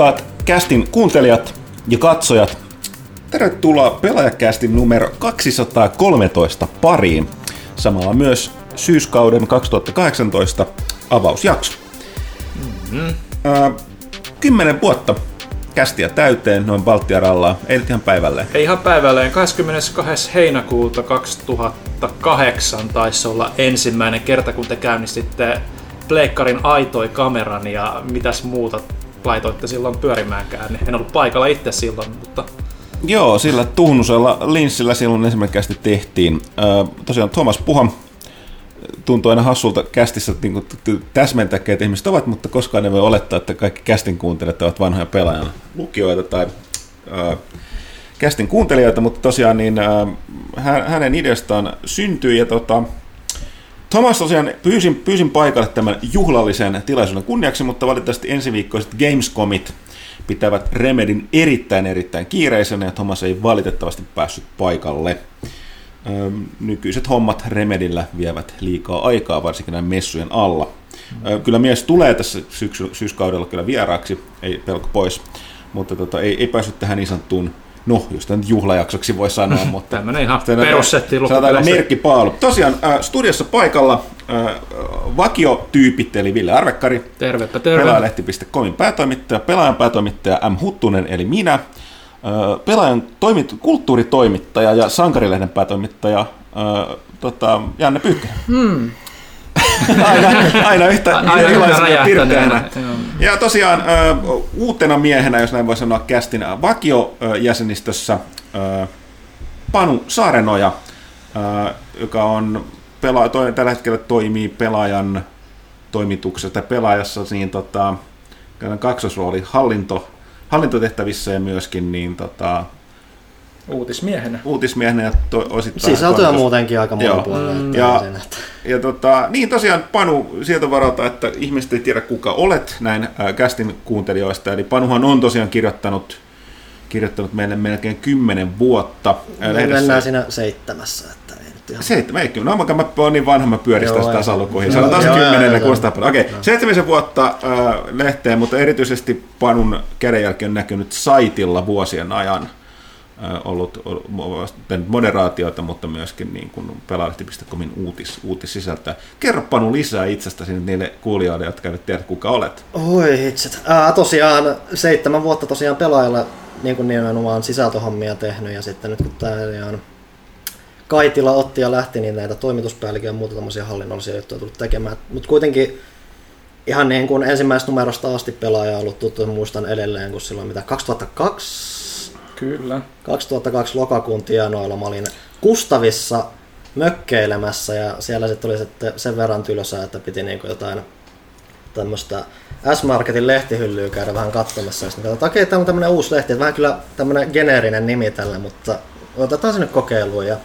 Rakkaat kästin kuuntelijat ja katsojat, tervetuloa pelaajakästin numero 213 pariin. Samalla myös syyskauden 2018 avausjakso. Mm-hmm. Äh, kymmenen vuotta kästiä täyteen noin Baltiaralla, ei nyt ihan päivälleen. Ei ihan päivälleen. 22. heinäkuuta 2008 taisi olla ensimmäinen kerta, kun te käynnistitte Pleikkarin aitoi kameran ja mitäs muuta laitoitte silloin pyörimäänkään. En ollut paikalla itse silloin, mutta... Joo, sillä tuhnusella linssillä silloin ensimmäinen tehtiin. Tosiaan Thomas Puha tuntuu aina hassulta kästissä niin täsmentää, että ihmiset ovat, mutta koskaan ei voi olettaa, että kaikki kästin kuuntelijat ovat vanhoja pelaajana lukijoita tai kästin kuuntelijoita, mutta tosiaan niin, hänen ideastaan syntyi ja tota, Thomas tosiaan pyysin, pyysin paikalle tämän juhlallisen tilaisuuden kunniaksi, mutta valitettavasti ensiviikkoiset Gamescomit pitävät Remedin erittäin erittäin kiireisenä ja Thomas ei valitettavasti päässyt paikalle. nykyiset hommat Remedillä vievät liikaa aikaa, varsinkin näin messujen alla. kyllä mies tulee tässä syksy, syyskaudella kyllä vieraaksi, ei pelko pois, mutta tota, ei, ei päässyt tähän niin sanottuun no, jos tämä nyt juhlajaksoksi voi sanoa, mutta... Tämmöinen ihan perussetti merkkipaalu. Tosiaan äh, studiossa paikalla äh, vakiotyypit, eli Ville Arvekkari, tervepä, terve. pelaajalehti.comin päätoimittaja, pelaajan päätoimittaja M. Huttunen, eli minä, äh, pelaajan toimit- kulttuuritoimittaja ja sankarilehden päätoimittaja äh, tota, Janne Pyykkönen. Hmm aina, aina yhtä aina iloisena pirteänä. Ja tosiaan uutena miehenä, jos näin voi sanoa, kästin vakiojäsenistössä Panu Saarenoja, joka on pela, to, tällä hetkellä toimii pelaajan toimituksessa tai pelaajassa niin tota, kaksosrooli hallinto, hallintotehtävissä ja myöskin niin, tota, Uutismiehenä. Uutismiehenä ja to, osittain... Sisältöä muutenkin aika monipuolinen. Mm. Ja, ja tota, niin tosiaan Panu sieltä varalta, että ihmiset ei tiedä kuka olet näin äh, kästin kuuntelijoista. Eli Panuhan on tosiaan kirjoittanut, kirjoittanut meille melkein kymmenen vuotta. Me mennään siinä seitsemässä. Että ei nyt ihan... Seitsemän, eikö? No mä, oon niin vanha, mä pyöristän sitä tasalukuihin. Sanotaan se kymmenelle, kuulostaa Okei, okay. seitsemisen vuotta äh, lehteen, mutta erityisesti Panun kädenjälki on näkynyt saitilla vuosien ajan ollut, moderaatiota, mutta myöskin niin kuin pelaalehti.comin uutis, uutissisältöä. Kerro Panu lisää itsestäsi niille kuulijoille, jotka eivät tiedä kuka olet. Oi itset. Ää, tosiaan seitsemän vuotta tosiaan pelaajalla niin kuin nimenomaan sisältöhommia tehnyt ja sitten nyt kun tämä on Kaitila otti ja lähti, niin näitä toimituspäälliköjä ja muuta tämmöisiä hallinnollisia juttuja tullut tekemään. Mutta kuitenkin ihan niin kuin ensimmäisestä numerosta asti pelaaja ollut tuttu, muistan edelleen, kun silloin mitä 2002 Kyllä. 2002 lokakuun tienoilla mä olin Kustavissa mökkeilemässä ja siellä sitten oli sitten sen verran tylsää, että piti niinku jotain tämmöistä S-Marketin lehtihyllyä käydä vähän katsomassa. Ja sitten okei, tämä on tämmöinen uusi lehti, vähän kyllä tämmöinen geneerinen nimi tällä, mutta otetaan se nyt kokeiluun. Ja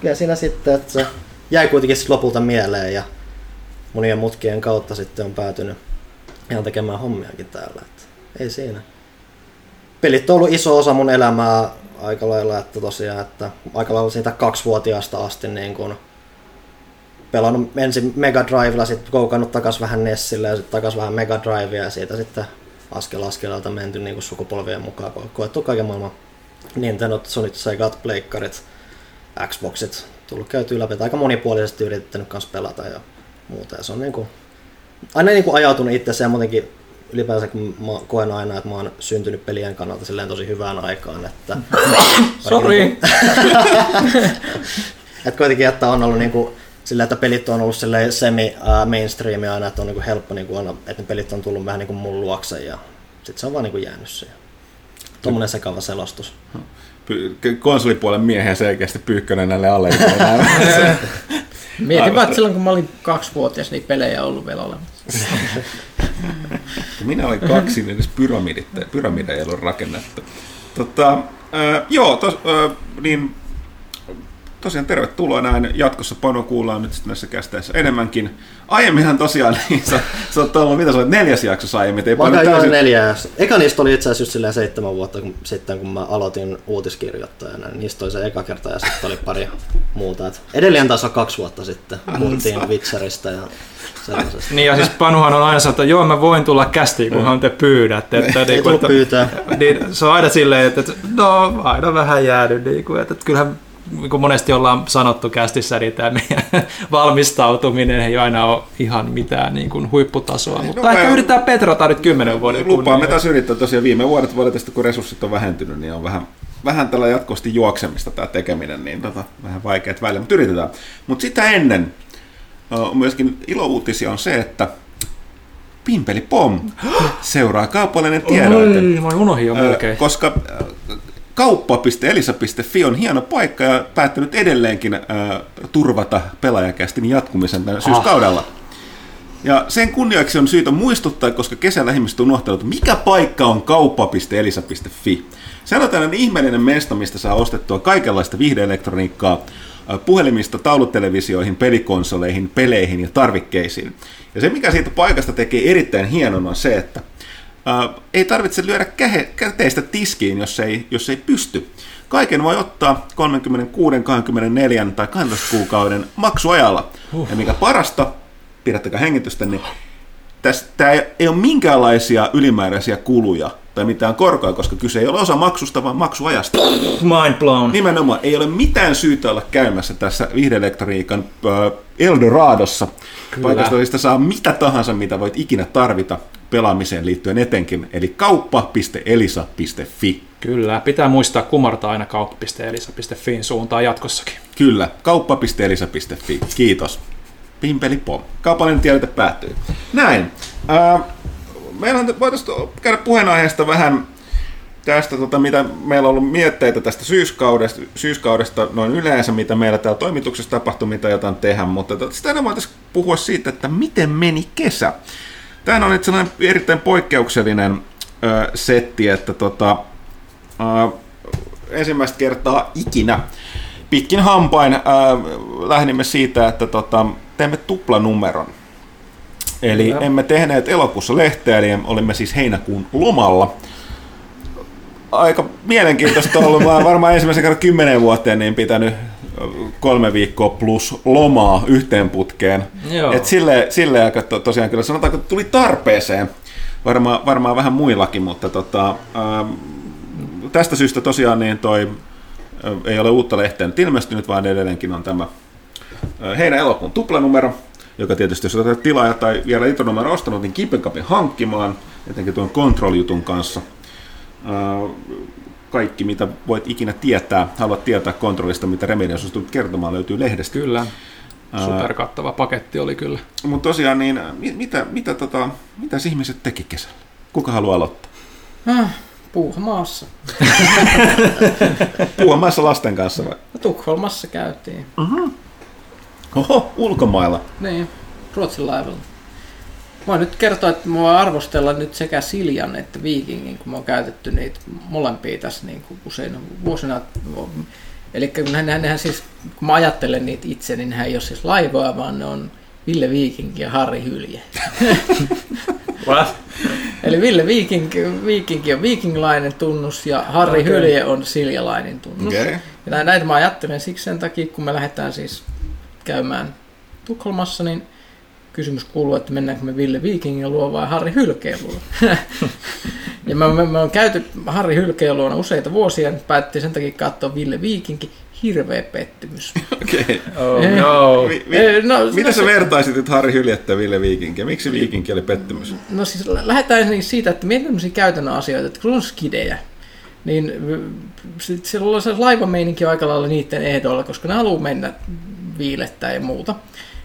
kyllä siinä sitten, että se jäi kuitenkin lopulta mieleen ja monien mutkien kautta sitten on päätynyt ihan tekemään hommiakin täällä. Että ei siinä pelit on ollut iso osa mun elämää aika lailla, että tosiaan, että aika lailla siitä kaksivuotiaasta asti niin kun pelannut ensin Mega Drivella, sitten koukannut takas vähän Nessille ja sitten takas vähän Mega Drivea ja siitä sitten askel askeleelta menty niin kuin sukupolvien mukaan, koettu kaiken maailman Nintendo, Sony, Sega, Pleikkarit, Xboxit, tullut käytyä läpi, aika monipuolisesti yrittänyt kanssa pelata ja muuta. Ja se on niin kuin, aina niin kuin ajautunut itse ja muutenkin ylipäänsä kun mä koen aina, että mä oon syntynyt pelien kannalta silleen tosi hyvään aikaan, että... Sori! että kuitenkin, että on ollut niinku, sillä, että pelit on ollut semi mainstream aina, että on niinku helppo, niinku, aina, että ne pelit on tullut vähän niinku mun luokse ja sitten se on vaan niinku jäänyt se. Tuommoinen sekava selostus. Konsolipuolen miehen selkeästi pyykkönen näille alle. Mietin vaan, että silloin kun mä olin kaksivuotias, niin pelejä ollut vielä olemassa. Minä olin kaksi, niin edes pyramidit, pyramideja ei ollut rakennettu. Tota, äh, joo, tos, äh, niin tosiaan tervetuloa näin. Jatkossa Pano kuullaan nyt näissä kästeissä enemmänkin. Aiemminhan tosiaan, niin sä, sä oot ollut, mitä sä olet neljäs jaksossa aiemmin. Ei Mä paljon käyn täysin... neljä. Eka niistä oli itse asiassa just silleen seitsemän vuotta kun, sitten, kun mä aloitin uutiskirjoittajana. Niistä oli se eka kerta ja sitten oli pari muuta. Et edelleen taas on kaksi vuotta sitten. Puhuttiin Witcheristä ja sellaisesta. Niin ja siis Panuhan on aina sanonut, että joo mä voin tulla kästiin, kunhan te pyydätte. Että, Ei niin kuin, tullut että, pyytää. niin, se on aina silleen, että, että no aina vähän jäänyt. Niin kuin, että, että kyllähän niin kuin monesti ollaan sanottu kästissä, niin tämä meidän valmistautuminen ei aina ole ihan mitään niin kuin huipputasoa. Mutta no, ehkä mä- yritetään petrata nyt kymmenen vuoden Lupaamme kunniaan. taas yrittää tosiaan viime vuodet valitettavasti, kun resurssit on vähentynyt, niin on vähän, vähän tällä jatkuvasti juoksemista tämä tekeminen, niin tota, vähän vaikeat välillä, mutta yritetään. Mutta sitä ennen myöskin ilouutisia on se, että Pimpeli Pom seuraa kaupallinen tiedoite. Oi, mä unohdin jo melkein. Koska kauppa.elisa.fi on hieno paikka ja päättänyt edelleenkin ö, turvata pelaajakästin jatkumisen tänä syyskaudella. Ja sen kunniaksi on syytä muistuttaa, koska kesällä ihmiset on unohtanut, mikä paikka on kauppa.elisa.fi. Se on tällainen ihmeellinen mesta, mistä saa ostettua kaikenlaista viihdeelektroniikkaa, puhelimista taulutelevisioihin, pelikonsoleihin, peleihin ja tarvikkeisiin. Ja se, mikä siitä paikasta tekee erittäin hienon, on se, että Uh, ei tarvitse lyödä kähe, käteistä tiskiin, jos ei, jos ei pysty. Kaiken voi ottaa 36, 24 tai 12 kuukauden maksuajalla. Uh. Ja mikä parasta, pidättäkää hengitystä, niin tämä ei, ei ole minkäänlaisia ylimääräisiä kuluja tai mitään korkoa, koska kyse ei ole osa maksusta, vaan maksuajasta. Mind blown. Nimenomaan ei ole mitään syytä olla käymässä tässä viihdeelektroniikan äh, Eldoradossa. Kyllä. Josta saa mitä tahansa, mitä voit ikinä tarvita pelaamiseen liittyen etenkin, eli kauppa.elisa.fi. Kyllä, pitää muistaa kumartaa aina kauppa.elisa.fin suuntaan jatkossakin. Kyllä, kauppa.elisa.fi. Kiitos. Pimpeli pom. Kaupallinen tiedote päättyy. Näin. Äh, meillä on voitaisiin käydä puheenaiheesta vähän tästä, tota, mitä meillä on ollut mietteitä tästä syyskaudesta, syyskaudesta noin yleensä, mitä meillä täällä toimituksessa tapahtui, mitä jotain tehdä, mutta tota, sitä ennen voitaisiin puhua siitä, että miten meni kesä. Tämä on nyt sellainen erittäin poikkeuksellinen ö, setti, että tota, ö, ensimmäistä kertaa ikinä pitkin hampain ö, lähdimme siitä, että tota, teemme tuplanumeron. Eli Kyllä. emme tehneet elokuussa lehteä, eli olimme siis heinäkuun lomalla. Aika mielenkiintoista ollut, mä varmaan ensimmäisen kerran kymmenen vuoteen niin pitänyt kolme viikkoa plus lomaa yhteen putkeen. Joo. Et sille, sille aika to, tosiaan kyllä sanotaanko, että tuli tarpeeseen. Varmaan, varmaan vähän muillakin, mutta tota, ähm, tästä syystä tosiaan niin toi ö, ei ole uutta lehteä nyt ilmestynyt, vaan edelleenkin on tämä ö, heinä elokuun tuplanumero, joka tietysti jos olet tilaaja tai vielä intonumero ostanut, niin kipenkapin hankkimaan, etenkin tuon control-jutun kanssa. Kaikki, mitä voit ikinä tietää, haluat tietää kontrollista, mitä Remedy on suostunut kertomaan, löytyy lehdestä. Kyllä. Superkattava paketti oli kyllä. Mutta tosiaan, niin mi- mitä, mitä, tota, mitä ihmiset teki kesällä? Kuka haluaa aloittaa? Äh, puuha maassa. Puhumassa lasten kanssa vai? No, Tukholmassa käytiin. Oho, ulkomailla. Niin, Ruotsin laivalla. Voin nyt kertoa, että mä voin arvostella nyt sekä Siljan että Vikingin, kun mä oon käytetty niitä molempia tässä niin kuin useina vuosina. Eli kun nehän, nehän siis, kun mä ajattelen niitä itse, niin nehän ei ole siis laivoja, vaan ne on Ville Viking ja Harri Hylje. What? Eli Ville Viking, Viking on vikinglainen tunnus ja Harri okay. Hylje on siljalainen tunnus. Okei. Ja nä- näitä mä ajattelen siksi sen takia, kun me lähdetään siis käymään Tukholmassa, niin kysymys kuuluu, että mennäänkö me Ville Vikingin luo vai Harri Hylkeen luo. ja me, me, me on käyty Harri Hylkeen luona useita vuosia, ja nyt päätettiin sen takia katsoa Ville Vikinkin. Hirveä pettymys. Okei. Oh Eh. no. Mi- mi- Eh, no, Miten sä se- vertaisit nyt Harri Hyljettä Ville Viikinkiä? Miksi Viikinki oli pettymys? No siis lä- lähdetään ensinnäkin siitä, että mietitään tämmöisiä käytännön asioita, että kun on skidejä, niin sit siellä on se laivameininki aika lailla niiden ehdoilla, koska ne haluaa mennä viilettää ja muuta.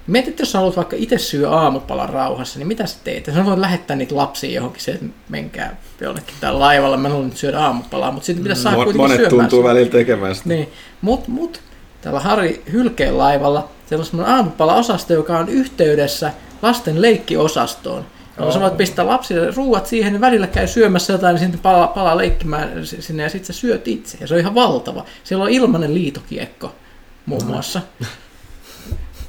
Mietit, että jos sä haluat vaikka itse syö aamupalan rauhassa, niin mitä sä teet? Sä voit lähettää niitä lapsia johonkin se, että menkää jonnekin täällä laivalla, mä haluan nyt syödä aamupalaa, mutta sitten pitäisi saada Mon- kuitenkin Monet syömään tuntuu sitä. välillä tekemään sitä. Niin, mut, mut täällä Harri Hylkeen laivalla siellä on semmoinen aamupala-osasto, joka on yhteydessä lasten leikkiosastoon. Jolloin sä voit pistää lapsille ruuat siihen, niin välillä käy syömässä jotain, niin sitten palaa, palaa leikkimään sinne ja sitten sä syöt itse. Ja se on ihan valtava. Siellä on ilmainen liitokiekko. muun muassa.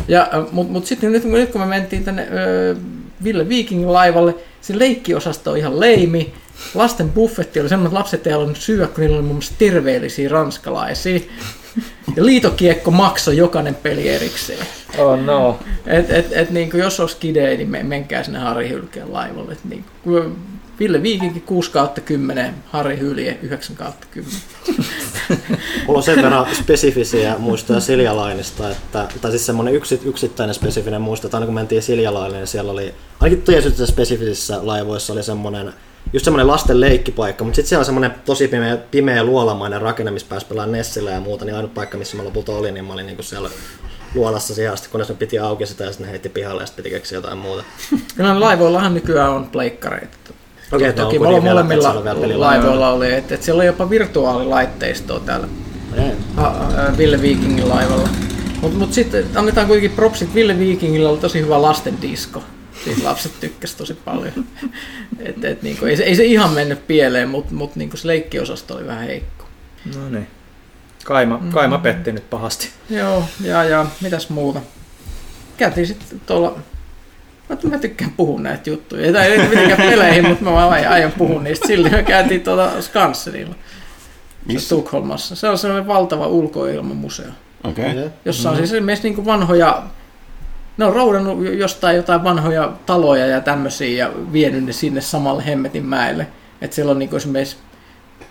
Ja, Mutta mut sitten nyt, nyt kun me mentiin tänne ö, Ville Viking laivalle, se leikkiosasto on ihan leimi. Lasten buffetti oli semmoinen, että lapset ei halunnut syödä, kun niillä oli muun muassa terveellisiä ranskalaisia. Ja liitokiekko maksoi jokainen peli erikseen. Oh no. Et, et, et, niin kuin jos olisi kidei, niin men- menkää sinne Harri Hylkeen laivalle. Et niin kuin, Ville Viikinkin 6 kautta 10, Harri Hylje 9 kautta 10. Mulla on sen verran spesifisiä muistoja Siljalainista, että, tai siis semmoinen yksi, yksittäinen spesifinen muisto, että aina kun mentiin Siljalaille, niin siellä oli, ainakin tietysti spesifisissä laivoissa oli semmoinen, just semmoinen lasten leikkipaikka, mutta sitten siellä on semmoinen tosi pimeä, pimeä luolamainen rakenne, missä pääsi pelaamaan Nessillä ja muuta, niin ainut paikka, missä mä lopulta olin, niin mä olin niinku siellä luolassa sijasta, kunnes ne piti auki sitä ja sitten ne heitti pihalle ja sitten piti keksiä jotain muuta. Kyllä laivoillahan nykyään on pleikkareita. Okei, Toki on mulla molemmilla laivoilla oli, että et siellä oli jopa virtuaalilaitteistoa täällä ha, Ville Vikingin laivalla. Mutta mut sitten annetaan kuitenkin propsit, Ville Vikingillä oli tosi hyvä lasten disko. Siis lapset tykkäs tosi paljon. Et, et, niinku, ei, se, ei se ihan mennyt pieleen, mutta mut, niinku se leikkiosasto oli vähän heikko. No niin. Kaima, kaima petti nyt pahasti. Joo, ja, ja mitäs muuta. Käytiin sitten tuolla... Mä, mä tykkään puhua näitä juttuja. Tai ei mitenkään peleihin, mutta mä vaan aion puhua niistä. Silti me käytiin tuolla Skansenilla. Missä? Tukholmassa. Se on sellainen valtava ulkoilmamuseo, Okei. Okay. Jossa on siis esimerkiksi niin vanhoja, ne on roudannut jostain jotain vanhoja taloja ja tämmöisiä ja vienyt ne sinne samalle Hemmetin mäelle. Että siellä on niin esimerkiksi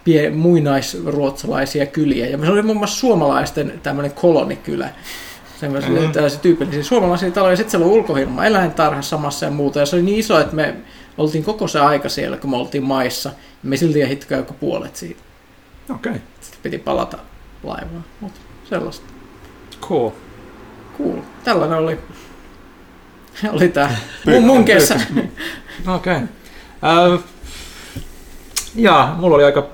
pie, muinaisruotsalaisia kyliä. Ja se oli muun muassa suomalaisten tämmöinen kolonikylä. Semmoisia Mhm. mm-hmm. tällaisia tyypillisiä suomalaisia taloja. Sitten siellä on ulkohilma eläintarha samassa ja muuta. Ja se oli niin iso, että me oltiin koko se aika siellä, kun me oltiin maissa. Ja me silti ehditty joku puolet siitä. Okei. Okay. Sitten piti palata laivaan. Mutta sellaista. Cool. Cool. Tällainen oli, oli tämä mun, mun kesä. Okei. Okay. Äh, jaa, mulla oli aika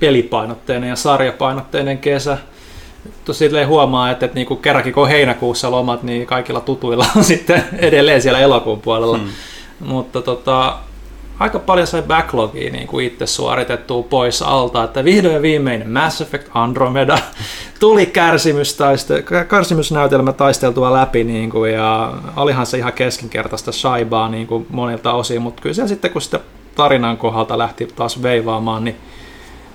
pelipainotteinen ja sarjapainotteinen kesä. Silleen huomaa, että, että niinku kerrankin kun on heinäkuussa lomat, niin kaikilla tutuilla on sitten edelleen siellä elokuun puolella. Hmm. Mutta tota, aika paljon sai backlogia niin kuin itse suoritettua pois alta, että vihdoin ja viimeinen Mass Effect Andromeda tuli kärsimystaiste, kärsimysnäytelmä taisteltua läpi niin kuin, ja olihan se ihan keskinkertaista shaibaa niin kuin monilta osin, mutta kyllä se sitten kun sitä tarinan kohdalta lähti taas veivaamaan, niin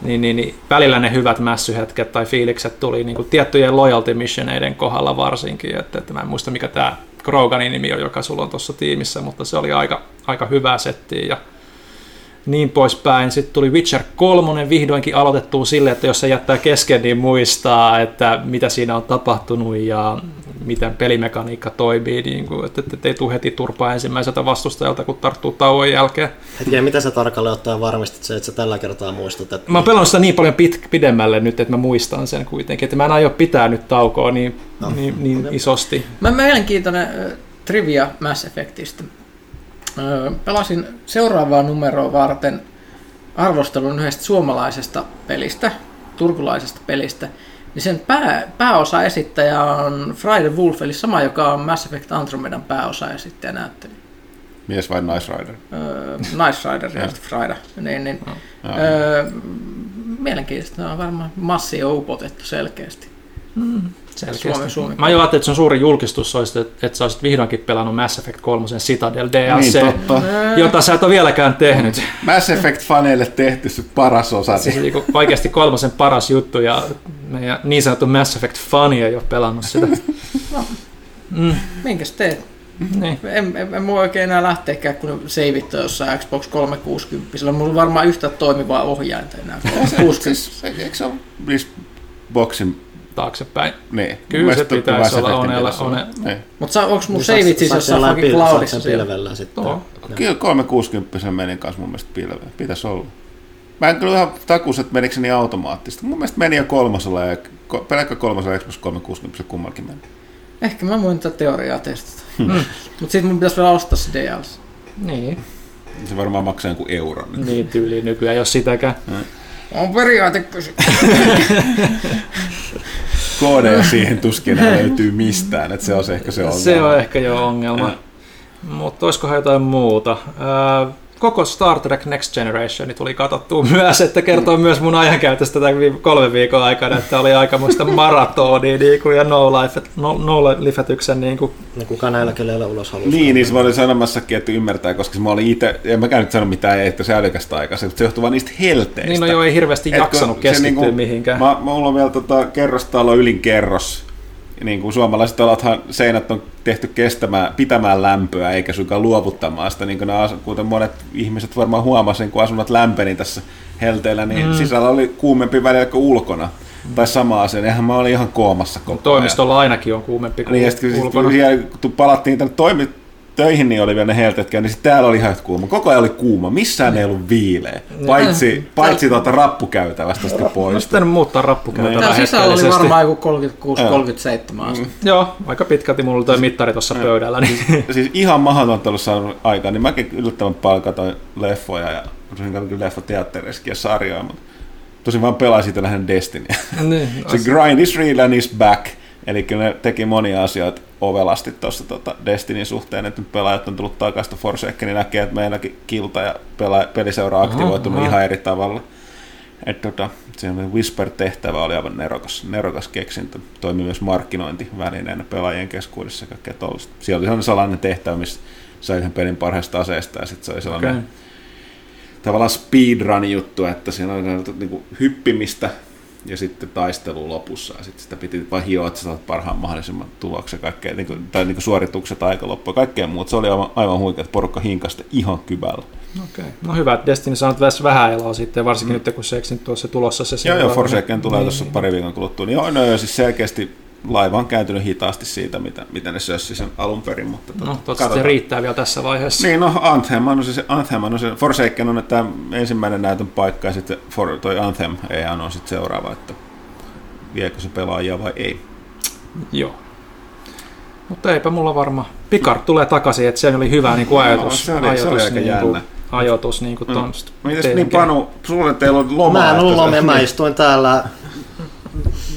niin, niin, niin välillä ne hyvät mässyhetket tai fiilikset tuli niin kuin tiettyjen loyalty missioneiden kohdalla varsinkin, että, että mä en muista mikä tämä Kroganin nimi on, joka sulla on tuossa tiimissä, mutta se oli aika, aika hyvää settiä ja niin poispäin. Sitten tuli Witcher 3 vihdoinkin aloitettua sille, että jos se jättää kesken, niin muistaa, että mitä siinä on tapahtunut ja miten pelimekaniikka toimii, niin kuin, että, että ei tule heti turpaa ensimmäiseltä vastustajalta, kun tarttuu tauon jälkeen. Hetken, mitä sä tarkalleen ottaen varmistit se, että sä tällä kertaa muistat? Että... Mä oon pelannut sitä niin paljon pit, pidemmälle nyt, että mä muistan sen kuitenkin, että mä en aio pitää nyt taukoa niin, no. niin, niin isosti. Mä mielenkiintoinen trivia Mass Effectistä. Pelasin seuraavaa numeroa varten arvostelun yhdestä suomalaisesta pelistä, turkulaisesta pelistä. Niin sen pää, pääosa esittäjä on Friday Wolf, eli sama, joka on Mass Effect Andromedan pääosa esittäjä näyttelijä. Mies vai Nice Rider? Öö, Nice Rider ja sitten Frida. Niin, niin, Joo. öö, mielenkiintoista. On varmaan massia upotettu selkeästi. Selkeästi. Suomi, Suomi. Mä jo ajattelin, että sun suuri julkistus olisi, että, että sä olisit vihdoinkin pelannut Mass Effect 3 Citadel DLC, Niin, totta. jota sä et ole vieläkään tehnyt. Mass Effect-faneille tehty se paras osa. Siis niinku oikeasti kolmosen paras juttu ja meidän niin sanottu Mass Effect fani ei ole pelannut sitä. Mm, Minkäs teet? niin. En, en, en voi oikein enää lähteäkään, kun seivit on jossain Xbox 360. Sillä on mulla varmaan yhtä toimivaa ohjainta enää. 360. Siis, se- eikö se ole Bliss Boxin? Taaksepäin. Niin. Kyllä se pitäisi olla onella- one- Niin. Mutta onko mun Niin seivit siis jossain fucking cloudissa pilvellä sitten. Joo. Kyllä 360 menin kanssa mun mielestä pilveen. Pitäisi olla. Mä en kyllä ihan takuus, että menikö se niin automaattisesti. Mun mielestä meni jo kolmosella ja pelkkä kolmosella Xbox 360 se kummallakin meni. Ehkä mä voin tätä teoriaa testata. Mm. Mutta sitten mun pitäisi vielä ostaa se DLC. Niin, Se varmaan maksaa joku euron. niin tyyliin nykyään, jos sitäkään. On periaatekysymys. Koodeja siihen tuskin löytyy mistään, että se on se ehkä se ongelma. Se on ehkä jo ongelma. Mutta olisikohan jotain muuta? Ää, koko Star Trek Next Generation tuli katsottua myös, että kertoo myös mun ajankäytöstä tämän viime- kolmen viikon aikana, että oli aika muista maratonia niin kuin, ja no, life, no, no lifetyksen niin kuin, No kuka näillä keleillä ulos haluaa. Niin, niin se mä olin sanomassakin, että ymmärtää, koska mä olin itse, en mäkään nyt sano mitään, että se älykästä aikaa, se johtuu vaan niistä helteistä. niin no joo, ei hirveästi Et jaksanut se keskittyä niinku- mihinkään. Mä, mulla on vielä tota, kerrostalo ylin kerros. Niin kuin suomalaiset talothan seinät on tehty kestämään, pitämään lämpöä eikä suinkaan luovuttamaan sitä, niin kuin asu- kuten monet ihmiset varmaan huomasivat, kun asunnot lämpeni tässä helteellä, niin mm. sisällä oli kuumempi välillä kuin ulkona. Tai sama asia, niin eihän mä olin ihan koomassa koko ajan. Toimistolla ainakin on kuumempi kuin Niin, ulkona. kun siellä, kun palattiin tänne toimi, töihin, niin oli vielä ne helteetkään, niin sitten täällä oli ihan kuuma. Koko ajan oli kuuma, missään ei ollut viileä. Paitsi, paitsi tuota rappukäytävästä sitten pois. Olisi pitänyt muuttaa rappukäytävää Täällä sisällä oli varmaan joku 36-37 asti. Joo, aika pitkälti mulla oli toi mittari tuossa pöydällä. Niin. siis ihan mahdotonta ollut saanut aikaa, niin mäkin yllättävän paljon katsoin leffoja ja leffateattereissakin ja sarjoja, mutta tosin vaan pelasin lähden Destinyä. niin, Se grind is real and is back. Eli ne teki monia asioita ovelasti tuossa tota Destinin suhteen, että nyt pelaajat on tullut takaisin Forsaken, niin näkee, että meilläkin kilta ja pela- peliseura on aktivoitunut aha. ihan eri tavalla. Että tota, Whisper-tehtävä oli aivan nerokas, nerokas keksintö. Toimi myös markkinointivälineenä pelaajien keskuudessa ja kaikkea tollaista. Siellä oli sellainen salainen tehtävä, missä sai yhden pelin parhaista aseista ja sitten se oli sellainen Okei. tavallaan speedrun-juttu, että siinä oli näitä niinku hyppimistä ja sitten taistelu lopussa. Ja sitten sitä piti vaan hioa, että saat parhaan mahdollisimman tuloksen kaikkea, niinku, tai niinku suoritukset aika loppu ja kaikkea muuta. Se oli aivan, aivan huikea, että porukka hinkasta ihan kyvällä. Okei. No hyvä, että Destiny saanut tässä vähän eloa sitten, varsinkin nyt kun se nyt tuossa tulossa se Joo, joo, Forsaken tulee Niin, tuossa niin. pari viikon kuluttua. Niin joo, no joo, siis selkeästi laiva on kääntynyt hitaasti siitä, mitä, mitä ne sössi sen alun perin, mutta tota, No, toivottavasti riittää vielä tässä vaiheessa. Niin, no Anthem on se, Anthem on se, Forsaken on tämä ensimmäinen näytön paikka ja sitten for, toi Anthem ei on sitten seuraava, että viekö se pelaajia vai ei. Joo. Mutta eipä mulla varma. Picard tulee takaisin, että se oli hyvä niin kuin ajatus. se oli- se oli aika niin jännä. kuin, ajoitus niin kuin Mm. ton Mitäs niin Panu, sulle teillä on loma? Mä en ollut lomia, mä istuin täällä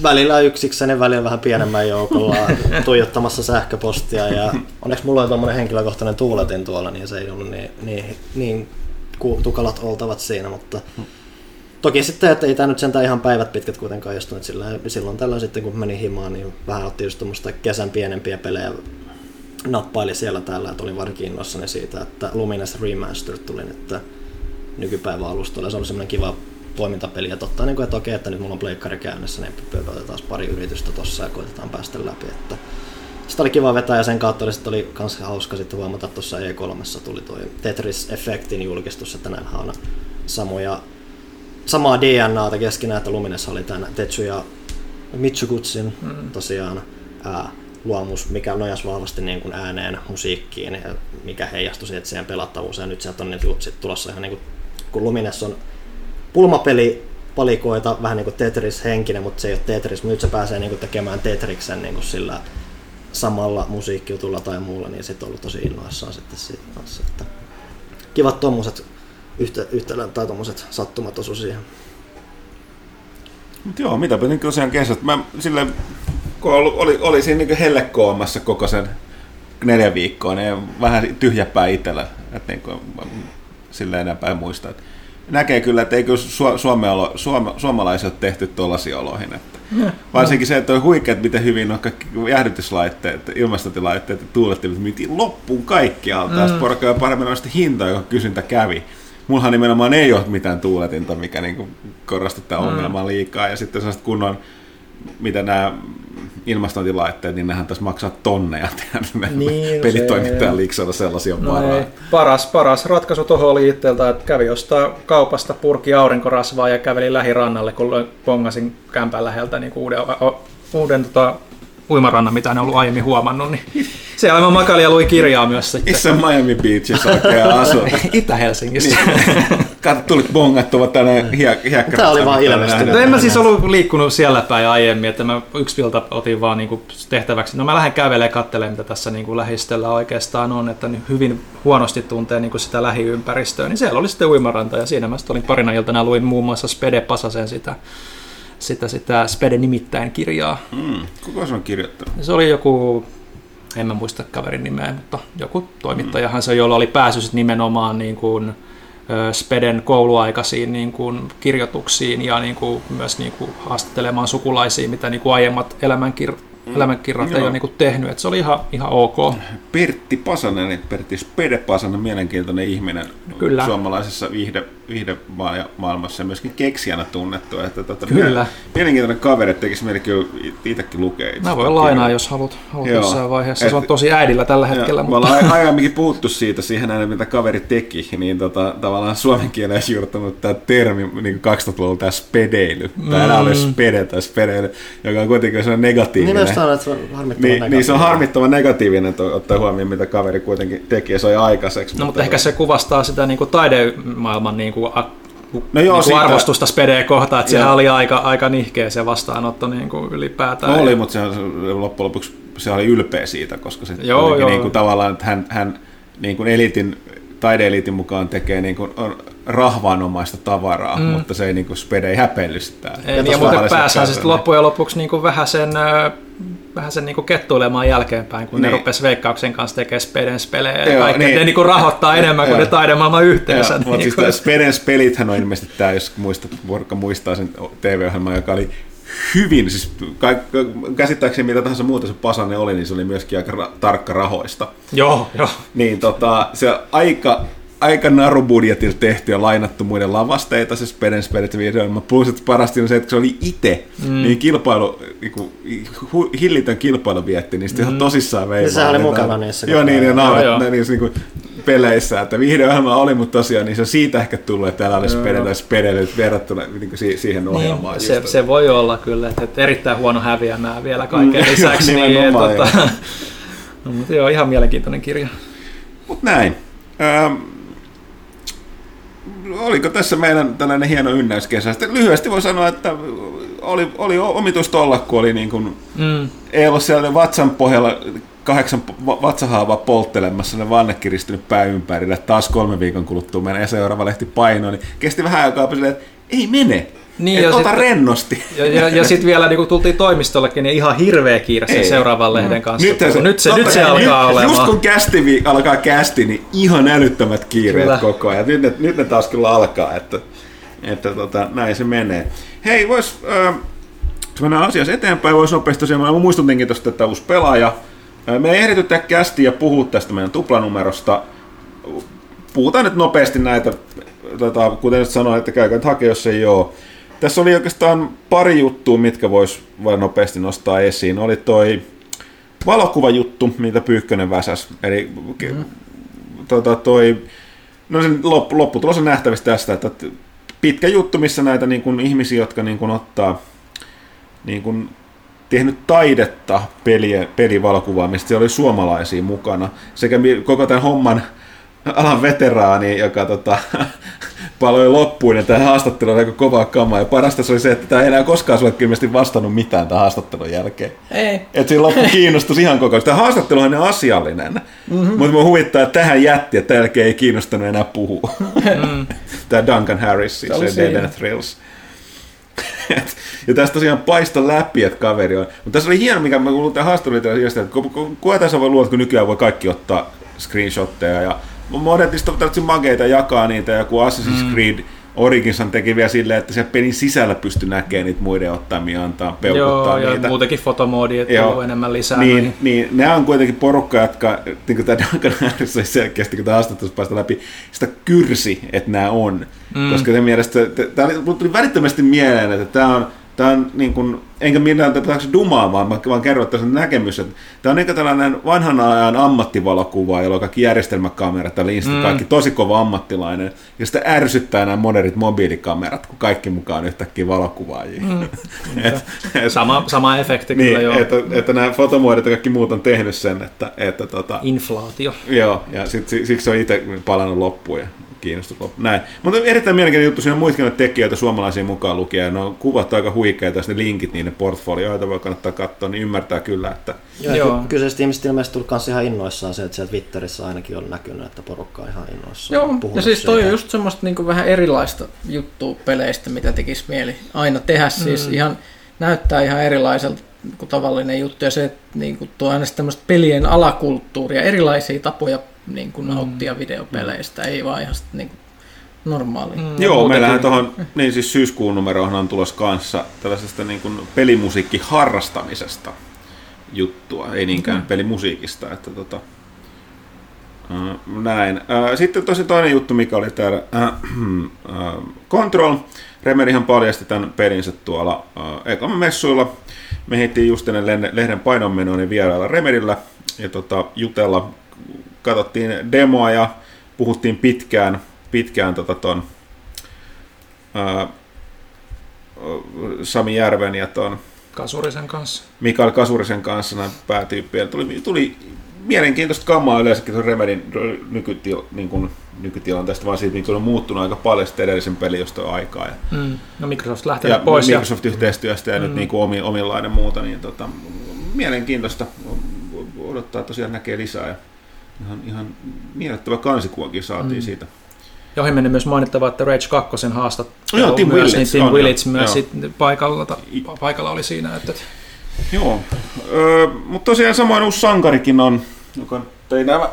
välillä yksikseni, välillä vähän pienemmällä joukolla tuijottamassa sähköpostia ja onneksi mulla oli tommonen henkilökohtainen tuuletin tuolla, niin se ei ollut niin, niin, niin tukalat oltavat siinä, mutta toki sitten, että ei tämä nyt sentään ihan päivät pitkät kuitenkaan istunut, sillä silloin tällä sitten kun meni himaan, niin vähän otti just tuommoista kesän pienempiä pelejä nappaili siellä täällä, että olin varsinkin innoissani siitä, että Lumines Remastered tuli nyt nykypäivän alustoilla. Se oli semmoinen kiva toimintapeli, että ottaa niin kuin, että okei, että nyt mulla on pleikkari käynnissä, niin pöydätetään pari yritystä tossa ja koitetaan päästä läpi. Että sitä oli kiva vetää ja sen kautta oli, sitten oli kans hauska sitten huomata, että tuossa E3 tuli toi Tetris Effectin julkistus, että näillähän on samoja, samaa DNAta keskenään, että Lumines oli tämän Tetsuya Mitsugutsin mm. tosiaan ää, luomus, mikä nojas vahvasti niin kuin ääneen musiikkiin, ja mikä heijastui siihen. Ja nyt sieltä on nyt sit tulossa ihan niin kuin, kun Lumines on pulmapeli palikoita, vähän niin kuin Tetris-henkinen, mutta se ei ole Tetris, nyt se pääsee niin kuin tekemään Tetriksen niin kuin sillä samalla musiikkijutulla tai muulla, niin sitten ollut tosi innoissaan sitten siitä kanssa. Että kivat tuommoiset yhtä, yhtälö, tai tuommoiset sattumat osu siihen. Mut joo, mitäpä niin tosiaan kesästä. Mä sille, kun oli, oli, oli siinä niin hellekoomassa koko sen neljä viikkoa, niin vähän tyhjäpää itsellä. Että niin kuin, sillä enempää muista. Että näkee kyllä, että ei kyllä su- Suome, suome, suomalaisia ole tehty tuollaisiin oloihin. Että varsinkin se, että on huikea, että miten hyvin on kaikki jäähdytyslaitteet, ilmastotilaitteet ja tuulettimet myytiin loppuun kaikkialta. Mm. Sitten porukka paremmin sitten hinta, joka kysyntä kävi. Mullahan nimenomaan ei ole mitään tuuletinta, mikä niinku korosti tätä ongelmaa liikaa. Ja sitten sellaiset kunnon, mitä nämä ilmastointilaitteet, niin nehän tässä maksaa tonneja tehdä. Niin, pelitoimittajan liiksalla sellaisia No varaa. ei. Paras, paras ratkaisu tuohon oli itseltä, että kävi ostaa kaupasta purki aurinkorasvaa ja käveli lähirannalle, kun bongasin kämpän läheltä niin uuden, uuden tota, uimarannan, mitä en ollut aiemmin huomannut. Niin siellä mä makailin ja luin kirjaa myös sitten. Missä Miami Beachissa oikein asuu? Itä-Helsingissä. Kato, tulit bongattua tänne hiek- hiekkarassa. Tää oli vaan ilmestynyt. No en mä siis ollut liikkunut siellä päin aiemmin, että mä yksi ilta otin vaan niinku tehtäväksi. No mä lähden kävelemään katselemaan, mitä tässä niinku lähistöllä oikeastaan on, että niin hyvin huonosti tuntee niinku sitä lähiympäristöä. Niin siellä oli sitten uimaranta ja siinä mä sitten olin parina iltana luin muun muassa Spede Pasasen sitä, sitä, sitä Spede nimittäin kirjaa. Mm. Kuka se on kirjoittanut? Se oli joku en mä muista kaverin nimeä, mutta joku toimittajahan se, jolla oli pääsy nimenomaan niin kuin, Speden kouluaikaisiin niin kuin, kirjoituksiin ja niin kuin, myös niin kuin, haastattelemaan sukulaisia, mitä niin kuin aiemmat elämänkir- elämänkirjat ei Joo. ole niin kuin, tehnyt. Et se oli ihan, ihan ok. Pertti Pasanen, eli Pertti Spede Pasanen, mielenkiintoinen ihminen Kyllä. suomalaisessa viihde, viihdemaailmassa ja myöskin keksijänä tunnettu. Että, tota, Kyllä. Mielenkiintoinen kaveri, että tekisi kyllä itsekin lukea. itse Mä voin lainaa, kirjaa. jos haluat, haluat Joo. jossain vaiheessa. Et- Se on tosi äidillä tällä hetkellä, Me mutta ollaan aiemminkin puhuttu siitä, siihen näin, mitä kaveri teki, niin tota, tavallaan suomen kieleen juurtunut tämä termi niin 2000-luvulla tämä spedeily. Tämä mm. oli spede tai spedeily, joka on kuitenkin sellainen negatiivinen. Nimenomaan, että se on harmittavan Niin, niin se on negatiivinen. harmittavan negatiivinen, ottaa huomioon, mitä kaveri kuitenkin teki ja sai aikaiseksi. No, mutta ehkä se kuvastaa sitä niin kuin taidemaailman niin kuin, No joo, niin siitä- kuin arvostusta Spedeen kohtaan, että sehän oli aika, aika nihkeä se vastaanotto niin kuin ylipäätään. No oli, mutta se, loppujen lopuksi se oli ylpeä siitä, koska se Joo, joo. Niin kuin tavallaan, että hän, hän niin kuin eliitin, taideeliitin mukaan tekee niin kuin, on rahvaanomaista tavaraa, mm. mutta se ei niin kuin Spede ei häpeillyt sitä. Ei, Ja niin, muuten pääsään pääsee- sitten loppujen lopuksi niin kuin vähän sen, vähän sen niin kuin kettuilemaan jälkeenpäin, kun niin. ne Niin. rupesi veikkauksen kanssa tekemään Speden spelejä ja Joo, kaikkea. niin. Ne niin kuin rahoittaa enemmän kuin ne taidemaailman yhteensä. Joo, mutta niin siis Spedens pelithän on ilmeisesti tämä, jos muistat, Vorka muistaa sen TV-ohjelman, joka oli hyvin, siis käsittääkseni mitä tahansa muuta se Pasanen oli, niin se oli myöskin aika ra- tarkka rahoista. Joo, joo. Niin tota, se aika, aika narubudjetilla tehty ja lainattu muiden lavasteita, se Speden Spedet videoilma. Plus, että parasti on se, että se oli itse, mm. niin kilpailu, niinku, hu, hillitön kilpailu vietti, niin sitten ihan tosissaan vei. Vaan, oli mukana niissä Joo, niin, ja naurat, Joo, joo. niissä niinku peleissä, että videoilma oli, mutta tosiaan niin se on siitä ehkä tullut, että täällä oli Spedellä Spedellä verrattuna niin kuin si- siihen ohjelmaan. Niin, se, se, voi olla kyllä, että, että erittäin huono häviämään vielä kaiken Mm, lisäksi. niin, tota, no, mutta joo, ihan mielenkiintoinen kirja. Mut näin. Ähm, oliko tässä meidän tällainen hieno ynnäyskesä? Sitten lyhyesti voi sanoa, että oli, oli omituista olla, kun oli niin kuin, Mm. ei ollut siellä vatsan pohjalla kahdeksan va- vatsahaavaa polttelemassa, ne vanne kiristynyt pää ympärillä, taas kolme viikon kuluttua menee seuraava lehti painoon, niin kesti vähän aikaa silleen, että ei mene. Niin, Et ja ota sitten- rennosti. Ja, ja, ja sitten vielä niin kun tultiin toimistollekin, niin ihan hirveä kiire sen Ei. seuraavan lehden kanssa. Nyt se, nyt se, totta nyt se alkaa nyt, olemaan. Just kun kästi vi- alkaa kästi, niin ihan älyttömät kiireet Kyllä. koko ajan. Nyt ne, nyt ne taas kyllä alkaa, että, että tota, näin se menee. Hei, vois, äh, jos mennään asiassa eteenpäin, voisi nopeasti tosiaan, mä muistutinkin tuosta, että uusi pelaaja. Äh, Me ei ehdity tehdä kästiä ja puhua tästä meidän tuplanumerosta. Puhutaan nyt nopeasti näitä, tota, kuten nyt sanoin, että käykää nyt hakea, jos ei ole. Tässä oli oikeastaan pari juttua, mitkä vois vain nopeasti nostaa esiin. Oli toi valokuvajuttu, mitä Pyykkönen väsäs. Eli mm. tota, toi, no sen loppu, lopputulos on nähtävissä tästä, että pitkä juttu, missä näitä niin kuin, ihmisiä, jotka niin kuin, ottaa niin kuin, tehnyt taidetta peliä, pelivalokuvaamista, siellä oli suomalaisia mukana, sekä koko tämän homman alan veteraani, joka tota, paloi loppuun, ja tämä haastattelu oli aika kovaa kamaa, ja parasta se oli se, että tämä ei enää koskaan sulle ilmeisesti vastannut mitään tämän haastattelun jälkeen. Ei. Että siinä loppu kiinnostus ihan koko ajan. Tämä haastattelu on asiallinen, mm-hmm. mutta mä huvittaa, että tähän jätti, että tämän jälkeen ei kiinnostanut enää puhua. Mm. Tämä Duncan Harris, siis Se Dead and Thrills. Ja tästä tosiaan paista läpi, että kaveri on. Mutta tässä oli hieno, mikä mä kuulin tämän haastattelun että tässä voi luulla, kun nykyään voi kaikki ottaa screenshotteja ja modernista on tarvitse makeita jakaa niitä ja kun Assassin's Creed Originshan teki vielä silleen, että se pelin sisällä pystyi näkemään niitä muiden ottamia, antaa peukuttaa Joo, ja niitä. muutenkin fotomoodi, että Joo. on enemmän lisää. Niin, noihin. niin, nämä on kuitenkin porukka, jotka, niin kuin tämä Duncan Harris oli selkeästi, kun tämä haastattelussa päästä läpi, sitä kyrsi, että nämä on. Mm. Koska sen mielestä, tämä tuli välittömästi mieleen, että tämä on, tämä on niin kuin, enkä millään tapauksessa se dumaa, vaan, mä vaan kerron tässä näkemys, että tämä on kuin tällainen vanhan ajan ammattivalokuva, jolla on kaikki järjestelmäkamerat ja linssit, mm. kaikki tosi kova ammattilainen, ja sitä ärsyttää nämä modernit mobiilikamerat, kun kaikki mukaan yhtäkkiä valokuvaajia. Mm. et, et, Sama, sama efekti niin, kyllä joo. että, että nämä fotomuodot ja kaikki muut on tehnyt sen, että, että tota, Inflaatio. joo, ja sit, si- siksi se on itse palannut loppuun ja kiinnostus loppuun. Näin. Mutta erittäin mielenkiintoinen juttu, siinä on muitakin tekijöitä suomalaisia mukaan lukea, ja ne on kuvat aika huikeita, ne linkit niiden portfolioita voi kannattaa katsoa, niin ymmärtää kyllä, että Joo, Joo. Kyseiset ihmiset ilmeisesti tullut kans ihan innoissaan se, että siellä Twitterissä ainakin on näkynyt, että porukka on ihan innoissaan. Joo, ja siis toi on siitä. just semmoista niinku vähän erilaista juttua peleistä, mitä tekisi mieli aina tehdä. Siis ihan näyttää ihan erilaiselta niin kuin tavallinen juttu ja se, että niin kuin tuo aina tämmöistä pelien alakulttuuria, erilaisia tapoja niin kuin nauttia mm. videopeleistä, ei vaan ihan niin kuin normaali. Mm, Joo, meillähän tuohon, niin siis syyskuun numerohan on tulossa kanssa tällaisesta niin kuin pelimusiikki harrastamisesta juttua, ei niinkään mm. pelimusiikista, että tota, näin. Sitten tosi toinen juttu, mikä oli täällä äh, Control. Remerihan paljasti tämän pelinsä tuolla äh, messuilla. Me heitiin just ennen lehden painonmenoa niin vierailla Remerillä ja tota, jutella. Katsottiin demoa ja puhuttiin pitkään, pitkään tota ton, ää, Sami Järven ja ton Kasurisen kanssa. Mikael Kasurisen kanssa nämä päätyyppiä. Tuli, tuli mielenkiintoista kammaa yleensäkin tuon Remedin nykytila, niin kuin, nykytilanteesta, vaan siitä niin on muuttunut aika paljon sitten edellisen pelin josta aikaa. Ja, mm. No Microsoft lähtee ja pois. Microsoft-yhteistyöstä ja, ja mm. nyt niin kuin omi, omillainen muuta, niin tota, mielenkiintoista odottaa tosiaan näkee lisää. Ja ihan, ihan miellyttävä kansikuvakin saatiin mm. siitä. Ja ohi meni myös mainittava, että Rage 2 haastattelu joo, Tim myös, Willits, niin Tim Willits myös sit paikalla, paikalla oli siinä. Että... Joo, öö, mutta tosiaan samoin uusi sankarikin on, joka ei nämä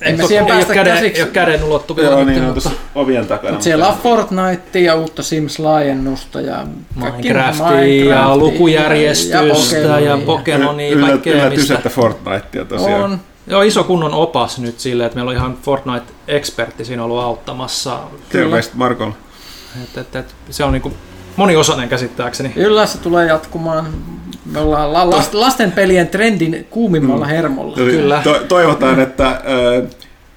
ei me siihen päästä käden, käsiksi. Ei ole käden ulottuvilla. Joo, niin on ovien takana. Mutta siellä on Fortnite ja uutta Sims-laajennusta ja Minecraftia ja lukujärjestystä ja, ja Pokemonia. Yllä, yllätys, että Fortnitea tosiaan. On. Joo, iso kunnon opas nyt silleen, että meillä on ihan Fortnite-ekspertti siinä ollut auttamassa. Terveistä Markolla. Et, et, et, se on niinku moniosainen käsittääkseni. Kyllä se tulee jatkumaan. Me ollaan la- la- lastenpelien trendin kuumimmalla mm. hermolla. Kyllä. To- toivotaan, että äh,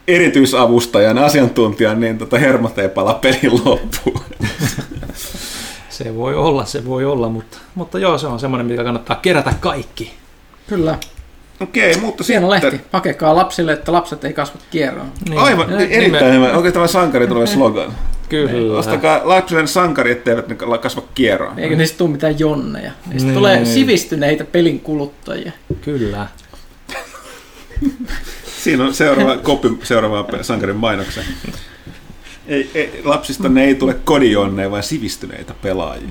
erityisavustajan, asiantuntijan, niin tota hermot ei pala pelin loppuun. se voi olla, se voi olla, mutta, mutta joo, se on semmoinen, mikä kannattaa kerätä kaikki. Kyllä. Okei, mutta Hieno sitten... lehti. Hakekaa lapsille, että lapset ei kasva kierroon. Niin. Aivan, ja, erittäin hyvä. Oikein tämä sankari tulee slogan. Kyllä. Ostakaa lapsille sankari, etteivät ne kasva kierroon. Eikä niistä tule mitään jonneja. Niistä niin. tulee sivistyneitä pelin kuluttajia. Kyllä. Siinä on seuraava koppi seuraavaan sankarin mainoksen. Ei, ei, lapsista ne ei tule kodijonneja, vaan sivistyneitä pelaajia.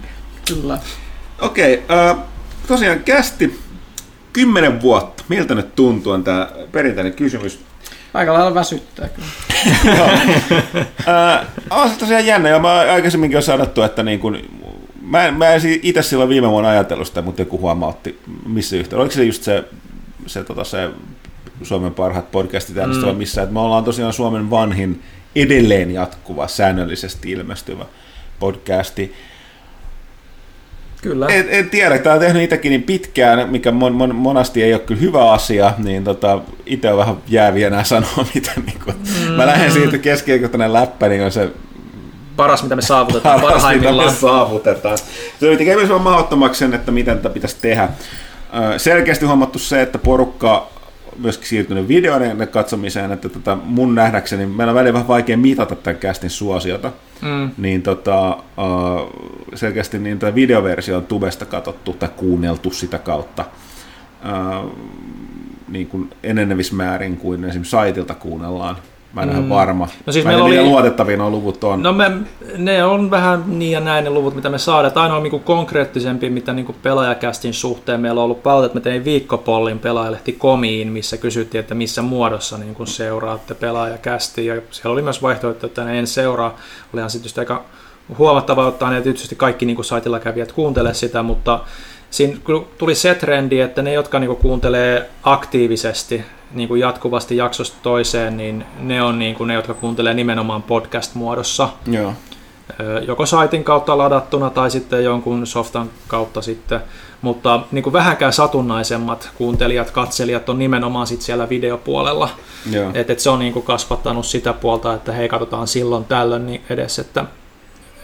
Kyllä. Okei, okay, äh, tosiaan kästi kymmenen vuotta. Miltä nyt tuntuu on tämä perinteinen kysymys? Aika lailla väsyttää kyllä. äh, on se tosiaan jännä, ja mä aikaisemminkin on sanottu, että niin kun, mä, mä en itse silloin viime vuonna ajatellut sitä, mutta joku huomautti, missä yhteydessä. Oliko se just se, se, tota, se Suomen parhaat podcastit äänestä mm. missä, että me ollaan tosiaan Suomen vanhin edelleen jatkuva, säännöllisesti ilmestyvä podcasti. Kyllä. En, en tiedä, tämä on tehnyt itsekin niin pitkään, mikä mon, mon, monasti ei ole kyllä hyvä asia, niin tota, itse on vähän jääviä nämä sanoa, mitä niin kuin, mm. mä lähden siitä keskeyköttäinen läppä, niin on se paras, mitä me saavutetaan paras, mitä me saavutetaan. Se tekee myös mahdottomaksi sen, että miten tätä pitäisi tehdä. Selkeästi huomattu se, että porukka myöskin siirtynyt videoiden katsomiseen, että tota, mun nähdäkseni meillä on välillä vähän vaikea mitata tämän kästin suosiota, mm. niin tota, uh, selkeästi niin tämä videoversio on tubesta katsottu tai kuunneltu sitä kautta uh, niin kuin enenevissä määrin kuin esimerkiksi saitilta kuunnellaan Mä en mm. ole varma. No siis meillä oli... luotettavia nuo luvut on. No me, ne on vähän niin ja näin ne luvut, mitä me saadaan. Ainoa niin konkreettisempi, mitä niin pelaajakästin suhteen meillä on ollut paljon, että me tein viikkopollin pelaajalehti Komiin, missä kysyttiin, että missä muodossa niin kuin seuraatte pelaajakästiin. Ja siellä oli myös vaihtoehto, että en seuraa. Olihan sitten aika huomattavaa ottaa ne tietysti kaikki niin kuin saitilla kävijät kuuntele sitä, mutta siinä tuli se trendi, että ne, jotka niin kuuntelee aktiivisesti niin kuin jatkuvasti jaksosta toiseen, niin ne on niin kuin ne, jotka kuuntelee nimenomaan podcast-muodossa. Joo. Joko saitin kautta ladattuna tai sitten jonkun softan kautta sitten. Mutta niin kuin vähänkään satunnaisemmat kuuntelijat, katselijat on nimenomaan sit siellä videopuolella. Et, et se on niin kuin kasvattanut sitä puolta, että hei katsotaan silloin tällöin niin edes, että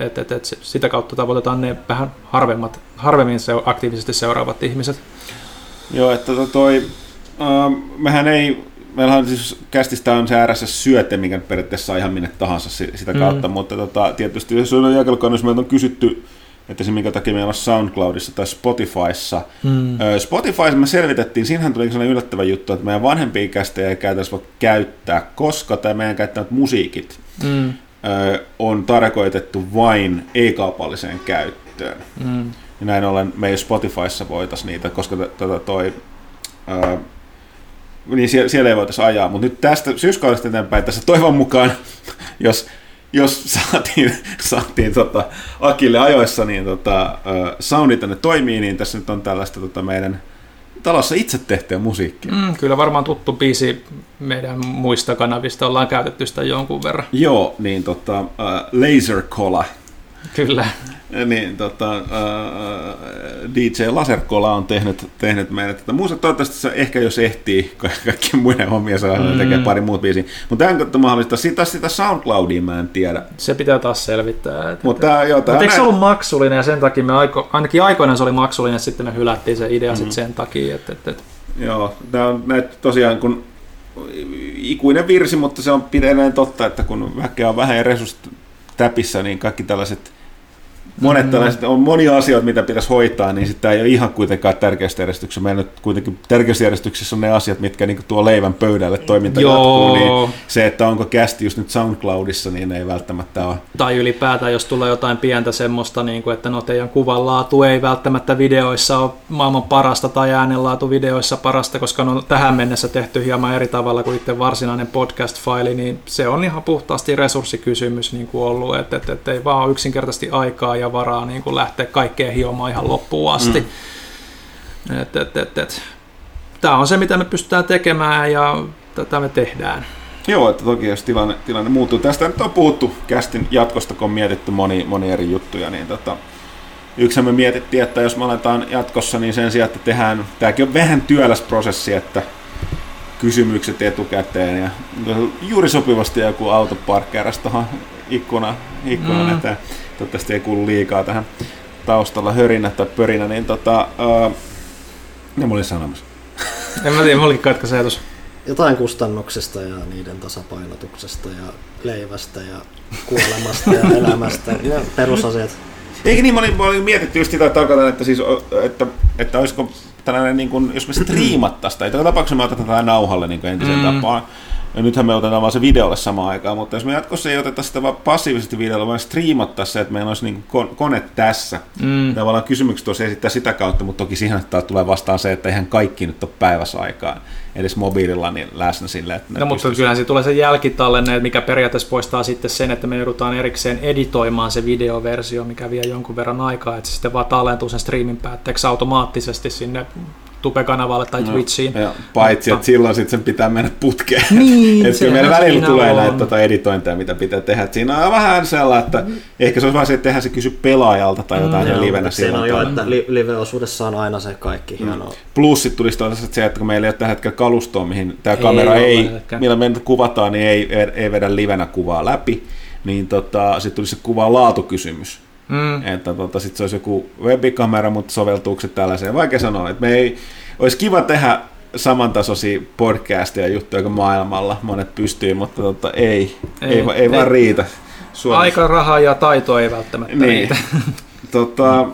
et, et, et sitä kautta tavoitetaan ne vähän harvemmat, harvemmin se aktiivisesti seuraavat ihmiset. Joo, että toi, Uh, mehän ei, meillä on siis kästistä on se RSS-syöte, mikä periaatteessa saa ihan minne tahansa sitä kautta, mm. mutta tota, tietysti jos on jakelukannassa, meiltä on kysytty, että se minkä takia meillä on SoundCloudissa tai Spotifyssa. Mm. Spotifyssa me selvitettiin, siinähän tuli sellainen yllättävä juttu, että meidän vanhempia kästejä ei käytäisi voi käyttää, koska tämä meidän käyttämät musiikit mm. on tarkoitettu vain ei-kaupalliseen käyttöön. Mm. Ja näin ollen me ei Spotifyssa voitaisiin niitä, koska tota toi, niin siellä, siellä ei voitaisiin ajaa. Mutta nyt tästä syyskaudesta eteenpäin tässä toivon mukaan, jos, jos saatiin, saatiin tota, Akille ajoissa, niin tota, soundi tänne toimii, niin tässä nyt on tällaista tota, meidän talossa itse tehtyä musiikkia. Mm, kyllä varmaan tuttu biisi meidän muista kanavista ollaan käytetty sitä jonkun verran. Joo, niin tota, äh, Laser Cola, Kyllä. niin tota, äh, DJ Laserkola on tehnyt, tehnyt meille tätä muuta. Toivottavasti se ehkä jos ehtii ka- kaikkien muiden hommia, se mm. tekee pari muut biisiä. Mutta tämä on mahdollista. Sitä, sitä SoundCloudia mä en tiedä. Se pitää taas selvittää. että- Mutta tää, joo, tää Mutta eikö se ollut maksullinen ja sen takia me aiko, ainakin aikoinaan se oli maksullinen ja sitten me hylättiin se idea mm. sitten sen takia, että, että, että Joo, tämä on näitä tosiaan kun ikuinen virsi, mutta se on edelleen totta, että kun väkeä on vähän ja resurssit täpissä, niin kaikki tällaiset Monet Mm. tällaiset, on monia asioita, mitä pitäisi hoitaa, niin sitä ei ole ihan kuitenkaan tärkeysjärjestyksessä. Meillä nyt kuitenkin tärkeysjärjestyksessä on ne asiat, mitkä niin tuo leivän pöydälle toiminta Joo. jatkuu, niin se, että onko kästi just nyt SoundCloudissa, niin ei välttämättä ole. tai ylipäätään jos tulee jotain pientä semmoista, niin kuin, että no teidän kuvanlaatu ei välttämättä videoissa ole maailman parasta tai äänenlaatu videoissa parasta, koska ne on tähän mennessä tehty hieman eri tavalla kuin itse varsinainen podcast-faili, niin se on ihan puhtaasti resurssikysymys niin kuin ollut, että, että, että ei vaan yksinkertaisesti aikaa ja varaa niin kuin lähteä kaikkeen hiomaan ihan loppuun asti. Mm. Et, et, et, et. Tämä on se, mitä me pystytään tekemään ja tätä me tehdään. Joo, että toki jos tilanne, tilanne muuttuu. Tästä nyt on puhuttu kästin jatkosta, kun on mietitty moni, moni eri juttuja, niin tota, yksi me mietittiin, että jos me aletaan jatkossa, niin sen sijaan, että tehdään, tämäkin on vähän työläs prosessi, että kysymykset etukäteen ja juuri sopivasti joku auto parkkeerasi tuohon ikkuna, ikkunan Mm. eteen. Toivottavasti ei kuulu liikaa tähän taustalla hörinä tai pörinä, niin tota, ne mä olin sanomassa. En mä tiedä, mä olikin katkaisi ajatus. Jotain kustannuksista ja niiden tasapainotuksesta ja leivästä ja kuolemasta ja elämästä. Ja perusasiat. Eikö niin, mä olin, mä olin mietitty just sitä, että että, siis, että, että olisiko tällainen, niin kuin, jos me striimattaisiin, tai joka tapauksessa me otetaan tätä nauhalle niin entiseen mm. tapaan, ja nythän me otetaan vaan se videolle samaan aikaan, mutta jos me jatkossa ei oteta sitä vaan passiivisesti videolla, vaan striimattaisiin se, että meillä olisi niin kuin kone tässä. Mm. Tavallaan kysymykset tuossa esittää sitä kautta, mutta toki siihen että tulee vastaan se, että eihän kaikki nyt ole päivässä aikaa edes mobiililla niin läsnä sille, että No mutta kyllähän siitä tulee se jälkitallenne, mikä periaatteessa poistaa sitten sen, että me joudutaan erikseen editoimaan se videoversio, mikä vie jonkun verran aikaa, että se sitten vaan tallentuu sen streamin päätteeksi automaattisesti sinne Tube-kanavalle tai No, Twitchiin. Ja, paitsi, että silloin sitten sen pitää mennä putkeen. Niin, että kyllä meillä välillä tulee on. näitä tota editointeja, mitä pitää tehdä. Et siinä on vähän sellainen, että ehkä se olisi vaan se, että tehdään se kysy pelaajalta tai jotain mm, Joo, livenä mutta siinä on jo, että li- live-osuudessa on aina se kaikki hienoa. Plus sitten tulisi toisaalta se, että kun meillä ei ole tällä hetkellä kalustoa, mihin tämä Ei kamera ole ei, lähellekään. millä me nyt kuvataan, niin ei, ei, ei vedä livenä kuvaa läpi, niin tota, sitten tulisi se kuvan laatukysymys. Mm. Että tota, sitten se olisi joku webikamera, mutta soveltuuko se tällaiseen? Vaikea sanoa. Että me ei, olisi kiva tehdä samantasoisia podcasteja ja juttuja kuin maailmalla. Monet pystyy, mutta tota, ei, ei, ei, ei, vaan ei. riitä. Suomessa. Aika, rahaa ja taito ei välttämättä Niin. riitä. Tota,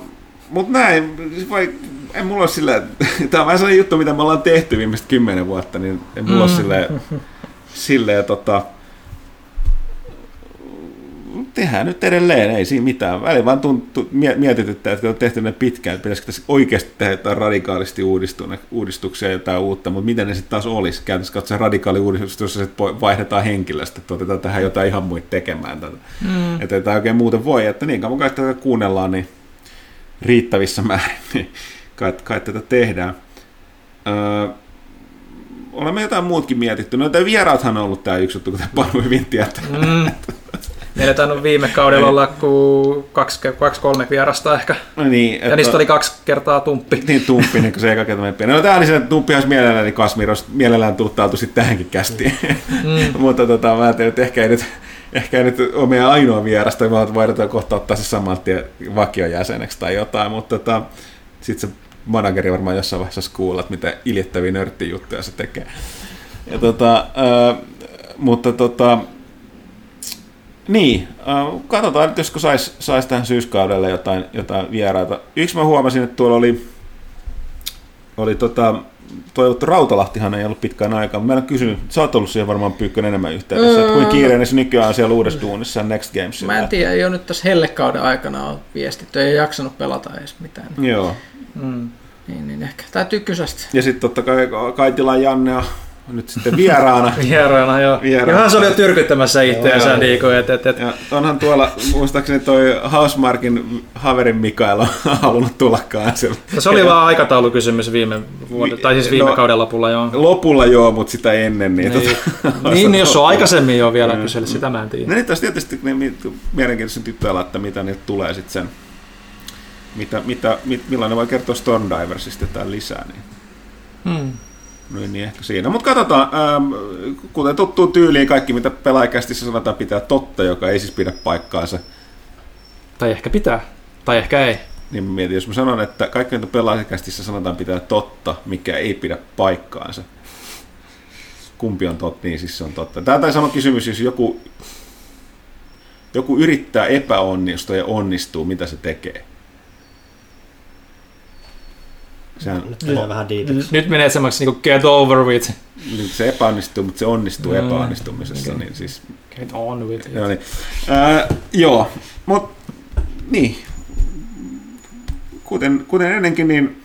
mutta näin, vai, ei mulla ole sillä, tämä on vähän sellainen juttu, mitä me ollaan tehty viimeiset kymmenen vuotta, niin ei mulla mm. ole silleen, silleen tota, tehdään nyt edelleen, ei siinä mitään. Väli vaan tuntuu, mie- mietityttää, että kun on tehty ne pitkään, että pitäisikö tässä oikeasti tehdä jotain radikaalisti uudistuksia, jotain uutta, mutta miten ne sitten taas olisi? Käytännössä katsoen radikaali uudistus, jossa sit po- vaihdetaan henkilöstä, että otetaan tähän jotain ihan muita tekemään tätä. Mm. Että tämä oikein muuten voi, että niin kauan kai tätä kuunnellaan, niin riittävissä määrin, niin kai, kai tätä tehdään. Öö, olemme jotain muutkin mietitty. No tämä vieraathan on ollut tämä yksi juttu, kuten paljon hyvin tietää. Mm. Meillä ei tainnut viime kaudella olla kaksi, kaksi kolme vierasta ehkä. No niin, Ja niistä oli kaksi kertaa tumppi. Niin tumppi, niin kuin se eka kerta meni pieni. No tää oli se, että tumppi olisi mielellään, niin Kasmir olisi mielellään tuuttautu sitten tähänkin kästiin. Mm. Mutta tota, mä ajattelin, että ehkä ei nyt, ehkä ei nyt ole meidän ainoa vierasta, vaan voidaan kohta ottaa se saman tien vakiojäseneksi tai jotain, mutta tota, sitten se manageri varmaan jossain vaiheessa kuulla, että mitä iljettäviä nörttijuttuja se tekee. Ja tota, äh, mutta tota, niin, äh, katsotaan nyt, josko saisi sais tähän syyskaudelle jotain, jotain vieraita. Yksi mä huomasin, että tuolla oli, oli tota, toivottu Rautalahtihan ei ollut pitkään aikaa, mutta mä en kysynyt, sä oot ollut siihen varmaan pyykön enemmän yhteydessä, että kuinka kiireinen se nykyään on siellä uudessa duunissa Next Games. Mä en tiedä, ei ole nyt tässä hellekauden aikana ole viestitty, ei jaksanut pelata edes mitään. Joo. Mm. Niin, niin ehkä täytyy kysyä sitä. Ja sitten totta kai Kaitila Janne on nyt sitten vieraana. Vieraana, joo. Vieraana. Johan se oli jo tyrkyttämässä itseänsä, Joo. niin kuin, että, että, että Ja onhan tuolla, muistaakseni toi Housemarkin Haverin Mikael on halunnut tulla kanssa. se oli vaan aikataulukysymys viime vuoden, tai siis viime No, kauden lopulla, joo. Lopulla joo, mutta sitä ennen. Niin, Niin, tota- niin, niin jos on aikaisemmin jo vielä kysellä, sitä mä en tiedä. No niin, tässä tietysti niin, mi- mielenkiintoisen tyttöillä, että mitä niitä tulee sitten sen, mitä, mitä, mit, millainen voi kertoa Stormdiversista jotain lisää, niin, Hmm. Niin, niin ehkä siinä. Mutta katsotaan, ähm, kuten tuttuu tyyliin, kaikki mitä pelaajakästissä sanotaan pitää totta, joka ei siis pidä paikkaansa. Tai ehkä pitää, tai ehkä ei. Niin mä mietin, jos mä sanon, että kaikki mitä pelaajakästissä sanotaan pitää totta, mikä ei pidä paikkaansa. Kumpi on totta, niin siis se on totta. Tämä tai sama kysymys, jos joku, joku yrittää epäonnistua ja onnistuu, mitä se tekee? Sehän, Nyt menee vähän diipiksi. Nyt menee semmoiksi niin get over with. nyt se epäonnistuu, mutta se onnistuu Mm. epäonnistumisessa. Niin siis, Get on with it. joo, niin. Ää, joo, mutta niin. Kuten, kuten ennenkin, niin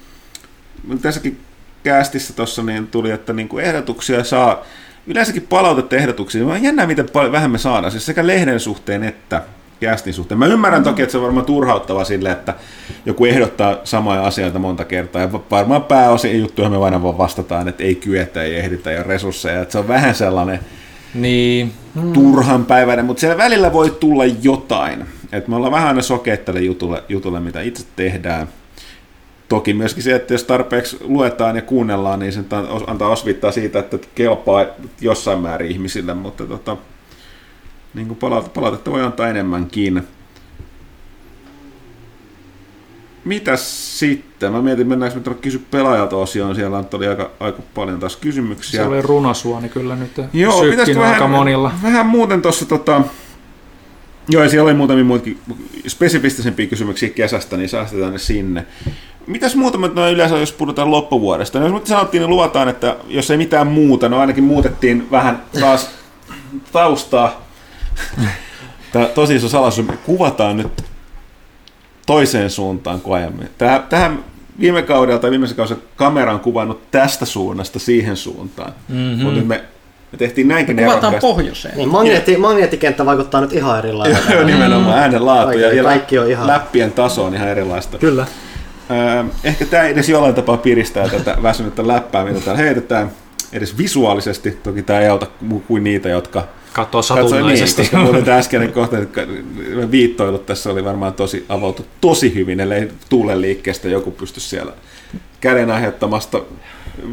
tässäkin käästissä tuossa niin tuli, että niin kuin ehdotuksia saa, yleensäkin palautetta ehdotuksia, vaan jännää miten paljon vähän me saadaan, siis sekä lehden suhteen että käästin suhteen. Mä ymmärrän toki, että se on varmaan turhauttava sille, että joku ehdottaa samoja asioita monta kertaa, ja varmaan pääosin juttuja me aina vaan vastataan, että ei kyetä, ei ehditä, ei ole resursseja, että se on vähän sellainen, Niin. turhan päiväinen, mutta siellä välillä voi tulla jotain. Et me ollaan vähän aina sokeet tälle jutulle, jutulle, mitä itse tehdään. Toki myöskin se, että jos tarpeeksi luetaan ja kuunnellaan, niin se antaa- osviittaa siitä, että kelpaa jossain määrin ihmisille, mutta tota, niin kuin palautetta, palautetta voi antaa enemmänkin. Mitäs sitten? Mä mietin, mennäänkö me kysy pelaajalta osioon. Siellä on oli aika, aika paljon taas kysymyksiä. Se oli runasuoni kyllä nyt. Joo, pitäisikö aika vähän, monilla. vähän muuten tuossa tota, Joo, ja siellä oli muutamia muitakin spesifistisempiä kysymyksiä kesästä, niin säästetään ne sinne. Mitäs muuta me no yleensä, jos puhutaan loppuvuodesta? No, jos me sanottiin, niin luvataan, että jos ei mitään muuta, no ainakin muutettiin vähän taas taustaa. Tämä tosi iso salaisuus, me kuvataan nyt toiseen suuntaan kuin aiemmin. Tähän, tähän viime kaudella tai viimeisen kaudella kamera on kuvannut tästä suunnasta siihen suuntaan. Mm-hmm. Mutta nyt me, me tehtiin näinkin Kuvataan nerokkaasti. pohjoiseen. Niin, magneetti, magneettikenttä vaikuttaa nyt ihan erilaiselta. Joo, nimenomaan äänen laatu ja, ja kaikki on ihan- läppien taso on ihan erilaista. Kyllä. Öö, ehkä tämä edes jollain tapaa piristää tätä väsynyttä läppää, mitä täällä heitetään edes visuaalisesti. Toki tämä ei auta kuin niitä, jotka Katsoo katsoi niin, satunnaisesti. koska muuten tämä äskeinen kohta, viittoilut tässä oli varmaan tosi avautu tosi hyvin, ellei tuulen liikkeestä joku pysty siellä käden aiheuttamasta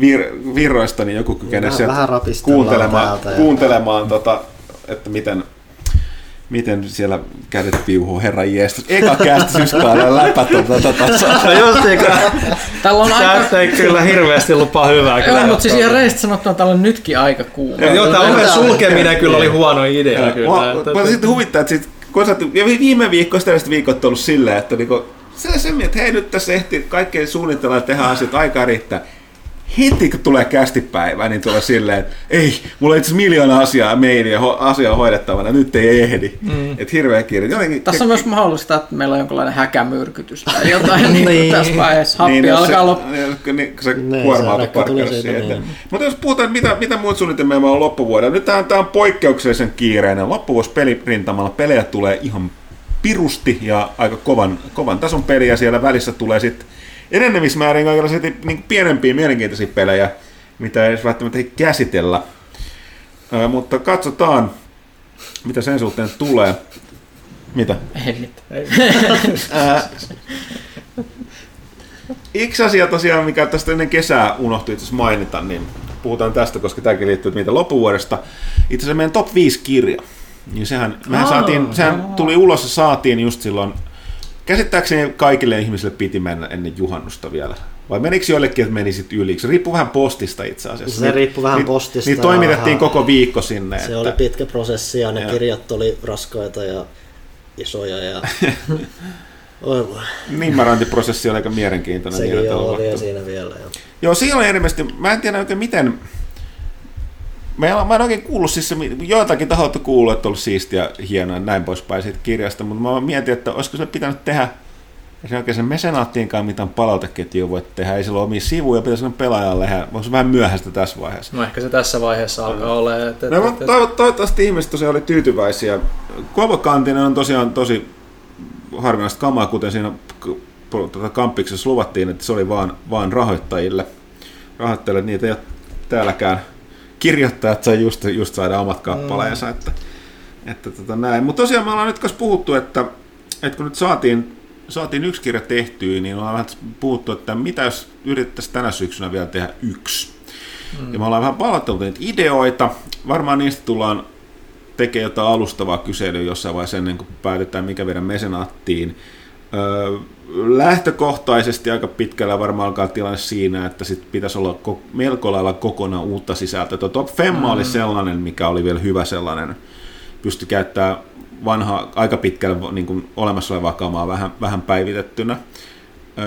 vir- virroista, niin joku kykenee sieltä kuuntelemaan, täältä ja- kuuntelemaan tota, että miten, miten siellä kädet viuhuu, herra jeestus. Eka kästä syskaalla läpät on tätä tasoa. No just niin, Täällä on aika... Tästä ei kyllä hirveästi lupaa hyvää. Joo, mutta siis ihan reistä sanottuna täällä on nytkin aika kuuma. Joo, tämä oven sulkeminen kyllä oli huono idea. Kyllä. mua sitten huvittaa, että sit, kun sä, oot- ja viime viikko, sitä viikot on ollut silleen, että niinku, se se, että hei nyt tässä ehtii kaikkea suunnitella ja tehdä asioita, aikaa riittää. Heti kun tulee kästipäivä, niin tulee silleen, että ei, mulla on itse asiassa miljoona asiaa meilia, ho, asiaa hoidettavana, nyt ei ehdi. Mm. Että hirveä kiire. Jotenkin, Tässä on myös mahdollista, että meillä on jonkinlainen häkämyrkytys tai jotain niin. Niin. tässä vaiheessa. Happi jos alkaa se, loppu. niin, niin, se Niin, kuorma se rekka tuli siitä, niin. Mutta jos puhutaan, mitä, mitä muut suunnitelmia meillä on loppuvuodella. Nyt tämä on, tää on poikkeuksellisen kiireinen. Loppuvuosi pelirintamalla pelejä tulee ihan pirusti ja aika kovan, kovan tason peliä. Siellä välissä tulee sitten enenemismäärin kaikilla niin pienempiä mielenkiintoisia pelejä, mitä ei edes välttämättä ei käsitellä. Ää, mutta katsotaan, mitä sen suhteen tulee. Mitä? Ei mitään. Ää, Yksi asia tosiaan, mikä tästä ennen kesää unohtui itse mainita, niin puhutaan tästä, koska tämäkin liittyy meitä loppuvuodesta. Itse asiassa meidän top 5 kirja. Niin sehän, mehän Aa, saatiin, sehän tuli ulos ja saatiin just silloin, käsittääkseni kaikille ihmisille piti mennä ennen juhannusta vielä. Vai menikö joillekin, että meni sitten yli? Se riippuu vähän postista itse asiassa. Se riippuu vähän niitä- postista ja toimitettiin vähän- koko viikko sinne. Se oli pitkä prosessi ja ne Joo. kirjat oli raskaita ja isoja ja Oi voi. Nimmarointiprosessi oli aika mielenkiintoinen. Sekin vielä jo tällä oli ja siinä vielä. Jo. Joo, siinä oli ilmeisesti, mä en tiedä oikein miten, Meillä, mä en oikein kuullut, siis joitakin taholta kuullut, että on ollut siistiä, hienoa ja näin poispäin siitä kirjasta, mutta mä mietin, että olisiko se pitänyt tehdä, ei se oikein sen mesenaattiinkaan mitään palauteketjua voi tehdä, ei sillä ole omia sivuja, pitäisi sen pelaajalle tehdä, onko se vähän myöhäistä tässä vaiheessa? No ehkä se tässä vaiheessa alkaa olla. Et, et, No, et, mutta toivo- toivottavasti ihmiset tosiaan oli tyytyväisiä. Kovakantinen on tosiaan tosi harvinaista kamaa, kuten siinä tuota kampiksessa luvattiin, että se oli vaan, vaan rahoittajille. Rahoittajille niitä ei ole täälläkään. Kirjoittajat sai just, just saada omat kappaleensa. Mm. Että, että tota näin. Mutta tosiaan me ollaan nyt kanssa puhuttu, että, että kun nyt saatiin, saatiin yksi kirja tehtyä, niin ollaan vähän puhuttu, että mitä jos yritettäisiin tänä syksynä vielä tehdä yksi. Mm. Ja me ollaan vähän palauteltu niitä ideoita. Varmaan niistä tullaan tekemään jotain alustavaa kyselyä jossain vaiheessa ennen kuin päätetään, mikä viedä mesenaattiin. Lähtökohtaisesti aika pitkällä varmaan alkaa tilanne siinä, että sit pitäisi olla ko- melko lailla kokonaan uutta sisältöä. Tuo Top Femma mm. oli sellainen, mikä oli vielä hyvä sellainen. Pystyi käyttämään vanha, aika pitkälle niin kuin olemassa olevaa kamaa vähän, vähän päivitettynä.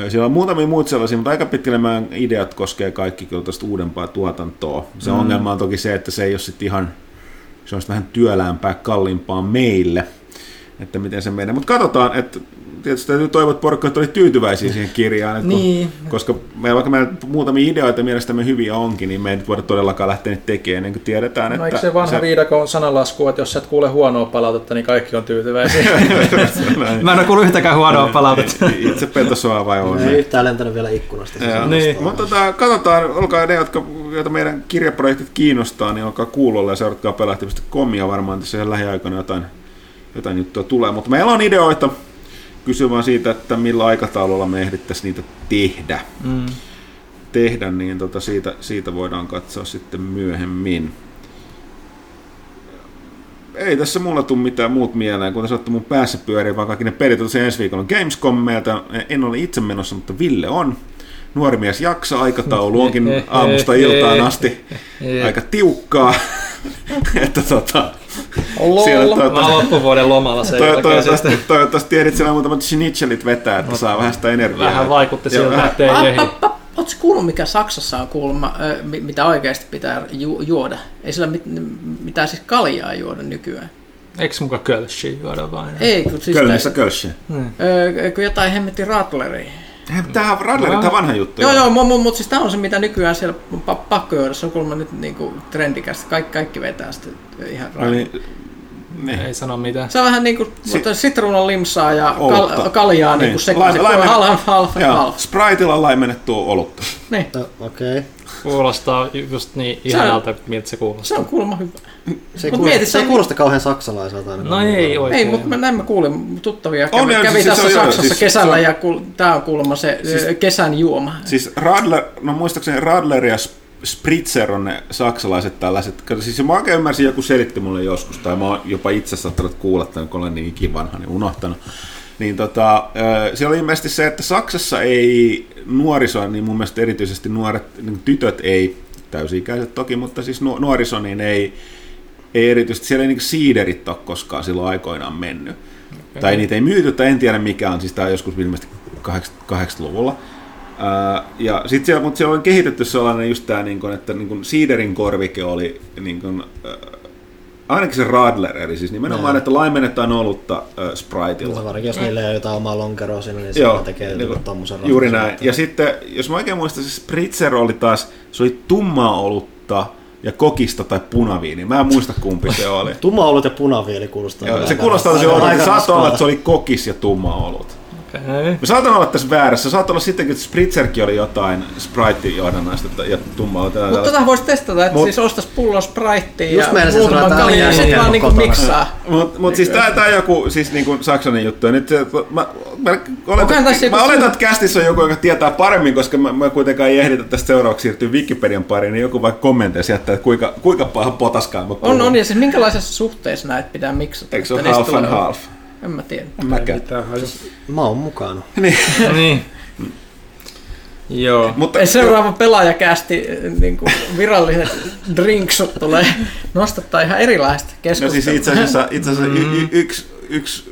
Siellä on muutamia muita sellaisia, mutta aika pitkälle meidän ideat koskee kaikki kyllä tästä uudempaa tuotantoa. Se mm. ongelma on toki se, että se ei ole sitten ihan, se on vähän työläämpää, kalliimpaa meille, että miten se menee. Mutta katsotaan, että tietysti täytyy toivoa, että porukka oli tyytyväisiä siihen kirjaan, että Niin. kun, koska meillä, vaikka meillä muutamia ideoita mielestämme hyviä onkin, niin me ei nyt voida todellakaan lähteä niitä tekemään ennen kuin tiedetään, No että... eikö se vanha viidakon sananlasku, että jos et kuule huonoa palautetta, niin kaikki on tyytyväisiä? Mä en ole kuullut yhtäkään huonoa palautetta. Itse petosoa vai on? Ei yhtään lentänyt vielä ikkunasta. se Niin. Mutta tota, katsotaan, olkaa ne, jotka, joita meidän kirjaprojektit kiinnostaa, niin olkaa kuulolla ja seuratkaa pelahti.comia varmaan tässä lähiaikoina jotain, jotain juttua tulee. Mutta meillä on ideoita, kysy vaan siitä, että millä aikataululla me ehdittäisiin niitä tehdä. Mm. tehdä, niin tota siitä, siitä voidaan katsoa sitten myöhemmin. Ei tässä mulla tule mitään muut mieleen, kun sanottu mun päässä pyörii, vaan kaikki ne pelit ensi viikolla Gamescom meiltä. En ole itse menossa, mutta Ville on. Nuori mies jaksaa, aikataulu onkin aamusta iltaan asti aika tiukkaa. että tota, siellä Mä toivottavasti, loppuvuoden lomalla jälkeen. toivottavasti, siis toivottavasti ehdit siellä muutamat schnitzelit vetää, että saa vähän sitä energiaa. Vähän vaikutti Joo, siltä, vähän- että ei ehdi. Oletko kuullut, mikä Saksassa on kuulemma, mi- mitä oikeasti pitää ju- juoda? Ei sillä mit, mitään siis kaljaa juoda nykyään. Eikö muka kölschi juoda vain? Ei, kun siis Kölnissä Kölsche. ö, kun jotain hemmetti ratleria. On Radlerin, tämä vanha juttu. Joo, joo, mutta mut, siis tämä on se, mitä nykyään siellä on pa- pakko juoda. Se on kuulemma nyt niinku trendikästä. Kaikki, kaikki vetää sitä ihan No niin, niin. Ei sano mitään. Se on vähän niinku Si- sitruunan limsaa ja Olutta. kal- kaljaa Niin. niinku se, Laime- se laime- half, half, Joo, half. Spritella laimennettua olutta. Niin. Okei. Okay. Kuulostaa just niin ihanalta, miltä se Se kuulostaa. on kuulemma hyvä. Se, ei Mut kuulosta, mieti, se se ei on- kuulosta kauhean saksalaiselta. No ei oikein. Ei, mutta mä näin mä kuulin tuttavia. On, Kävi, joo, kävi siis tässä se on, Saksassa siis kesällä se on- ja kuul, tää on kuulemma se Siis- siis, kesän juoma. Siis Radler, no muistaakseni Radler ja Spritzer on ne saksalaiset tällaiset. Kato, siis mä oikein ymmärsin, joku selitti mulle joskus, tai mä oon jopa itse saattanut kuulla, tämän, kun olen niin ikivanha, niin unohtanut. Niin tota, siellä oli ilmeisesti se, että Saksassa ei nuoriso, niin mun mielestä erityisesti nuoret, niin tytöt ei, täysi-ikäiset toki, mutta siis nu- nuoriso, niin ei, ei erityisesti, siellä ei niin siiderit ole koskaan silloin aikoinaan mennyt. Okay. Tai niitä ei myyty, tai en tiedä mikä on, siis tämä on joskus ilmeisesti 80-luvulla. Ää, ja sitten siellä, mutta siellä on kehitetty sellainen just tämä, niin kun, että niin kun siiderin korvike oli niin kun, ainakin se Radler, eli siis nimenomaan, Joo. että laimennetaan olutta ää, Mutta Spritella. varsinkin jos niillä ei ole jotain omaa lonkeroa siinä, niin Joo, se tekee niin tommosen Juuri ratkaisun, näin. Ja sitten, jos mä oikein muistan, se Spritzer oli taas, se oli tummaa olutta ja kokista tai punaviini. Mä en muista kumpi se oli. Tumma olut ja punavieli kuulostaa. Joo, se kuulostaa tosi oudolta. Saattaa olla, että se oli kokis ja tumma olut. Okei. Mä saatan olla tässä väärässä. Saattaa olla sittenkin, että Spritzerkin oli jotain Sprite-johdannaista ja tummaa. Mutta tätä voisi testata, että Mut- siis ostas pullon Spriteä Just ja että kaljaa ja sitten vaan niinku kotona. miksaa. Mutta mut siis tää, tää on joku siis niinku saksanen juttu. Ja nyt se, mä, mä, oletan, joku mä oletan, että kästissä on joku, joka tietää paremmin, koska mä, mä kuitenkaan ei ehditä tästä seuraavaksi siirtyä Wikipedian pariin, niin joku vaikka kommenteissa jättää, että kuinka, kuinka paha potaskaan mä On, on, ja siis minkälaisessa suhteessa näitä pitää miksata? Eikö se ole half and tulee- half? En mä tiedä. En mäkään. Mä oon mukana. niin. Joo. Mutta Ei seuraava pelaajakästi niin kuin viralliset drinksut tulee nostattaa ihan erilaista No keskustelua. siis itse asiassa, itse asiassa y- y- yksi, yksi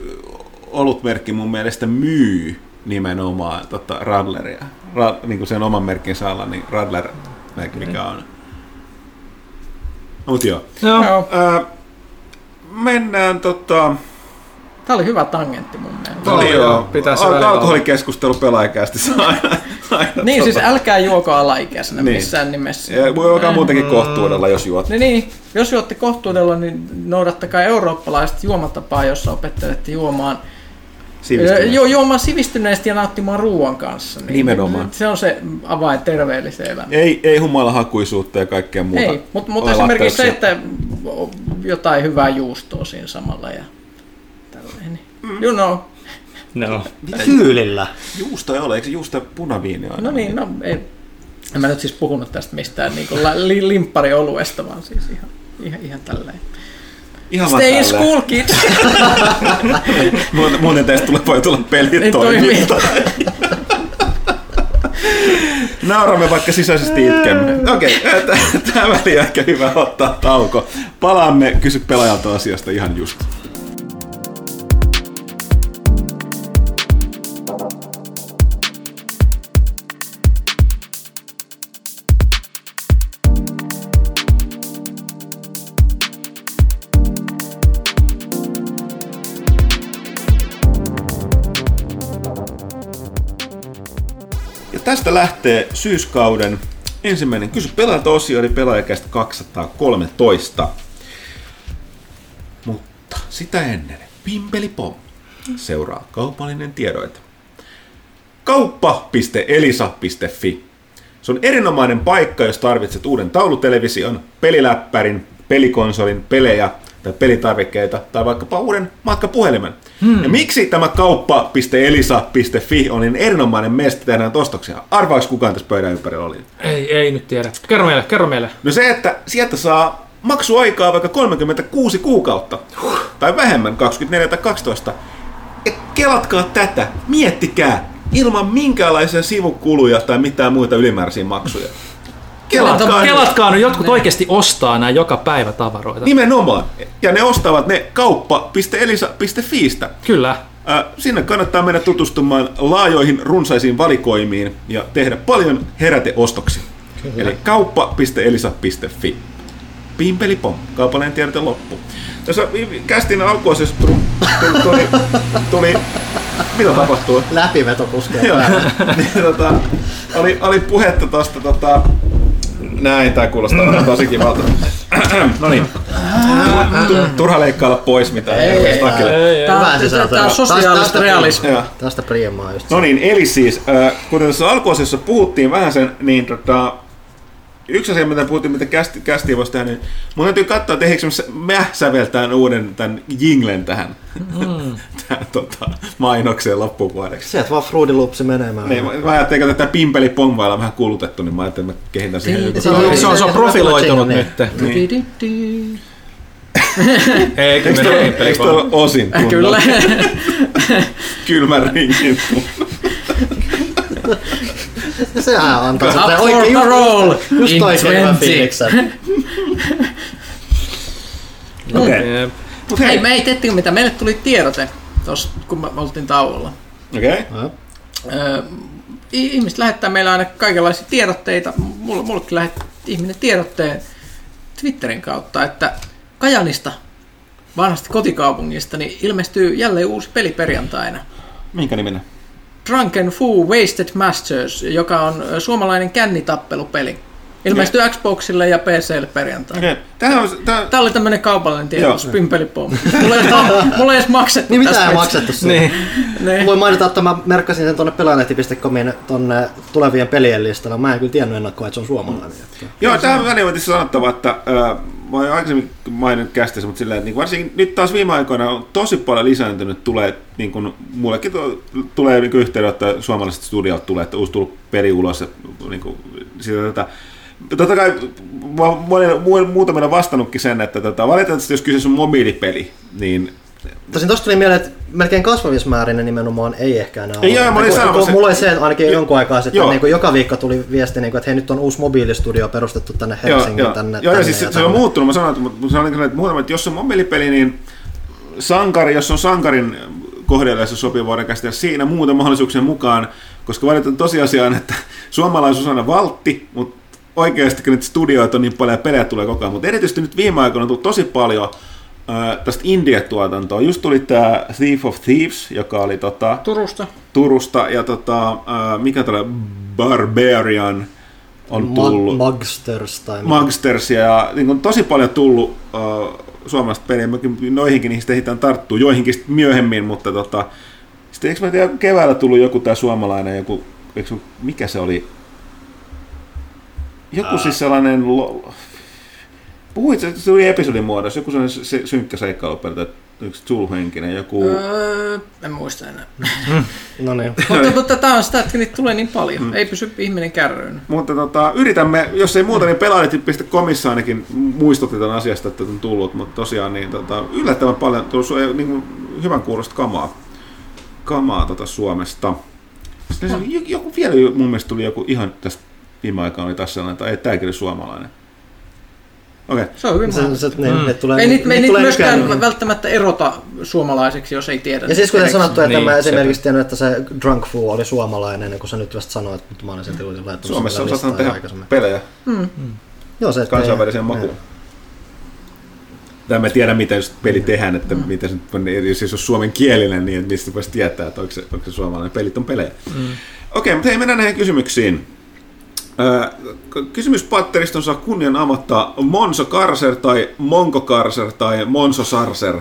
olutmerkki mun mielestä myy nimenomaan tota, Radleria. Ra, niin kuin sen oman merkkinsä alla, niin Radler, mikä on. Mut joo. Joo. Joo. Ää, mennään tota... Tämä oli hyvä tangentti mun mielestä. Oli joo, pitäisi Al- alkoholikeskustelu aina Niin, siis tota- älkää juoko alaikäisenä Niin. missään nimessä. Ja voi alkaa muutenkin kohtuudella, jos juot. Niin, niin, jos juotte kohtuudella, niin noudattakaa eurooppalaista juomatapaa, jossa opettelette juomaan, Sivistyneesti. ju, juomaan sivistyneesti ja nauttimaan ruoan kanssa. Niin Nimenomaan. Se on se avain terveelliseen elämään. Ei, ei humalahakuisuutta ja kaikkea muuta. Ei, mutta mut esimerkiksi se, että jotain hyvää juustoa siinä samalla ja. Mm. You know. No. Tyylillä. Juusto ei ole, eikö juusto punaviini aina? No niin, no ei. En mä nyt siis puhunut tästä mistään niin kuin li, limpparioluesta, vaan siis ihan, ihan, ihan tälleen. Ihan Stay in school, kids! Muuten, teistä tulee, voi tulla pelit Ei toimi. toiminta. Nauramme vaikka sisäisesti itkemme. Okei, okay, tämä väli on ehkä hyvä ottaa tauko. Palaamme kysy pelaajalta asiasta ihan just. Tästä lähtee syyskauden ensimmäinen kysy pelaajalta osio, eli pelaajakästä 213. Mutta sitä ennen, pimpeli pom, seuraa kaupallinen tiedoite. Kauppa.elisa.fi Se on erinomainen paikka, jos tarvitset uuden taulutelevision, peliläppärin, pelikonsolin, pelejä tai pelitarvikkeita tai vaikkapa uuden matkapuhelimen. Hmm. Ja miksi tämä kauppa.elisa.fi on niin erinomainen mesta tehdä näitä ostoksia? Arvaaks kukaan tässä pöydän ympärillä oli? Ei, ei nyt tiedä. Kerro meille, kerro meille. No se, että sieltä saa maksuaikaa vaikka 36 kuukautta. Tai vähemmän, 24 tai 12. Ja kelatkaa tätä, miettikää, ilman minkäänlaisia sivukuluja tai mitään muita ylimääräisiä maksuja. Kelatkaa, Kelatkaa nyt, jotkut oikeasti ostaa nämä joka päivä tavaroita. Nimenomaan. Ja ne ostavat ne kauppa.elisa.fiistä. Kyllä. Äh, Sinne kannattaa mennä tutustumaan laajoihin runsaisiin valikoimiin ja tehdä paljon heräteostoksia. Eli kauppa.elisa.fi. Pimpeli pom, kaupallinen tiedote loppu. Tässä kästin alkuosassa tuli, tuli, tuli, tuli, mitä tapahtuu? Läpiveto puskee Joo. niin, tota, oli, oli puhetta tosta tota, näin, tää kuulostaa tosi kivalta. no niin. Tu- Turha leikkailla pois mitään. Ei, ei. Ei, ei. Tää, Hyvää tää, on sosiaalista Tästä- realismia. Tästä priemaa just. No niin, eli siis, äh, kuten tässä alkuosassa puhuttiin vähän sen, niin tota, yksi asia, mitä puhuttiin, mitä kästi, kästiä voisi tehdä, niin mun täytyy katsoa, että eikö mä säveltään uuden tämän jinglen tähän, mm. tähän tota, mainokseen loppuvuodeksi. Sieltä vaan Fruity Loopsi menemään. Niin, mä, mä ajattelin, että tätä pimpeli pongvailla on vähän kulutettu, niin mä ajattelin, että mä kehitän siihen joku Se on- toinen. Se on, se on profiloitunut Niin. nyt. Niin. Ei, Eikö tuo- mene eikö tuo osin tunnu? Kyllä. Kylmän ringin tunnu. Sehän antaa for oikein just, parole just in oikein hyvän 20. fiiliksen. Okei. Mut Hei, hei. me ei tehtiin mitä. Meille tuli tiedote tuossa, kun me oltiin tauolla. Okei. Öö, i- ihmiset lähettää meille aina kaikenlaisia tiedotteita. Mulle, mullekin lähetti ihminen tiedotteen Twitterin kautta, että Kajanista, vanhasta kotikaupungista, niin ilmestyy jälleen uusi peli perjantaina. Minkä niminen? Drunken Foo Wasted Masters, joka on ö, suomalainen kännitappelupeli. Ilmestyy Xboxille ja PClle perjantaina. Okei. Tämähän on, tää, Tämä oli tämmönen kaupallinen tiedotus, Joo. pimpelipom. Mulla ei, mulla ei edes maksettu Niin mitä ei maksettu? Niin. Niin. Voin mainita, että mä merkkasin sen tonne pelaajalehti.comin tonne tulevien pelien listalla. Mä en kyllä tiennyt ennakkoa, että se on suomalainen. Että- Joo, tähän väliin on sanottava, että äh, mä oon aikaisemmin maininnut kästissä, mutta silleen, että niin varsinkin nyt taas viime aikoina on tosi paljon lisääntynyt, tulee, niin kuin, mullekin to, tulee niin yhteydenotto suomalaiset studiot tulee, että uusi tullut peli ulos, ja, niin kuin, sitä, tätä, Totta kai mä oon monille- mu- muutamille vastannutkin sen, että tota, valitettavasti jos kyseessä on mobiilipeli, niin Tosin tosta tuli mieleen, että melkein kasvavissa määrin ne nimenomaan ei ehkä enää Ei, ole. joo, mä olin Kun- kun Mulla oli se ainakin Jo- jonkun aikaa sitten, niin kuin joka viikko tuli viesti, niin kuin, että hei nyt on uusi mobiilistudio perustettu tänne Helsingin joo, tänne. joo, joo, tänne siis se, ja se on tänne. muuttunut. Mä sanoin, että, mutta sanoin, että, muutama, että jos on mobiilipeli, niin sankari, jos on sankarin kohdalla, jos sopii, voidaan käsitellä siinä muuten mahdollisuuksien mukaan, koska valitan tosiasia on, että suomalaisuus on aina valtti, mutta oikeasti nyt studioita on niin paljon ja pelejä tulee koko ajan, mutta erityisesti nyt viime aikoina on tullut tosi paljon tästä India-tuotantoa. Just tuli tämä Thief of Thieves, joka oli tota, Turusta. Turusta, ja tota, äh, mikä tällä Barbarian on Ma- tullut. Mugsters tai mitä. Magstersia ja niin kuin tosi paljon tullut uh, suomalaista peliä. Noihinkin niistä ehditään tarttuu, joihinkin myöhemmin, mutta tota, sitten eikö mä tiedä, keväällä tullut joku tämä suomalainen, joku, eikö, mikä se oli? Joku siis sellainen, lo, puhuit, se se tuli episodin muodossa, joku sellainen se, synkkä seikkailupeli, yksi Zulu-henkinen, joku... Öö, en muista enää. No niin. mutta, mutta tämä on sitä, että niitä tulee niin paljon. Mm. Ei pysy ihminen kärryyn. Mutta tota, yritämme, jos ei muuta, niin pelaajatit.comissa ainakin muistutti tämän asiasta, että on tullut, mutta tosiaan niin, tota, yllättävän paljon tullut niin kuin, hyvän kuulosta kamaa, kamaa tota, Suomesta. Sitten se, oli joku, vielä mun mielestä tuli joku ihan tästä viime aikaan oli taas sellainen, että ei, tämäkin oli suomalainen. Okei. Okay. Se on hyvin Se, mahdollista. se, ne, ne tulee, Ei niitä ne ei niitä tulee myöskään nykyään- välttämättä erota suomalaiseksi, jos ei tiedä. Ja siis kuten sanottu, että Niin, mä esimerkiksi tiennyt, että se Drunk Fool oli suomalainen, ennen kuin sä nyt vasta sanoit, mutta mä olin silti laittanut Suomessa sille on saattanut listaa tehdä aikaisemmin. pelejä Joo, se, että kansainväliseen makuun. Tai mä tiedän, miten just peli tehdään, että mm. miten se on, jos se on suomenkielinen, niin että mistä voisi tietää, että onko se, onko se suomalainen. Pelit on pelejä. Mm. Okei, mutta hei, mennään näihin kysymyksiin. Ö, Kysymyspatteriston saa kunnian amattaa Monso Karser tai Monko Karser tai Monso Sarser.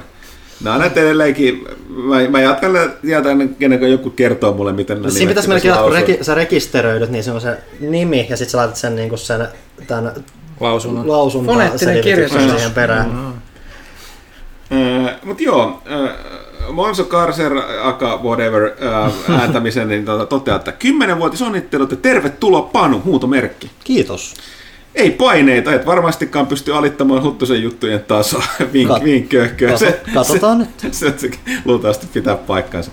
Nämä on näitä edelleenkin, mä, mä jatkan tietää ennen kuin joku kertoo mulle, miten nämä Siinä pitäisi melkein, kun reki, sä rekisteröidyt, niin se on se nimi, ja sitten sä laitat sen, niin sen tämän Lausunnon. lausunta Foneettinen selityksen kirjoitus. siihen perään. Mutta joo, äh, Monso Karser, aka whatever, äh, ääntämisen, niin tota, toteaa, että 10-vuotis onnittelut ja tervetuloa Panu, huutomerkki. Kiitos. Ei paineita, et varmastikaan pysty alittamaan Huttusen juttujen tasoa. Vink, Kat- vink, köhkö. kato- katsotaan nyt. Se, se, luultavasti pitää paikkansa.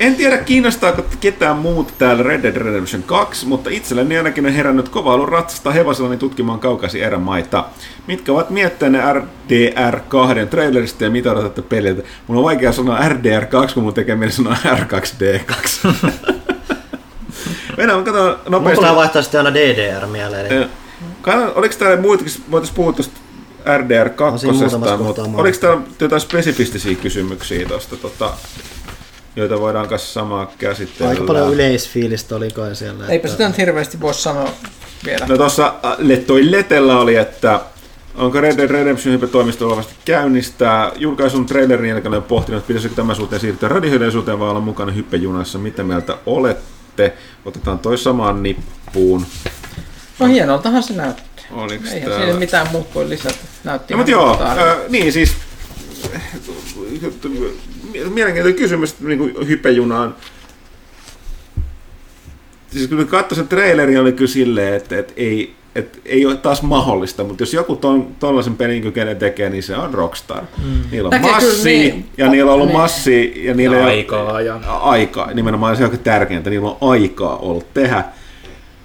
En tiedä kiinnostaako ketään muuta täällä Red Dead Redemption 2, mutta itselleni ainakin on herännyt kova ollut ratsastaa hevosellani tutkimaan kaukaisia erämaita. Mitkä ovat mietteenne RDR2 trailerista ja mitä odotatte peliltä? Mun on vaikea sanoa RDR2, kun mun tekee mieli sanoa R2D2. Mennään, katsotaan Mun nopeasti. tulee vaihtaa sitten aina DDR mieleen. Katsotaan, oliko täällä muitakin, voitaisiin puhua tuosta RDR2, On siinä muutamassa mutta oliko täällä jotain spesifistisiä kysymyksiä tuosta, tota, joita voidaan kanssa samaa käsitellä? Aika paljon yleisfiilistä oli kai siellä. Eipä sitä nyt hirveästi voi sanoa vielä. No tuossa äh, toi Letellä oli, että onko Red Dead Redemption toimisto olevasti käynnistää. Julkaisun trailerin jälkeen olen pohtinut, että pitäisikö tämän suhteen siirtyä radiohyödyllisyyteen vai olla mukana hyppejunassa. Mitä mieltä olette? Otetaan toi samaan nippuun. No hienoltahan se näytti. Oliks Eihän täällä? siinä mitään muuta voi lisätä. Näytti No, mutta joo, äh, niin siis mielenkiintoinen kysymys niin kuin hypejunaan. Siis kun katsoin sen trailerin, oli kyllä silleen, että, että ei, että ei ole taas mahdollista, mutta jos joku ton, tollaisen pelin kykenee tekee, niin se on Rockstar. Mm. Niillä on Näkee kyllä massi, niin. ja niillä on ollut Niin. massi, ja niillä Ja ei ole- aikaa ja- aikaa. Nimenomaan se on tärkeintä, niillä on aikaa ollut tehdä.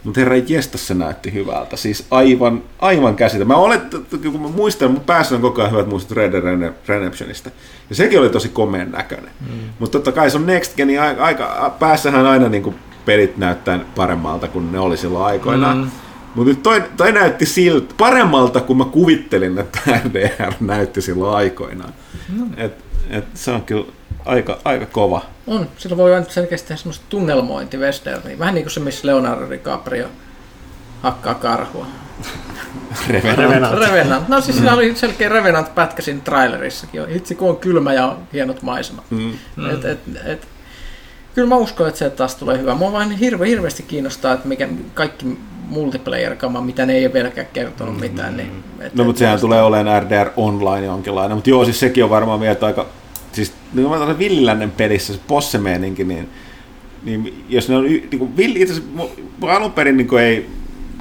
Mutta herra jesta se näytti hyvältä. Siis aivan, aivan käsitä. Mä olet, kun mä muistan, mun päässä on koko ajan hyvät muistot Red Dead Rede- Redemptionista. Ja sekin oli tosi komeen näköinen. Mm. Mutta totta kai se on Next Geni aika, aika päässähän aina niin kuin pelit näyttää paremmalta kuin ne oli silloin aikoinaan. Mm. Mutta nyt toi, toi näytti siltä paremmalta kuin mä kuvittelin, että RDR näytti silloin aikoinaan. Mm. Et, et se on kyllä aika, aika kova. On, sillä voi aina selkeästi tehdä semmoista tunnelmointi westerniä. Vähän niin kuin se, missä Leonardo DiCaprio hakkaa karhua. Revenant. Revenant. No siis siinä oli selkeä Revenant-pätkä siinä trailerissakin. Hitsi kun on kylmä ja on hienot maisemat. Mm. Et, et, et, kyllä mä uskon, että se taas tulee hyvä. Mua vain hirve, hirveästi kiinnostaa, että mikä kaikki multiplayer-kama, mitä ne ei ole vieläkään kertonut mitään. Niin, et, No mutta sehän tulee olemaan RDR Online jonkinlainen. Mutta joo, siis sekin on varmaan vielä aika... Siis niin kuin mä tuossa Villilännen pelissä, se possemeeninkin, niin, niin jos ne on... Niin kuin, villi, itse asiassa alun perin niin kuin ei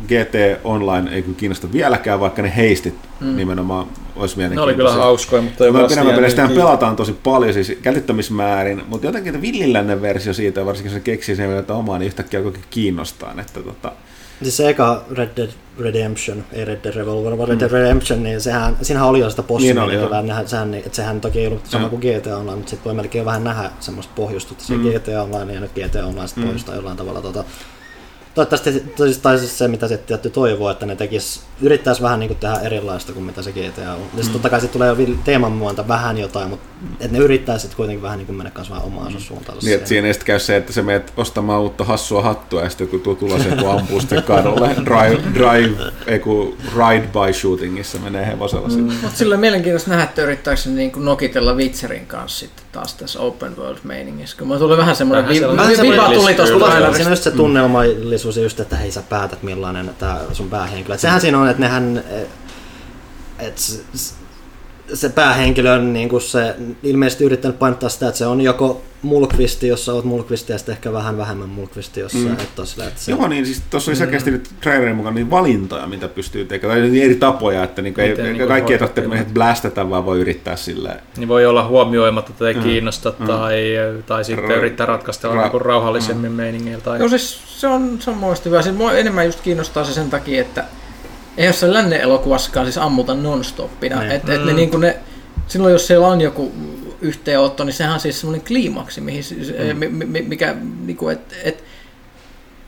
GT Online ei kyllä kiinnosta vieläkään, vaikka ne heistit mm. nimenomaan olisi Ne oli mielenkiintoisia. kyllä hauskoja, mutta ei Mä vasta pidemmän jäänyt sitä kiinni. pelataan tosi paljon, siis käytettämismäärin, mutta jotenkin villilännen versio siitä, varsinkin kun se keksii sen vielä omaa, niin yhtäkkiä alkoi kiinnostaa. Että tota, Siis se eka Red Dead Redemption, ei Red Dead Revolver, vaan Red Dead Redemption, niin sehän, siinähän oli jo sitä Mm. Niin oli, possimielikuvää, joo. niin sehän, että sehän toki ei ollut sama Joo. kuin GTA Online, mutta sitten voi melkein vähän nähdä semmoista pohjustusta se Mm. GTA Online ja nyt GTA Online sitten Mm. pohjustaa jollain tavalla tota, Toivottavasti tai siis- se, mitä se tietty toivoo, että ne tekis, yrittäisi vähän niin kuin tehdä erilaista kuin mitä se GTA on. Ja mm. totta kai sitten tulee vil- teeman muonta vähän jotain, mutta että ne yrittäisi sitten kuitenkin vähän niin kuin mennä kanssa vähän omaansa suuntaan. niin, että siinä ei sitten käy se, että sä menet ostamaan uutta hassua hattua ja sitten kun tuo tulos joku ampuu sitten kadulle drive, drive, ei kun ride by shootingissa menee hevosella mm. sitten. Mutta sillä on mielenkiintoista nähdä, että yrittääkö se niin kuin nokitella Witcherin kanssa sitten taas tässä open world meiningissä. Kun mulla tuli vähän semmoinen Vähän vi- sellainen vi- viba tuli tuosta. Siinä on just se ja just, että hei sä päätät millainen tämä sun päähenkilö. Et sehän siinä on, että nehän, että se, päähenkilö on niin kuin se ilmeisesti yrittänyt painottaa sitä, että se on joko mulkvisti, jos sä oot mulkvisti ja sitten ehkä vähän vähemmän mulkvisti, jos mm. et ole sillä, että se, Joo, niin siis tuossa oli selkeästi nyt trailerin mukaan niin valintoja, mitä pystyy tekemään, tai eri tapoja, että niinku ei, Miten niinku kaikki ei tarvitse blästätä, vaan voi yrittää silleen. Niin voi olla huomioimatta, että ei Mm. kiinnosta Mm. tai, tai sitten yrittää ratkaista ra- niinku rauhallisemmin meiningeillä. Tai... Joo, siis se on, se on mun mielestä hyvä. Siis mua enemmän just kiinnostaa se sen takia, että ei jossain lännen elokuvassakaan siis ammuta non-stoppina. Niin. Et, et ne, Mm. niin ne, silloin jos siellä on joku yhteenotto, niin sehän on siis semmoinen kliimaksi, mihin, siis, Mm. mi, mi, mikä, niinku, et, et,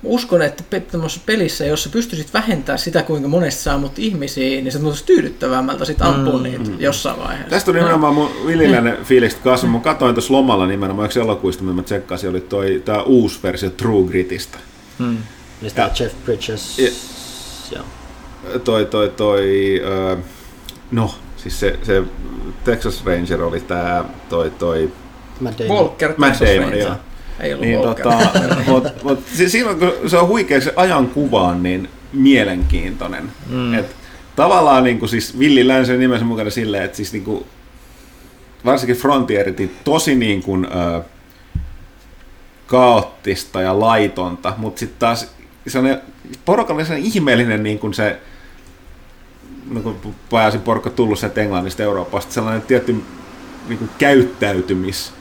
uskon, että pe- tämmöisessä pelissä, jos sä pystyisit vähentämään sitä, kuinka monesti saa mut ihmisiä, niin se tuntuisi tyydyttävämmältä sit ampua Mm, niitä mm. jossain vaiheessa. Tästä tuli nimenomaan mun villiläinen fiilikset kasvu. Mä katsoin tuossa lomalla nimenomaan yksi elokuista, mitä mä tsekkasin, oli toi, tää uusi versio True Gritistä. Mm. niin Ja- Jeff Bridges. Ja- Joo. Toi, toi, toi, öö, no, siis se, se Texas Ranger oli tää, toi, toi, Matt Damon. Walker, Matt Texas Damon, Ranger. joo. Ei ollut Niin, Walker. tota, mut, mut, si- silloin kun se on huikea se ajan kuvaan, niin mielenkiintoinen. Mm. Et, tavallaan niin kuin, siis Villi Länsen nimensä mukana silleen, että siis niin kuin, varsinkin Frontierit niin tosi niin kuin, ö, kaoottista ja laitonta, mutta sitten taas porukalla oli sellainen ihmeellinen niin kuin se, kun pääsin porukka tullut sieltä Englannista Euroopasta, sellainen tietty niin kuin käyttäytymis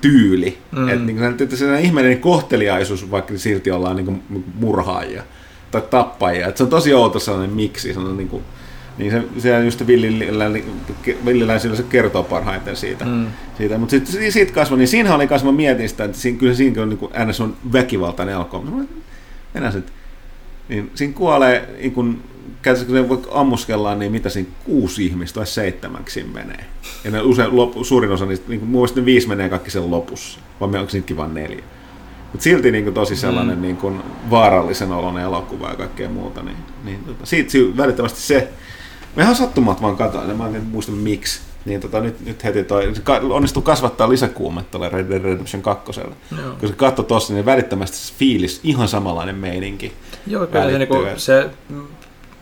tyyli. Mm. Että niin kuin, sellainen ihmeellinen kohteliaisuus, vaikka silti ollaan niin kuin murhaajia tai tappajia. Että se on tosi outo sellainen miksi. Se on niin kuin, niin se, se on just Villilän se kertoo parhaiten siitä. Mm. siitä. Mutta sitten siitä kasvoi, niin siinä oli kasvoi mietin sitä, että siinä, kyllä siinä on niin kuin, NS on väkivaltainen elokuva. Mä sanoin, Enää sit, niin siinä kuolee, niin käytännössä kun ammuskellaan, niin mitä siinä kuusi ihmistä tai seitsemäksi menee. Ja ne usein, lop, suurin osa niistä, niin mun mielestä ne viisi menee kaikki sen lopussa, vai onko niitäkin vain neljä. Mutta silti niin kuin, tosi sellainen mm. niin kuin, vaarallisen oloinen elokuva ja kaikkea muuta. Niin, niin tota, siitä sy- välittömästi se, mä ihan sattumat vaan katoin, mä en muista miksi. Niin tota, nyt, nyt heti toi, se onnistuu kasvattaa lisäkuumetta tuolle Red Dead Redemption 2. Joo. Kun se katsoi tossa, niin välittömästi se fiilis, ihan samanlainen meininki. Joo, kyllä se, niinku, se,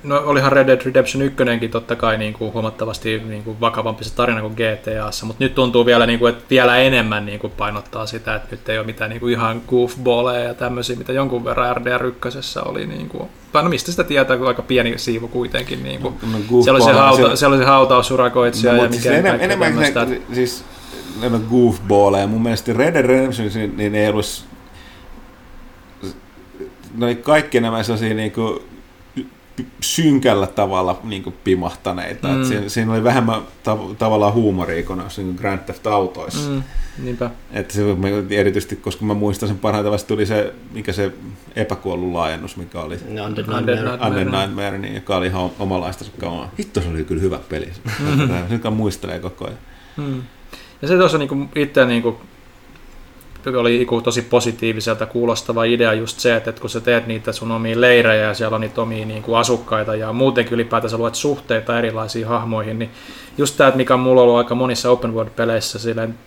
no olihan Red Dead Redemption 1 totta kai niinku, huomattavasti niinku, vakavampi se tarina kuin GTAssa, mutta nyt tuntuu vielä, niinku, että vielä enemmän niinku, painottaa sitä, että nyt ei ole mitään niinku, ihan goofballeja ja tämmöisiä, mitä jonkun verran RDR1 oli. Niinku, tai no mistä sitä tietää, kun aika pieni siivu kuitenkin. Niinku. No, Siellä oli se, hauta, siellä oli se hautausurakoitsija No, ja mutta mikä siis enemmän, enemmän tämmöistä. se, siis ne on goofballeja. Mun mielestä Red Dead Redemption, niin ei olisi no niin kaikki nämä sellaisia niinku synkällä tavalla niinku pimahtaneita. Mm. Siinä, siinä, oli vähemmän tav- tavallaan huumoria kuin noissa niinku Grand Theft Autoissa. Mm. Niinpä. Että se, erityisesti, koska mä muistan sen parhaiten, vasta tuli se, mikä se epäkuollut laajennus, mikä oli Undead Undead Nightmare. Nightmare. Undead Nightmare, niin, joka oli ihan omalaista kamaa. Hitto, se oli kyllä hyvä peli. Se joka muistelee koko ajan. Mm. Ja se tuossa niinku itse niinku, oli tosi positiiviselta kuulostava idea just se, että, kun sä teet niitä sun omia leirejä ja siellä on niitä omia niinku asukkaita ja muutenkin ylipäätänsä luet suhteita erilaisiin hahmoihin, niin just tämä, mikä on mulla ollut aika monissa open world-peleissä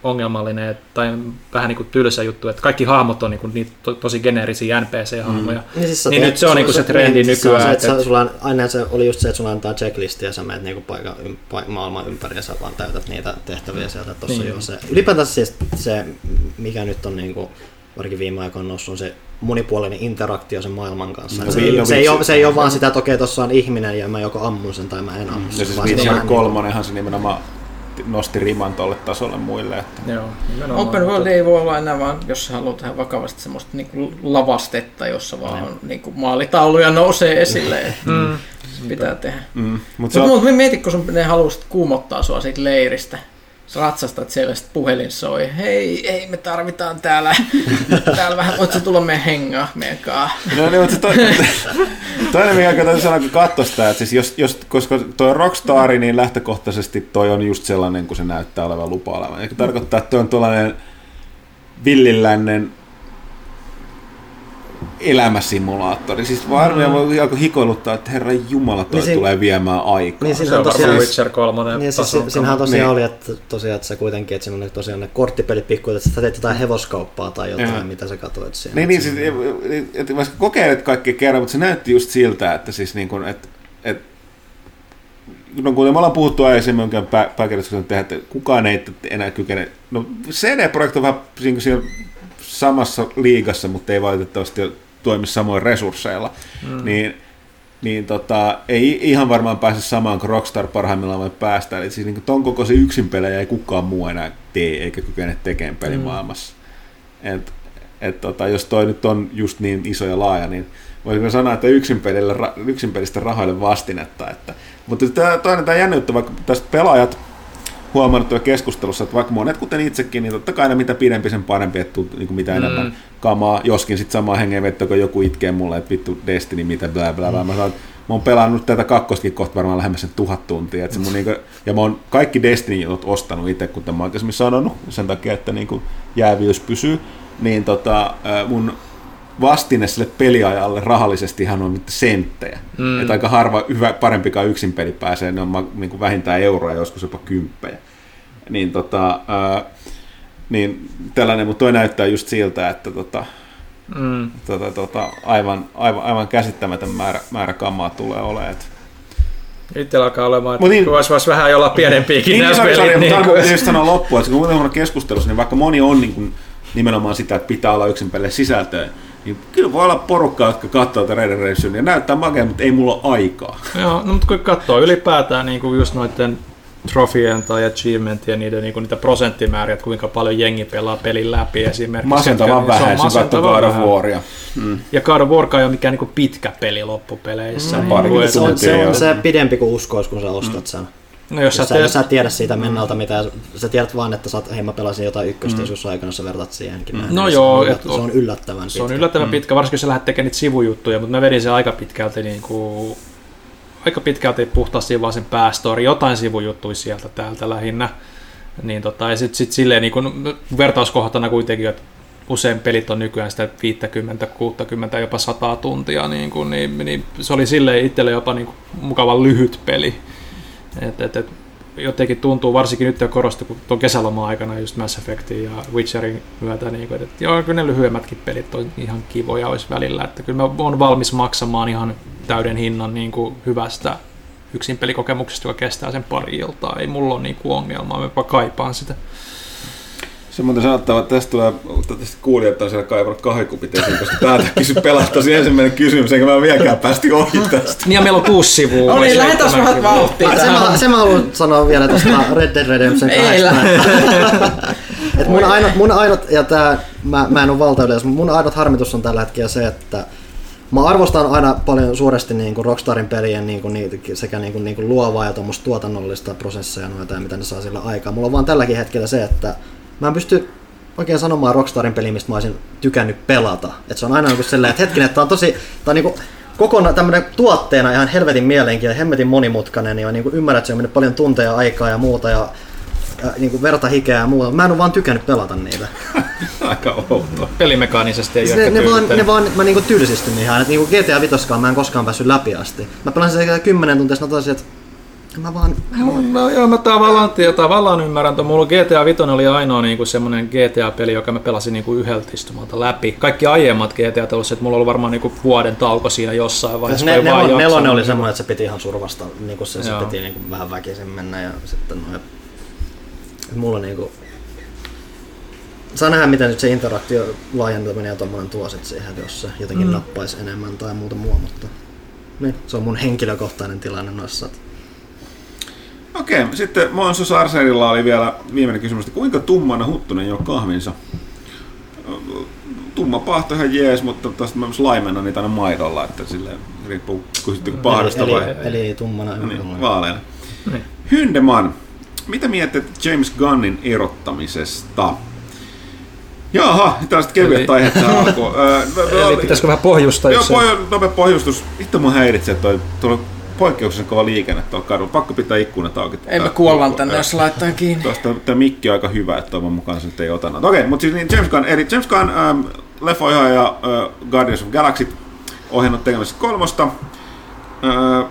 ongelmallinen tai vähän niin kuin tylsä juttu, että kaikki hahmot on niinku niitä to, tosi geneerisiä NPC-hahmoja. Niin, siis Niin teet- nyt se on niinku se trendi niin, nykyään, Se se, että- että sulla on, aina se oli just se, että sulla antaa checklisti ja sä menet niinku paikan, maailman ympäri ja sä vaan täytät niitä tehtäviä sieltä. Tossa Niin. niin. jo se. Ylipäätään siis se, mikä nyt on niinku, varsinkin viime aikoina noussut, on se monipuolinen interaktio sen maailman kanssa. No, se, Villon ei, se, ei ole, se ei ole vaan sitä, että okei, tuossa on ihminen ja mä joko ammun sen tai mä en ammu Ja sen. siis vaan se Witcher vähän 3 se nimenomaan nosti riman tolle tasolle muille. Että. Joo, nimenomaan. Open World ei voi olla enää vaan, jos sä haluat tehdä vakavasti semmoista niinku lavastetta, jossa vaan on niinku maalitauluja nousee esille. että Mm. se pitää tehdä. Mm. Mut Mutta on, mut mieti, kun sun ne halusit kuumottaa sua siitä leiristä. Sä ratsastat siellä, sit puhelin soi. Hei, ei me tarvitaan täällä, täällä vähän, voit sä tulla meidän hengaa meidän kaa? No niin, mutta se to, toinen, mikä täytyy sanoa, kun katsoi sitä, että siis jos, jos, koska toi Rockstar, niin lähtökohtaisesti toi on just sellainen, kun se näyttää olevan lupa-olevan. Eikä tarkoittaa, että toi on tuollainen villilännen elämäsimulaattori. Siis varmaan voi alkoi hikoiluttaa, että herra Jumala, toi Niin siinä- tulee viemään aikaa. Niin Se siinä on on varmaan tosiaan... Witcher 3 Niin, siis siinähän tosiaan Niin. oli, että tosiaan, että se kuitenkin, että siinä on ne, tosiaan ne korttipelit pikkuja, että sä teet jotain hevoskauppaa tai jotain, Joo. mitä sä katsoit siinä. Niin, niin Että siis, et, et, vaikka kokeilet kaikkea kerran, mutta se näytti just siltä, että siis niin kuin, että, että no kuten me ollaan puhuttu aikaisemmin oikein pää, pääkirjoituksen tehdä, että kukaan ei enää kykene, no CD-projekti on vähän niin kuin siellä samassa liigassa, mutta ei valitettavasti toimi samoin resursseilla, mm. niin, niin tota, ei ihan varmaan pääse samaan kuin Rockstar parhaimmillaan voi päästä. Eli siis niin ton kokoisen yksin pelejä ei kukaan muu enää tee, eikä kykene tekemään pelimaailmassa. Mm. Et, et tota, jos toi nyt on just niin iso ja laaja, niin voisinko sanoa, että yksin, pelillä, yksin pelistä rahoille vastinetta. Että, mutta tämä, toinen tämä jännittää, vaikka tästä pelaajat huomannut tuolla keskustelussa, että vaikka monet, kuten itsekin, niin totta kai aina mitä pidempi sen parempi, että tuu, niin kuin mitä Mm. enemmän kamaa, joskin sitten samaa hengenvettä, kun joku itkee mulle, että vittu Destiny, mitä bla bla bla. Mä sanon, mä oon pelannut tätä kakkostakin kohta varmaan lähemmäs sen tuhat tuntia. Että se mun niinku, ja mä oon kaikki destiny ostanut itse, kuten mä oon aikaisemmin sanonut, sen takia, että niinku jääviys pysyy. Niin tota, mun vastine sille peliajalle rahallisesti ihan on mitään senttejä. Mm. Että aika harva, hyvä, parempikaan yksin peli pääsee, ne on niin kuin vähintään euroa, joskus jopa kymppejä. Niin, tota, ää, niin tällainen, mutta toi näyttää just siltä, että tota, Mm. tota, tota, aivan, aivan, aivan käsittämätön määrä, määrä kamaa tulee olemaan. Itsellä alkaa olemaan, että niin- niin, vois, vähän olla pienempiäkin Niin, nämä pelit. mutta Niin niin kuin, just sanoa loppuun, että kun muuten keskustelussa, niin vaikka moni on niin kuin, nimenomaan sitä, että pitää olla yksin pelejä sisältöä, niin kyllä voi olla porukkaa, jotka katsoo tätä Red Redemption ja näyttää makea, mutta ei mulla ole aikaa. Joo, no mutta kun katsoo ylipäätään niin kuin just noiden trofien tai achievementien niiden niin kuin niitä prosenttimääriä, että kuinka paljon jengi pelaa pelin läpi esimerkiksi. Masentavan Niin se on vähän, masentavan God of vähän. Waria. Mm. Ja God of War ei ole mikään niin kuin pitkä peli loppupeleissä. Mm, niin Se on, se on se pidempi kuin uskois, kun sä ostat sen. No jos Jos sä, teet, jos sä et tiedä siitä mennalta mitään, sä tiedät vaan, että sä oot, hei mä pelasin jotain ykköstä joskus aikana, sä vertaat siihenkin. näin. No Niin joo, se on, et- se on yllättävän se on pitkä. yllättävän pitkä, varsinkin jos sä lähdet tekemään niitä sivujuttuja, mutta mä vedin sen aika pitkälti niin kuin, aika pitkälti puhtaasti vaan sen päästori, jotain sivujuttuja sieltä täältä lähinnä. Niin tota, ja sitten sit silleen niin kuin, vertauskohtana kuitenkin, että usein pelit on nykyään sitä 50, 60, jopa 100 tuntia, niin, kuin, niin, niin se oli silleen itselle jopa niin kuin, mukavan lyhyt peli. Et, et, et, jotenkin tuntuu, varsinkin nyt jo korostuu, kun tuon kesäloma-aikana just Mass Effectin ja Witcherin myötä, niin kuin, että joo, kyllä ne lyhyemmätkin pelit on ihan kivoja olisi välillä, että kyllä mä oon valmis maksamaan ihan täyden hinnan niin kuin hyvästä yksin pelikokemuksesta, joka kestää sen pari iltaa. Ei mulla ole niin kuin ongelmaa, mä kaipaan sitä. Se muuten sanottava, että tästä tulee, tästä kuulijat on siellä kaivannut kahvikupit esiin, koska täältä kysy pelastasi ensimmäinen kysymys, enkä mä vieläkään päästi ohi tästä. Niin ja meillä on kuusi sivua. No niin, lähdetään vähän 70. vauhtiin Se mä, se mä haluan sanoa vielä tuosta Red Dead Redemption Ei 2. Et mun, ainut, mun ainut, ja tää, mä, mä en ole valtaudessa, mutta mun ainut harmitus on tällä hetkellä se, että mä arvostan aina paljon suuresti niin kuin Rockstarin pelien niin kuin, niitä, sekä niin kuin, niin kuin luovaa ja tuommoista tuotannollista prosesseja noita ja mitä ne saa sillä aikaa. Mulla on vaan tälläkin hetkellä se, että mä en pysty oikein sanomaan Rockstarin peli, mistä mä olisin tykännyt pelata. Et se on aina niin sellainen, että hetkinen, että tää on tosi, tää on niin kokonaan tämmönen tuotteena ihan helvetin mielenkiintoinen, hemmetin monimutkainen ja niin kuin ymmärrät, että se on mennyt paljon tunteja, aikaa ja muuta ja, ja niin kuin verta, hikeä ja muuta. Mä en ole vaan tykännyt pelata niitä. Aika outoa. Pelimekaanisesti ei ne, ne, vaan, ne vaan, mä niinku tylsistyn ihan, että niinku GTA 5 mä en koskaan päässyt läpi asti. Mä pelasin sen 10 tuntia, sitten mä totesin, että mä vaan... No, joo, mä tavallaan, tavallaan ymmärrän, että mulla GTA 5 oli ainoa niinku semmoinen GTA-peli, joka mä pelasin niinku yhdeltä istumalta läpi. Kaikki aiemmat GTA ollut se, että mulla oli varmaan niinku vuoden tauko siinä jossain vaiheessa. Ne, ne, vaan nelonen oli semmoinen, että se piti ihan survasta, niinku se, se Joo. piti niinku vähän väkisin mennä ja sitten noin. Mulla niinku... saa nähdä, miten nyt se interaktio laajentaminen ja tommonen tuo sit siihen, jos se jotenkin Mm. nappaisi enemmän tai muuta mua, mutta niin, se on mun henkilökohtainen tilanne noissa. että Okei, sitten Monsu Sarserilla oli vielä viimeinen kysymys, että kuinka tummana Huttunen jo kahvinsa? Tumma pahto ihan jees, mutta tästä mä myös laimennan niitä aina maidolla, että sille riippuu sitten pahdosta eli, vai eli, eli tummana niin, vaaleana. Niin. Hyndeman, mitä mietit James Gunnin erottamisesta? Jaha, tällaiset kevyet aiheet tähän alkuun. Ö, Eli pitäisikö vähän pohjusta? Joo, pohjo, nopea pohjustus. Itse mun häiritsee toi, tuolla poikkeuksellisen kova liikenne tuolla kadulla. Pakko pitää ikkunat auki. Ei mä Tää- kuollaan tänne, jos laittaa kiinni. Tuosta tämä mikki on aika hyvä, että toivon mukaan se nyt ei ota. Okei, mutta siis niin James Gunn, eli James Gunn, ähm, leffoiha ja äh, Guardians of Galaxy ohjannut tekemässä kolmosta. Äh,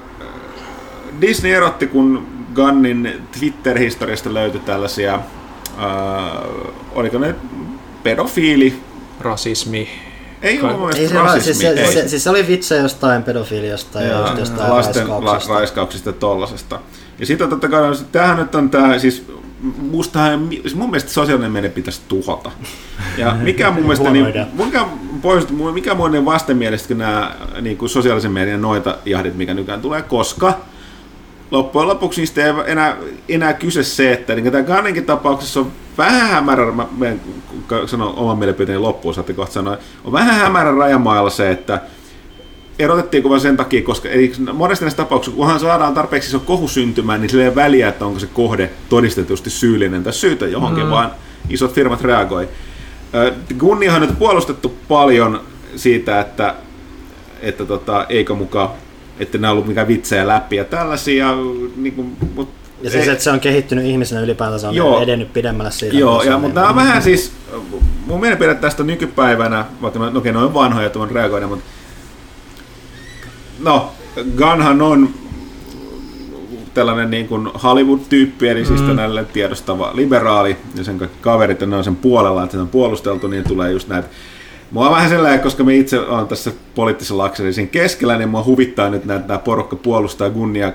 Disney erotti, kun Gunnin Twitter-historiasta löytyi tällaisia, äh, oliko ne pedofiili, Rasismi. Ei ollut mun Ei mielestä se, ra- rasismi, siis, se, ei. se, siis se oli vitsejä jostain pedofiliasta ja just jostain lasten la, raiskauksesta. raiskauksista ja tollasesta. Ja sitten totta kai, tämähän nyt on tämä, siis mustahan, siis mun mielestä sosiaalinen media pitäisi tuhota. Ja mikä mun mielestä, niin, mikä, pois, mikä vastenmielistä kuin nämä niin kuin sosiaalisen median noita jahdit, mikä nykyään tulee, koska loppujen lopuksi niistä ei enää, enää kyse se, että niin tämä Gunningin tapauksessa on vähän hämärä, mä menen sanon oman mielipiteeni loppuun, saatte kohta sanoa, on vähän hämärä rajamailla se, että erotettiinko vain sen takia, koska ei, monesti näissä tapauksissa, kunhan saadaan tarpeeksi iso kohu syntymään, niin sillä ei väliä, että onko se kohde todistetusti syyllinen tai syytä johonkin, mm. vaan isot firmat reagoi. Ö, Gunniahan on nyt puolustettu paljon siitä, että, että tota, eikö mukaan, että nämä on ollut mikään vitsejä läpi ja tällaisia, niin kuin, mut, Ja siis, että se on kehittynyt ihmisenä ylipäätänsä, on Joo. edennyt pidemmälle siitä. Joo, se ja, mutta niin- nämä on vähän siis, mun mielipide tästä nykypäivänä, vaikka no, okei, ne on vanhoja, tuon reagoida, mutta no, Gunhan on tällainen niin kuin Hollywood-tyyppi, eli siis tällainen tiedostava liberaali, ja sen kaikki kaverit on sen puolella, että sitä on puolusteltu, niin tulee just näitä Mua on vähän sellainen, koska me itse on tässä poliittisella akselilla siinä keskellä, niin mua huvittaa nyt, että tämä porukka puolustaa Gunnia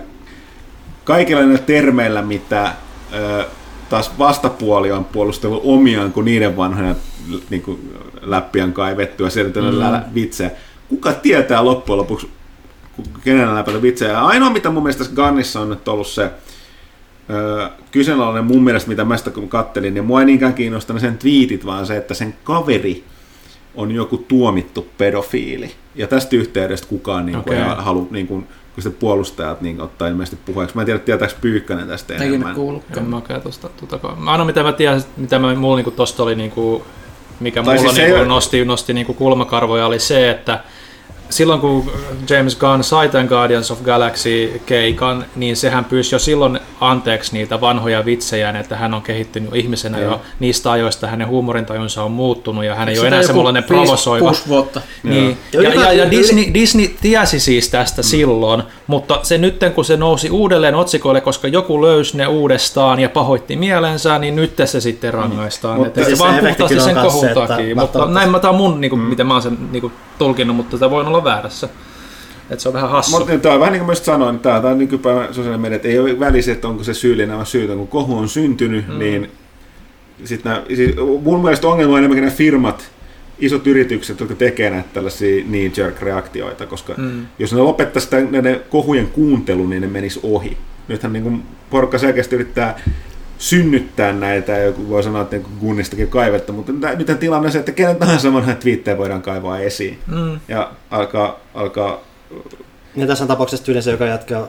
kaikilla näillä termeillä, mitä ö, taas vastapuoli on puolustellut omiaan kuin niiden vanhoja niin kuin, läppiä on kaivettu ja sieltä mm. vitsejä. Kuka tietää loppujen lopuksi, kenellä läpätä vitsejä. Ainoa, mitä mun mielestä tässä Gunnissa on nyt ollut se ö, kyseenalainen mun mielestä, mitä mä sitä kun kattelin, niin mua ei niinkään kiinnostanut sen twiitit, vaan se, että sen kaveri on joku tuomittu pedofiili. Ja tästä yhteydestä kukaan niin kuin, okay. halu, niin kuin, kun sitten puolustajat niin ottaa ilmeisesti puheeksi. Mä en tiedä, tietääkö Pyykkänen tästä Ei enemmän. nyt kuullutkaan. En mäkään tosta, tota, ainoa mitä mä tiedän, mitä mä, mulla niinku tosta oli niinku, mikä Tai mulla siis se niinku ei- nosti, nosti niinku kulmakarvoja oli se, että silloin kun James Gunn sai tämän Guardians of Galaxy keikan, niin sehän pyysi jo silloin anteeksi niitä vanhoja vitsejä, että hän on kehittynyt ihmisenä jo niistä ajoista, hänen huumorintajunsa on muuttunut ja hän ei ole enää semmoinen provosoiva. Kuusi vuotta. Niin. Ja Ja, ja, ja Disney, Disney tiesi siis tästä mm. silloin, mutta se nytten kun se nousi uudelleen otsikoille, koska joku löysi ne uudestaan ja pahoitti mielensä, niin nyt se sitten rangaistaan. Mutta Mutta se siis vaan se puhtaasti sen kohun se, että takia. Mutta näin mä, tämä on mun, niin kuin, mm. miten mä oon sen niin kuin, tulkinnut, mutta tämä voi olla väärässä. Että se on vähän hassu. Mutta tämä on vähän niin kuin mä sanoin, että tämä on nykypäivän sosiaalinen media, että ei ole väliä, että onko se syyllinen vai syytön. Kun kohu on syntynyt, mm. niin sit nää, siis mun mielestä ongelma on enemmänkin nämä firmat, isot yritykset, jotka tekee näitä tällaisia knee-jerk-reaktioita, koska mm. jos ne lopettaisi tämän, näiden kohujen kuuntelun, niin ne menisi ohi. Nythän niin kuin porukka selkeästi yrittää synnyttää näitä, ja joku voi sanoa, että niin Gunnistakin kaivettu, mutta nythän tilanne on se, että kenen tahansa vanha twiittejä voidaan kaivaa esiin. Mm. Ja alkaa, alkaa Niin tässä tapauksessa tyyliin se, joka jatkaa,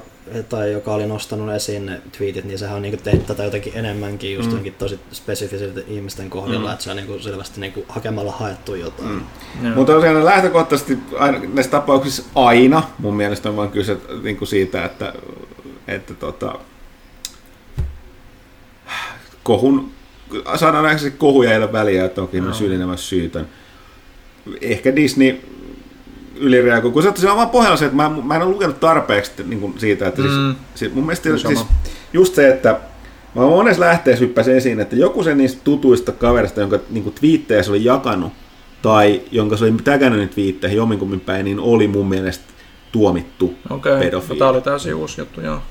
tai joka oli nostanut esiin ne tweetit, niin sehän on niinku tehnyt tätä jotenkin enemmänkin just mm. tosi spesifisiltä ihmisten kohdalla, mm. että se on niinku selvästi niinku hakemalla haettu jotain. Mm. Joo. Mutta tosiaan lähtökohtaisesti aina, näissä tapauksissa aina mun mielestä on vaan kyse niin kuin siitä, että, että tota, kohun, saadaan nähdä kohuja ei ole väliä, että onko ihminen syyllinen vai syytön. Ehkä Disney ylireagoi, kun se, on vaan pohjalla se, että mä, mä en ole lukenut tarpeeksi niin kuin siitä, että Mm. siis, siis, mun mielestä Sama. siis, just se, että mä monessa lähteessä hyppäsi esiin, että joku se niistä tutuista kaverista, jonka niin kuin twiittejä se oli jakanut, tai jonka se oli tägännyt niitä twiitteihin jomminkummin päin, niin oli mun mielestä tuomittu okay. pedofiili. tämä oli täysin uusi juttu, joo.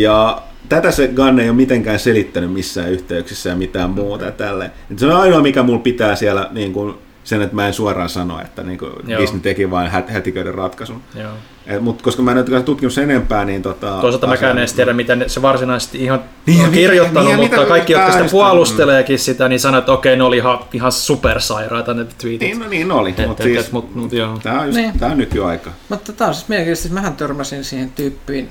Ja tätä se Gunn ei ole mitenkään selittänyt missään yhteyksissä ja mitään muuta ja tälleen. Et se on ainoa, mikä mulla pitää siellä niin kuin, sen, että mä en suoraan sano, että niin kuin Joo. Disney teki vain hät- hätiköiden ratkaisun. Joo. Et, mut koska mä en ole tutkinut sen enempää, niin tota... Toisaalta mäkään en tiedä, miten se varsinaisesti ihan Niin, on kirjoittanut, niin, mutta mitä- kaikki, jotka sitä puolusteleekin sitä, niin sanoo, että okei, ne oli ihan, ihan supersairaita ne tweetit. Niin, no niin oli, mutta siis... mut- mut joo. Tämä on, just, Niin. tää on nykyaika. Mutta tämä on siis mielenkiintoista, että mähän törmäsin siihen tyyppiin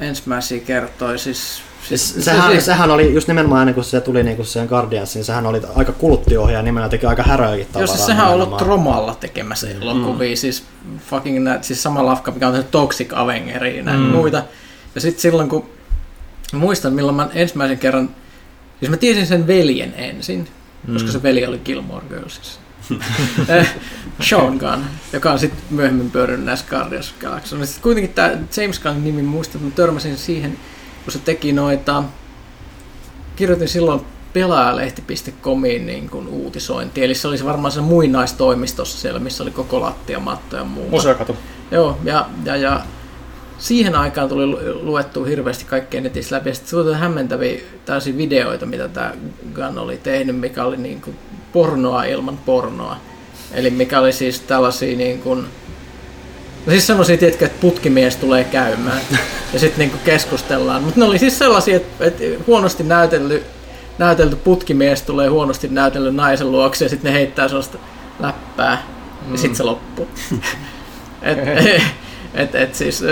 ensimmäisiä kertoja. Siis, Siis siis, sehän, siis, sehän oli just nimenomaan ennen kuin se tuli niinku siihen Guardiansiin, sehän oli aika kuluttiohjaaja nimellä, teki aika häröäkin tavaraa. jos siis sehän on ollut nimenomaan. Tromalla tekemässä elokuvia, siis fucking nä, siis sama lafka, mikä on tehnyt Toxic Avengeri ja Mm. muita. Ja sitten silloin, kun muistan, milloin mä ensimmäisen kerran, siis mä tiesin sen veljen ensin, Mm. koska se veli oli Gilmore Girlsissa. Eh, Sean Gunn, joka on sitten myöhemmin pyörinyt näissä Guardians Galaxy. Sitten kuitenkin tämä James Gunn nimi, muistan, että mä törmäsin siihen, kun se teki noita, kirjoitin silloin pelaajalehti.comiin niin kuin uutisointi, eli se oli se varmaan se muinaistoimistossa siellä, missä oli koko lattiamatto ja muuta. Museokatu. Joo, ja, ja, ja siihen aikaan tuli lu- luettua hirveästi kaikkea netissä läpi, ja sitten hämmentäviä täysin videoita, mitä tämä Gunn oli tehnyt, mikä oli niin kuin pornoa ilman pornoa. Eli mikä oli siis tällaisia niin kuin, no siis semmoisia, tiedätkö, että putkimies tulee käymään ja sitten niin keskustellaan. Mutta ne oli siis sellaisia, että, että huonosti näytelty, näytelty putkimies tulee huonosti näytelty naisen luokse ja sitten ne heittää sellaista läppää ja sitten se loppuu. et, et, et siis,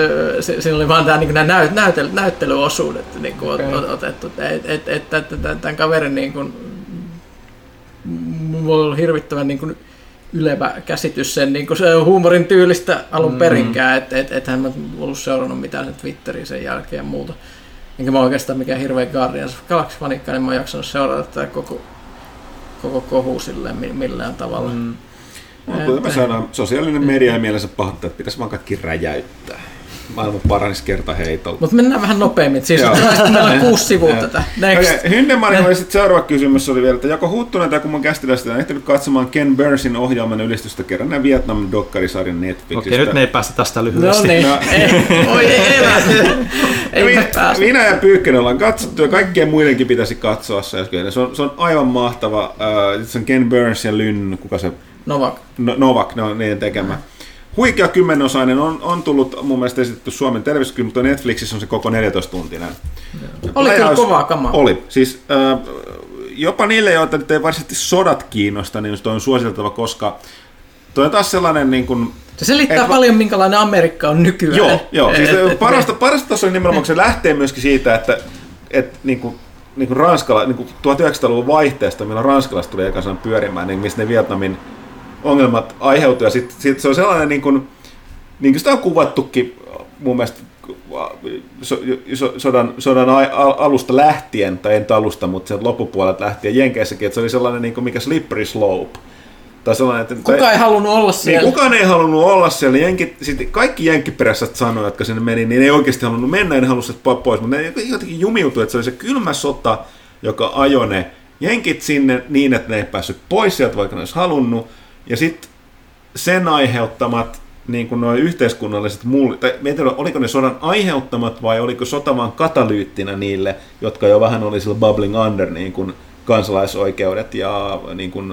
siinä oli vaan tämä niin nämä näyt, näytel, näyttelyosuudet niin kuin okay. otettu. Et, et, et, et, et, tämän kaverin niin kuin, mulla oli hirvittävän niin kuin, ylevä käsitys sen niin kuin se huumorin tyylistä alun Mm. perinkään, että et, et hän mä ollut seurannut mitään sen Twitteriä sen jälkeen ja muuta. Enkä mä oikeastaan mikään hirveä Guardians of Galaxy fanikka, niin mä oon jaksanut seurata tätä koko, koko kohu silleen mi- millään tavalla. Mm. Mutta kuten me saadaan, sosiaalinen media ja mielensä pahoittaa, että pitäisi vaan kaikki räjäyttää. Maailman paranisi kerta heitolla. Mutta mennään vähän nopeammin. Siis meillä on kuusi sivua tätä. Next. Okay, Hyndemannin oli sitten seuraava kysymys oli vielä, että joko Huttunen tai kun mun kästiläistä on ehtinyt katsomaan Ken Burnsin ohjaaman ylistystä kerran näin Vietnamin dokkarisarjan Netflixistä. Okei, nyt me ei päästä tästä No lyhyesti. niin. No. Ei, oi ei. Ei minä, ja Pyykkönen ollaan katsottu ja kaikkien muidenkin pitäisi katsoa se. Se on, se on aivan mahtava. Uh, se on Ken Burns ja Lynn, kuka se Novak. No- Novak, ne on niiden tekemä. Huikea kymmenosainen on, on tullut mun mielestä esitetty Suomen televisiossa, mutta Netflixissä on se koko 14-tuntinen. Oli kyllä kovaa kamaa. Oli. Siis äh, jopa niille, joita nyt ei varsinaisesti sodat kiinnosta, niin on suositeltava, koska toi on taas sellainen niin kuin, Se selittää Et paljon, minkälainen Amerikka on nykyään. Joo, joo. Siis Et- et- parasta, parasta tuossa on nimenomaan, kun se lähtee myöskin siitä, että et, niin kuin, niin kuin Ranskala, niin kuin 1900-luvun vaihteesta, milloin ranskalaiset tuli ekan pyörimään, niin mistä ne Vietnamin ongelmat aiheutuu. Ja sitten sit se on sellainen, niin kuin, niin kuin sitä on kuvattukin mun mielestä so, so, sodan, sodan alusta lähtien, tai nyt alusta, mutta sen loppupuolelta lähtien Jenkeissäkin, että se oli sellainen niin kuin mikä slippery slope. Tai sellainen, että, Kuka ei halunnut olla niin siellä. kukaan ei halunnut olla siellä. Jenkit, sitten kaikki jenkkiperäiset sanoivat, jotka sinne meni, niin ei oikeasti halunnut mennä, ne halusivat po- pois. Mutta ne jotenkin jumiutui, että se oli se kylmä sota, joka ajoi ne jenkit sinne niin, että ne ei päässyt pois sieltä, vaikka ne olisi halunnut. Ja sitten sen aiheuttamat niin kuin nuo yhteiskunnalliset mullit, tai tiedä, oliko ne sodan aiheuttamat vai oliko sota vaan katalyyttinä niille, jotka jo vähän oli sillä bubbling under, niin kuin kansalaisoikeudet ja niin kuin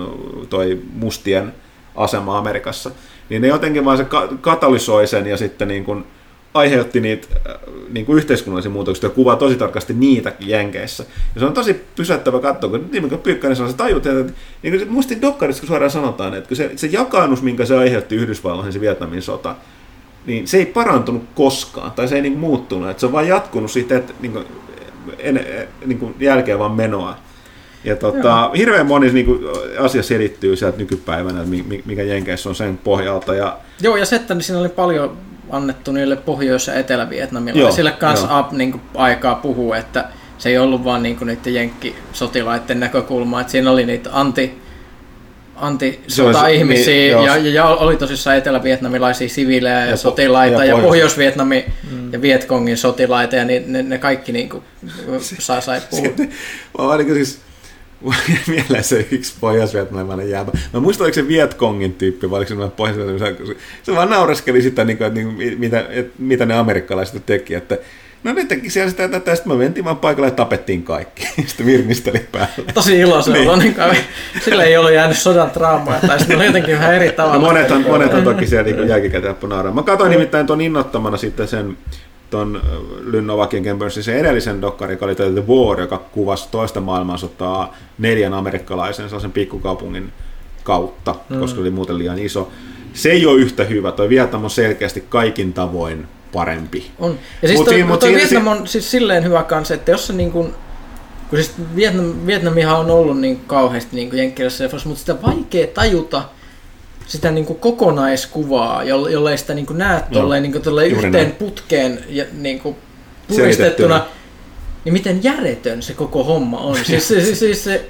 toi mustien asema Amerikassa. Niin ne jotenkin vaan se ka- katalysoi sen ja sitten niin kuin aiheutti niitä äh, niin kuin yhteiskunnallisia muutoksia ja kuvaa tosi tarkasti niitäkin Jenkeissä. Ja se on tosi pysäyttävä katsoa, kun niin kuin Pyykkänen sanoi, se tajut, että niin kuin se, muistin Dokkarissa, kun suoraan sanotaan, että se, se jakannus, minkä se aiheutti Yhdysvalloihin, se Vietnamin sota, niin se ei parantunut koskaan, tai se ei niin kuin muuttunut, että se on vaan jatkunut siitä, että niin kuin, en, niin kuin jälkeen vaan menoa. Ja tota, hirveän moni niin kuin, asia selittyy sieltä nykypäivänä, mikä Jenkeissä on sen pohjalta. Ja, Joo, ja se, että siinä oli paljon annettu niille Pohjois- ja Etelä-Vietnamilaisille kanssa up, niin kuin, aikaa puhua, että se ei ollut vaan niin kuin, niiden jenkkisotilaiden näkökulma, että siinä oli niitä anti, anti-sota-ihmisiä niin, ja, ja, ja, oli tosissaan etelä-vietnamilaisia siviilejä ja, Ja sotilaita ja ja, Pohjois- Pohjois-Vietnami ja Vietkongin sotilaita ja ne, ne, ne kaikki niin kuin, sai, sai puhua. Mä vaan niin siis, mieleen se yksi pohjois-vietnamilainen jääpä. Mä muistan, oliko se Vietkongin tyyppi, vai oliko se pohjois se, vaan naureskeli sitä, niin että niin mitä, mitä ne amerikkalaiset teki, että No ne teki siellä sitä tätä, sitten me mentiin vaan paikalle ja tapettiin kaikki. Sitten virnisteli päällä. Tosi iloisen niin. niin sillä ei ollut jäänyt sodan traumaa, tai sitten oli jotenkin vähän eri tavalla. No monet, on, monet on toki siellä niin jälkikäteen nauraa. Mä katsoin nimittäin tuon innottamana sitten sen tuon Lynn Novakin Gambersin se edellisen dokkari, joka oli The War, joka kuvasi toista maailmansotaa neljän amerikkalaisen sellaisen pikkukaupungin kautta, mm. koska oli muuten liian iso. Se ei ole yhtä hyvä, toi Vietnam on selkeästi kaikin tavoin parempi. On. Ja siis mut, toi, mut toi Vietnam on siis silleen hyvä kanssa, että jos se niin kuin, kun siis Vietnam, Vietnamihan on ollut niin kauheasti niin jenkkilässä mutta sitä vaikea tajuta sitä niin kuin kokonaiskuvaa, jolle, ei sitä niin kuin näe tolleen, niin kuin yhteen näin. putkeen ja niin kuin puristettuna, niin miten järjetön se koko homma on. siis, se, siis, siis se,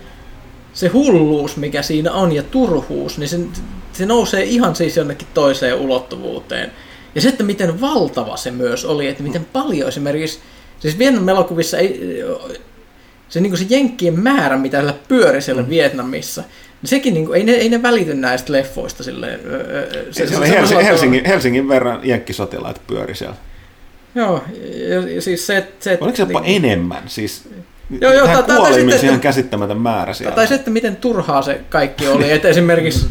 se hulluus, mikä siinä on, ja turhuus, niin se, se nousee ihan siis jonnekin toiseen ulottuvuuteen. Ja se, että miten valtava se myös oli, että miten paljon esimerkiksi, siis Vietnam elokuvissa ei, se, niin se jenkkien määrä, mitä siellä pyöri siellä mm. Vietnamissa, sekin niin kuin, ei, ne, ei ne välity näistä leffoista silleen. Se, se, se Helsingin, Helsingin, Helsingin verran jenkkisotilaat pyöri siellä. Joo, ja, ja siis se, se Oliko se jopa niin, enemmän? Siis Joo, joo, tähän kuolemiin ihan käsittämätön määrä siellä. Tai se, että miten turhaa se kaikki oli. Että esimerkiksi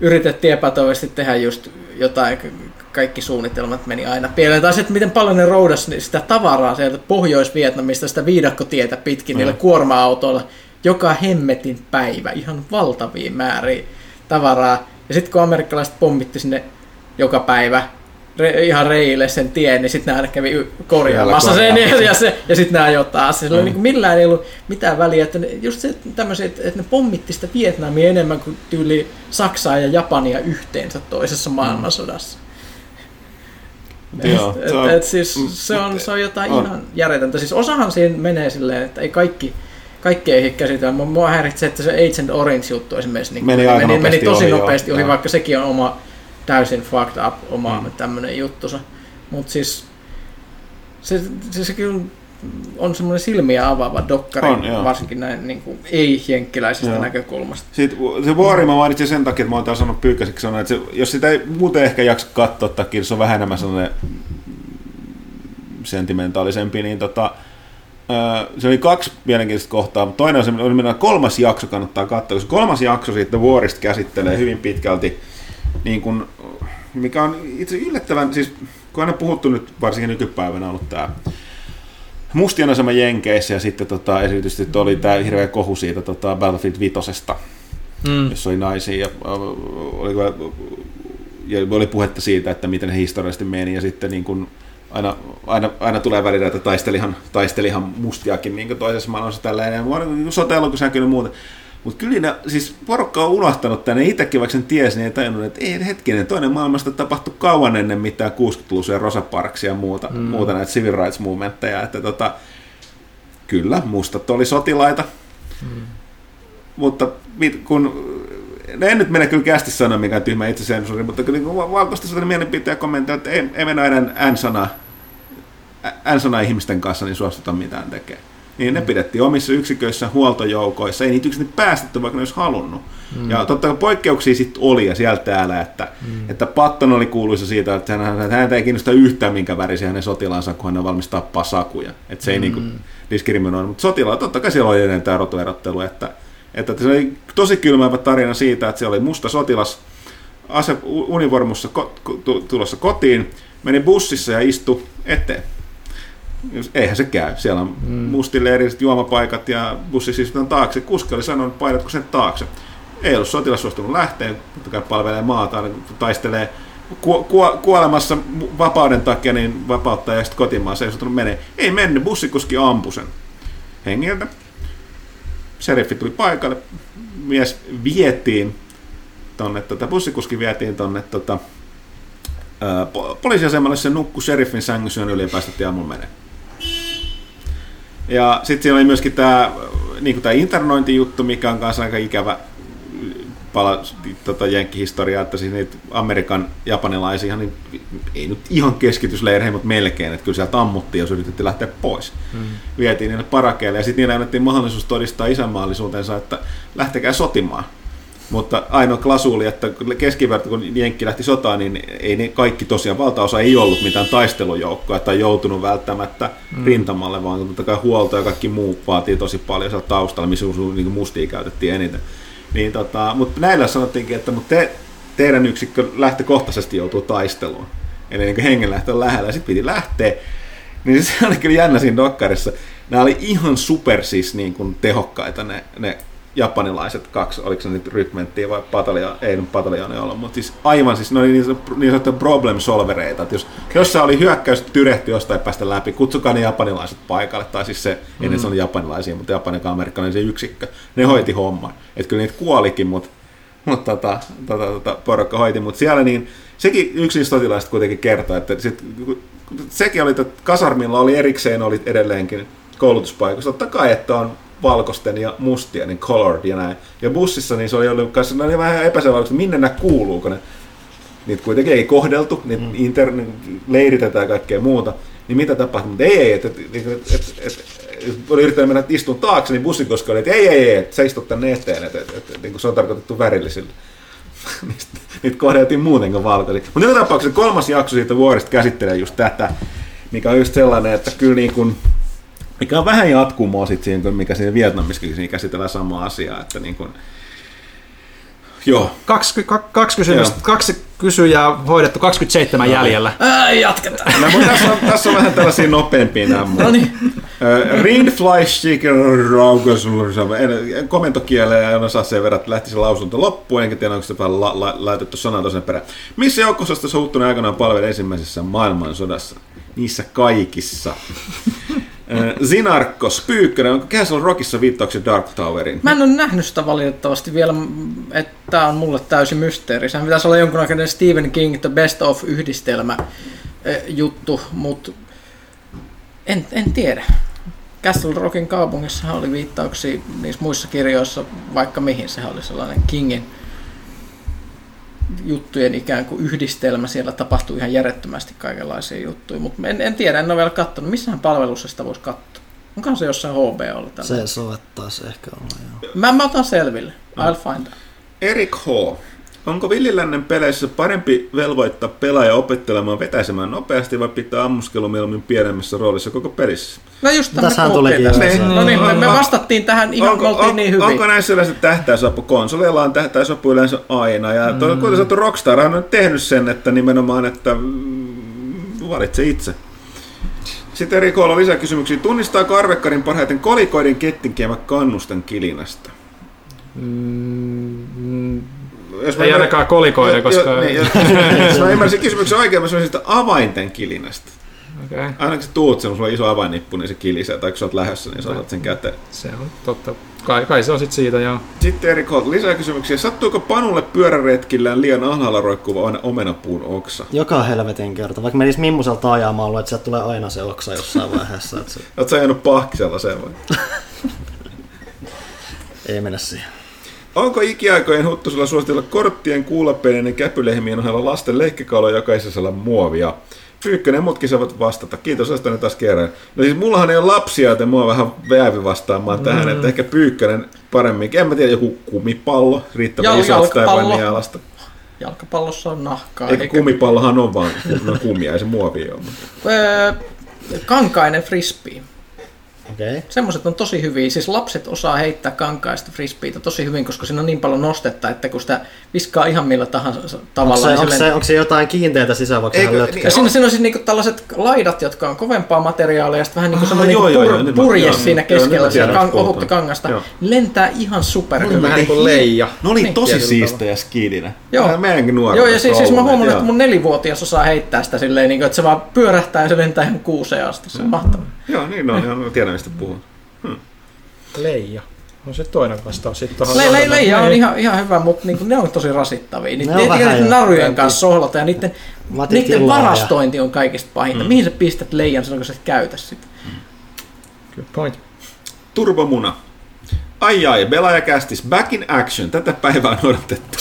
yritettiin epätoivasti tehdä just jotain kaikki suunnitelmat meni aina pieleen. Tai sitten miten paljon ne roudas sitä tavaraa sieltä Pohjois-Vietnamista, sitä viidakkotietä pitkin mm. niillä kuorma-autoilla, joka hemmetin päivä, ihan valtavia määriä tavaraa. Ja sitten kun amerikkalaiset pommitti sinne joka päivä re, ihan reille sen tien, niin sitten nämä kävi korjaamassa sen ja, ja, se, ja sitten nämä ajoi taas. Se mm. niin millään ei ollut mitään väliä, että ne, just se tämmöiset, että ne pommitti sitä Vietnamia enemmän kuin tyyli Saksaa ja Japania yhteensä toisessa maailmansodassa. Mm. Joo, et, se, on, et, siis mm, se, on, se on jotain on. ihan järjetöntä. Siis osahan siinä menee silleen, että ei kaikki, kaikki ei käsitellä. Mua häiritsee, että se Agent Orange-juttu esimerkiksi niin meni, meni, meni tosi ohi, nopeasti ohi, vaikka sekin on oma täysin fucked up oma mm. tämmöinen juttusa. Mutta siis se, se, se kyllä on semmoinen silmiä avaava dokkari, on, varsinkin näin niin kuin, ei-jenkkiläisestä joo. näkökulmasta. Sitten, se vuori mä mainitsin sen takia, että mä oon taas sanonut pyykäiseksi sanoa, että se, jos sitä ei muuten ehkä jaksa katsoa, takia, se on vähän enemmän sellainen sentimentaalisempi, niin tota, se oli kaksi mielenkiintoista kohtaa, mutta toinen on se, oli kolmas jakso kannattaa katsoa, koska kolmas jakso siitä vuorista käsittelee hyvin pitkälti, niin kuin, mikä on itse yllättävän, siis kun aina puhuttu nyt varsinkin nykypäivänä ollut tämä mustien asema Jenkeissä ja sitten tota, esitysti oli tämä hirveä kohu siitä tota, Battlefield 5, mm. jossa oli naisia ja, oli, ja oli puhetta siitä, että miten he historiallisesti meni ja sitten niin kun, aina, aina, aina tulee välillä, että taistelihan, taistelihan mustiakin niin toisessa maailmassa tällä ja sote-elokussa näkynyt muuten. Mutta kyllä ne, siis porukka on unohtanut tänne, itsekin vaikka sen tiesi, niin ei tajunnut, että ei hetkinen, toinen maailmasta tapahtui kauan ennen mitään 60-luvuja Rosa Parksia ja muuta, mm. muuta näitä civil rights movementteja, että tota, kyllä, mustat oli sotilaita, mm. mutta kun No en nyt mene kyllä kästi sanoa mikä tyhmä itse sensori, mutta kyllä niin valkoista sellainen mielipiteen kommentteja, että ei, ei mennä enää N-sanaa, N-sanaa ihmisten kanssa, niin suostuta mitään tekemään niin ne pidettiin omissa yksiköissä huoltojoukoissa, ei niitä yksin päästetty, vaikka ne olisi halunnut. Mm. Ja totta kai poikkeuksia sitten oli ja sieltä täällä, että, mm. että Patton oli kuuluisa siitä, että hän, häntä ei kiinnosta yhtään minkä värisiä hänen sotilaansa, kun hän on valmis tappaa sakuja. Että se ei mm. niinku diskriminoida, mutta sotilaat, totta kai siellä oli edelleen tämä rotuerottelu, että, että se oli tosi kylmäävä tarina siitä, että se oli musta sotilas ase univormussa ko, tulossa kotiin, meni bussissa ja istui eteen eihän se käy. Siellä on mm. mustille erilliset juomapaikat ja bussi istutaan taakse. Kuski oli sanonut, painatko sen taakse. Ei ollut sotilas suostunut lähteen, kai palvelee maata, taistelee ku, ku, kuolemassa vapauden takia, niin vapauttaa ja sitten kotimaassa ei suostunut menee. Ei mennyt, bussikuski ampui sen hengiltä. Seriffi tuli paikalle, mies vietiin tonne, tota, bussikuski vietiin tonne tota, poliisiasemalle, se nukkui sheriffin sängyssä, yli ja päästettiin aamulla menee. Ja sitten siinä oli myöskin tämä niin tämä internointijuttu, mikä on kanssa aika ikävä pala tota, jenkkihistoriaa, että siis niitä Amerikan japanilaisia, niin ei nyt ihan keskitysleireihin, mutta melkein, että kyllä sieltä ammuttiin, jos yritettiin lähteä pois. Mm. Vietiin niille parakeille ja sitten niille annettiin mahdollisuus todistaa isänmaallisuutensa, että lähtekää sotimaan. Mutta ainoa klasuuli, että keskiverto, kun Jenkki lähti sotaan, niin ei ne kaikki tosiaan, valtaosa ei ollut mitään taistelujoukkoa tai joutunut välttämättä mm. rintamalle, vaan totta kai huolto ja kaikki muu vaatii tosi paljon siellä taustalla, missä niin mustia käytettiin eniten. Niin tota, mutta näillä sanottiinkin, että mutta te, teidän yksikkö lähtökohtaisesti joutuu taisteluun. Eli niin hengenlähtö lähellä ja sitten piti lähteä. Niin se oli kyllä jännä siinä dokkarissa. Nämä oli ihan super siis niin kuin tehokkaita ne, ne japanilaiset kaksi, oliko se nyt rykmenttiä vai patalja, ei nyt pataljonia ollut, mutta siis aivan siis ne oli niin, niin sanottuja problem solvereita, että jos jossain oli hyökkäys tyrehty jostain päästä läpi, kutsukaa ne japanilaiset paikalle, tai siis se, mm. ennen se oli japanilaisia, mutta japanin amerikkalainen yksikkö, ne hoiti homman, että kyllä niitä kuolikin, mutta mutta tota, tota, tota, porukka hoiti, mutta siellä niin, sekin yksi niistä sotilaista kuitenkin kertoi, että sit, sekin oli, että kasarmilla oli erikseen oli edelleenkin koulutuspaikassa, totta kai, että on valkoisten ja mustien, niin colored ja näin. Ja bussissa niin se oli ollut kanssa, ne oli vähän epäselvä, että minne nämä kuuluu, kun ne, niitä kuitenkin ei kohdeltu, niitä mm. inter, leiritetään ja kaikkea muuta. Niin mitä tapahtui? Mutta ei, ei, että et, et, et, et, oli yrittänyt mennä istun taakse, niin bussin koska oli, että ei, ei, ei, että seistu tänne eteen, että, että, että, että niin se on tarkoitettu värillisille. niitä kohdeltiin muuten kuin valkoisille. Mutta joka tapauksessa kolmas jakso siitä vuorista käsittelee just tätä, mikä on just sellainen, että kyllä niin kuin, mikä on vähän jatkumoa sitten siihen, mikä siinä Vietnamissakin siinä käsitellään sama asia, että niin kuin, Joo. Kaksi, kaksi, kysymystä, Joo. kaksi kysyjää hoidettu, 27 no, jäljellä. Ää, jatketaan. No, mutta tässä, on, tässä on vähän tällaisia nopeampia nämä. No niin. Rindfly Chicken komentokieleen en osaa sen verran, että lähti se lausunto loppuun, enkä tiedä, onko se vähän la, la, laitettu sanan tosen perään. Missä joukkososta suuttunut aikanaan palveli ensimmäisessä maailmansodassa? Niissä kaikissa. Zinarkos, Pyykkönen, onko Castle Rockissa viittauksia Dark Towerin? Mä en ole nähnyt sitä valitettavasti vielä, että tämä on mulle täysin mysteeri. Sehän pitäisi olla jonkunnäköinen Stephen King The Best of yhdistelmä juttu, mutta en, en tiedä. Castle Rockin kaupungissa oli viittauksia niissä muissa kirjoissa, vaikka mihin se oli sellainen Kingin juttujen ikään kuin yhdistelmä. Siellä tapahtuu ihan järjettömästi kaikenlaisia juttuja, mutta en, en tiedä, en ole vielä katsonut. Missähän palvelussa sitä voisi katsoa? Onkohan se jossain HBOlla? Tällä? Se soittaisi ehkä olla, joo. Mä, mä otan selville. I'll find out. Erik H. Onko villilännen peleissä parempi velvoittaa pelaaja opettelemaan vetäisemään nopeasti vai pitää ammuskelu mieluummin pienemmässä roolissa koko pelissä? No just Tässähän tulikin niin, No niin, me, me vastattiin tähän ihan, onko, on, niin hyvin. Onko näissä yleensä tähtäysapu? Konsoleilla on tähtäysapu yleensä aina. Ja mm. kuten sanottu, Rockstar on tehnyt sen, että nimenomaan, että mm, valitse itse. Sitten eri koilla lisäkysymyksiä. Tunnistaako arvekkarin parhaiten kolikoiden kettinkiemä kannusten kilinasta? Mm, jos ei ainakaan kolikoida, koska... Jo, niin, jos, jos mä ymmärsin kysymyksen oikein, mä sanoisin sitä avainten kilinästä. Okay. Aina kun sä tuut sen, sulla on iso avainnippu, niin se kilisee, tai kun sä oot lähdössä, niin sä otat sen käteen. Se on totta. Kai, kai se on sitten siitä, joo. Sitten Erik Holt, lisää kysymyksiä. Sattuuko Panulle pyöräretkillään liian alhaalla roikkuva omenapuun oksa? Joka helvetin kerta. Vaikka menisi mimmuselta ajamaan, että sieltä tulee aina se oksa jossain vaiheessa. Että se... Oletko sä ajanut pahkisella sen vai? Ei mennä siihen. Onko ikiaikojen huttusella suositella korttien, kuulapelien ja käpylehmien ohella lasten leikkikaaloja jokaisella muovia? Pyykkönen mutkin saavat vastata. Kiitos Astoni taas kerran. No siis mullahan ei ole lapsia, joten mua vähän väävi vastaamaan mm. tähän, että ehkä Pyykkönen paremmin. En mä tiedä, joku kumipallo, riittävän Jal- iso tai vain nialasta. Jalkapallossa on nahkaa. Eikä, eikä... kumipallohan on vaan no, kumia, ei se muovi ole. Öö, kankainen frisbee. Okay. Semmoiset on tosi hyviä. Siis lapset osaa heittää kankaista frisbeitä tosi hyvin, koska siinä on niin paljon nostetta, että kun sitä viskaa ihan millä tahansa tavalla. Onko se, niin onko se, onko se jotain kiinteitä sisään, vaikka Eikö, niin, ja siinä, siinä on siis niinku tällaiset laidat, jotka on kovempaa materiaalia, ja sitten vähän niin kuin semmoinen ah, niinku pur, joo, purje joo, siinä keskellä, joo, siellä kan, ohutta kangasta. Joo. Lentää ihan super hyvin. Vähän niin kuin leija. Ne oli niin. tosi siistejä skidinä. Joo. Meidänkin nuoret. Joo, ja siis, siis mä huomannut, että mun nelivuotias osaa heittää sitä silleen, niin kuin, että se vaan pyörähtää ja se lentää ihan kuuseen asti. Se on mahtavaa. Joo, niin on. Tiedän, mistä puhun. Hmm. Leija. On se toinen vastaus. Sitten le, le, leija on ihan, ihan hyvä, mutta niinku, ne on tosi rasittavia. Niitä ne on narujen kanssa sohlata ja niiden, niiden varastointi on kaikista pahinta. Mm. Mihin sä pistät leijan silloin, kun sä et käytä sitä? Good point. Turbomuna. Ai ai, Belaja kästis Back in Action. Tätä päivää on odotettu.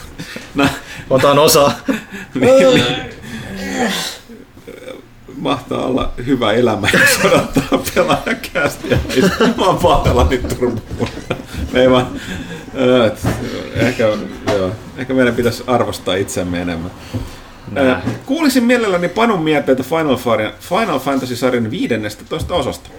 no. Otan osa. niin, niin mahtaa olla hyvä elämä, jos odottaa pelaajakästiä. Mä oon pahdella nyt turmuun. Me ei vaan, ehkä, joo, ehkä meidän pitäisi arvostaa itsemme enemmän. Näin. Kuulisin mielelläni Panun mielipiteitä Final, Final Fantasy-sarjan 15 osasta.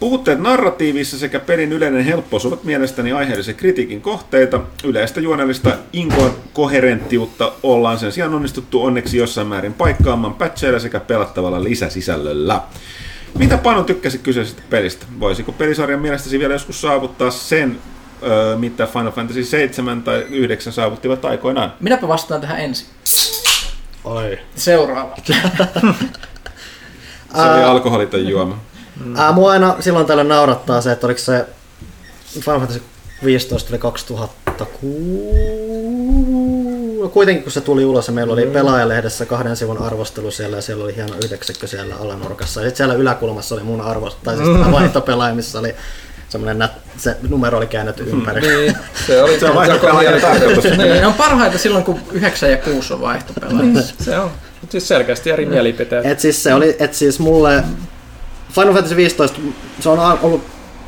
Puhutteet narratiivissa sekä pelin yleinen helppous ovat mielestäni aiheellisen kritiikin kohteita. Yleistä juonellista inkoherenttiutta ollaan sen sijaan onnistuttu onneksi jossain määrin paikkaamaan patcheilla sekä pelattavalla lisäsisällöllä. Mitä Panu tykkäsi kyseisestä pelistä? Voisiko pelisarjan mielestäsi vielä joskus saavuttaa sen, öö, mitä Final Fantasy 7 tai 9 saavuttivat aikoinaan? Minäpä vastaan tähän ensin. Oi. Seuraava. Se oli alkoholiton juoma. Ää, mua aina silloin tällöin naurattaa se, että oliko se Final Fantasy 15 oli 2006. Kuitenkin kun se tuli ulos ja meillä oli pelaajalehdessä kahden sivun arvostelu siellä ja siellä oli hieno yhdeksäkkö siellä alanurkassa. Ja sitten siellä yläkulmassa oli mun arvo, tai siis tämä vaihtopelaaja, missä oli semmoinen nät, se numero oli käännetty ympäri. Niin, se oli Se on vaihtopelaajan tarkoitus. Niin, ne on parhaita silloin, kun 9 ja 6 on vaihtopelaajia. Se on. Mutta siis selkeästi eri mielipiteet. Et siis se oli, et siis mulle Final Fantasy 15, se on ollut,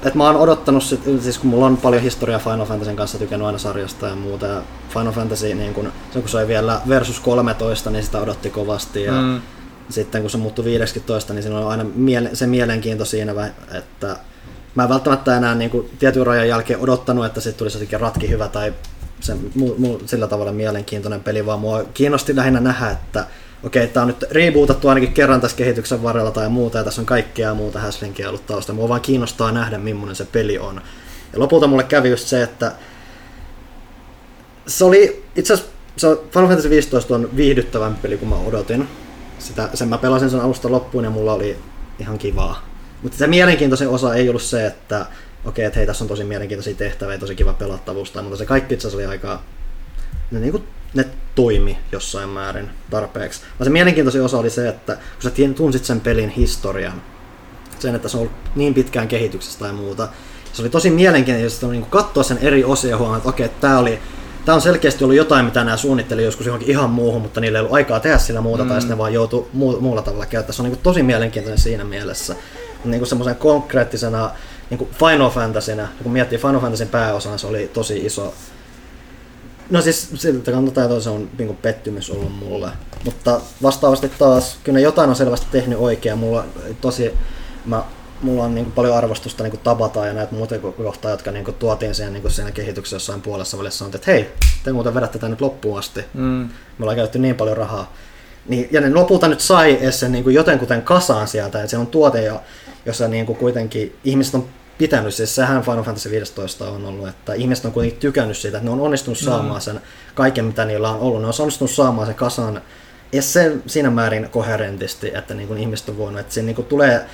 että mä oon odottanut, sit, siis kun mulla on paljon historiaa Final Fantasyn kanssa, tykännyt aina sarjasta ja muuta, ja Final Fantasy, niin kun, se kun se oli vielä versus 13, niin sitä odotti kovasti, ja Mm. sitten kun se muuttui 15, niin siinä on aina miele- se mielenkiinto siinä, että mä en välttämättä enää niin kuin tietyn rajan jälkeen odottanut, että sitten tulisi jotenkin ratki hyvä tai se, mu, mu, sillä tavalla mielenkiintoinen peli, vaan mua kiinnosti lähinnä nähdä, että okei, tämä on nyt rebootattu ainakin kerran tässä kehityksen varrella tai muuta, ja tässä on kaikkea muuta häslinkiä ollut taustalla. Mua vaan kiinnostaa nähdä, millainen se peli on. Ja lopulta mulle kävi just se, että se oli itse asiassa Final Fantasy 15 on viihdyttävämpi peli kuin mä odotin. Sitä, sen mä pelasin sen alusta loppuun ja mulla oli ihan kivaa. Mutta se mielenkiintoisin osa ei ollut se, että okei, että hei, tässä on tosi mielenkiintoisia tehtäviä tosi kiva pelattavuus, mutta se kaikki itse asiassa oli aika, ne, niinku, ne toimi jossain määrin tarpeeksi. Vaan se mielenkiintoisin osa oli se, että kun sä tunsit sen pelin historian, sen, että se on ollut niin pitkään kehityksessä tai muuta, se oli tosi mielenkiintoista niin katsoa sen eri osia ja huomata, että okei, tämä oli Tämä on selkeästi ollut jotain, mitä nämä suunnitteli joskus johonkin ihan muuhun, mutta niillä ei ollut aikaa tehdä sillä muuta, mm. tai sitten ne vaan joutuu muu, muulla tavalla käyttää. Se on niin kuin tosi mielenkiintoinen siinä mielessä. Niin kuin semmoisen konkreettisena niin kuin Final Fantasyna, kun miettii Final Fantasyn pääosana, se oli tosi iso. No siis siltä kannattaa että se on niin pettymys ollut mulle. Mutta vastaavasti taas, kyllä jotain on selvästi tehnyt oikein. Mulla tosi, mä mulla on niin kuin paljon arvostusta niin kuin Tabata ja näitä muita kohtaa, jotka niin kuin tuotiin siihen, niin kuin siinä kehityksessä jossain puolessa välissä sanottiin, että hei, te muuten vedätte tämän nyt loppuun asti. Mm. Me ollaan käytetty niin paljon rahaa. Niin, ja ne lopulta nyt sai edes sen niin kuin jotenkuten kasaan sieltä, että se on tuote, jo- jossa niin kuin kuitenkin ihmiset on pitänyt, siis sehän Final Fantasy 15 on ollut, että ihmiset on kuitenkin tykännyt siitä, että ne on onnistunut saamaan sen kaiken, mitä niillä on ollut. Ne on onnistunut saamaan sen kasaan edes sen, siinä määrin koherentisti, että niin kuin ihmiset on voinut, että siinä niin kuin tulee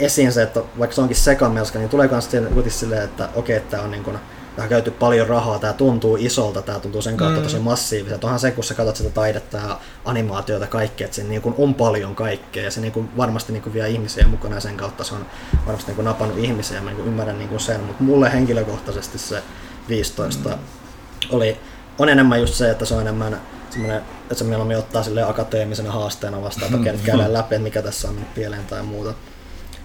esiin se, että vaikka se onkin sekamelska, niin tulee myös kuitenkin silleen, että okei, että tämä on niin kuin, on käyty paljon rahaa, tämä tuntuu isolta, tämä tuntuu sen kautta Mm. tosi massiiviselta. Onhan se, kun sä katsot sitä taidetta ja animaatiota kaikkea, että siinä niin kuin on paljon kaikkea ja se niin kuin varmasti niin kuin vie ihmisiä mukana ja sen kautta se on varmasti niin kuin napannut ihmisiä ja mä niin kuin ymmärrän niin kuin sen, mutta mulle henkilökohtaisesti se 15 mm. oli, on enemmän just se, että se on enemmän semmoinen, että se mieluummin ottaa sille akateemisena haasteena vastaan, että käydään läpi, että mikä tässä on pieleen tai muuta.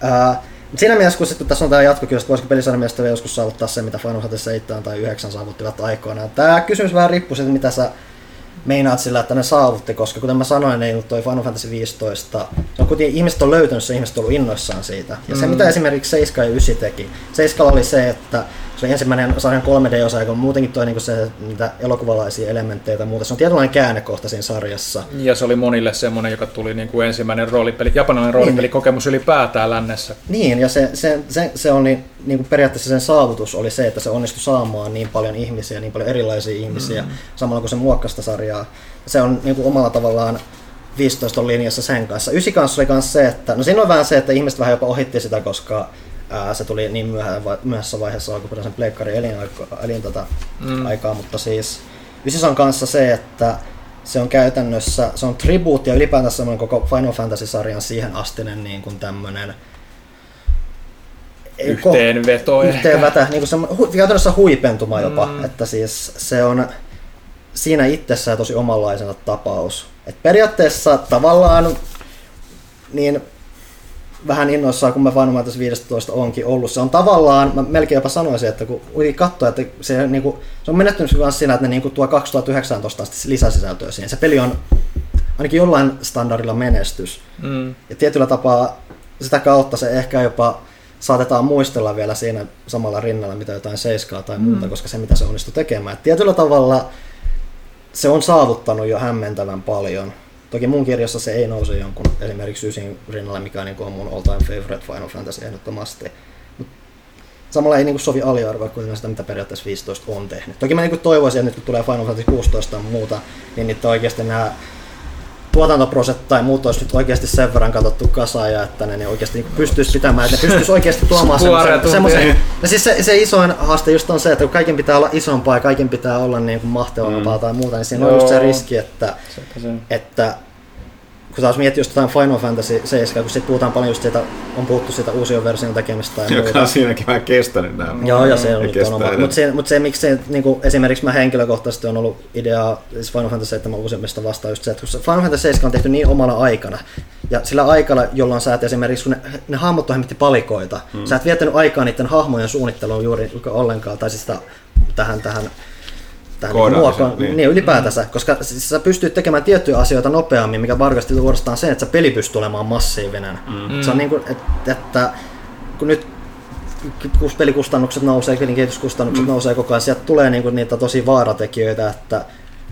Ää, siinä mielessä, kun sitten tässä on tämä jatkokin, että voisiko pelisarjan mielestä vielä joskus saavuttaa se, mitä Final Fantasy 7 tai 9 saavuttivat aikoinaan. Tämä kysymys vähän riippuu siitä, mitä sä meinaat sillä, että ne saavutti, koska kuten mä sanoin, niin toi Final Fantasy 15, se on kuitenkin, ihmiset on löytänyt se, ihmiset on ollut innoissaan siitä. Ja se, mitä esimerkiksi 7 ja 9 teki, 7 oli se, että se ensimmäinen sarjan 3D-osa, joka muutenkin toi niinku se, niitä elokuvalaisia elementtejä tai muuta. Se on tietynlainen käännekohta siinä sarjassa. Ja se oli monille semmoinen, joka tuli niin kuin ensimmäinen roolipeli, japanilainen roolipelikokemus ylipäätään lännessä. Niin, ja se, se, se, se on niin, niin kuin periaatteessa sen saavutus oli se, että se onnistui saamaan niin paljon ihmisiä, niin paljon erilaisia ihmisiä, mm. samalla kun se muokkasta sarjaa. Se on niin kuin omalla tavallaan 15 on linjassa sen kanssa. Ysi kanssa oli myös se, että no siinä on vähän se, että ihmiset vähän jopa ohitti sitä, koska ää, se tuli niin myöhään, myöhässä vaiheessa alkuperäisen pleikkarin elin, elin tota, mm. aikaa, mutta siis Ysis on kanssa se, että se on käytännössä, se on tribuutti ja ylipäätään semmoinen koko Final Fantasy-sarjan siihen astinen niin kuin ko- Yhteenveto ehkä. yhteenvetä, niin kuin se, hu, käytännössä huipentuma jopa, Mm. mm. että siis se on siinä itsessään tosi omanlaisena tapaus. Et periaatteessa tavallaan niin vähän innoissaan, kun mä Final Fantasy 15 onkin ollut. Se on tavallaan, mä melkein jopa sanoisin, että kun katsoo, että se, niin kuin, se on menettynyt myös siinä, että ne niin kuin tuo 2019 asti lisäsisältöä siihen. Se peli on ainakin jollain standardilla menestys. Mm. Ja tietyllä tapaa sitä kautta se ehkä jopa saatetaan muistella vielä siinä samalla rinnalla, mitä jotain seiskaa tai muuta, mm. koska se mitä se onnistui tekemään. Et tietyllä tavalla se on saavuttanut jo hämmentävän paljon. Toki mun kirjassa se ei nouse jonkun esimerkiksi Ysin rinnalle, mikä niin on mun all time favorite Final Fantasy ehdottomasti. Mut samalla ei niin kuin sovi aliarvoa kuin sitä, mitä periaatteessa 15 on tehnyt. Toki mä niin kuin toivoisin, että nyt kun tulee Final Fantasy 16 ja muuta, niin niitä oikeasti nämä tuotantoproset tai muut olisi nyt oikeasti sen verran katsottu kasaan ja että ne, ne oikeasti niin pystyisi pitämään, että ne pystyisi oikeasti tuomaan semmoisen, semmoisen no siis se, se, isoin haaste just on se, että kun kaiken pitää olla isompaa ja kaiken pitää olla niin kuin mahtevampaa mm. tai muuta, niin siinä Joo. on just se riski, että, että kun taas miettii just jotain Final Fantasy 7, kun sit puhutaan paljon just siitä, on puhuttu siitä uusion version tekemistä ja Joka muuta. on siinäkin vähän kestänyt nämä. Joo, ja se on ollut oma. Mutta se, mut se, miksi se, niin kuin, esimerkiksi mä henkilökohtaisesti on ollut idea siis Final Fantasy 7 uusimmista vastaan just se, että kun Final Fantasy 7 on tehty niin omana aikana, ja sillä aikana, jolloin sä et esimerkiksi, kun ne, ne hahmot on palikoita, hmm. sä et viettänyt aikaa niiden hahmojen suunnitteluun juuri ollenkaan, tai siis sitä, tähän, tähän tähän niin muokkaan, niin. niin ylipäätänsä, koska siis sä pystyt tekemään tiettyjä asioita nopeammin, mikä varmasti suorastaan sen, että se peli pystyy olemaan massiivinen. Mm. Se on niin kuin, että, että kun nyt kun pelikustannukset nousee, pelin kehityskustannukset mm. nousee koko ajan, sieltä tulee niin kuin niitä tosi vaaratekijöitä, että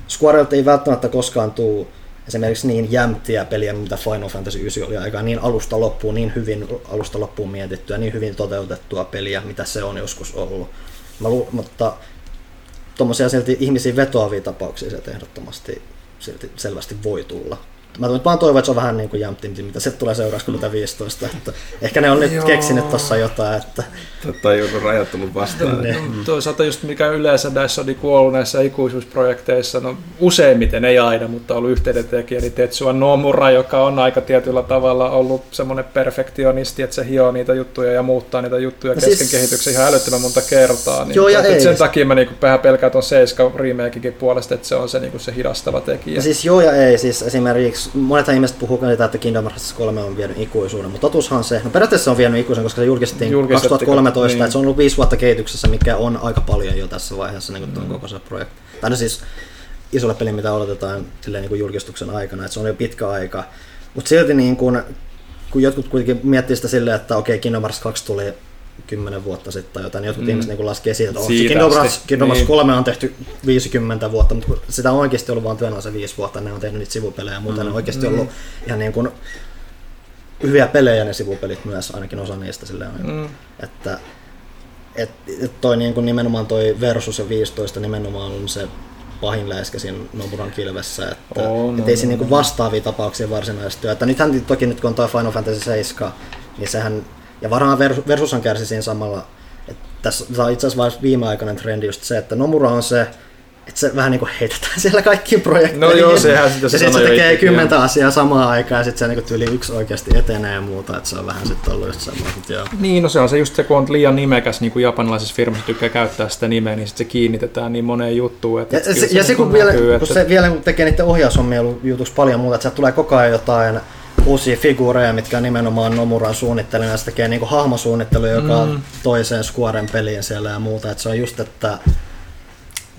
Squarelta ei välttämättä koskaan tule esimerkiksi niin jämtiä peliä, mitä Final Fantasy 9 oli aikaan, niin alusta loppuun, niin hyvin alusta loppuun mietittyä, niin hyvin toteutettua peliä, mitä se on joskus ollut. Mä lu- mutta tuommoisia silti ihmisiin vetoavia tapauksia sieltä ehdottomasti silti selvästi voi tulla. Mä vaan toivon, että se on vähän niin kuin jämptimpi, mitä se tulee seuraavaksi kuin 15. Että ehkä ne on nyt Joo. keksinyt tuossa jotain. Että... Ei joku rajat tullut vastaan. no, toisaalta just mikä yleensä näissä on niin ollut näissä ikuisuusprojekteissa, no useimmiten ei aina, mutta ollut yhteydentekijä, niin Tetsuan Nomura, joka on aika tietyllä tavalla ollut semmoinen perfektionisti, että se hioo niitä juttuja ja muuttaa niitä juttuja no kesken siis... kehityksen ihan älyttömän monta kertaa. Niin Joo, ja ei. Sen takia mä niinku vähän pelkään tuon 7 remakekin puolesta, että se on se, niinku se hidastava tekijä. No siis joo ja ei, siis esimerkiksi esimerkiksi monet ihmiset puhuu siitä, että Kingdom Hearts 3 on vienyt ikuisuuden, mutta totuushan se, no periaatteessa se on vienyt ikuisuuden, koska se julkistettiin 2013, niin. että se on ollut viisi vuotta kehityksessä, mikä on aika paljon jo tässä vaiheessa niin tuon mm. koko se projekti. Tai no siis isolle peli, mitä odotetaan silleen, niin kuin julkistuksen aikana, että se on jo pitkä aika. Mutta silti niin kuin, kun jotkut kuitenkin miettii sitä silleen, että okei, okay, Kingdom Hearts 2 tuli kymmenen vuotta sitten tai jotain, niin jotkut mm. ihmiset niin laskee siitä, että oh, Kingdom Hearts, Kingdom Hearts niin. 3 on tehty 50 vuotta, mutta sitä on oikeasti ollut vain työnä se viisi vuotta, ne on tehnyt niitä sivupelejä ja muuta, mm. ne on oikeasti mm. ollut ihan niin kuin hyviä pelejä ne sivupelit myös, ainakin osa niistä silleen, mm. että et, et toi niin kuin nimenomaan toi Versus ja 15 nimenomaan on se pahin läiskä siinä Nomuran kilvessä, että oh, no, et ei siinä no, niinku vastaavia tapauksia varsinaisesti Että nythän toki nyt kun on toi Final Fantasy 7, niin sehän ja varmaan Versushan kärsi siinä samalla. Että tässä on itse asiassa viime aikainen trendi just se, että Nomura on se, että se vähän niin kuin heitetään siellä kaikkiin projekteihin. No joo, sehän sitä Ja sitten se tekee kymmentä asiaa samaan aikaan ja sitten se niin tyyli yksi oikeasti etenee ja muuta, että se on vähän sitten ollut just semmoinen. Joo. Niin, no se on se just se, kun on liian nimekäs, niin kuin japanilaisessa firmassa tykkää käyttää sitä nimeä, niin sitten se kiinnitetään niin moneen juttuun. Että ja, se, ja se, kun, niinku vielä, näkyy, kun että... se vielä kun tekee niiden ohjaushommia jutuksi paljon muuta, että se tulee koko ajan jotain uusia figuureja, mitkä on nimenomaan Nomuran suunnittelija, ja se tekee niinku hahmosuunnittelu, joka on mm. toiseen Squaren peliin siellä ja muuta. Et se on just, että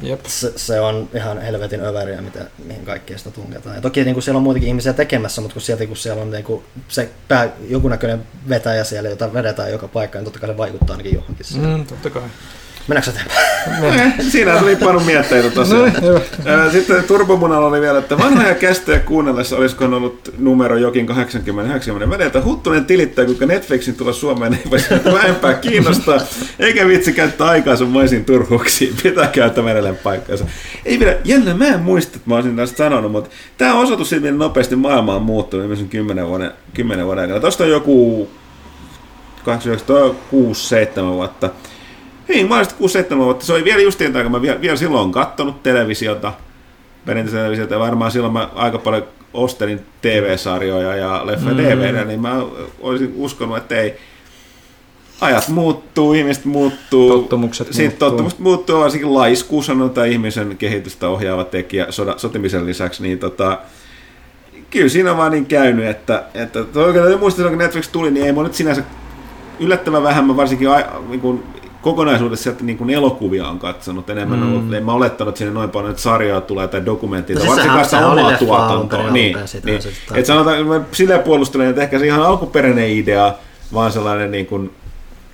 Jep. Se, se, on ihan helvetin överiä, mitä, mihin kaikkea sitä tunketaan. Ja toki niin kuin siellä on muitakin ihmisiä tekemässä, mutta kun sieltä kun siellä on niin kuin se pää, joku näköinen vetäjä siellä, jota vedetään joka paikka, niin totta kai se vaikuttaa ainakin johonkin. Mm, totta kai. Mennäänkö eteenpäin? Siinä tuli paljon mietteitä tosiaan. No, Sitten Turbomunalla oli vielä, että vanhoja kästejä kuunnellessa olisiko ollut numero jokin 80-90 väliltä. Huttunen tilittää, kuinka Netflixin tulla Suomeen ei voisi vähempää kiinnostaa, eikä vitsi käyttää aikaa sun maisiin turhuuksiin. Pitää käyttää edelleen paikkansa. Ei vielä, jännä, mä en muista, että mä olisin tästä sanonut, mutta tämä on osoitus siitä, miten nopeasti maailma on muuttunut viimeisen 10 vuoden, 10 vuoden aikana. Tuosta on joku 6-7 vuotta niin, mä olin 6-7 vuotta. Se oli vielä just aikaa, kun mä vielä, vielä silloin kattonut televisiota, perinteistä televisiota, ja varmaan silloin mä aika paljon ostelin TV-sarjoja ja leffa mm. DVD, niin mä olisin uskonut, että ei, ajat muuttuu, ihmiset muuttuu. Tottumukset Sitten muuttuu. tottumukset muuttuu, varsinkin laiskuus on ihmisen kehitystä ohjaava tekijä soda, sotimisen lisäksi, niin tota, kyllä siinä on vaan niin käynyt, että, että oikein muistaa, kun Netflix tuli, niin ei mua nyt sinänsä yllättävän vähemmän mä varsinkin niin kuin, kokonaisuudessa sieltä niin kuin elokuvia on katsonut enemmän. Mm. Ollut, en mä olettanut, että sinne noin paljon että sarjaa tulee tai dokumenttia, No siis varsinkaan sitä omaa tuotantoa. Niin, niin. Et sanotaan, mä silleen puolustelen, että ehkä se ihan alkuperäinen idea, vaan sellainen niin kuin,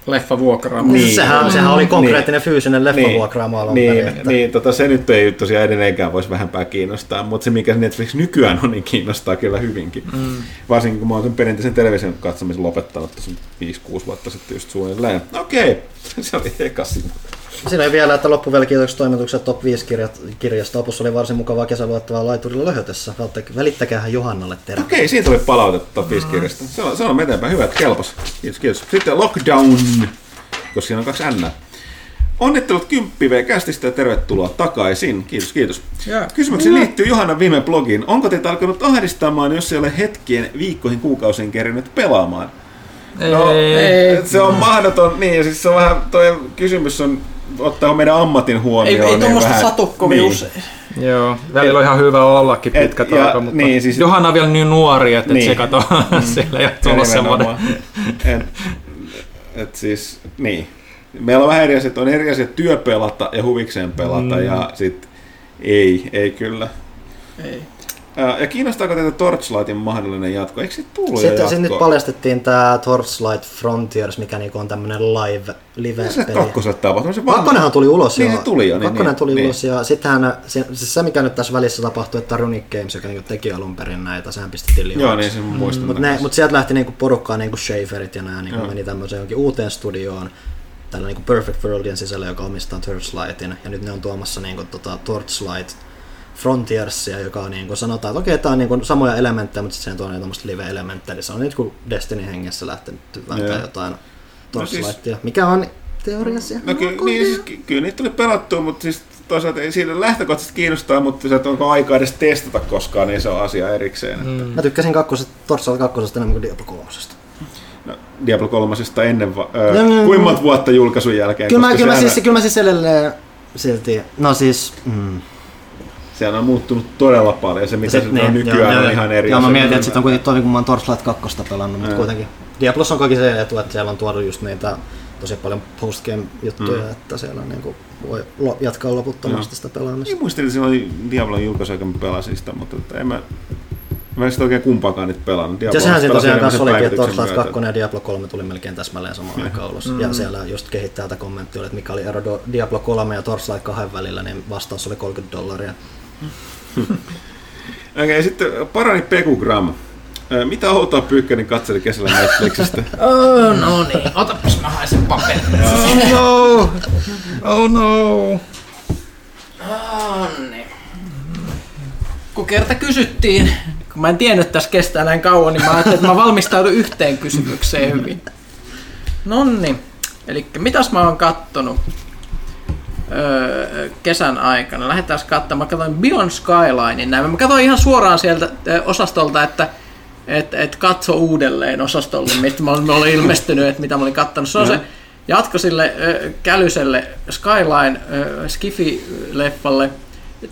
Leffa vuokraa. Niin. Niin. Sehän, sehän oli konkreettinen fyysinen leffa niin, vuokraama alun niin, perin. että- niin tota, se nyt ei tosiaan edelleenkään voisi vähempää kiinnostaa, mutta se mikä Netflix nykyään on, niin kiinnostaa kyllä hyvinkin. Mm. Varsinkin kun mä oon sen perinteisen television katsomisen lopettanut tuossa 5-6 vuotta sitten just suunnilleen. Okei, se oli eka siinä. Siinä oli vielä, että loppu vielä kiitokset toimitukset Top 5 kirjat, kirjasta. Opus oli varsin mukavaa kesäluettavaa laiturilla löhötessä. Välittäkäähän Johannalle terve. Okei, siitä tuli palautetta Top 5 kirjasta. Se on, se on eteenpäin. Hyvä, että kelpas. Kiitos, kiitos. Sitten Lockdown, koska siinä on kaksi N. Onnittelut 10 V-kästistä ja tervetuloa takaisin. Kiitos, kiitos. Joo. Kysymykseni liittyy Johanna viime blogiin. Onko teitä alkanut ahdistamaan, jos ei ole hetkien, viikkoihin, kuukausiin kerinyt pelaamaan? No, Ei. se on mahdoton, niin, siis se on vähän, toi kysymys on, ottaa meidän ammatin Ei, huomioon. ei niin tuommoista vähän- satu kovin niin. usein. Joo, välillä on ihan hyvä ollakin Et- pitkä ja- tauko, mutta niin, siis- Johanna on vielä niin nuori, että Niin. niin. se kato, siellä ei ole Ja tullut semmoinen. Et, et siis, niin. Meillä on vähän eri asiat, on eri asiat työpelata ja huvikseen pelata, mm. ja sit ei, ei kyllä. Ei. Ja kiinnostaako teitä Torchlightin mahdollinen jatko? Eikö siitä tullut jo Sitten, jatkoa? sitten nyt paljastettiin tämä Torchlight Frontiers, mikä niinku on tämmönen live, live Mitä se peli. kakkoselle tapahtui? Se Kakkonenhan tuli ulos Niin jo. se tuli jo, niin- Kakkonen niin, tuli niin. ulos ja sittenhän se, siis se, mikä nyt tässä välissä tapahtui, että Runic Games, joka niinku teki alun perin näitä, sehän pistettiin liian. Joo, niin se muistan. Mutta kanssa. mut sieltä lähti niinku porukkaa niinku Schaeferit ja nämä niinku Joo. meni tämmöiseen jonkin uuteen studioon tällä niinku Perfect Worldin sisällä, joka omistaa Torchlightin. Ja nyt ne on tuomassa niinku tota Torchlight Frontiersia, joka on niinku sanotaan, että okei, tää on niinku samoja elementtejä, mutta sitten se on tämmöistä live-elementtejä. Eli se on niinku Destiny hengessä lähtenyt vääntää Joo. jotain No Torchlightia, mikä on teoriassa No ky- ok niin, siis, ky- kyllä niitä tuli pelattua, mutta siis toisaalta ei siinä lähtökohtaisesti kiinnostaa, mutta se, että onko aika edes testata koskaan, niin se on asia erikseen. Mm. Mä tykkäsin kakkosesta, Torchlight kakkosesta enemmän kuin Diablo kolmosesta. No, Diablo 3 ennen, va- öö, No, no, no. kuinka monta vuotta julkaisun jälkeen? Kyllä mä, koska kyllä, mä siis, kyllä mä siis edelleen silti, no siis, mm. Sehän on muuttunut todella paljon. Se, mitä se, niin, on nykyään, on ihan eri Joo, mä mietin, että sit on kuitenkin tovi, kun mä oon Torchlight 2 pelannut, mutta Joo. kuitenkin. Diablos on kaikki se etu, että siellä on tuotu just niitä tosi paljon postgame-juttuja, mm. että siellä niinku voi lo- jatkaa loputtomasti Joo. sitä pelaamista. Niin muistelin, että silloin Diablon julkaisuaika mä pelasin sitä, mutta että en mä, mä en sitä oikein kumpaakaan nyt pelannut. Ja sehän siinä tosiaan kanssa olikin, että Torchlight myötä. 2 ja Diablo 3 tuli melkein täsmälleen samaan aikaan ulos. Ja siellä just kehittäjältä kommentti oli, että mikä oli ero Diablo 3 ja Torchlight 2 välillä, niin vastaus oli 30 dollaria. Okei, sitten parani Pekugram. Ö, Mitä outoa Pyykkönen katseli kesällä Netflixistä? Oh, no niin, otapas mä haen sen paperin. Oh no! Oh no! Onni. Kun kerta kysyttiin, kun mä en tiennyt, että tässä kestää näin kauan, niin mä ajattelin, että mä valmistaudun yhteen kysymykseen hyvin. Nonni. Eli mitäs mä oon kattonut öö, kesän aikana? Lähdetään katsomaan. Mä katsoin Beyond Skylinein näin. Mä katsoin ihan suoraan sieltä ö, osastolta, että et, et katso uudelleen osastolle, mistä mä olin, ilmestynyt, että mitä mä olin kattonut. Se on se jatko sille ö, kälyselle Skyline ö, Skifi-leffalle.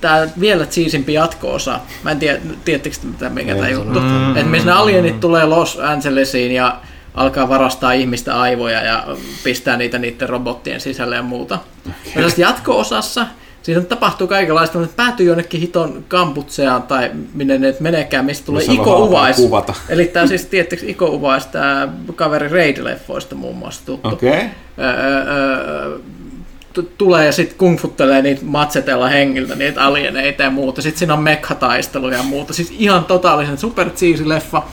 Tää vielä cheesimpi jatko-osa. Mä en tiedä, tiedättekö te mitä mikä tämä juttu. yhtään. Että missä ne alienit tulee Los Angelesiin ja alkaa varastaa ihmistä aivoja ja pistää niitä niiden robottien sisälle ja muuta. Okay. Ja jatko-osassa siinä tapahtuu kaikenlaista, mutta päätyy jonnekin hiton kamputseaan tai minne ne nyt meneekään, mistä tulee Iko Uvais. Eli tämä siis, tietysti Iko Uvais, tämä kaveri Raid-leffoista muun muassa tuttu. Okay. Öö, öö, tulee ja sitten kungfuttelee niitä matsetella hengiltä, niitä alieneita ja muuta. Sitten siinä on mekkataisteluja ja muuta. Siis ihan totaalisen super leffa.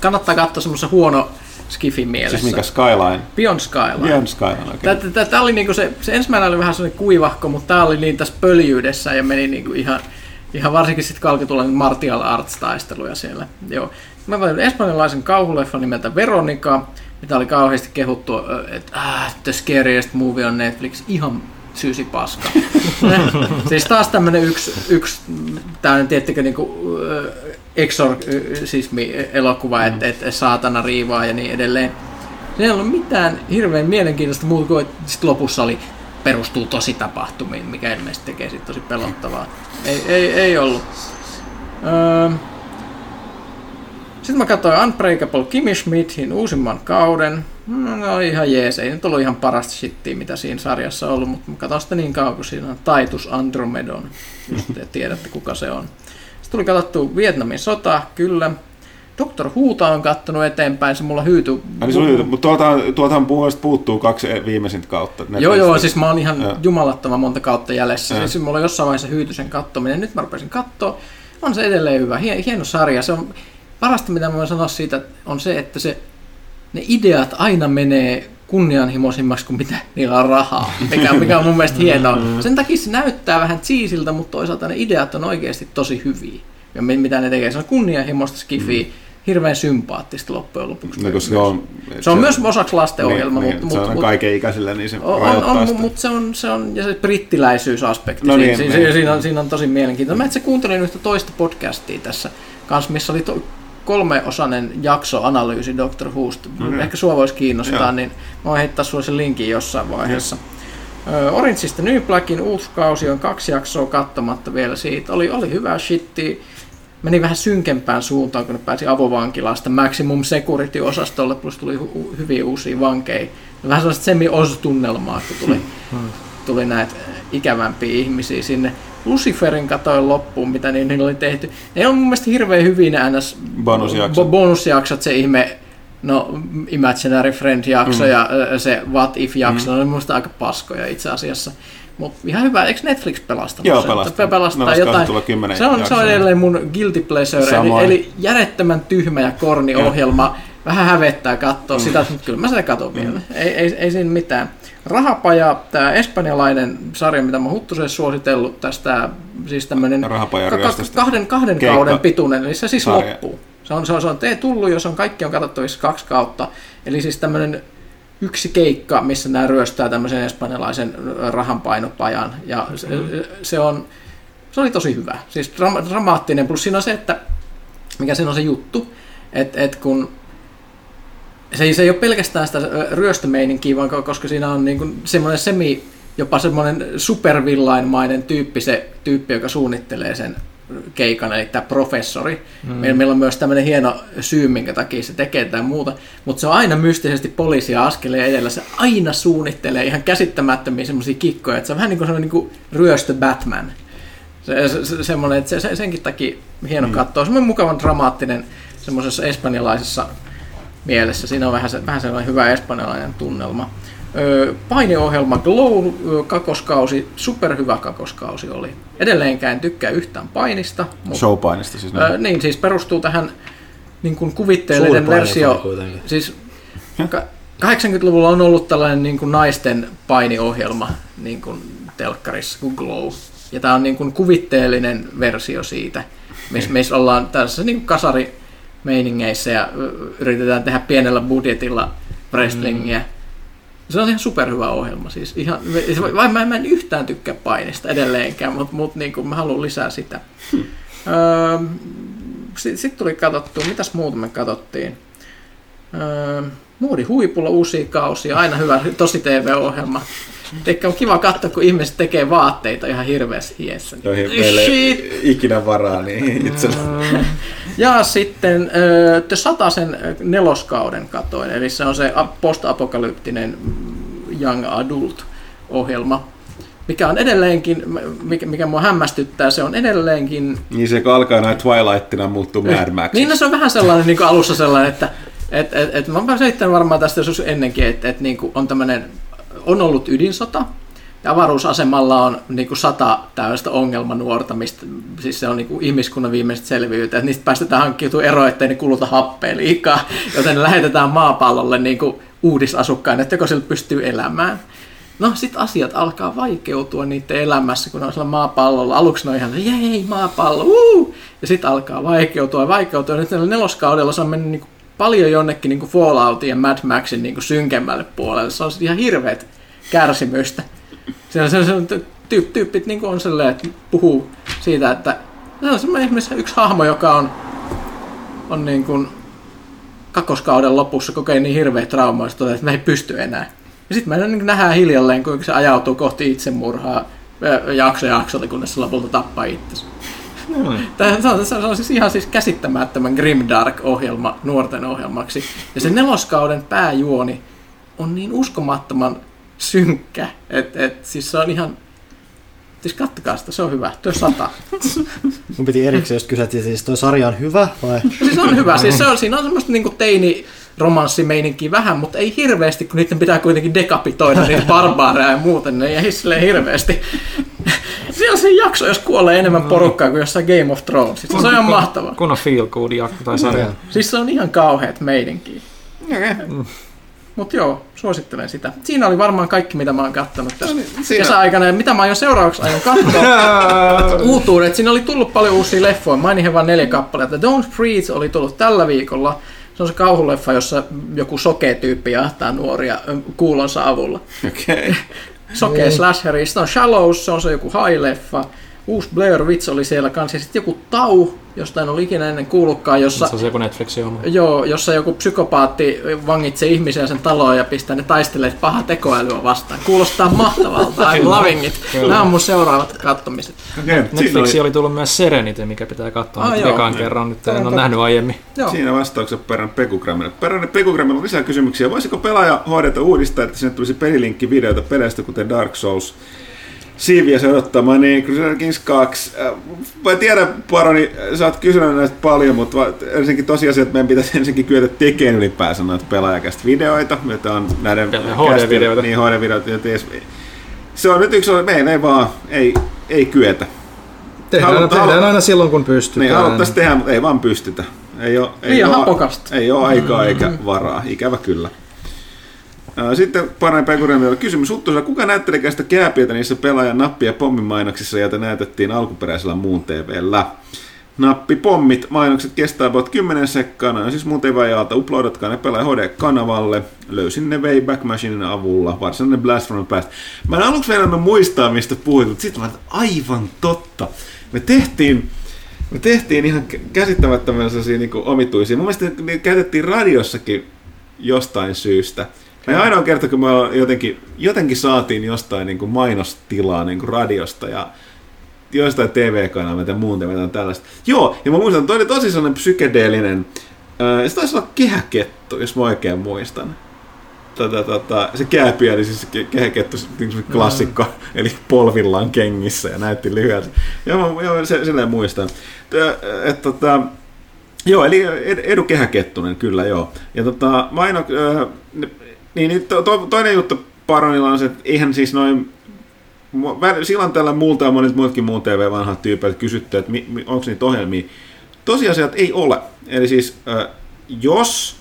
Kannattaa katsoa semmoisen huono skifin mielessä. Siis mikä Skyline? Beyond Skyline. Beyond Skyline, okei. Okay. Tämä oli niinku se, se ensimmäinen oli vähän sellainen kuivahko, mutta tämä oli niin tässä pöljyydessä ja meni niinku ihan, ihan varsinkin sitten kun alkoi tulla niitä martial arts taisteluja siellä. Joo. Mä valitin espanjalaisen kauhuleffan nimeltä Veronica, mitä oli kauheasti kehuttu, että ah, the scariest movie on Netflix, ihan syysi paska. siis taas tämmönen yksi, yksi tämmönen, tiettikö, niinku, exorcismi-elokuva, että et, saatana riivaa ja niin edelleen. Se ei ollut mitään hirveän mielenkiintoista muuta kuin, että sit lopussa oli perustuu tosi tapahtumiin, mikä ilmeisesti tekee sit tosi pelottavaa. Ei, ei, ei ollut. Öö, Sitten mä katsoin Unbreakable Kimmy Schmidtin uusimman kauden. No ihan jees, ei nyt ollut ihan parasta shittiä, mitä siinä sarjassa on ollut, mutta mä katsoin sitä niin kauan, kun siinä on Titus Andromedon. Just te tiedätte, kuka se on. Sitten tuli katsottu Vietnamin sota, kyllä. Dr. Huuta on kattonut eteenpäin, se mulla hyytyi. Ai niin se oli, mutta tuoltahan, tuoltahan puolesta puuttuu kaksi viimeisintä kautta. Joo, Netflixistä. joo, siis mä oon ihan Joo. jumalattoman monta kautta jäljessä. Joo. Siis mulla jossain vaiheessa hyytyi sen kattominen. Nyt mä rupesin katsoa. On se edelleen hyvä. Hien- Hieno sarja. Se on, parasta mitä mä voin sanoa siitä on se, että se, ne ideat aina menee kunnianhimoisimmaksi kuin mitä niillä on rahaa, mikä, mikä on mun mielestä hienoa. Sen takia se näyttää vähän cheesiltä, mutta toisaalta ne ideat on oikeasti tosi hyviä. Ja mi- mitä ne tekee, se on kunnianhimoista skifiä, hirveän sympaattista loppujen lopuksi. No, koska se on, se on myös osaksi lastenohjelma, niin, mutta, niin, se on mutta, kaiken ikäisillä, niin se on, on, sitä. mutta se on, se on, ja se brittiläisyysaspekti, No niin, niin, niin. siinä, siinä, on, siinä on tosi mielenkiintoista. Mä itse kuuntelin yhtä toista podcastia tässä kanssa, missä oli to, kolmeosainen jakso analyysi Dr. Whosta. Okei. Ehkä sua voisi kiinnostaa, Joo. niin mä voin heittää sulle sen linkin jossain vaiheessa. Ö, Orangeista New Blackin uusi kausi on kaksi jaksoa katsomatta vielä siitä. Oli, oli hyvää shittiä. Meni vähän synkempään suuntaan, kun ne pääsi avovankilasta Maximum Security-osastolle, plus tuli hu- hyviä uusia vankeja. Vähän sellaista semi-os-tunnelmaa, kun tuli, tuli näitä ikävämpiä ihmisiä sinne. Luciferin katoin loppuun, mitä niin niillä oli tehty. Ne on mun mielestä hirveän hyvin ns. Bonusjaksot. bo- bonusjaksot, se ihme No, Imaginary Friend-jakso mm. ja se What If-jakso, mm. ne oli mun mielestä aika paskoja itse asiassa. Mutta ihan hyvä, eikö Netflix pelastanut Joo, sen? pelastaa. Pe- Pelastaa No, jotain. tulla se on, se on edelleen mun guilty pleasure, eli, Samoin. eli järjettömän tyhmä ja korni ohjelma. Vähän hävettää katsoa mm. sitä, mutta kyllä mä sitä katon mm. vielä. Ei, ei, ei siinä mitään. Rahapaja, tämä espanjalainen sarja, mitä mä Huttuselle suositellut, tästä siis tämmöinen kahden, kahden Keikka. kauden pituinen, eli se siis Sarja. loppuu. Se on, se on, se on tee tullut, jos on kaikki on katsottavissa kaksi kautta. Eli siis tämmöinen yksi keikka, missä nämä ryöstää tämmöisen espanjalaisen rahanpainopajan. Ja se, se, on, se oli tosi hyvä. Siis drama, dramaattinen, plus siinä on se, että mikä siinä on se juttu, että et kun se ei, se ei ole pelkästään sitä ryöstömeininkiä, vaan ko- koska siinä on niin kuin semmoinen semi, jopa semmoinen supervillainmainen tyyppi, se tyyppi, joka suunnittelee sen keikan, eli tämä professori. Mm. Meillä, meillä on myös tämmöinen hieno syy, minkä takia se tekee tätä muuta, mutta se on aina mystisesti poliisia askeleen edellä. Se aina suunnittelee ihan käsittämättömiä semmoisia kikkoja, että se on vähän niin kuin semmoinen niin kuin ryöstö Batman. Se, se, se, semmoinen, että se, se, senkin takia hieno mm. katsoa. Semmoinen mukavan dramaattinen semmoisessa espanjalaisessa mielessä. Siinä on vähän, vähän sellainen hyvä espanjalainen tunnelma. Öö, paineohjelma Glow öö, kakoskausi, superhyvä kakoskausi oli. Edelleenkään en tykkää yhtään painista. Mutta, Showpainista siis. öö, niin, siis perustuu tähän niin kuin kuvitteellinen versio. Siis ka- 80-luvulla on ollut tällainen niin kuin naisten painiohjelma niin kuin telkkarissa kuin Glow. Ja tämä on niin kuin kuvitteellinen versio siitä, missä miss ollaan tässä niin kuin kasarimeiningeissä ja yritetään tehdä pienellä budjetilla wrestlingiä. Se on ihan superhyvä ohjelma. Siis ihan, vai mä, mä en yhtään tykkää painista edelleenkään, mutta mut, niin kuin mä haluan lisää sitä. Öö, Sitten sit tuli katsottua, mitäs muuta me katsottiin. Öö, Muodi huipulla uusia kausia, aina hyvä, tosi TV-ohjelma. Eikä on kiva katsoa, kun ihmiset tekee vaatteita ihan hirveässä hiessä. Joihin meillä ei ikinä varaa, niin itsellä. Ja sitten ö, The Satasen neloskauden katoin, eli se on se post-apokalyptinen mm, Young Adult-ohjelma, mikä on edelleenkin, mikä, mikä mua hämmästyttää, se on edelleenkin... Niin se kun alkaa näin Twilightina muuttuu Mad Max. Niin no se on vähän sellainen niin kuin alussa sellainen, että et, et, et, mä oon selittänyt varmaan tästä joskus ennenkin, että et, niin on tämmöinen, on ollut ydinsota, avaruusasemalla on niin kuin sata tällaista ongelmanuorta, mistä siis se on niin kuin ihmiskunnan viimeiset selviytyjät, että niistä päästetään hankkiutua eroon, ettei ne kuluta happea liikaa, joten ne lähetetään maapallolle niin kuin uudisasukkaina, että joko sillä pystyy elämään. No sit asiat alkaa vaikeutua niiden elämässä, kun ne on siellä maapallolla. Aluksi ne on ihan, jei maapallo, uu! Ja sitten alkaa vaikeutua ja vaikeutua. Nyt neloskaudella se on mennyt niin kuin paljon jonnekin niin kuin Falloutin ja Mad Maxin niin kuin synkemmälle puolelle. Se on ihan hirveät kärsimystä. Se on, se se on tyyp, tyyppit niin on sellainen, että puhuu siitä, että se on semmoinen esimerkiksi yksi hahmo, joka on, on niin kuin kakkoskauden lopussa kokee niin hirveä trauma, että me ei pysty enää. Ja sitten me niin nähdään hiljalleen, kuinka se ajautuu kohti itsemurhaa jakso jaksolta, kunnes se lopulta tappaa itsensä. Tämä se on, se on siis ihan siis käsittämättömän Grimdark-ohjelma nuorten ohjelmaksi. Ja se neloskauden pääjuoni on niin uskomattoman synkkä, että et, siis se on ihan... Siis kattokaa sitä, se on hyvä. Tuo sata. Mun piti erikseen just kysyä, että siis toi sarja on hyvä vai? Siis on hyvä. Siis se on, siinä on semmoista niinku teini romanssimeininkiä vähän, mutta ei hirveästi, kun niiden pitää kuitenkin dekapitoida niitä barbaareja ja muuten, ne ei silleen hirveästi. Se on se jakso, jos kuolee enemmän porukkaa kuin jossain Game of Thrones. Se on ihan mahtavaa. Kun on feel good jakso tai sarja. Siis se on ihan kauheat meidänkin. Mutta joo, suosittelen sitä. Siinä oli varmaan kaikki, mitä mä oon kattonut tässä No niin, siinä- kesäaikana. Ja mitä mä aion seuraavaksi aion katsoa. Uutuudet. Siinä oli tullut paljon uusia leffoja. Mainihin vain neljä kappaletta. Don't Freeze oli tullut tällä viikolla. Se on se kauhuleffa, jossa joku sokea tyyppi jahtaa nuoria kuulonsa avulla. Okei. Sokea slasheri. Sitten on Shallows, se on se joku high-leffa. Uusi Blair Witch oli siellä kanssa. Ja sitten joku Tau, josta en ole ikinä ennen kuullutkaan, jossa Se on se joku Netflixin homma. Joo, jossa joku psykopaatti vangitsee ihmisiä sen taloon ja pistää ne taisteleet paha tekoälyä vastaan. Kuulostaa mahtavalta, I'm loving it. Nämä on mun seuraavat kattomiset. Okei, siinä Netflixin oli, oli tullut myös Serenity, mikä pitää katsoa Ah, nyt ekaan kerran. Nyt en ole on nähnyt aiemmin. Joo. siinä vastaukset perän Pekugrammille. Perän Pekugrammilla on lisää kysymyksiä. Voisiko pelaaja hoideta uudistaa, että sinne tulisi pelilinkki videota peleistä, kuten Dark Souls? Siiviä se odottamaan, niin Crusader Kings 2. Äh, Mä tiedän, Paroni, sä oot kysynyt näistä paljon, mutta ensinnäkin tosiasia, että meidän pitäisi ensinnäkin kyetä tekemään ylipäänsä noita pelaajakästä videoita, joita on näiden HD-videoita. Niin, HD-videoita. Se on nyt yksi, meillä ei vaan, ei, ei kyetä. Tehdään, Halu- tehdään halu- aina silloin, kun pystytään. Niin, haluttaisiin tehdä, mutta ei vaan pystytä. Ei ole, ei Liian ole, hapokasta. Ei ole aikaa eikä varaa, ikävä kyllä. Sitten Parani Pekuremilla kysymys Huttusella, kuka näytteli sitä kääpiötä niissä pelaajan nappi- ja pommimainoksissa, joita näytettiin alkuperäisellä muun TVllä? Nappi, pommit, mainokset kestää about 10 sekkaa, ne on siis muun TV-ajalta. Uploadatkaa ne pelaaja HD-kanavalle. Löysin ne Wayback Machinein avulla, varsinainen Blast from the Past. Mä en aluksi vielä muistaa, mistä puhuit, mutta sitten mä aivan totta. Me tehtiin, me tehtiin ihan kä- käsittämättömän sellaisia niin omituisia. Mun mielestä niitä käytettiin radiossakin jostain syystä. Ja ainoa kerta, kun me jotenkin, jotenkin saatiin jostain niin kuin mainostilaa niin kuin radiosta ja joistain TV-kanavalta ja muun tai tällaista. Joo, ja mä muistan, toi oli tosi sellainen psykedeellinen, ää, se taisi olla kehäkettu, jos mä oikein muistan. Tota, tota, se kääpiö oli siis ke- kehäkettu, se niin kuin klassikko, eli polvillaan kengissä ja näytti lyhyeltä. Joo, mä, joo se, silleen muistan. Tö, et, tota, Joo, eli Ed- Edu Kehäkettunen, kyllä joo. Ja tota, maino, äh, niin, niin to, to, toinen juttu Paronilla on se, että eihän siis noin, silloin tällä muulta ja monet muutkin muun TV-vanhat tyypit kysytty, että mi, mi, onko niitä ohjelmia. Tosiasiat ei ole. Eli siis, äh, jos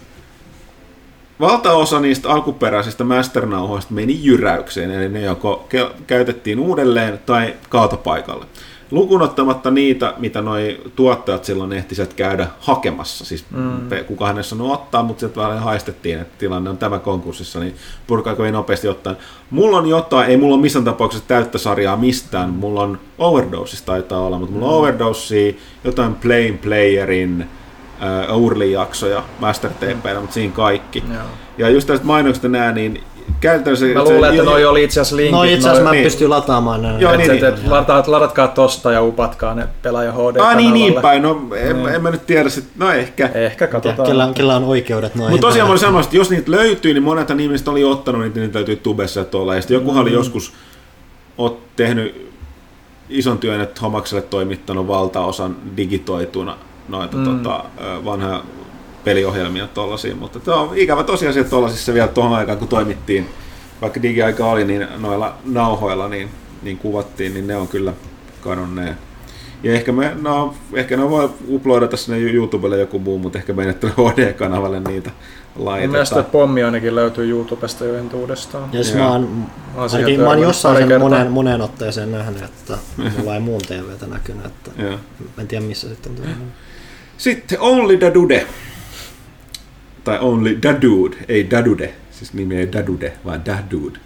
valtaosa niistä alkuperäisistä masternauhoista meni jyräykseen, eli ne joko ke- käytettiin uudelleen tai kaatopaikalle. Lukunottamatta niitä, mitä noi tuottajat silloin ehtisivät käydä hakemassa. Siis mm. kukaan sanoi ottaa, mutta sieltä vähän haistettiin, että tilanne on tämä konkurssissa, niin purkaako ei nopeasti ottaa. Mulla on jotain, ei mulla ole missään tapauksessa täyttä sarjaa mistään. Mulla on Overdosesta taitaa olla, mutta mulla on Overdosea, jotain Plain Playerin, uh, Urli-jaksoja Master TPllä, mutta siinä kaikki. Joo. Ja just tästä mainoksista nää, niin käytännössä... Mä luulen, että noi oli itse asiassa linkit. No itse asiassa mä niin. pystyn lataamaan ne. Joo, Et, niin, et, ladaat, ladatkaa tosta ja upatkaa ne pelaaja HD Ah niin, niin päin. No en, en mä nyt tiedä, sit, no ehkä. Ehkä katsotaan. Kellä, kellä on oikeudet noihin. Mutta tosiaan olin sanonut, että jos niitä löytyy, niin monet ihmiset oli ottanut niitä, niin niitä löytyy tubessa tuolla. Ja sitten jokuhan oli joskus ot, tehnyt ison työn, että Homakselle toimittanut valtaosan digitoituna noita mm. tota, vanhoja peliohjelmia tollasia, mutta tämä on ikävä tosiasia, että tollasissa vielä tuohon aikaan, kun toimittiin, vaikka digiaika oli, niin noilla nauhoilla niin, niin kuvattiin, niin ne on kyllä kadonneet. Ja ehkä, me, no, ehkä ne voi uploadata sinne YouTubelle joku muu, mutta ehkä meidän HD-kanavalle niitä laitetaan. mielestä pommi ainakin löytyy YouTubesta jo entuudestaan. Ja Joo. mä oon, Mä oon siihen ainakin mä oon jossain sen moneen, moneen otteeseen nähnyt, että mulla ei muun TVtä näkynyt, että en tiedä missä sitten on tullut. Sitten Only Dadude. Tai Only Dadude, ei Dadude. Siis nimi ei Dadude, vaan Dadude.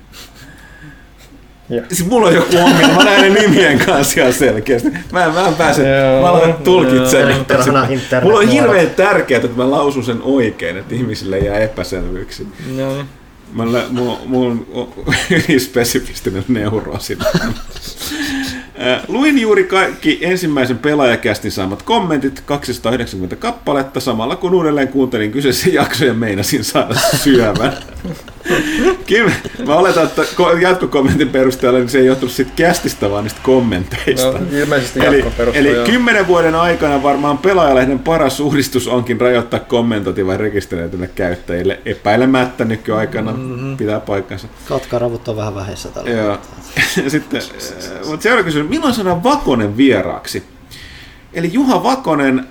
Joo. Siis mulla on joku ongelma, mä näen ne nimien kanssa ihan selkeästi. Mä en, mä en pääse, mä alan tulkitsemaan. Perhana Mulla on hirveän tärkeää, että mä lausun sen oikein, että ihmisille jää epäselvyyksiä. Joo. Mä mulla, mulla on ylispesifistinen neuro sinne. Äh, Luin juuri kaikki ensimmäisen pelaajakästin saamat kommentit, 290 kappaletta, samalla kun uudelleen kuuntelin kyseisen jakson ja meinasin saada syövän. Kim, mä oletan, että ko- jatkokommentin perusteella niin se ei johtunut siitä kästistä, vaan niistä kommenteista. No, ilmeisesti Eli, eli joo. kymmenen vuoden aikana varmaan pelaajalehden paras uudistus onkin rajoittaa kommentointia rekisteröityneille käyttäjille. Epäilemättä nykyaikana mm-hmm. pitää paikkansa. Katkaravut on vähän vähissä tällä Joo. Ja Sitten, äh, mutta seuraava kysymys, milloin saadaan Vakonen vieraaksi? Eli Juha Vakonen, äh,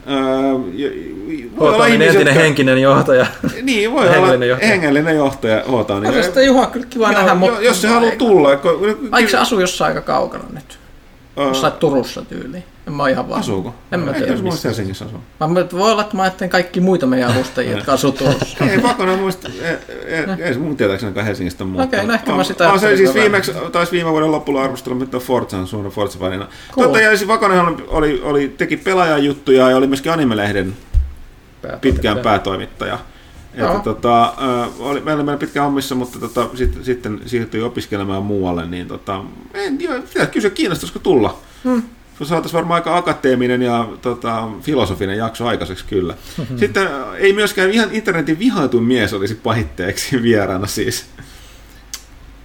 voi olla Hotamin ihmisiä, entinen jotka- henkinen johtaja. Niin, voi hengellinen olla johtaja. hengellinen johtaja. Olisi sitä Juha kyllä kiva nähdä, mutta... jos se haluaa tulla. ko- Vaikka se asuu jossain aika kaukana nyt. Jossain Turussa tyyliin. En mä ole ihan varma. Asuuko? En mä Ei, tiedä. jos muista missä. Helsingissä asuu. Mä, mä- voi olla, että mä ajattelen kaikki muita meidän avustajia, jotka asuu Turussa. Ei Vakonen muista, ei, ei, ei se mun tietääkseni Helsingistä muuttaa. Okei, no ehkä mä sitä on se siis viimeksi, taisi viime vuoden lopulla arvostella, mitä Forzan suuren Forza-fanina. Cool. Totta, ja siis Vakonenhan oli, oli, teki pelaajajuttuja ja oli myöskin Animelehden pitkään päätoimittaja. Että tota, oli, meillä oli meillä pitkään hommissa, mutta tota, sit, sitten siirtyi opiskelemaan muualle, niin tota, en, pitää kysyä, kiinnostaisiko tulla. Hmm. Saataisiin varmaan aika akateeminen ja tota, filosofinen jakso aikaiseksi kyllä. Sitten äh, ei myöskään ihan internetin vihaituin mies olisi pahitteeksi vieraana siis.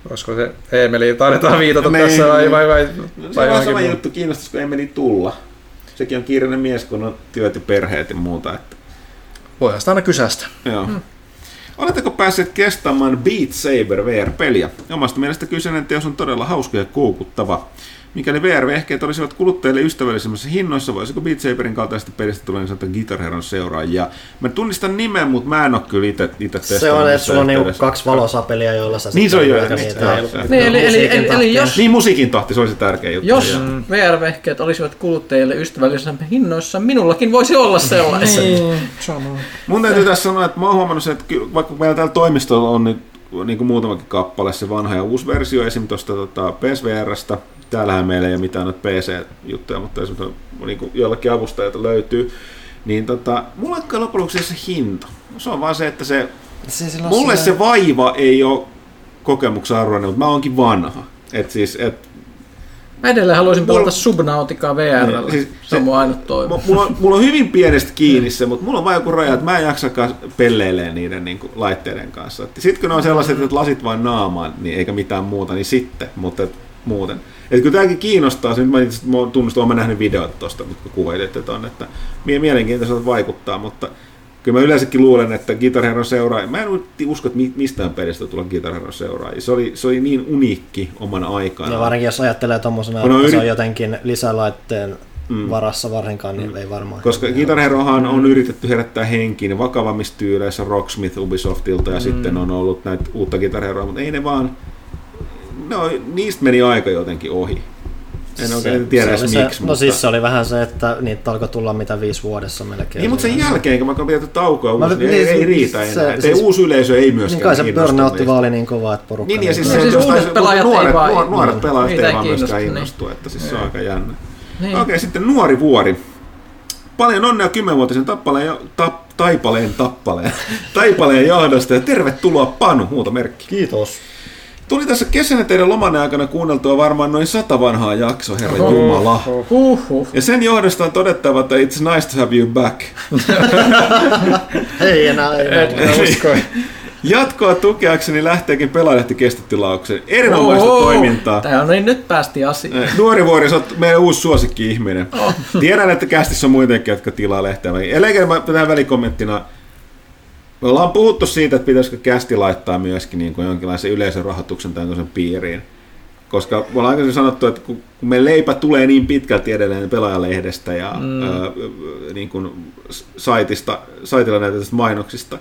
Olisiko se Emeli, taidetaan viitata Niin, tässä vai, niin. vai, vai, No, se vai on sama muuhun? juttu, kiinnostaisiko Emeli tulla. Sekin on kiireinen mies, kun on työt ja perheet ja muuta. Että. Voihan sitä aina kysästä. Joo. Oletteko päässeet kestämään Beat Saber VR-peliä? Omasta mielestä kyseinen teos on todella hauska ja koukuttava. Mikäli VR-vehkeet olisivat kuluttajille ystävällisemmässä hinnoissa, voisiko Beat Saberin kaltaista pelistä tulla niin sanottu Guitar Heron seuraajia? Mä tunnistan nimen, mutta mä en ole kyllä itse testannut. Se on, että sulla on niinku kaksi valosapelia, joilla sä Niin se on sitten jo, niin, niitä- niitä Niin, eli, eli, musiikin eli, eli jos Niin musiikin tahti, se olisi tärkeä juttu. Jos Joo. VR-vehkeet olisivat kuluttajille ystävällisempi hinnoissa, minullakin voisi olla sellaiset. Niin. Mun täytyy tässä sanoa, että mä oon huomannut sen, että kyllä, vaikka meillä täällä toimistolla on nyt niin kuin muutamakin kappale, se vanha ja uusi versio esim. tuosta tota, PSVRstä, täällähän meillä ei ole mitään noita PC-juttuja, mutta esim. Niin kuin jollakin avustajilta löytyy, niin tota, mulla ei loppujen lopuksi se hinta. Se on vaan se, että se, Se, mulle se vaiva ei ole kokemuksen arvoinen, mutta mä oonkin vanha. Et siis, et, Mä edelleen haluaisin pelata Mulla- Subnauticaa VR. Niin, siis se on mun ainut toivo. Mu- Mulla, on- mulla on hyvin pienestä kiinni se, mutta mulla on vain joku raja, että mä en jaksakaan pelleilee niiden niin kuin, laitteiden kanssa. Sitten kun ne on sellaiset, että lasit vain naamaan, niin eikä mitään muuta, niin sitten, mutta et, muuten. Et kun tämäkin kiinnostaa, se nyt mä, itse mä tunnustan, olen nähnyt videot tuosta, kun kuvailitte ton, että mie- mielenkiintoiselta vaikuttaa, mutta kyllä mä yleensäkin luulen, että Guitar Hero seuraa, mä en usko, että mi- mistään pelistä tulee Guitar Hero seuraa. Se oli, se oli niin uniikki oman aikaan. Ja varsinkin jos ajattelee on että se yrit- on jotenkin lisälaitteen Mm. varassa varsinkaan, niin ei varmaan. Koska Guitar Herohan on yritetty herättää henkiin vakavammissa tyyleissä Rocksmith Ubisoftilta ja mm. sitten on ollut näitä uutta Guitar Heroa, mutta ei ne vaan, no niistä meni aika jotenkin ohi. En oikein tiedä edes se, miksi, No mutta... siis se oli vähän se, että niitä alkoi tulla mitä viisi vuodessa melkein. Niin, mutta sen jälkeen, kun mä oon pidetty taukoa Mä uusi, nyt- niin ei, niin, ei riitä se- enää. se- Siis, uusi yleisö ei myöskään Niin kai se burnoutti oli niin kova, että porukka... Niin, ja siis niin- se, siis jos uudet pelaajat ei nuoret, vaan- nuoret, nuoret niin, pelaajat ei ei vaan myöskään kiinnosta, niin. innostu, että siis se on aika jännä. Niin. Okei, sitten nuori vuori. Paljon onnea kymmenvuotisen tappaleen, jo- tap, taipaleen tappaleen, taipaleen johdosta ja tervetuloa Panu, muuta merkki. Kiitos. Tuli tässä kesänä teidän lomanne aikana kuunneltua varmaan noin sata vanhaa jakso, herra Jumala. Huhhuh. Ja sen johdosta on todettava, että it's nice to have you back. Ei enää, ei enää. Uskoi. Jatkoa tukeakseni lähteekin pelaalehti kestettilaukseen. Erinomaista Oho. toimintaa. Tää on niin, nyt päästiin asiaan. Eh, Nuori vuori, sä oot meidän uusi suosikki-ihminen. Tiedän, että kästissä on muitakin, jotka tilaa lehteä. Eläkään mä tähän välikommenttina. Me ollaan puhuttu siitä, että pitäisikö kästi laittaa myöskin niin kuin jonkinlaisen yleisön rahoituksen tämmöisen piiriin. Koska me ollaan aikaisemmin sanottu, että kun meidän leipä tulee niin pitkälti edelleen pelaajalehdestä ja mm. ö, niin kuin saitista, saitilla näytetystä mainoksista,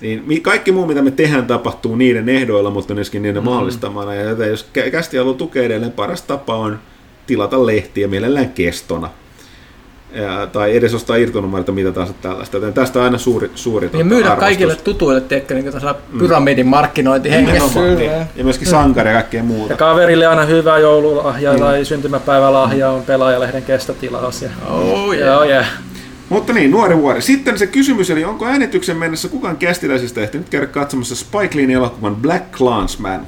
niin kaikki muu, mitä me tehdään, tapahtuu niiden ehdoilla, mutta myöskin niiden mm. mahdollistamana. Ja joten jos kä- kästi haluaa tukea edelleen, paras tapa on tilata lehtiä mielellään kestona. Ja, tai edes ostaa irtonumeroita, mitä taas tällaista. Joten tästä on aina suuri, suuri Ja tota, myydä arvostus. kaikille tutuille, tiedätkö, niin tässä pyramidin markkinointi hengessä. Nimenomaan, niin. Ja myöskin sankari ja kaikkea muuta. Ja kaverille aina hyvä joululahja tai syntymäpäivälahja on pelaajalehden kestotilaus. Ja... Oh, yeah. Joo, yeah. Mutta niin, nuori vuori. Sitten se kysymys, eli onko äänityksen mennessä kukaan kästiläisistä ehtinyt käydä katsomassa Spike Leein elokuvan Black Clansman?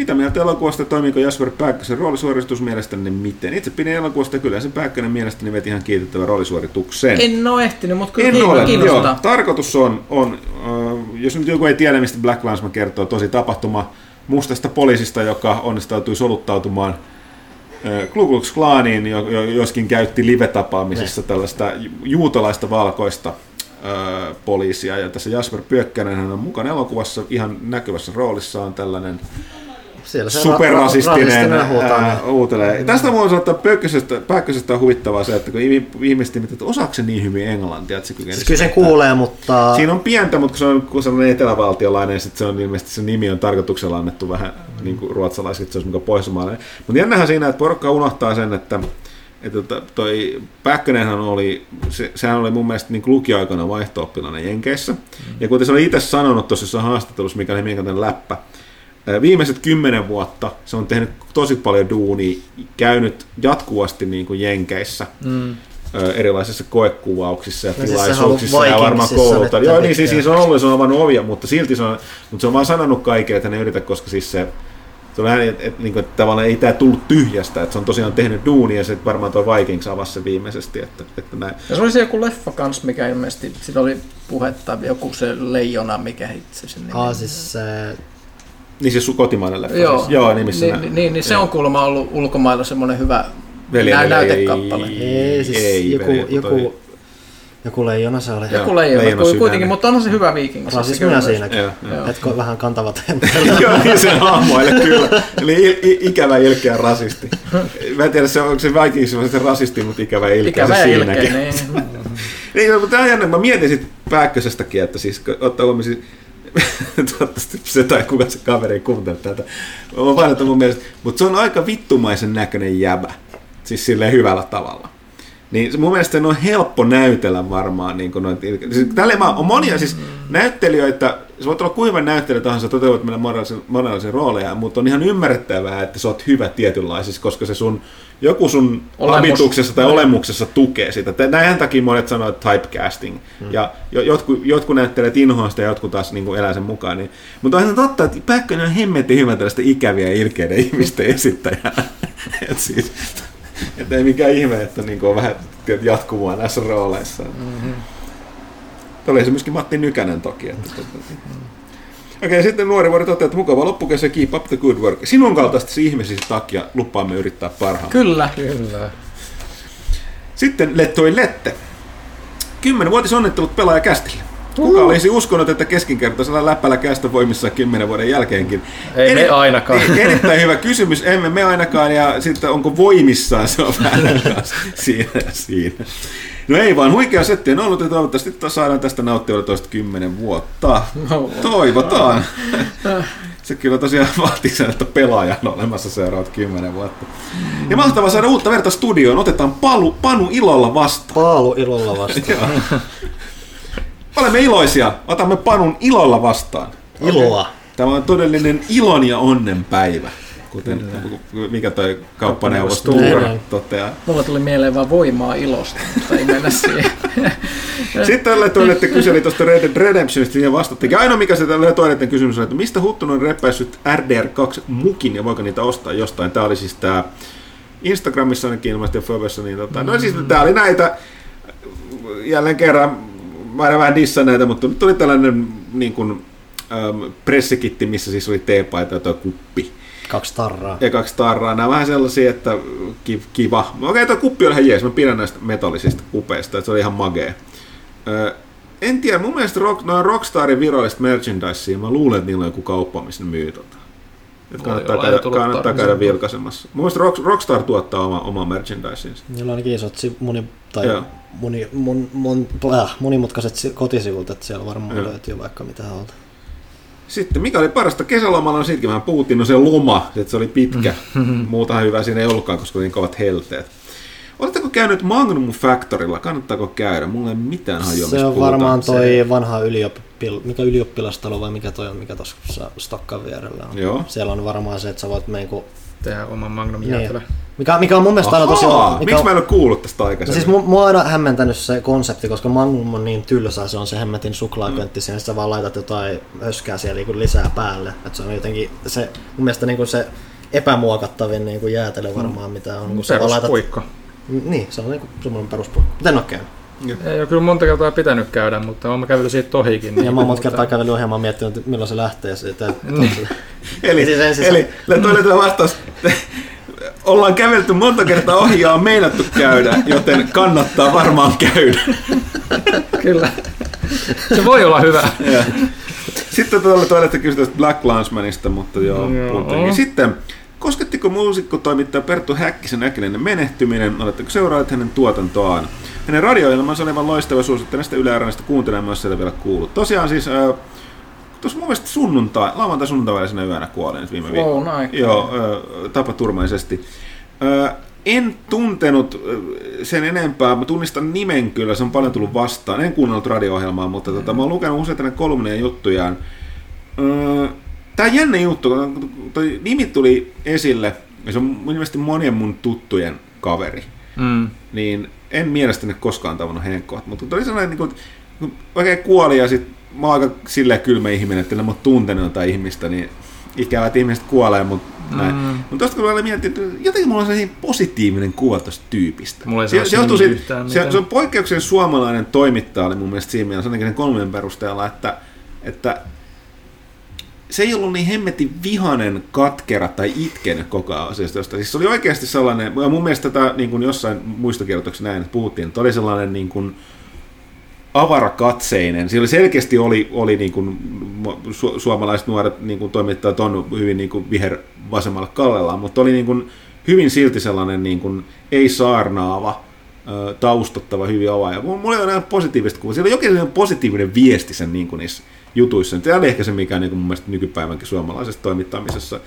Mitä mieltä elokuvasta, toimiiko Jasper Pääkkösen roolisuoritus mielestäni miten? Itse pidin elokuvasta kyllä se Pääkkönen mielestäni veti ihan kiitettävän roolisuorituksen. En ole ehtinyt, mutta kyllä En ole, joo. Tarkoitus on, on äh, jos nyt joku ei tiedä, mistä Black Landsman kertoo, tosi tapahtuma mustasta poliisista, joka onnistautui soluttautumaan äh, Ku Klux jo, joskin käytti live-tapaamisissa tällaista ju- juutalaista valkoista äh, poliisia. Ja tässä Jasper Pyökkänen hän on mukana elokuvassa ihan näkyvässä roolissaan tällainen Siellä se superrasistinen ää, uutelee. Tästä voi sanoa, että Pökkösestä, Pääkkösestä on huvittavaa se, että kun ihmi- ihmiset ihmettelevät, että osaako se niin hyvin englantia, että se kykenisi Siis kyllä se kuulee, mutta Siinä on pientä, mutta kun se on kun sellainen etelävaltiolainen, niin sit se on ilmeisesti se nimi on tarkoituksella annettu vähän niin kuin ruotsalaiset, että se olisi pohjoismaalainen. Mutta jännähän siinä, että porukka unohtaa sen, että että tota, toi Päkkönenhän oli, se, sehän oli mun mielestä niin lukioaikana vaihto-oppilana Jenkeissä. Ja kuten se oli itse sanonut tuossa haastattelussa, mikä oli minkä läppä, viimeiset kymmenen vuotta se on tehnyt tosi paljon duunia, käynyt jatkuvasti niin kuin Jenkeissä Mm. ö, erilaisissa koekuvauksissa ja No siis tilaisuuksissa ja varmaan nyt Joo, niin siis, siis on ollut, se on avannut ovia, mutta silti se on, mutta se on vaan sanonut kaikille, että ne yritä, koska siis se, se on vähän, että, että, että, että tavallaan ei tämä tullut tyhjästä, että se on tosiaan tehnyt duunia ja se varmaan tuo Vikings avasi se viimeisesti, että, että näin. Ja se oli se joku leffa kans, mikä ilmeisesti, siitä oli puhetta, joku se leijona, mikä itse sen nimen. Aa, siis se, Niin se su- kotimainen leffa Joo, siis. Joo, nimissä niin, näin. niin, niin, niin se on kuulemma ollut ulkomailla semmoinen hyvä veli- näytekappale. ei, siis ei, joku, veli, joku, toi- joku leijona se oli. Joo. Joku leijona, leijona kuitenkin, mutta onhan se hyvä viikingi. Rasismia siinäkin. Joo, joo. Etkö vähän kantavat Joo, niin se hahmoille kyllä. Eli ikävä ilkeä rasisti. Mä en tiedä, se, onko se Vikings se rasisti, mutta ikävä ilkeä Ikävä se siinäkin. ilkeä, niin. Niin, mutta tämä on jännä. Mä mietin sit Pääkkösestäkin, että siis ottaa huomioon, siis, toivottavasti se tai kuka se kaveri ei kuuntele tätä. Mä vain, että mun mielestä, mutta se on aika vittumaisen näköinen jäbä. Siis silleen hyvällä tavalla. Niin se- mun mielestä on helppo näytellä varmaan. Niin kuin noita, siis, tälle mä, on monia siis näyttelijöitä, se voit olla hyvä näyttelijä tahansa, toteutat meillä moraalisia rooleja, mutta on ihan ymmärrettävää, että sä oot hyvä tietynlaisissa, koska se sun, joku sun Olemus. habituksessa tai olemuksessa tukee sitä. Tä- Näinhän takia monet sanoo, että typecasting. Mm. Ja jo- jotkut, jotkut näyttelijät inhoa sitä ja jotkut taas niin elää sen mukaan. Niin. Mutta on ihan totta, että Päkkönen on hemmetin hyvä tällaista ikäviä ja ilkeiden ihmisten esittäjä. Et siis, että ei mikään ihme, että niin on vähän jatkumoa näissä rooleissa. Mm-hmm. Oli se myöskin Matti Nykänen toki. Että, Okei, okay, sitten nuori vuori toteaa, että mukava loppukesä, keep up the good work. Sinun kaltaisesti ihmisisi takia lupaamme yrittää parhaamme. Kyllä. Kyllä. Sitten Lettoi Lette. Kymmenvuotis onnittelut pelaajakästille. Kuka olisi uskonut, että keskinkertaisella läppällä kästä voimissa kymmenen vuoden jälkeenkin? Ei me ainakaan. Eri- Erittäin hyvä kysymys, emme me ainakaan, ja sitten onko voimissaan, se on vähän siinä siinä. No ei vaan, huikea setti on ollut, ja toivottavasti saadaan tästä nauttia toista kymmenen vuotta. No. Toivotaan. Se kyllä tosiaan vaatii sen, että pelaaja on olemassa seuraavat kymmenen vuotta. Ja mahtavaa saada uutta verta studioon. Otetaan Palu, Panu ilolla vastaan. Paalu ilolla vastaan. Olemme iloisia. Otamme Panun ilolla vastaan. Iloa. Tämä on todellinen ilon ja onnen päivä, kuten mikä toi kauppaneuvos Tuura toteaa. Mulla tuli mieleen vaan voimaa ilosta, mutta ei mennä siihen. Sitten tälle toinette kyseli tuosta Red Dead Redemptionista ja vastattiin. Ainoa mikä se tälle toinette kysymys on, että mistä Huttunen on repäissyt RDR2 mukin ja voiko niitä ostaa jostain? Tämä oli siis tämä Instagramissa ainakin ilmeisesti ja Fobessa, niin tota, no siis tämä oli näitä, jälleen kerran, mä aina vähän dissan näitä, mutta nyt tuli tällainen niin kuin, äm, pressikitti, missä siis oli teepaita ja tuo kuppi. Kaksi tarraa. Ja kaksi tarraa. Nämä on vähän sellaisia, että ki- kiva. Okei, okay, tuo kuppi on ihan jees. Mä pidän näistä metallisista kupeista, että se oli ihan magee. Öö, en tiedä, mun mielestä rock, no Rockstarin virallista merchandisea, mä luulen, että niillä on joku kauppa, missä ne myy tota. Kannattaa, käydä, kannattaa käydä vilkaisemassa. Mun mielestä Rock, Rockstar tuottaa oma, oma merchandiseensa. Niillä on ainakin isot muni, tai Joo. muni, mun, mun, äh, monimutkaiset si- kotisivut, että siellä varmaan Joo. löytyy vaikka mitä haluta. Sitten mikä oli parasta kesälomalla, no siitäkin vähän puhuttiin, no se loma, että se oli pitkä. Muuta hyvää siinä ei ollutkaan, koska oli niin kovat helteet. Oletteko käynyt Magnum Factorilla? Kannattaako käydä? Mulla ei mitään hajua, Se on varmaan toi vanha ylioppil... mikä ylioppilastalo vai mikä toi on, mikä tuossa Stokkan vierellä on. Joo. Siellä on varmaan se, että sä voit niinku... Tehdä oman Magnum Niin. jäätelö. Mikä, mikä on mun mielestä aina tosi... Ahaa, mikä miksi mä en ole kuullut tästä aikaisemmin? siis mu- mua on aina hämmentänyt se konsepti, koska Magnum on niin tylsä, se on se hemmetin suklaaköntti, mm. sä vaan laitat jotain höskää siellä niinku lisää päälle. Et se on jotenkin se, mun mielestä niinku se epämuokattavin niinku jäätelö varmaan, mitä on. kun sä vaan laitat- Peruspuikko. Niin, se on niinku semmoinen peruspuikko. Miten ole käynyt? Ei ole kyllä monta kertaa pitänyt käydä, mutta olen kävellyt siitä ohikin. Ja niin, mä oon monta mutta- kertaa kävellyt ohi ja mä oon miettinyt, että milloin se lähtee siitä. että- Eli, Siis ensin eli toi oli tämä vastaus. Ollaan kävelty monta kertaa ohi ja on meinattu käydä, joten kannattaa varmaan käydä. Kyllä. Se voi olla hyvä. Ja. Sitten tuolla toilette kysyä tästä Black Landsmanista, mutta joo, Joo. Sitten, koskettiko muusikkotoimittaja Perttu Häkkisen äkillinen menehtyminen? Oletteko seuraajat hänen tuotantoaan? Hänen radioilmansa oli aivan loistava, suosittelen sitä Yle Areenasta kuuntelemaan, jos vielä kuullut. Tosiaan siis, äh, tuossa mun mielestä sunnuntai, lauantai sunnuntai välisenä yönä kuoli nyt viime viikolla. Joo, ö, tapaturmaisesti. Ö, En tuntenut sen enempää, mä tunnistan nimen kyllä, se on paljon tullut vastaan. En kuunnellut radio-ohjelmaa, mutta tota, mä oon lukenut useita kolumneja juttujaan. Ö, Tää on jännä juttu, kun toi nimi tuli esille, ja se on mielestä monien mun tuttujen kaveri Mm. niin en mielestäni koskaan tavannut Henkkoa. Mutta oli sellainen, niin kuin, kun oikein kuoli ja sit mä oon aika silleen kylmä ihminen, että en mä tuntenut jotain ihmistä, niin ikävä, että ihmiset kuolee, mutta näin. Mm. Mutta tosta kun mä mietin, että jotenkin mulla on sellainen positiivinen kuva tosta tyypistä. Mulla ei se, se, johtuu siitä, se, se, on poikkeuksellinen suomalainen toimittaja oli mun mielestä siinä mielessä, ainakin sen kolmen perusteella, että, että se ei ollut niin hemmetin vihanen, katkera tai itkenyt koko asiasta. Siis se oli oikeasti sellainen, ja mun mielestä tätä niin kuin jossain muistokirjoituksessa näin, että puhuttiin, että oli sellainen niin kuin avarakatseinen. Siellä selkeästi oli, oli niin kuin, su, suomalaiset nuoret niin kuin toimittajat on hyvin niin kuin viher vasemmalla kallellaan, mutta oli niin kuin, hyvin silti sellainen niin kuin, ei saarnaava, ö, taustattava, hyvin avaaja. Mulla oli aina positiivista kuvaa. Siellä oli jokin positiivinen viesti sen niin kuin niissä jutuissa. Tämä oli ehkä se, mikä niin kuin mun mielestä nykypäivänkin suomalaisessa toimittamisessa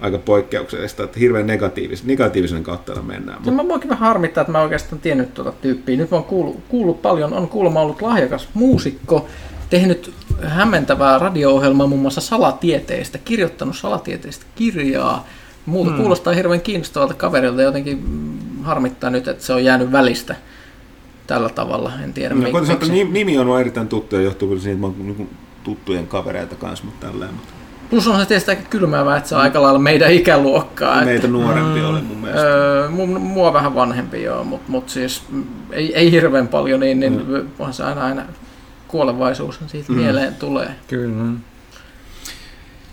aika poikkeuksellista, että hirveän negatiivis, negatiivisen kautta täällä mennään. No, mä voinkin vähän harmittaa, että mä oikeastaan tiennyt tuota tyyppiä. Nyt mä oon kuullut, kuullut paljon, on kuulemma ollut lahjakas muusikko, tehnyt hämmentävää radio-ohjelmaa muun muassa salatieteistä, kirjoittanut salatieteistä kirjaa. Muuta hmm. kuulostaa hirveän kiinnostavalta kaverilta, jotenkin harmittaa nyt, että se on jäänyt välistä tällä tavalla. En tiedä, No, mik- koitin sanoa, miksi. nimi- on erittäin tuttu ja johtuu siitä, että mä oon niin kuin tuttujen kavereita kanssa, mutta tälleen. Mutta Plus on se tietysti aika kylmäävää, että se on aika lailla meidän ikäluokkaa. että- meitä nuorempi oli mun mielestä. Öö, mu- mua vähän vanhempi joo, mutta mut siis mm, ei, ei hirveän paljon, niin, niin mm. onhan se aina, aina kuolevaisuus siitä mm. mieleen tulee. Kyllä.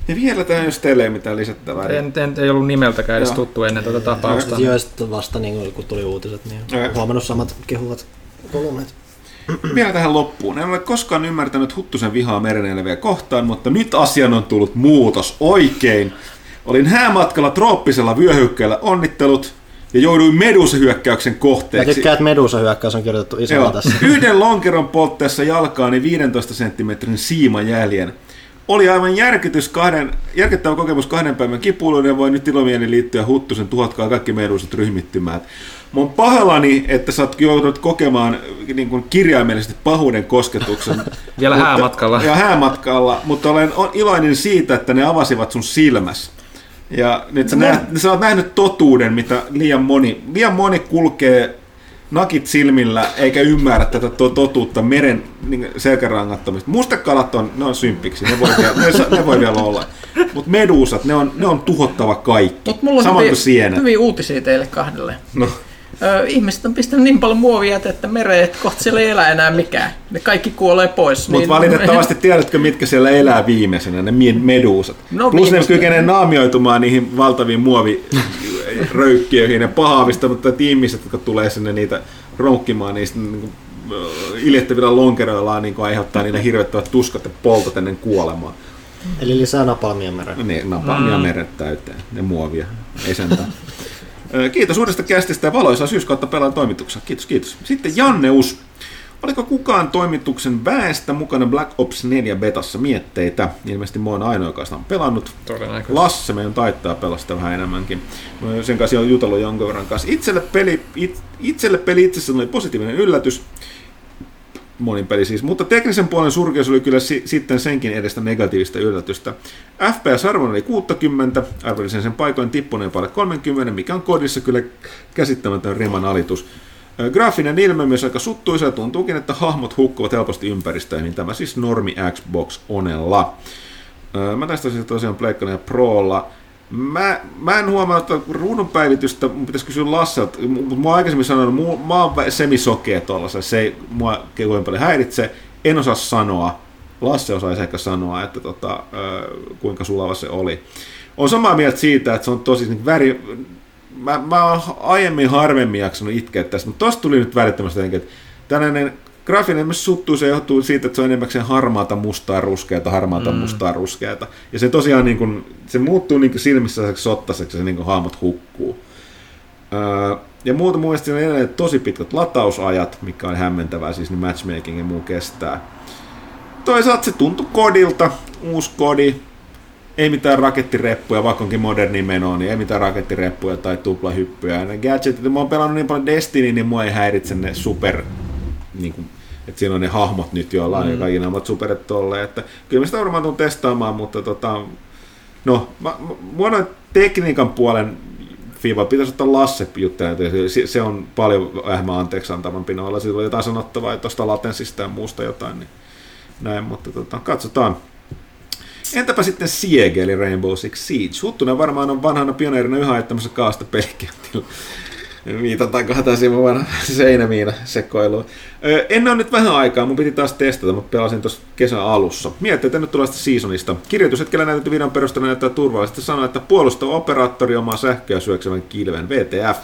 Ja vielä tähän, jos teille ei mitään lisättävää. En, en, ei ollut nimeltäkään edes Joo. tuttu ennen tätä tapausta. Joo, ja sitten vasta niin kun tuli uutiset, niin olen huomannut samat kehuvat kolumnit. Vielä tähän loppuun. En ole koskaan ymmärtänyt Huttusen vihaa mereneleviä kohtaan, mutta nyt asian on tullut muutos oikein. Olin häämatkalla trooppisella vyöhykkeellä onnittelut ja jouduin medusahyökkäyksen Mä kohteeksi. tykkään, että Medusa hyökkäys on kirjoitettu isolla tässä. Yhden lonkeron poltteessa jalkaani 15 senttimetrin siimajäljen. Oli aivan järkytys kahden, järkyttävä kokemus kahden päivän kipuiluun ja voi nyt ilomieli liittyä Huttusen tuhotkaa kaikki medusat ryhmittymään. Mä oon pahallani, että sä oot joudunut kokemaan niin kuin kirjaimellisesti pahuuden kosketuksen. Vielä Mutta- häämatkalla. Ja häämatkalla, mutta olen on iloinen siitä, että ne avasivat sun silmäs. Ja nyt sä, näet, sä oot nähnyt totuuden, mitä liian moni, liian moni kulkee nakit silmillä eikä ymmärrä tätä to- totuutta meren niin, selkärangattomista. Mustekalat on, ne on symppiksi, ne voi, vielä, ne, ne voi vielä olla. Mutta medusat, ne on, ne on tuhottava kaikki. Mut mulla on Samoin hyviä, kuin sienet. hyviä uutisia teille kahdelle. No. Ihmiset on pistänyt niin paljon muovijätettä mereen, että kohta siellä ei elä enää mikään. Ne kaikki kuolee pois. Mutta niin- valitettavasti tiedätkö, mitkä siellä elää viimeisenä, ne medusat. No Plus ne kykenee naamioitumaan niihin valtaviin muoviröykkiöihin ja pahaavista, mutta ihmiset, jotka tulee sinne niitä ronkkimaan, niistä niin kuin, iljettävillä lonkeroillaan niin aiheuttaa niille hirvettävät tuskat ja poltot ennen kuolemaa. Eli lisää napalmia mereen. Niin, napalmia mm. meret täyteen ja muovia. Ei sentään. Kiitos uudesta kästistä ja valoisaa syyskautta pelaan toimituksessa. Kiitos, kiitos. Sitten Janneus. Oliko kukaan toimituksen väestä mukana Black Ops 4 betassa mietteitä? Ilmeisesti mä oon ainoa, joka sitä on pelannut. Todennäköisesti. Lasse meidän taittaa pelastaa vähän enemmänkin. Mä sen kanssa on jutellut jonkun verran kanssa. Itselle peli, it, itselle peli itsessään oli positiivinen yllätys. Monin peli siis, mutta teknisen puolen surkeus oli kyllä si- sitten senkin edestä negatiivista yllätystä. FPS-arvon oli 60, arvellisen sen paikoin tippuneen päälle 30, mikä on kodissa kyllä käsittämätön riman alitus. Graafinen ilme myös aika suttuisa ja tuntuukin, että hahmot hukkuvat helposti ympäristöön, niin tämä siis normi Xbox Onella. Mä tästä siis tosiaan Pleikkanen ja Prolla. Mä, mä en huomaa, että ruudun päivitystä, mun pitäisi kysyä Lasselta, mutta mä oon aikaisemmin sanonut, mu- mä oon semisokea tuolla, se ei mua kovin paljon häiritse, en osaa sanoa, Lasse osaisi ehkä sanoa, että tota, kuinka sulava se oli. On samaa mieltä siitä, että se on tosi niin väri, mä, mä oon aiemmin harvemmin jaksanut itkeä tästä, mutta tosta tuli nyt välittömästi jotenkin, että tällainen graafinen myös suttuu, se johtuu siitä, että se on enimmäkseen harmaata, mustaa, ruskeata, harmaata, mm. mustaa, ruskeata. Ja se tosiaan niin kuin, se muuttuu niin kuin silmissä sottaseksi, se niin kuin hahmot hukkuu. Öö, ja muuta siinä on edelleen tosi pitkät latausajat, mikä on hämmentävää, siis niin matchmaking ja muu kestää. Toisaalta se tuntui kodilta, uusi kodi, ei mitään rakettireppuja, vaikka onkin moderni meno, niin ei mitään rakettireppuja tai tuplahyppyjä. Ja ne gadgetit, mä oon pelannut niin paljon Destiny, niin mua ei häiritse ne super, niin kuin, että siinä on ne hahmot nyt joilla on, mm. ja kaikki nämä superet tolleen, että kyllä mä sitä varmaan tuun testaamaan, mutta tota, no, mä, mä, noin tekniikan puolen FIFA pitäisi ottaa Lasse juttelemaan, se, se on paljon vähemmän anteeksi antavampi noilla, sillä on jotain sanottavaa tuosta latenssista ja muusta jotain, niin näin, mutta tota, katsotaan. Entäpä sitten Siege, eli Rainbow Six Siege? Huttunen varmaan on vanhana pioneerina yhä ajettamassa kaasta pelikentillä. Viitataankohan tässä mun vanha seinämiina sekoiluun. Öö, en ole nyt vähän aikaa, mun piti taas testata, mutta pelasin tuossa kesän alussa. Miettii, että nyt tulee sitä seasonista. Kirjoitushetkellä näytetty videon perusteella näyttää turvallisesti sanoa, että puolustava operaattori omaa sähköä syöksevän kilven VTF.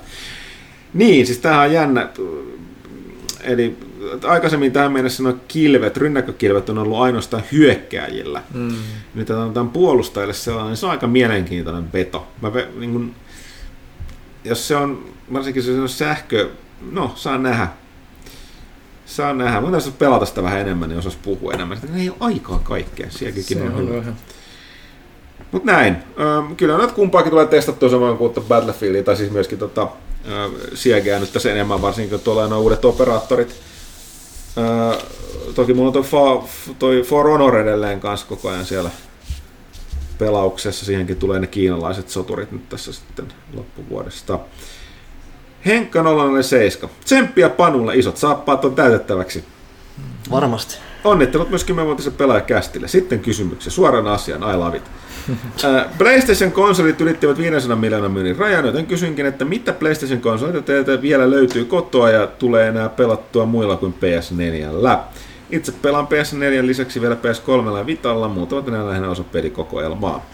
Niin, siis tämähän on jännä. Eli aikaisemmin tähän mennessä nuo kilvet, rynnäkkökilvet on ollut ainoastaan hyökkääjillä. Mm. Nyt on tämän puolustajille sellainen, se on aika mielenkiintoinen veto. Mä niin kun, jos se on, varsinkin se on sähkö, no saa nähdä. Saa nähdä. Mä tässä pelata sitä vähän enemmän, niin osas puhua enemmän. Sitten ei ole aikaa kaikkeen, sielläkin on, on hyvä. Mut näin. Ö, kyllä nyt kumpaakin tulee testattua samaan kuin Battlefieldia, tai siis myöskin tota, Siegeä nyt tässä enemmän, varsinkin kun tuolla on nuo uudet operaattorit. Ö, toki mulla on toi, fa, toi For Honor edelleen kanssa koko ajan siellä pelauksessa. Siihenkin tulee ne kiinalaiset soturit nyt tässä sitten loppuvuodesta. Henkka 007. Tsemppiä Panulle, isot saappaat on täytettäväksi. Varmasti. Onnittelut myös 10-vuotisen pelaajakästille. Sitten kysymyksiä. Suoran asian, I love it. PlayStation-konsolit ylittivät 500 miljoonan myynnin rajan, joten kysynkin, että mitä PlayStation-konsolit teiltä vielä löytyy kotoa ja tulee enää pelattua muilla kuin PS4. Itse pelaan PS4 lisäksi vielä PS3 ja Vitalla, muut ovat enää lähinnä osa pelikokoelmaa.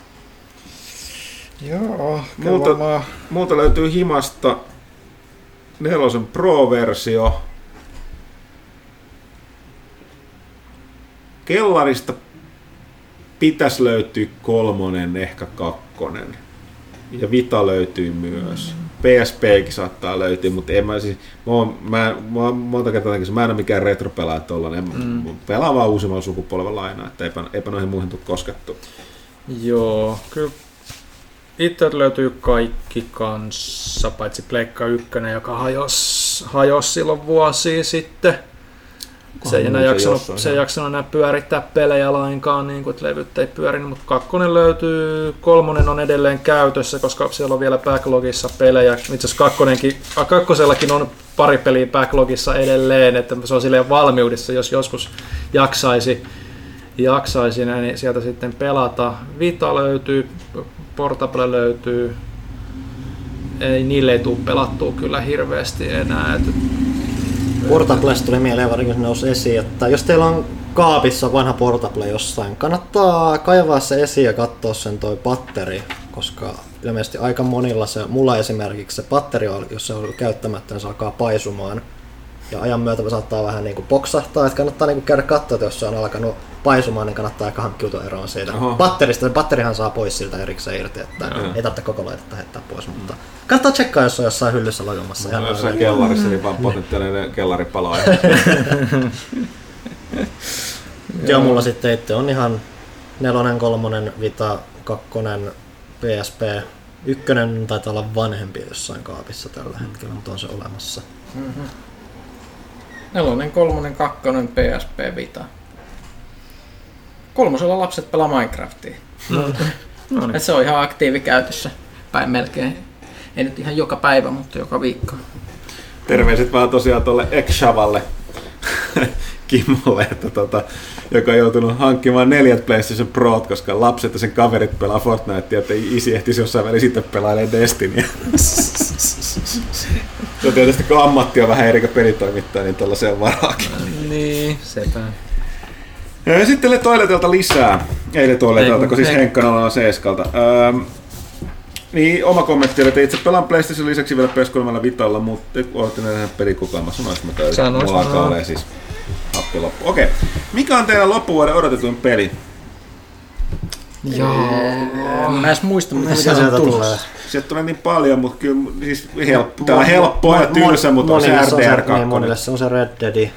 Joo, Muuta, muuta löytyy himasta nelosen Pro-versio. Kellarista pitäisi löytyä kolmonen, ehkä kakkonen. Ja Vita löytyy myös. PSPkin saattaa löytyä, mutta en mä siis, mä, oon, mä, mä oon monta kertaa tekin, mä en ole mikään retropelaaja tollanen, mm. pelaa vaan uusimmalla sukupolvella aina, että eipä, eipä noihin muihin tule koskettu. Joo, kyllä itse löytyy kaikki kanssa, paitsi Pleikka 1, joka hajosi hajos silloin vuosia sitten. Se ei, enää jaksanut, se ei jaksanut enää pyörittää pelejä lainkaan, niin kuin, että levyt ei pyörinyt, mutta kakkonen löytyy, kolmonen on edelleen käytössä, koska siellä on vielä backlogissa pelejä. Itse asiassa kakkonenkin, kakkosellakin on pari peliä backlogissa edelleen, että se on silleen valmiudessa, jos joskus jaksaisi, jaksaisi näin, niin sieltä sitten pelata. Vita löytyy, Portable löytyy, ei, niille ei tule pelattua kyllä hirveästi enää. Että Portablesta tuli mieleen varsinkin, nousi esiin, että jos teillä on kaapissa vanha Portable jossain, kannattaa kaivaa se esiin ja katsoa sen toi patteri, koska ilmeisesti aika monilla se, mulla esimerkiksi se patteri, jos se on käyttämättä, niin se alkaa paisumaan. Ja ajan myötä saattaa vähän niin kuin poksahtaa, että kannattaa niin kuin käydä katsoa, että jos se on alkanut paisumaan, niin kannattaa ehkä hankkiutua eroon siitä Oho. batterista. Batterihan saa pois siltä erikseen irti, että ei tarvitse koko laitetta heittää pois, mutta kannattaa tsekkaa, jos on jossain hyllyssä lojumassa. Ihan Jossain aivan- kellarissa, niin vaan potentiaalinen kellaripalo. Joo, mulla sitten itse on ihan nelonen, kolmonen, vita, kakkonen, PSP, ykkönen taitaa olla vanhempi jossain kaapissa tällä hetkellä, mutta on se olemassa. Nelonen, kolmonen, kakkonen, PSP, Vita. Kolmosella lapset pelaa Minecraftia. No niin. Et se on ihan aktiivikäytössä päin melkein. Ei nyt ihan joka päivä, mutta joka viikko. Terveiset vaan tosiaan tuolle Ekshavalle Kimmolle, että tota, joka on joutunut hankkimaan neljät PlayStation Prot, koska lapset ja sen kaverit pelaa Fortnitea, että isi ehtisi jossain väliin sitten pelailemaan Destinyä. Se on tietysti, kun ammatti on vähän eri kuin pelitoimittaja, niin tuollaiseen varaakin. Niin, sepä. Ja sitten Le Toiletelta lisää. Ei Le Toiletelta, kun siis on Seeskalta. Öö, niin, oma kommentti oli, että itse pelaan PlayStation lisäksi vielä PS3 Vitalla, mutta ootte nähdä pelikokoelma. Sanois mä täysin. Sanois, no. siis happi loppu. Okei. Mikä on teidän loppuvuoden odotetuin peli? Joo. En mä edes muista, mitä sieltä on tulee? tulossa. Sieltä tulee niin paljon, mutta kyllä siis helppo. Tää on helppoa ja tylsä, mutta on se monille RDR se, niin, monille 2. se on se Red Dead.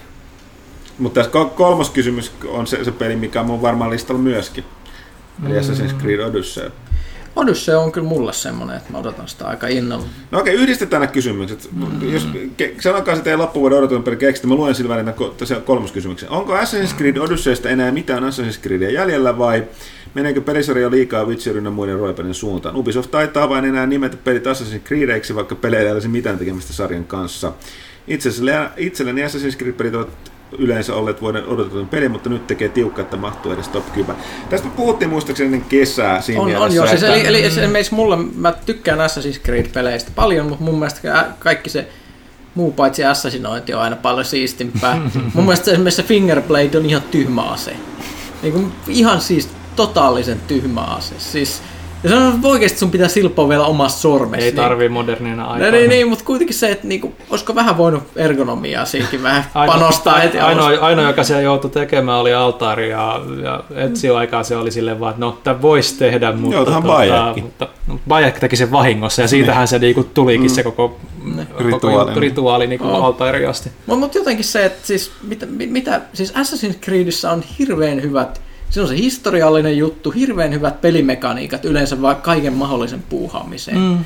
Mutta tässä kol- kolmas kysymys on se, se peli, mikä on mun varmaan listalla myöskin. Eli Assassin's Creed Odyssey. Odyssey on kyllä mulle semmonen, että mä odotan sitä aika innolla. No okei, yhdistetään nämä kysymykset. Mm-hmm. Jos, ke, sanokaa se teidän loppuvuoden odotetun peli keksitä, mä luen sillä välillä ko- tosiaan kolmoskysymyksen. Onko Assassin's Creed Odysseysta enää mitään Assassin's Creedia jäljellä vai meneekö pelisarja liikaa Witcherin ja muiden roipelin suuntaan? Ubisoft taitaa vain enää nimetä pelit Assassin's Creedeiksi, vaikka peleillä ei olisi mitään tekemistä sarjan kanssa. Itse asiassa itselleni Assassin's Creed-pelit ovat yleensä olleet vuoden odotetun peli, mutta nyt tekee tiukka, että mahtuu edes top 10. Tästä puhuttiin muistaakseni ennen kesää siinä On, on mielessä, joo, siis että- eli, eli esimerkiksi mulle, mä tykkään Assassin's Creed-peleistä paljon, mutta mun mielestä kaikki se muu paitsi assassinointi on aina paljon siistimpää. mun mielestä esimerkiksi se Fingerblade on ihan tyhmä ase. Niin kuin ihan siis totaalisen tyhmä ase. Siis, ja se on oikeasti sun pitää silpoa vielä omasta sormesta. Ei niin- tarvii modernina No, aikaa. niin, niin, mutta kuitenkin se, että niinku, olisiko vähän voinut ergonomiaa siinkin vähän Ainoa, panostaa heti ainoa, ainoa, joka siellä joutui tekemään, oli altaari ja, ja Ezio aikaa se oli silleen vaan, että no, tämä voisi tehdä, mutta, Joo, tähän Bayekkin. mutta no, teki sen vahingossa ja siitähän se niinku tulikin se koko, koko Rituaali. juttu, rituaali niinku Oh. altaari asti. Mutta mut jotenkin se, että siis, mitä, mi- mitä, siis Assassin's Creedissä on hirveän hyvät, se on se historiallinen juttu, hirveän hyvät pelimekaniikat yleensä vaan kaiken mahdollisen puuhaamiseen. Mm.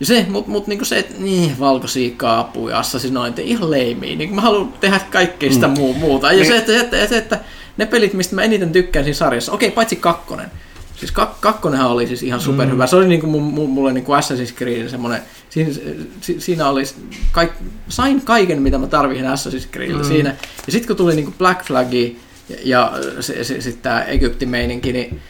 Ja se, mut, mut niinku se, että niin, valkoisia kaapuja, assassinointi, ihan leimiä. Niin mä haluan tehdä kaikkea sitä muu, muuta. Ja Niin. se, että, että, että, että, ne pelit, mistä mä eniten tykkään siinä sarjassa, okei, paitsi kakkonen. Siis kak- kakkonenhan oli siis ihan superhyvä. Se oli niinku mu- mu- mulle niinku Assassin's Creed semmoinen, siinä, si- siinä oli, kaik, sain kaiken mitä mä tarvitsin Assassin's Creedillä mm. siinä. Ja sitten kun tuli niinku Black Flagi ja, ja se, se, sitten tämä Egypti-meininki, niin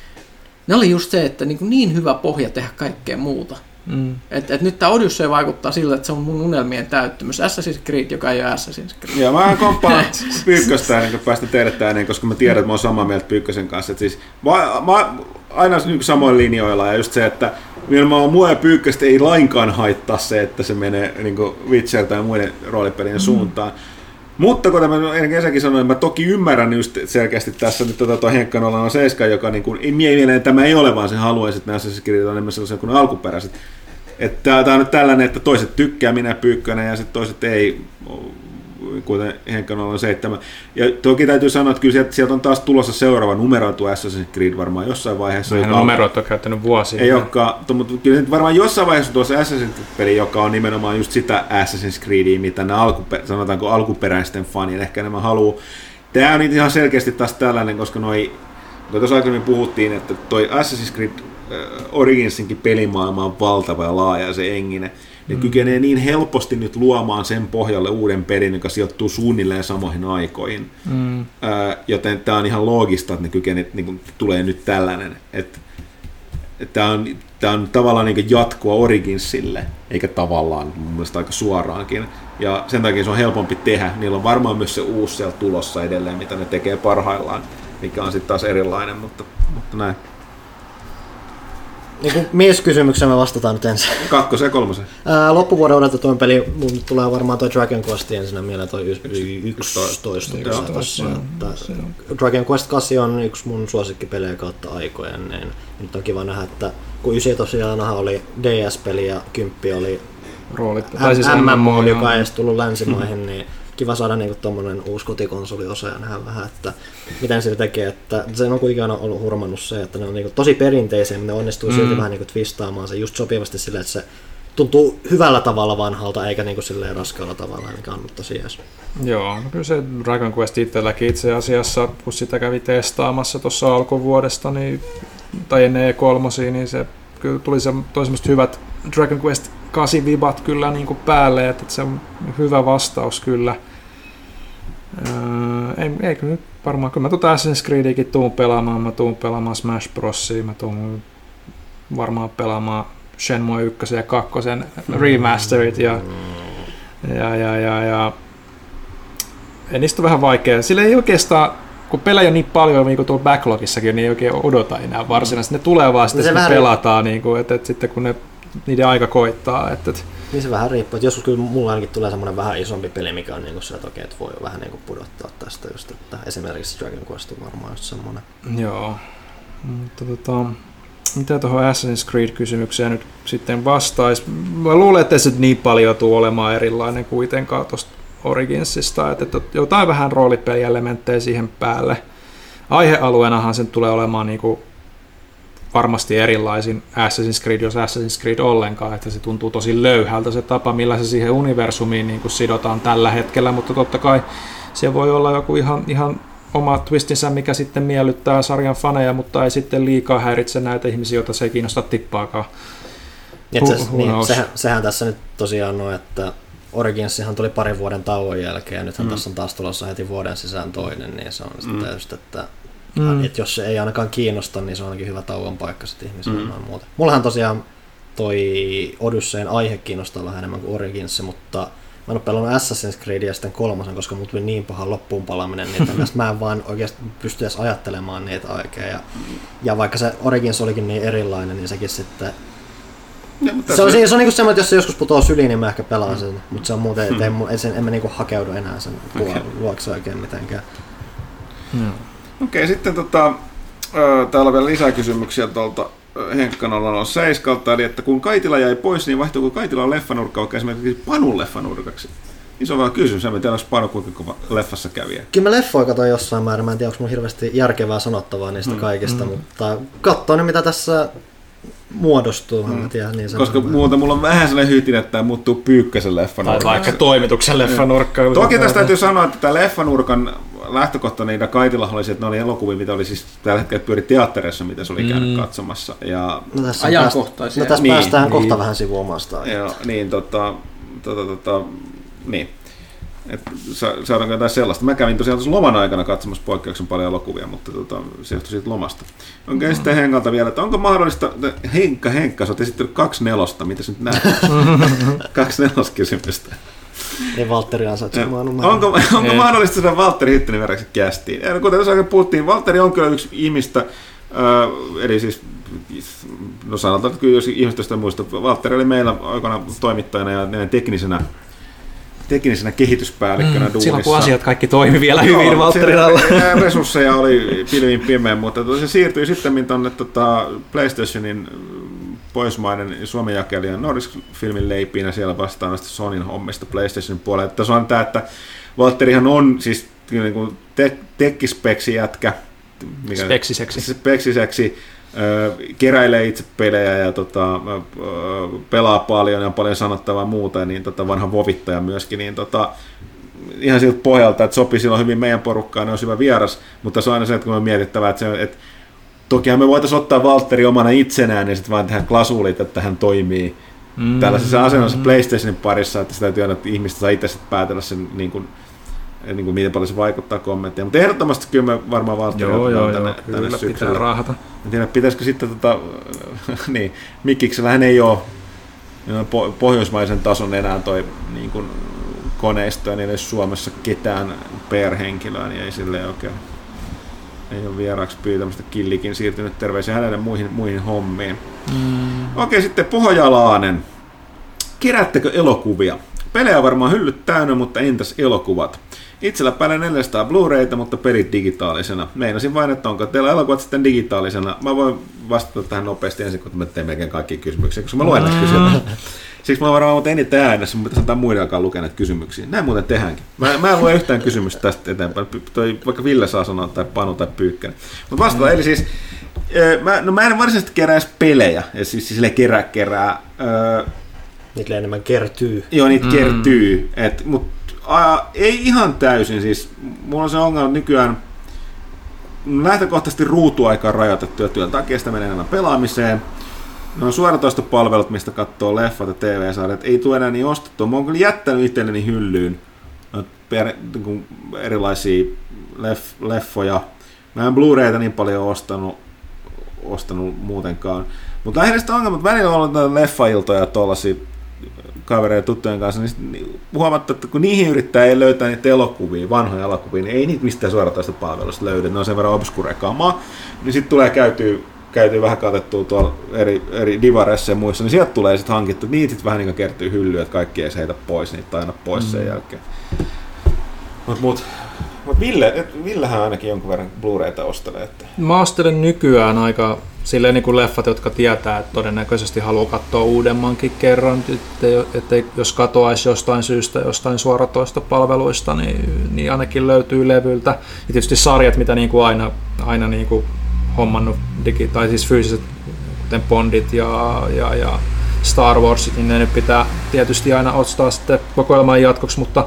ne oli just se, että niinku niin hyvä pohja tehdä kaikkea muuta. Mm. Et, et nyt tämä Odyssey vaikuttaa siltä, että se on mun unelmien täyttymys. Assassin's Creed, joka ei ole Assassin's Creed. Joo, mä komppaan Pyykköstä ennen kuin päästä teidät ääneen, koska mä tiedän, että mä oon samaa mieltä Pyykkösen kanssa. Et siis, mä, mä, aina niin samoin linjoilla ja just se, että nimenomaan mua ja Pyykköstä ei lainkaan haittaa se, että se menee niin Witcher tai muiden roolipelien suuntaan. Mutta kuten mä kesäkin sanoin, mä toki ymmärrän just selkeästi tässä nyt tota tuo Henkka on 7, joka niin kuin, ei mieleen tämä ei ole, vaan se haluaisi, että Creed on enemmän sellaisia kuin alkuperäiset. Että tämä on nyt tällainen, että toiset tykkää, minä Pyykkönen ja sitten toiset ei, kuten Henkka 07. Ja toki täytyy sanoa, että kyllä sieltä, sieltä on taas tulossa seuraava numeroitu Assassin's Creed varmaan jossain vaiheessa. Hän joka- numerot on käyttänyt vuosia. ei olekaan, mutta kyllä varmaan jossain vaiheessa tuossa Assassin's Creed-peli, joka on nimenomaan just sitä Assassin's Creedia, mitä nämä alkuper- sanotaanko alkuperäisten fanien ehkä enemmän haluaa. Tämä on ihan selkeästi taas tällainen, koska noi, kun tuossa aikaisemmin puhuttiin, että toi Assassin's Creed äh, Originsinkin pelimaailma on valtava ja laaja ja se enginen. Ne mm. kykenee niin helposti nyt luomaan sen pohjalle uuden pelin, joka sijoittuu suunnilleen samoihin aikoihin. Mm. Ää, joten tämä on ihan loogista, että ne kykenee, niin kuin, tulee nyt tällainen. Että Tämä on, on tavallaan niin jatkoa Originsille, eikä tavallaan mun mielestä aika suoraankin. Ja sen takia se on helpompi tehdä. Niillä on varmaan myös se uusi siellä tulossa edelleen, mitä ne tekee parhaillaan, mikä on sitten taas erilainen, mutta, mutta näin. Niin kuin mieskysymykseen me vastataan nyt ensin. Kakkosen ja kolmosen. Ää, loppuvuoden odotetuin peli, mun tulee varmaan toi Dragon Quest ensin mieleen toi y- y- 11. Joo. tossa, että Dragon Quest 8 on yksi mun suosikkipelejä kautta aikojen, niin nyt on kiva nähdä, että kun 9 tosiaan oli DS-peli ja 10 oli Roolit. MMO, joo. joka ei edes tullut länsimaihin, niin kiva saada niinku tommonen uusi kotikonsoliosa ja nähdä vähän, että miten se tekee. Että se on kuitenkin aina ollut hurmannut se, että ne on niinku tosi perinteisiä, mutta ne onnistuu silti vähän niinku twistaamaan se just sopivasti silleen, että se tuntuu hyvällä tavalla vanhalta, eikä niinku silleen raskaalla tavalla, mikä on tosi jees. Joo, no kyllä se Dragon Quest itselläkin itse asiassa, kun sitä kävi testaamassa tuossa alkuvuodesta, niin, tai ennen E3, niin se kyllä tuli se, toi hyvät Dragon Quest 8 vibat kyllä niin kuin päälle, että se on hyvä vastaus kyllä. Öö, ei, ei kyllä nyt varmaan, kyllä mä tuota Assassin's Creediäkin tuun pelaamaan, mä tuun pelaamaan Smash Brosia, mä tuun varmaan pelaamaan Shenmue 1 ja 2 remasterit ja, ja, ja, ja, ja ja niistä on vähän vaikea. Sillä ei oikeastaan, kun pelejä on niin paljon niin kuin tuolla backlogissakin, niin ei oikein odota enää varsinaisesti. Ne tulee vaan sitten, se että vähän- pelataan, niin kuin, että, että sitten kun ne, niiden aika koittaa. Että, että, Niin se vähän riippuu, että joskus kyllä mulla ainakin tulee semmoinen vähän isompi peli, mikä on niinku se, että okei, että voi vähän niinku pudottaa tästä just, että esimerkiksi Dragon Quest on varmaan just semmoinen. joo. Mutta tota, mitä tuohon Assassin's Creed-kysymykseen nyt sitten vastaisi? Mä luulen, että se niin paljon tule olemaan erilainen kuitenkaan tuosta Originsista, että, että jotain vähän roolipelielementtejä siihen päälle. Aihealueenahan sen tulee olemaan niin kuin varmasti erilaisin Assassin's Creed, jos Assassin's Creed ollenkaan, että se tuntuu tosi löyhältä se tapa, millä se siihen universumiin niin kuin sidotaan tällä hetkellä, mutta totta kai se voi olla joku ihan, ihan oma twistinsä, mikä sitten miellyttää sarjan faneja, mutta ei sitten liikaa häiritse näitä ihmisiä, joita se ei kiinnosta tippaakaan. Niin, että Who- se, niin, sehän, sehän, tässä nyt tosiaan on, että Originsihan tuli parin vuoden tauon jälkeen ja nythän mm. tässä on taas tulossa heti vuoden sisään toinen, niin se on mm. sitten just, että, Mm. mm. että jos se ei ainakaan kiinnosta, niin se on ainakin hyvä tauon paikka sitten ihmisille mm. muuta. Mullahan tosiaan toi Odysseen aihe kiinnostaa vähän enemmän kuin Origins, mutta mä en ole pelannut Assassin's Creedia sitten kolmosen, koska mulla tuli niin paha loppuun palaminen niitä, että mä en vaan oikeasti pysty edes ajattelemaan niitä oikein. Ja, ja vaikka se Origins olikin niin erilainen, niin sekin sitten Ja, mutta se on, se, se on niinku semmoinen, että jos se joskus putoaa syliin, niin mä ehkä pelaan sen, mutta se on muuten, että en, mu- en, sen, en mä niinku hakeudu enää sen okay. luokse oikein mitenkään. Joo. Okei, sitten tota, täällä on vielä lisää kysymyksiä tuolta Henkka 007, eli että kun Kaitila jäi pois, niin vaihtuuko Kaitilan leffanurkka vaikka esimerkiksi Panun leffanurkaksi? Iso vaan kysymys, en tiedä, Panu kuinka kova leffassa kävijä. Kyllä mä leffoja katsoin jossain määrin, mä en tiedä, onko mun hirveästi järkevää sanottavaa niistä mm, kaikista, mm. mutta katsoo ne mitä tässä muodostuu, mm. mä tiedän niin Koska sanomaan. muuta mulla on vähän sellainen hyytin, että tämä muuttuu pyykkäsen Tai leffanurkaksi. vaikka toimituksen leffanurkka. Toki tästä täytyy sanoa, että tämä leffanurkan lähtökohta niitä Kaitilla oli se, että ne oli elokuvia, mitä oli siis tällä hetkellä pyöri teattereissa, mitä se oli käynyt Mm. katsomassa. Ja, No tässä, Ajankohtaisia. Päästä, no tässä Niin, päästään niin. kohta vähän sivuomaan sitä. ja niin, tota, tota, tota, niin. Et sa- saadaanko jotain sellaista. Mä kävin tosiaan tuossa loman aikana katsomassa poikkeuksen paljon elokuvia, mutta tota, se johtui siitä lomasta. Onko mm. sitten Henkalta vielä, että onko mahdollista, että Henkka, Henkka, sä oot esittänyt kaksi nelosta, mitä sä nyt näet? kaksi neloskysymystä. Ei Valtteri ansaitse omaa numeroa. Onko, onko Ei. mahdollista saada Valtteri Hyttönen verraksi kästiin? Ja Kuten tuossa puhuttiin, Valtteri on kyllä yksi ihmistä, äh, eli siis, no sanotaan, että kyllä jos ihmistä sitä muista, Valtteri oli meillä aikana toimittajana ja teknisenä, teknisenä kehityspäällikkönä mm, Silloin kun asiat kaikki toimi vielä hyvin Valtterin alla. siellä Resursseja oli pilvin pimeä, mutta tuota, se siirtyi sitten tuonne tota, PlayStationin poismaiden Suomen jakelijan Nordisk Filmin leipiin ja siellä vastaan näistä Sonin hommista PlayStationin puolella. Tässä on tämä, että Valtterihan on siis niin kuin te- tekkispeksi jätkä, mikä, Speksiseksi. speksiseksi keräilee itse pelejä ja tota, pelaa paljon ja on paljon sanottavaa muuta, niin tota, vanha vovittaja myöskin, niin tota, ihan siltä pohjalta, että sopii silloin hyvin meidän porukkaan, ne on hyvä vieras, mutta se on aina se, että kun me mietittävä, että, se, että tokihan me voitaisiin ottaa Valtteri omana itsenään ja sitten vaan tehdä klasuulit, että hän toimii Mm. tällaisessa asennossa PlayStationin parissa, että sitä täytyy aina, että ihmiset saa itse päätellä sen, niin kuin, niin kuin miten paljon se vaikuttaa kommenttiin. Mutta ehdottomasti kyllä me varmaan joo, tänne, joo, tänne kyllä pitää syksyllä. raahata. En tiedä, pitäisikö sitten tota, niin, Mikkiksellähän ei ole po- pohjoismaisen tason enää toi niin kuin koneisto, niin edes Suomessa ketään per henkilöä, niin ei silleen oikein ei ole vieraaksi pyytämästä. Killikin siirtynyt terveisiä hänelle muihin, muihin hommiin. Mm. Okei, sitten Pohjalaanen. Kerättekö elokuvia? Pelejä on varmaan hyllyt täynnä, mutta entäs elokuvat? Itsellä päälle 400 Blu-rayta, mutta pelit digitaalisena. Meinasin vain, että onko teillä elokuvat sitten digitaalisena. Mä voin vastata tähän nopeasti ensin, kun mä teen melkein kaikki kysymyksiä, koska mä luen näitä kysymyksiä. Siksi mä varmaan mutta eniten äänessä, mutta pitäisi antaa muiden alkaa lukea näitä kysymyksiä. Näin muuten tehdäänkin. Mä, mä en lue yhtään kysymystä tästä eteenpäin. Toi, vaikka Ville saa sanoa, tai Panu tai Pyykkänen. Mutta vastataan, mm. eli siis Mä, no mä en varsinaisesti kerää edes pelejä, ja siis sille kerää kerää. Öö, niitä enemmän kertyy. Joo, niitä mm. kertyy. Et, mut, a, ei ihan täysin. Siis, mulla on se ongelma nykyään, lähtökohtaisesti ruutuaika on rajoitettu ja työn takia sitä menee enemmän pelaamiseen. No on suoratoistopalvelut, mistä katsoo leffat ja TV-sarjat, ei tule enää niin ostettua. Mä oon kyllä jättänyt itselleni hyllyyn per, niin erilaisia leff, leffoja. Mä en Blu-rayta niin paljon ostanut, ostanut muutenkaan. Mutta lähinnä sitä ongelma, että välillä on leffailtoja tuollaisia kavereiden tuttujen kanssa, niin huomattu, että kun niihin yrittää ei löytää niitä elokuvia, vanhoja elokuvia, niin ei niitä mistään suoratoista palvelusta löydy, ne on sen verran obskure kamaa, niin sitten tulee käytyä käytiin vähän katettua tuolla eri, eri divaressa ja muissa, niin sieltä tulee sitten hankittu, niitä sitten vähän niin kertyy hyllyä, että kaikki ei heitä pois niitä aina pois mm. sen jälkeen. Mutta mut, mut Ville, Villehän ainakin jonkun verran Blu-rayta ostelee. Että... Mä ostelen nykyään aika silleen niin kuin leffat, jotka tietää, että todennäköisesti haluaa katsoa uudemmankin kerran, että, että jos katoaisi jostain syystä jostain suoratoistopalveluista, niin, niin ainakin löytyy levyltä. Ja tietysti sarjat, mitä niin kuin aina, aina niin kuin hommannut digi- tai siis fyysiset, kuten Bondit ja, ja, ja Star Warsit, niin ne nyt pitää tietysti aina ostaa sitten kokoelman jatkoksi, mutta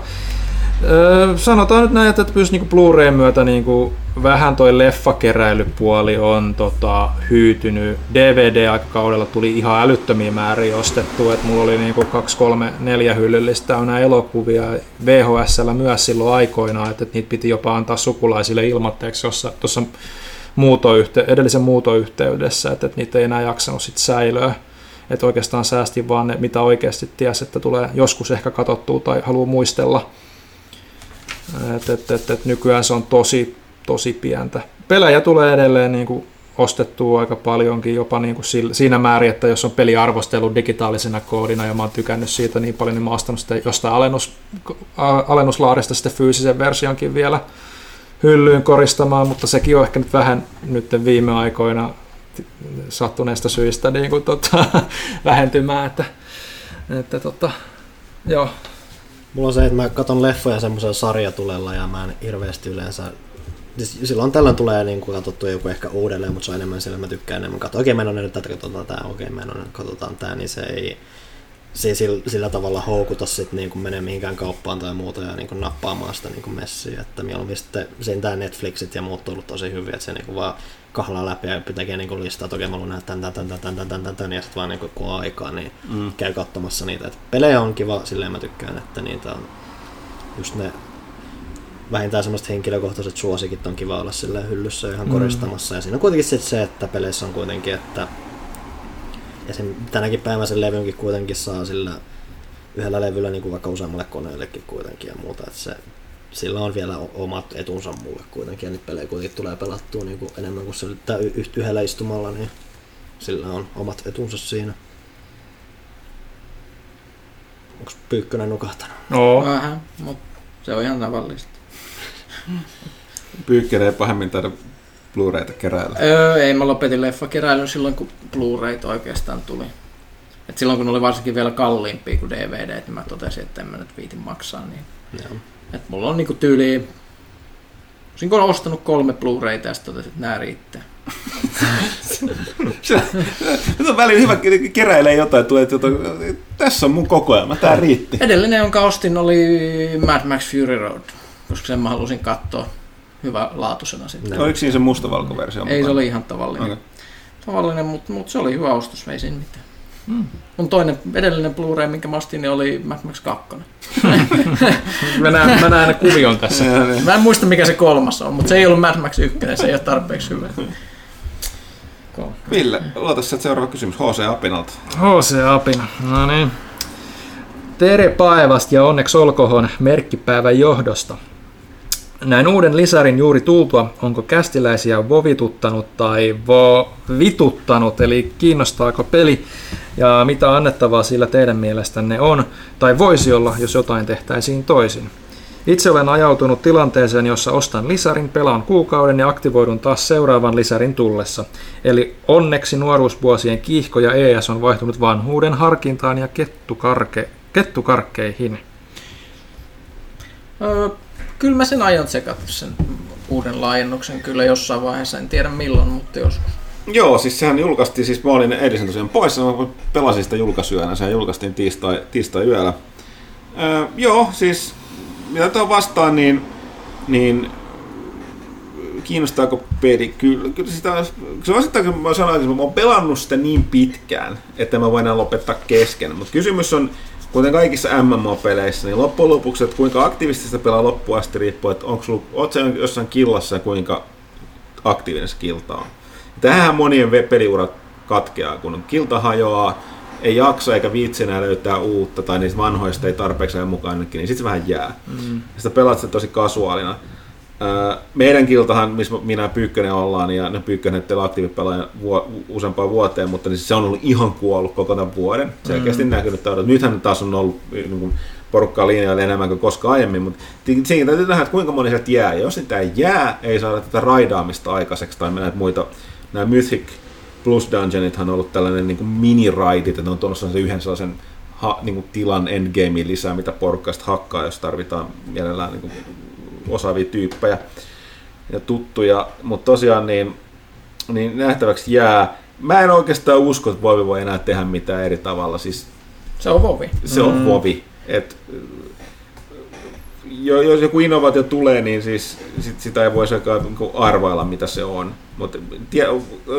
Öö, sanotaan nyt näin, että myös niinku Blu-rayn myötä niinku vähän toi leffakeräilypuoli on tota, hyytynyt. DVD-aikakaudella tuli ihan älyttömiä määriä ostettu, että mulla oli niinku 2, 3, 4 hyllyllistä täynnä elokuvia VHSllä myös silloin aikoinaan, että niitä piti jopa antaa sukulaisille ilmatteeksi tuossa muutoyhte- edellisen muutoyhteydessä, että, että niitä ei enää jaksanut sit säilöä. Että oikeastaan säästi vaan ne, mitä oikeasti ties, että tulee joskus ehkä katsottua tai haluaa muistella. Että et, et, et nykyään se on tosi, tosi pientä. Pelejä tulee edelleen niin kuin ostettua aika paljonkin, jopa niin kuin siinä määrin, että jos on peli arvostellut digitaalisena koodina ja mä oon tykännyt siitä niin paljon, niin mä oon ostanut sitten jostain alennus, alennuslaarista sitten fyysisen versionkin vielä hyllyyn koristamaan, mutta sekin on ehkä nyt vähän nyt viime aikoina sattuneista syistä niin kuin, tota, vähentymään, että, että tota, joo. Mulla on se, että mä katson leffoja semmoisen sarjatulella ja mä en hirveästi yleensä siis silloin tällöin tulee niin kuin katsottu joku ehkä uudelleen, mutta se on enemmän sillä, mä tykkään enemmän katsoa. Okei, okay, meillä on nyt tätä, katsotaan tämä, okei, okay, meillä on katsotaan tämä, niin se ei, se ei sillä, sillä tavalla houkuta sit niin kuin menee mihinkään kauppaan tai muuta ja niin kuin nappaamaan sitä niin kuin messiä. Että mieluummin sitten sentään Netflixit ja muut on ollut tosi hyviä, että se niin kuin vaan kahlaa läpi ja tekee niin kuin listaa, että okei mä haluan nähdä tämän, tämän, tämän, tämän, tämän, tämän, ja sitten vaan niin kuin, kun on aikaa, niin mm. käy katsomassa niitä. Et pelejä on kiva, silleen mä tykkään, että niitä on just ne vähintään semmoiset henkilökohtaiset suosikit on kiva olla silleen hyllyssä ihan mm. koristamassa. Ja siinä on kuitenkin sit se, että peleissä on kuitenkin, että sen, tänäkin päivänä sen levynkin kuitenkin saa sillä yhdellä levyllä niin kuin vaikka useammalle koneellekin kuitenkin ja muuta, että se, sillä on vielä omat etunsa mulle kuitenkin ja niitä pelejä kuitenkin tulee pelattua niin kuin enemmän kuin se yhdellä istumalla, niin sillä on omat etunsa siinä. Onko Pyykkönen nukahtanut? No. Vähän, mutta se on ihan tavallista. Pyykkönen ei pahemmin taida Blu-rayta keräillä? Öö, ei, mä lopetin leffa keräilyn silloin, kun Blu-rayt oikeastaan tuli. Et silloin kun oli varsinkin vielä kalliimpia kuin DVD, niin mä totesin, että en mä nyt viitin maksaa. Niin. Joo. Et mulla on niinku tyyli... Olisinko ostanut kolme Blu-rayta ja sitten totesin, että nää riittää. se, on väliin hyvä keräilee jotain, tulee, että tässä on mun kokoelma, tää riitti. Edellinen, jonka ostin, oli Mad Max Fury Road, koska sen mä halusin katsoa hyvä laatuisena sitten. Oliko siinä se mustavalkoversio? Ei, se oli ihan tavallinen. Okay. Tavallinen, mutta, mutta se oli hyvä ostos, ei siinä mitään. Hmm. Mun toinen edellinen Blu-ray, minkä mä ostin, niin oli Mad Max 2. mä, näen, mä näen kuvion tässä. mä en muista, mikä se kolmas on, mutta se ei ollut Mad Max 1, se ei ole tarpeeksi hyvä. Ville, luota sieltä seuraava kysymys H.C. Apinalta. H.C. Apina, no niin. Tere Paevast ja onneksi olkoon merkkipäivän johdosta. Näin uuden lisärin juuri tultua, onko kästiläisiä vovituttanut tai vituttanut, eli kiinnostaako peli ja mitä annettavaa sillä teidän mielestänne on, tai voisi olla, jos jotain tehtäisiin toisin. Itse olen ajautunut tilanteeseen, jossa ostan lisärin, pelaan kuukauden ja aktivoidun taas seuraavan lisärin tullessa. Eli onneksi nuoruusvuosien kiihko ja ES on vaihtunut vanhuuden harkintaan ja kettukarke, kettukarkkeihin. Öö, kyllä mä sen ajan tsekata sen uuden laajennuksen kyllä jossain vaiheessa, en tiedä milloin, mutta joskus. Joo, siis sehän julkaistiin, siis mä olin edellisen tosiaan poissa, mä pelasin sitä julkaisuyönä, sehän julkaistiin tiistai, tiistai yöllä. Öö, joo, siis mitä tuohon vastaan, niin, niin kiinnostaako peli? Kyllä, kyllä sitä, se on sitten, kun mä sanoin, että mä oon pelannut sitä niin pitkään, että mä voin lopettaa kesken. Mutta kysymys on, kuten kaikissa MMO-peleissä, niin loppujen lopuksi, että kuinka aktiivisesti sitä pelaa loppuun asti riippuu, että onko sulla, oot jossain killassa ja kuinka aktiivinen se kilta on. Tähän monien peliurat katkeaa, kun kilta hajoaa, ei jaksa eikä viitsi enää löytää uutta, tai niistä vanhoista ei tarpeeksi ajan mukaan niin sitten se vähän jää. Mm. Sitä pelaat sitä tosi kasuaalina. Meidän kiltahan, missä minä Pyykkönen ollaan, ja ne Pyykkönen teillä aktiivipelaaja vuo, useampaan vuoteen, mutta niin se on ollut ihan kuollut koko tämän vuoden. Selkeästi mm. näkynyt taudot. Nythän taas on ollut niin kuin, porukkaa linjoilla enemmän kuin koskaan aiemmin, mutta siinä täytyy nähdä, että kuinka moni sieltä jää. Ja jos sitä ei jää, ei saada tätä raidaamista aikaiseksi tai näitä muita, nämä Mythic Plus Dungeonithan on ollut tällainen niin mini-raidit, että ne on tuonut se yhden sellaisen ha, niin kuin tilan endgameen lisää, mitä porukkaista hakkaa, jos tarvitaan mielellään niin kuin osaavia tyyppejä ja tuttuja, mutta tosiaan niin, niin nähtäväksi jää. Mä en oikeastaan usko, että Vovi voi enää tehdä mitään eri tavalla. Siis, se on Vovi. Se on mm. Vovi. Et, jos joku innovaatio tulee, niin siis sit, sitä ei voisi niinku arvailla, mitä se on. Mutta tie,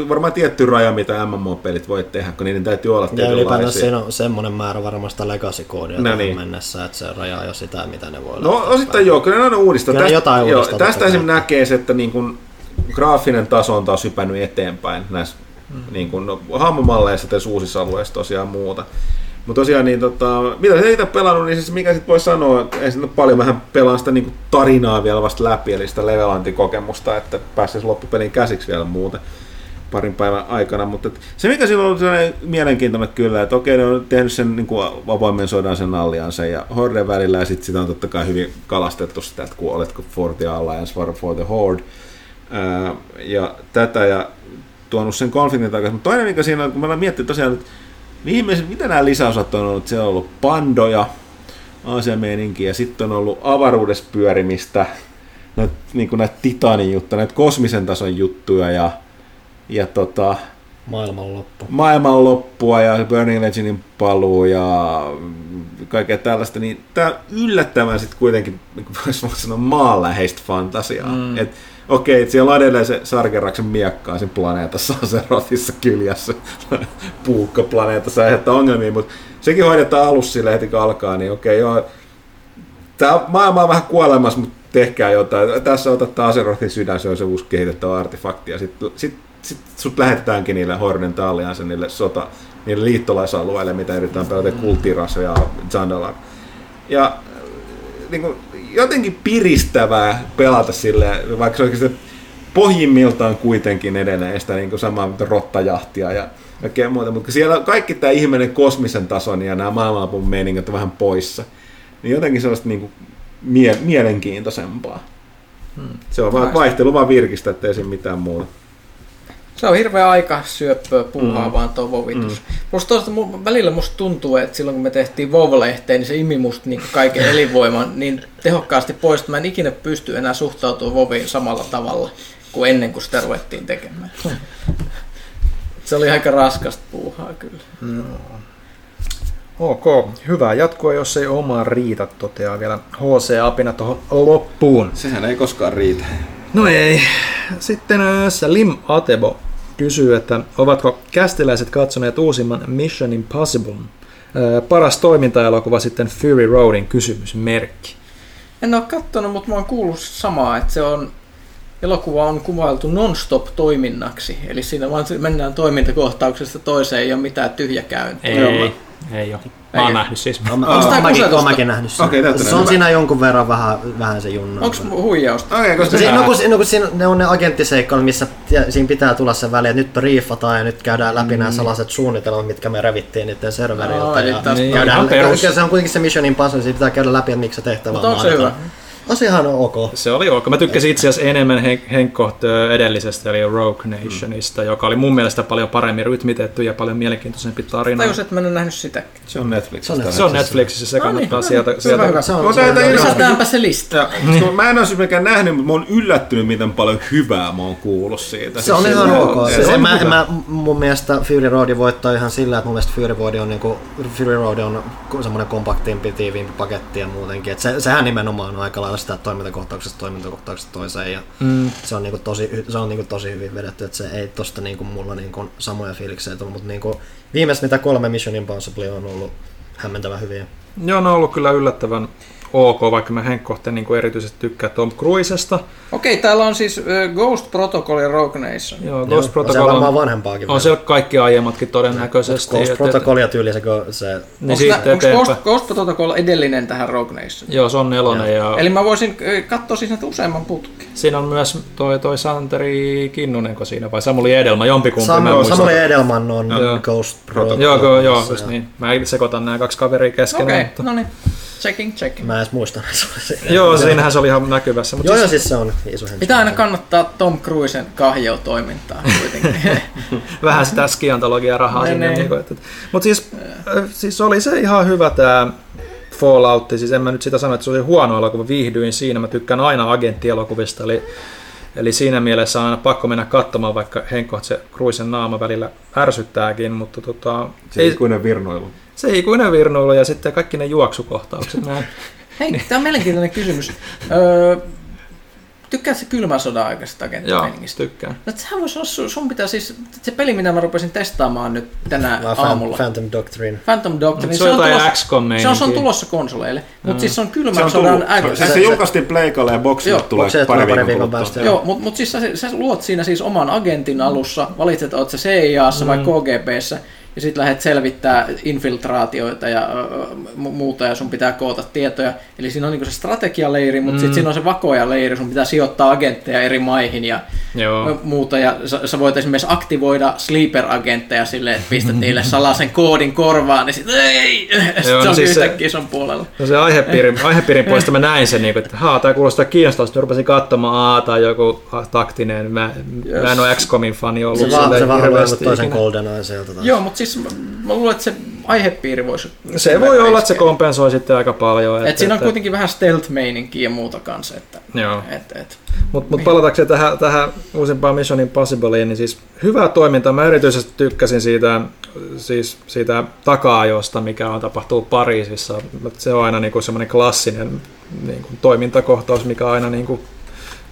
varmaan tietty raja, mitä MMO-pelit voi tehdä, kun niiden täytyy olla Ja ylipäätään siinä on semmoinen määrä varmasta legacy-koodia no niin. mennessä, että se rajaa jo sitä, mitä ne voi No osittain joo, kyllä ne on uudistaa. Tästä, jotain joo, tästä esimerkiksi näkee se, että niin kun, graafinen taso on taas hypännyt eteenpäin näissä mm. niin kun, no, hahmomalleissa ja uusissa alueissa tosiaan muuta. Mutta tosiaan, niin tota, mitä se itse pelannut, niin siis mikä sitten voi sanoa, että ei sitten paljon vähän pelaa sitä niin tarinaa vielä vasta läpi, eli sitä levelantikokemusta, että pääsisi loppupelin käsiksi vielä muuten parin päivän aikana, mutta se mikä silloin on sellainen mielenkiintoinen kyllä, että okei, ne on tehnyt sen niin avoimen sodan sen alliansen ja Horden välillä, ja sitten sitä on totta kai hyvin kalastettu sitä, että kun oletko for the Alliance, for, for the Horde, ää, ja tätä, ja tuonut sen konfliktin takaisin. Mutta toinen, mikä siinä on, kun mä miettinyt tosiaan, että Viimeiset, mitä nämä lisäosat on ollut? Se on ollut pandoja, Aasia-meininkiä, ja sitten on ollut avaruudessa pyörimistä, näitä, niin näitä titanin juttuja, näitä kosmisen tason juttuja ja, ja tota, maailmanloppu. maailmanloppua ja Burning Legendin paluu ja kaikkea tällaista, niin tämä yllättävän sitten kuitenkin, niin kuin voisi sanoa, maanläheistä fantasiaa. Mm. Et, okei, että siellä on edelleen se Sargeraksen miekkaa siinä planeetassa, Aserotissa kyljässä, puukkoplaneetassa aiheuttaa ongelmia, mutta sekin hoidetaan alussa sille heti kun alkaa, niin okei, joo, tämä maailma on vähän kuolemassa, mutta tehkää jotain. Tässä otat Aserothin sydän, se on se uusi kehitettävä artefakti, ja sitten sit, sit sut lähetetäänkin niille Horden Talliansa, niille sota, niille liittolaisalueille, mitä yritetään pelata Kultiras ja Zandalar. Ja niin kuin, jotenkin piristävää pelata sille, vaikka se oikeasti pohjimmiltaan kuitenkin edelleen sitä niin samaa rottajahtia ja kaikkea muuta, mutta siellä kaikki tämä ihmeinen kosmisen tason ja nämä maailmanlopun meiningit on vähän poissa, niin jotenkin sellaista niin kuin mie- mielenkiintoisempaa. Hmm. Se on vaan vaihtelu vaan virkistä, ettei siinä mitään muuta. Se on hirveä aika syöppöä puuhaa mm. vaan tuo vovitus. Mm. Plus toista, välillä musta tuntuu, että silloin kun me tehtiin Vov-lehteen, niin se imi musta niin kaiken elinvoiman niin tehokkaasti pois, että mä en ikinä pysty enää suhtautumaan Voviin samalla tavalla kuin ennen kuin sitä ruvettiin tekemään. se oli aika raskasta puuhaa kyllä. No. Ok, hyvä jatkoa, jos ei omaa riitä, toteaa vielä HC Apina tuohon loppuun. Sehän ei koskaan riitä. No ei. Sitten Salim Atebo kysyy, että ovatko kästiläiset katsoneet uusimman Mission Impossible? Paras toimintaelokuva sitten Fury Roadin kysymysmerkki. En ole katsonut, mutta mä oon kuullut samaa, että se on elokuva on kuvailtu non-stop toiminnaksi. Eli siinä vaan mennään toimintakohtauksesta toiseen, ei ole mitään tyhjäkäyntiä. Ei, Ei ole. Mä oon nähnyt siis. Mä- tää oon mäkin, oon mäkin nähnyt sen. Täytyy se on nähdä. siinä jonkun verran vähän, vähän se junna. Onko huijausta? Okei, koska No, si- no, kun, no kun siinä ne on ne agenttiseikkailut, missä siinä pitää tulla se väli, että nyt briefataan ja nyt käydään läpi mm. nämä salaiset suunnitelmat, mitkä me revittiin niiden serveriltä. Aa, eli ja Niin, käydään, se on kuitenkin se Mission Impossible, siitä pitää käydä läpi, että miksi se tehtävä Mutta on onko se hyvä? Mahdoton. On ok. Se oli ok. Mä tykkäsin itse asiassa enemmän Hen- Henkkoht edellisestä, eli Rogue Nationista, joka oli mun mielestä paljon paremmin rytmitetty ja paljon mielenkiintoisempi tarina. Tajus, että mä en ole nähnyt sitä. Se on Netflixistä. Se on Se on Netflixissä, se No niin, kannattaa no niin. sieltä. Hyvä, sieltä. hyvä. Se on, Lisätäänpä se lista. Ja, koska mä en ole siis mikään nähnyt, mutta mä oon yllättynyt, miten paljon hyvää mä oon kuullut siitä. Se on Siis ihan se- ok. se mä, mä, mun mielestä Fury Road voittaa ihan sillä, että mun mielestä Fury Road on, niinku, Fury Road on semmoinen kompaktimpi, tiiviimpi paketti ja muutenkin. Et se, sehän nimenomaan on aika lailla sitä toimintakohtauksesta toimintakohtauksesta toiseen ja Mm. se on, niinku tosi, se on niinku tosi hyvin vedetty, että se ei tosta niinku mulla niinku samoja fiiliksejä tullut, mutta niinku, viimeistä mitä kolme Mission Impossible on ollut hämmentävän hyviä. Joo, ne on ollut kyllä yllättävän ok, vaikka mä Henkkohteen niin erityisesti tykkään Tom Cruisesta. Okei, täällä on siis ö, Ghost Protocol ja Rogue Nation. Joo, Joo, Ghost on se Protocol varmaan on, vanhempaakin. on siellä kaikki aiemmatkin todennäköisesti. Ghost Protocol ja tyyli se, se Niin Onko siitä Ghost, eteenpäin. Ghost Protocol edellinen tähän Rogue Nation? Joo, se on nelonen ja Eli mä voisin katsoa siis näitä useamman putken. siinä on myös toi, toi Santeri Kinnunenko siinä vai Samuli Edelman, jompikumpi. Sam. Samuli Edelman on Joo. Ghost Protocol. Joo, joo, joo, just niin. Mä sekoitan nämä kaksi kaveria keskenään. Okei, mutta... no niin. Checking, checking. Mä en edes muista. se oli siinä. Joo, siinähän se oli ihan näkyvässä. Mutta Joo, siis, joo, siis se on iso. Pitää aina kannattaa Tom Cruisen kahjoutoimintaa kuitenkin. vähän sitä skiantologiaa rahaa Ne, sinne. ne. Niin että, mutta siis, äh, siis oli se ihan hyvä tämä Fallout, siis en mä nyt sitä sano, että se oli huono elokuva, viihdyin siinä, mä tykkään aina agenttielokuvista, eli, eli siinä mielessä on aina pakko mennä katsomaan, vaikka Henkko se Cruisen naama välillä ärsyttääkin, mutta tota, Se ei, ikuinen virnoilu. Se ikuinen virnuilu ja sitten kaikki ne juoksukohtaukset. Mä, Hei, tämä on mielenkiintoinen kysymys. Öö, tykkäätkö kylmän sodan aikaisesta joo, agenttimeiningistä? tykkään. No, sehän voisi olla, sun, sun pitää siis, se peli mitä mä rupesin testaamaan nyt tänä Vai aamulla. Phantom Doctrine. Phantom Doctrine, Se on jotain tulossa, XCOM se on, se on tulossa konsoleille, mutta siis se on Se kylmän on sodan tullut, se, aikaisesta. se, se julkaistiin Pleikalle ja Boxille Joo, tulee pari pari viikon viikon kuluttua. päästä. Joo, mutta mut siis sä, sä luot siinä siis oman agentin alussa, valitset, oot sä CIAssa vai KGBssä, ja sitten lähdet selvittää infiltraatioita ja muuta, ja sun pitää koota tietoja. Eli siinä on niinku se strategialeiri, mutta mm. sitten siinä on se vakoja-leiri, sun pitää sijoittaa agentteja eri maihin ja Joo. muuta, ja sä, sä voit esimerkiksi aktivoida sleeper-agentteja silleen, että pistät niille salaisen koodin korvaan, niin sitten ei, sit Joo, se no on siis se- yhtäkkiä sun puolella. No se aihepiirin, aihepiirin puolesta mä näin sen, niin kuin, että haa, tämä kuulostaa kiinnostavasti. Sitten rupesin katsomaan, aa, tai joku taktinen. Mä, Yes. mä en ole XCOMin fani ollut Se vaan, se vaan toisen. Golden Eye sieltä taas. Joo, mutta siis mä, luulen, että se aihepiiri voisi... Se voi olla, että se kompensoi sitten aika paljon. Et siinä on kuitenkin vähän stealth-meininkiä ja muuta kanssa. Että, Joo. et, et. Mutta mut palatakseni tähän, tähän uusimpaan Mission Impossibleen, niin siis hyvää toimintaa. Mä erityisesti tykkäsin siitä, siis siitä taka-ajosta, mikä on tapahtuu Pariisissa. Se on aina niinku semmoinen klassinen niinku toimintakohtaus, mikä aina, niinku,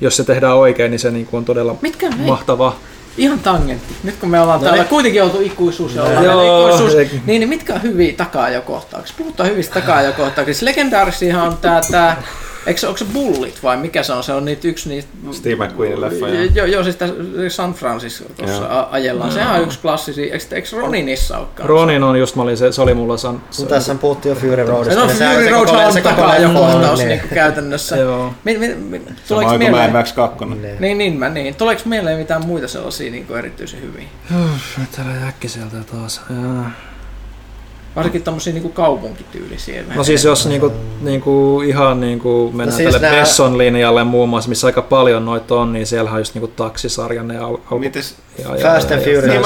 jos se tehdään oikein, niin se niinku on todella Mitkä hei, mahtava. Ihan tangentti. Nyt kun me ollaan No täällä niin. kuitenkin oltu ikuisuus ja ollaan Joo, täällä ikuisuus, niin, niin mitkä on hyviä taka-ajokohtauksia? Puhutaan hyvistä taka-ajokohtauksista. Legendaarisia on tää, tää Eikö se, onko se Bullit vai mikä se on? Se on niitä yksi niitä... Steve McQueenin leffa, joo. Joo, siis tässä San Franciscossa Joo. a- ajellaan. Sehän on yksi klassisia. Eikö, eikö Roninissa olekaan? Ronin on just, mä olin, se, se oli mulla san, Mutta tässä puhuttiin jo Fury Roadista. No, niin Fury se Road on takaa jo kohtaus niin. niin käytännössä. Joo. Mi, mi, mi, Sama tuleeko kuin Mad mieleen? Max 2. Niin. Niin, niin, mä niin. Tuleeko mieleen mitään muita sellaisia niin kuin erityisen hyviä? Täällä äkkiseltä taas. Jaa. Varsinkin tommosia niin kuin kaupunkityylisiä. No siis jos niinku, niinku ihan niinku mennään No no siis tälle nää- Besson linjalle muun muassa, missä aika paljon noita on, niin siellähän on just niinku taksisarjan ja, al- al- Mites? ja, ja, Fast and Furious. Niin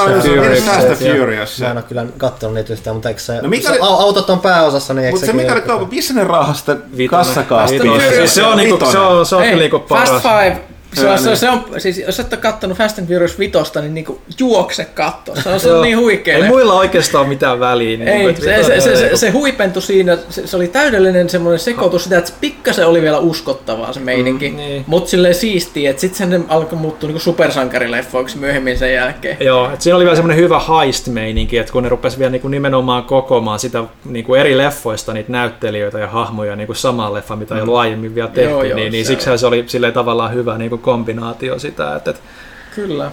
Fast and Furious? Mä en ole kyllä kattonut niitä yhtään, mutta eikö se, No mikä se autot on pääosassa, niin eikö Mutta se mikä oli kaupan, missä ne rahasta kassakaappiin? Siis se on niinku, se on, se on kyllä niinku Fast paras. Five. Se on, se, on, se on, siis jos et ole kattonut Fast and Furious 5, niin niinku juokse katto. Se on, se on niin huikea. Ei muilla oikeastaan mitään väliä. Niin Ei, että se, se, se, se, niinku- se huipentui siinä, se, se oli täydellinen semmoinen sekoitus sitä, että se pikkasen oli vielä uskottavaa se meininki, Mm, mm, niin. mutta silleen siistiä, että sitten se alkoi muuttua niinku supersankarileffoiksi myöhemmin sen jälkeen. Joo, et siinä oli vielä semmoinen hyvä heist-meininki, että kun ne rupesi vielä niinku nimenomaan kokoamaan sitä niinku eri leffoista niitä näyttelijöitä ja hahmoja niinku samaan leffaan, mitä ei ollut aiemmin vielä tehty, Joo, joo, niin, niin siksi se oli silleen tavallaan hyvä niinku kombinaatio sitä, että, että Kyllä.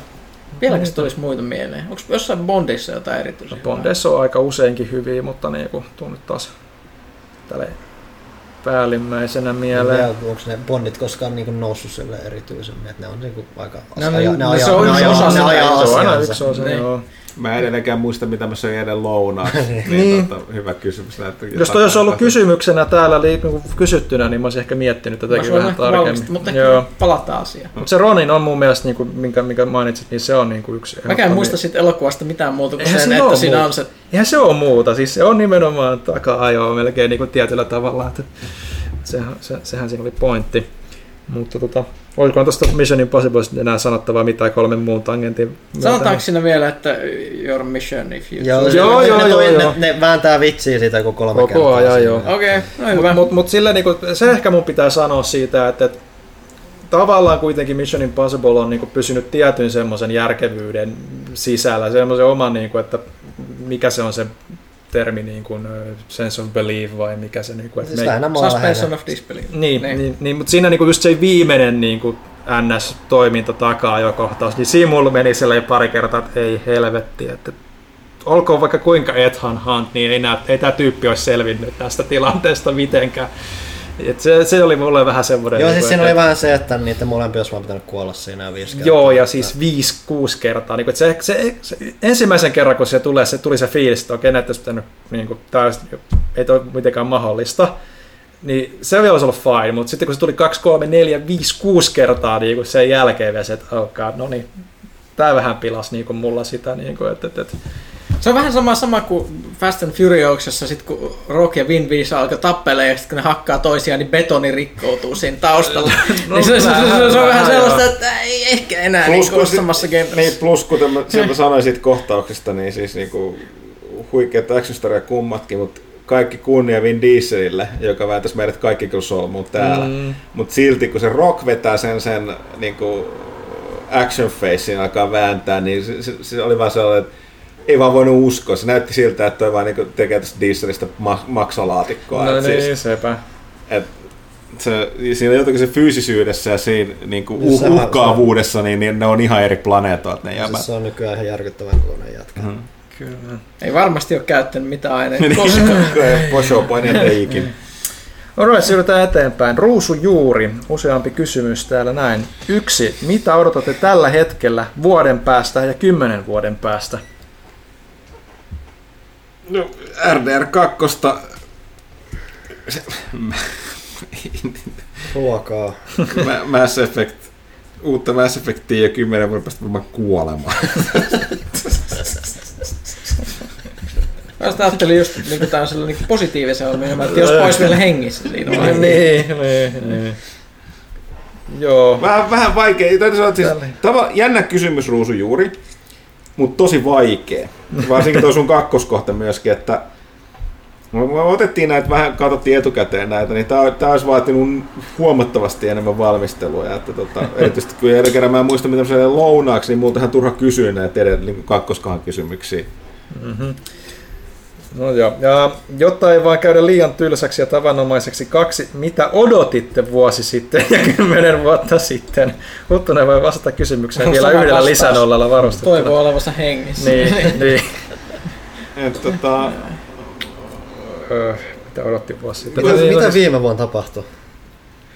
Vieläkö tulisi muita mieleen? Onko jossain Bondissa jotain erityistä? No, Bondeissa on aika useinkin hyviä, mutta niin kuin, tuu nyt taas tälle päällimmäisenä mieleen. Vielä, onko ne bondit koskaan niinku noussut sille erityisemmin, että ne on niinku aika... No, aja- no, ne no, ajaa- se on ne yksi ajaa- osa ne sitä, ajaa Se on aina asiansa. yksi osa, Niin. joo. Mä en edelleenkään muista, mitä mä söin eilen lounaaksi. niin, Niin. Tota, hyvä kysymys. Näyttää Jos toi olisi ollut kysymyksenä täällä niinku kysyttynä, niin mä olisin ehkä miettinyt Mä tätäkin vähän tarkemmin. mutta Joo. palataan asiaan. Mutta se Ronin on mun mielestä, niin kuin, minkä, minkä mainitsit, niin se on niin kuin yksi... Mäkään en muista siitä elokuvasta mitään muuta kuin Eihän sen, siinä että siinä muuta. on se... Eihän se ole muuta, siis se on nimenomaan taka-ajoa melkein niin kuin tietyllä tavalla, että sehän, se, sehän siinä oli pointti. Mutta tota, olikohan tuosta Mission Impossible enää sanottavaa mitään kolmen muun tangentin? Sanotaanko siinä vielä, että your mission if you... Joo, Joo, ne, joo, ne, joo, joo. ne, ne vääntää vitsiä siitä joku kolme Koko kertaa. ajan, joo. Okei, okay, no hyvä. Mutta mut, mut sillä niinku, se ehkä mun pitää sanoa siitä, että, että tavallaan kuitenkin Mission Impossible on niinku pysynyt tietyn semmoisen järkevyyden sisällä, semmoisen oman, niinku, että mikä se on se termi, niin kuin, sense of belief vai mikä se, niinku, että Siis me, Suspension of disbelief. niin, Niin. niin. Niin, niin, mutta siinä niinku just se viimeinen niinku NS-toiminta takaa jo kohtaus, niin siinä mulla meni silleen pari kertaa, että ei helvetti, että olkoon vaikka kuinka Ethan Hunt, niin ei, nää, ei tämä tyyppi olisi selvinnyt tästä tilanteesta mitenkään. Et se, se oli mulle vähän semmoinen... Joo, niinku, siis siinä oli vähän se, että niiden molempia olisi vaan pitänyt kuolla siinä viisi kertaa. Joo, ja siis viisi, kuusi kertaa. Niin kuin, se, se, se, ensimmäisen kerran, kun se tulee, se tuli se fiilis, että okei, näitä olisi pitänyt, niin kuin, täysin, ei toi mitenkään mahdollista. Niin se vielä olisi ollut fine, mutta sitten kun se tuli 2, 3, 4, 5, 6 kertaa niin kuin sen jälkeen vielä se, että oh God, no niin, tämä vähän pilasi niin kuin mulla sitä, niin kuin, että, että, että Se on vähän sama, sama kuin Fast and Furiousissa, sit kun Rock ja Vin Diesel alkoi tappelee ja sitten kun ne hakkaa toisiaan, niin betoni rikkoutuu siinä taustalla. No, niin se, se, se, se, se, on vähän, sellaista, että ei ehkä enää Plus, niin kun sit- samassa genressä. Niin, plus kuten mä sieltä sanoin siitä kohtauksesta, niin siis niinku huikeat action kummatkin, mutta kaikki kunnia Vin Dieselille, joka vääntäisi meidät kaikki kyllä solmuun täällä. Mm. Mm. Mutta silti kun se Rock vetää sen, sen niinku action facein alkaa vääntää, niin se, se, se oli vaan sellainen, että ei vaan voinut uskoa. Se näytti siltä, että toi vaan niinku tekee tästä dieselistä ma- maksalaatikkoa. no Et niin, siis, sepä. et se, siinä jotenkin se fyysisyydessä ja siinä niinku Niin uh, se on. uhkaavuudessa, niin, niin ne on ihan eri planeetoit ne jäbät. Siis se on nykyään ihan järkyttävän kokoinen jätkä. Mhm. Kyllä. Ei varmasti ole käyttänyt mitään aineita Niin, koskaan. Poshopaini ei ikinä. Alright, siirrytään eteenpäin. Ruusujuuri, useampi kysymys täällä näin. Yksi, mitä odotatte tällä hetkellä vuoden päästä ja kymmenen vuoden päästä? No, RDR2. Se, Ruokaa. Ma- Mass Effect. Uutta Mass Effectia ja kymmenen vuoden päästä varmaan kuolemaan. Mä just ajattelin just, että niin tämä on sellainen niin positiivisen ilmiön, että jos pois vielä hengissä siinä vaiheessa. niin, niin, niin. Joo. Vähän, vähän vaikea. Siis, tava, jännä kysymys Ruusu juuri, mutta tosi vaikea. Varsinkin tuo sun kakkoskohta myöskin, että me otettiin näitä, vähän katsottiin etukäteen näitä, niin tämä, olisi vaatinut huomattavasti enemmän valmistelua. Että tota, erityisesti kun eri kerran mä en muista, mitä se lounaaksi, niin multahan turha kysyä näitä eri, niin kakkoskohan kysymyksiä. Mm-hmm. No joo. Ja jotta ei vaan käydä liian tylsäksi ja tavanomaiseksi, kaksi, mitä odotitte vuosi sitten ja kymmenen vuotta sitten? Huttunen voi vastata kysymykseen On vielä sama yhdellä vastaus. lisänollalla varustettuna. Toivoo olevansa hengissä. Niin, niin. Et, tota, Öö, mitä odotti vuosi sitten? Mitä, mitä viime vuonna tapahtui?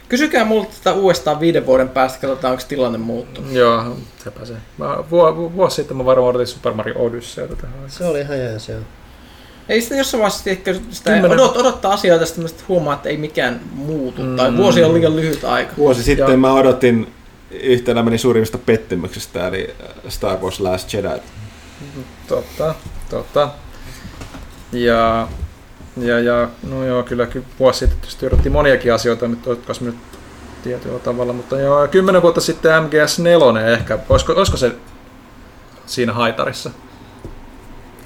Kysykää multa tätä uudestaan viiden vuoden päästä, katsotaan onko tilanne muuttunut. Joo, sepä se. Mä, vu, vuosi sitten mä varmaan odotin Super Mario Odysseyta tähän. Se oli ihan jees, joo. Ei sitä jossain vaiheessa ehkä sitä Kymmenen- odot, odottaa asioita, sitten sitten huomaa, että ei mikään muutu. Mm. Tai vuosi on liian lyhyt aika. vuosi sitten Joo. mä odotin yhtä elämäni suurimmista pettymyksistä, eli Star Wars Last Jedi. Totta, totta. Ja, ja, ja no joo, kyllä ky- vuosi sitten tietysti odotti moniakin asioita, nyt jotka olisi mennyt tietyllä tavalla, mutta joo, kymmenen vuotta sitten MGS4 ehkä, olisiko, olisiko se siinä haitarissa?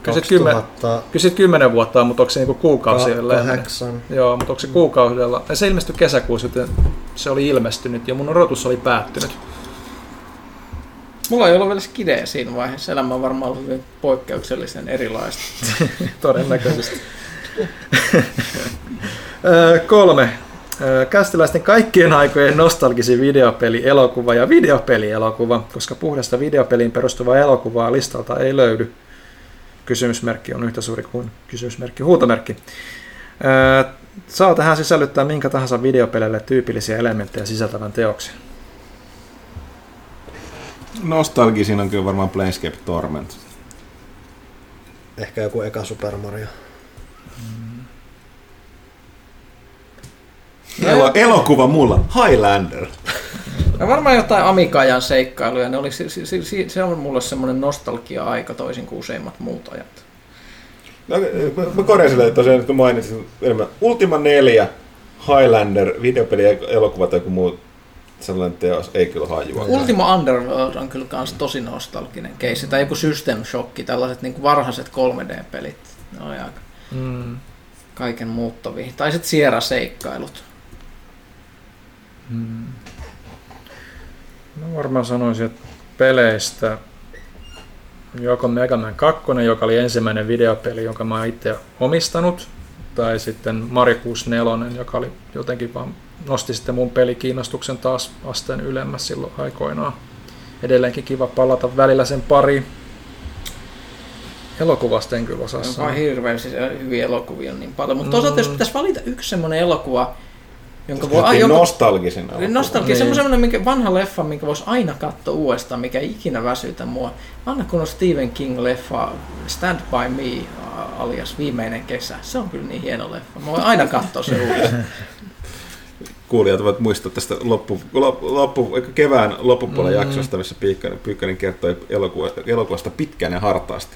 Kyllä sit kymmen, 2008. kyllä sit kymmenen vuotta mutta onko se niinku kuukausilla? Joo, mutta onko se kuukaudella? Ja se ilmestyi kesäkuussa, joten se oli ilmestynyt ja mun odotus oli päättynyt. Mulla ei ollut vielä skidejä siinä vaiheessa. Elämä on varmaan ollut hyvin poikkeuksellisen erilaista. Todennäköisesti. Kolme. Kästiläisten kaikkien aikojen nostalgisin videopeli, elokuva ja videopeli-elokuva, koska puhdasta videopeliin perustuvaa elokuvaa listalta ei löydy. Kysymysmerkki on yhtä suuri kuin kysymysmerkki huutomerkki. Saa tähän sisällyttää minkä tahansa videopeleille tyypillisiä elementtejä sisältävän teoksen. Nostalgisin on kyllä varmaan Planescape Torment. Ehkä joku eka Super Mario. Elo, elokuva mulla, Highlander. Ja varmaan jotain Amikajan seikkailuja. Ne oli, se, se, se, se on mulle semmoinen nostalgia-aika toisin kuin useimmat muut ajat. No, mä, sille, että tosiaan kun mainitsin enemmän. Ultima 4, Highlander, videopeli, elokuva tai joku muu sellainen teos, ei kyllä hajua. Ultima Underworld on kyllä kans tosi nostalginen keissi. Tai joku System Shock, tällaiset niin varhaiset 3D-pelit. Ne on aika Mm. kaiken muuttavia. Tai sitten Sierra-seikkailut. Mm. No varmaan sanoisin, että peleistä joko Mega Man 2, joka oli ensimmäinen videopeli, jonka mä itse omistanut, tai sitten Mario 64, joka oli jotenkin vaan nosti sitten mun pelikiinnostuksen taas asteen ylemmäs silloin aikoinaan. Edelleenkin kiva palata välillä sen pari. Elokuvasta en kyllä osaa On sanoa. vaan hirveän siis hyviä elokuvia on niin paljon. Mutta toisaalta jos Mm. pitäisi valita yksi semmoinen elokuva, jonka voi... Ai, jonka, nostalgisena. nostalgia, Niin. niin. semmoinen minkä, vanha leffa, minkä voisi aina katsoa uudestaan, mikä ei ikinä väsytä mua. Vanha kun on Stephen King-leffa Stand By Me alias Viimeinen kesä. Se on kyllä niin hieno leffa. Mä voin aina katsoa se uudestaan. Kuulijat voivat muistaa tästä loppu, loppu, loppu, kevään loppupuolen Mm. jaksosta, missä Pyykkönen, Pyykkönen kertoi elokuvasta, elokuvasta pitkään ja hartaasti.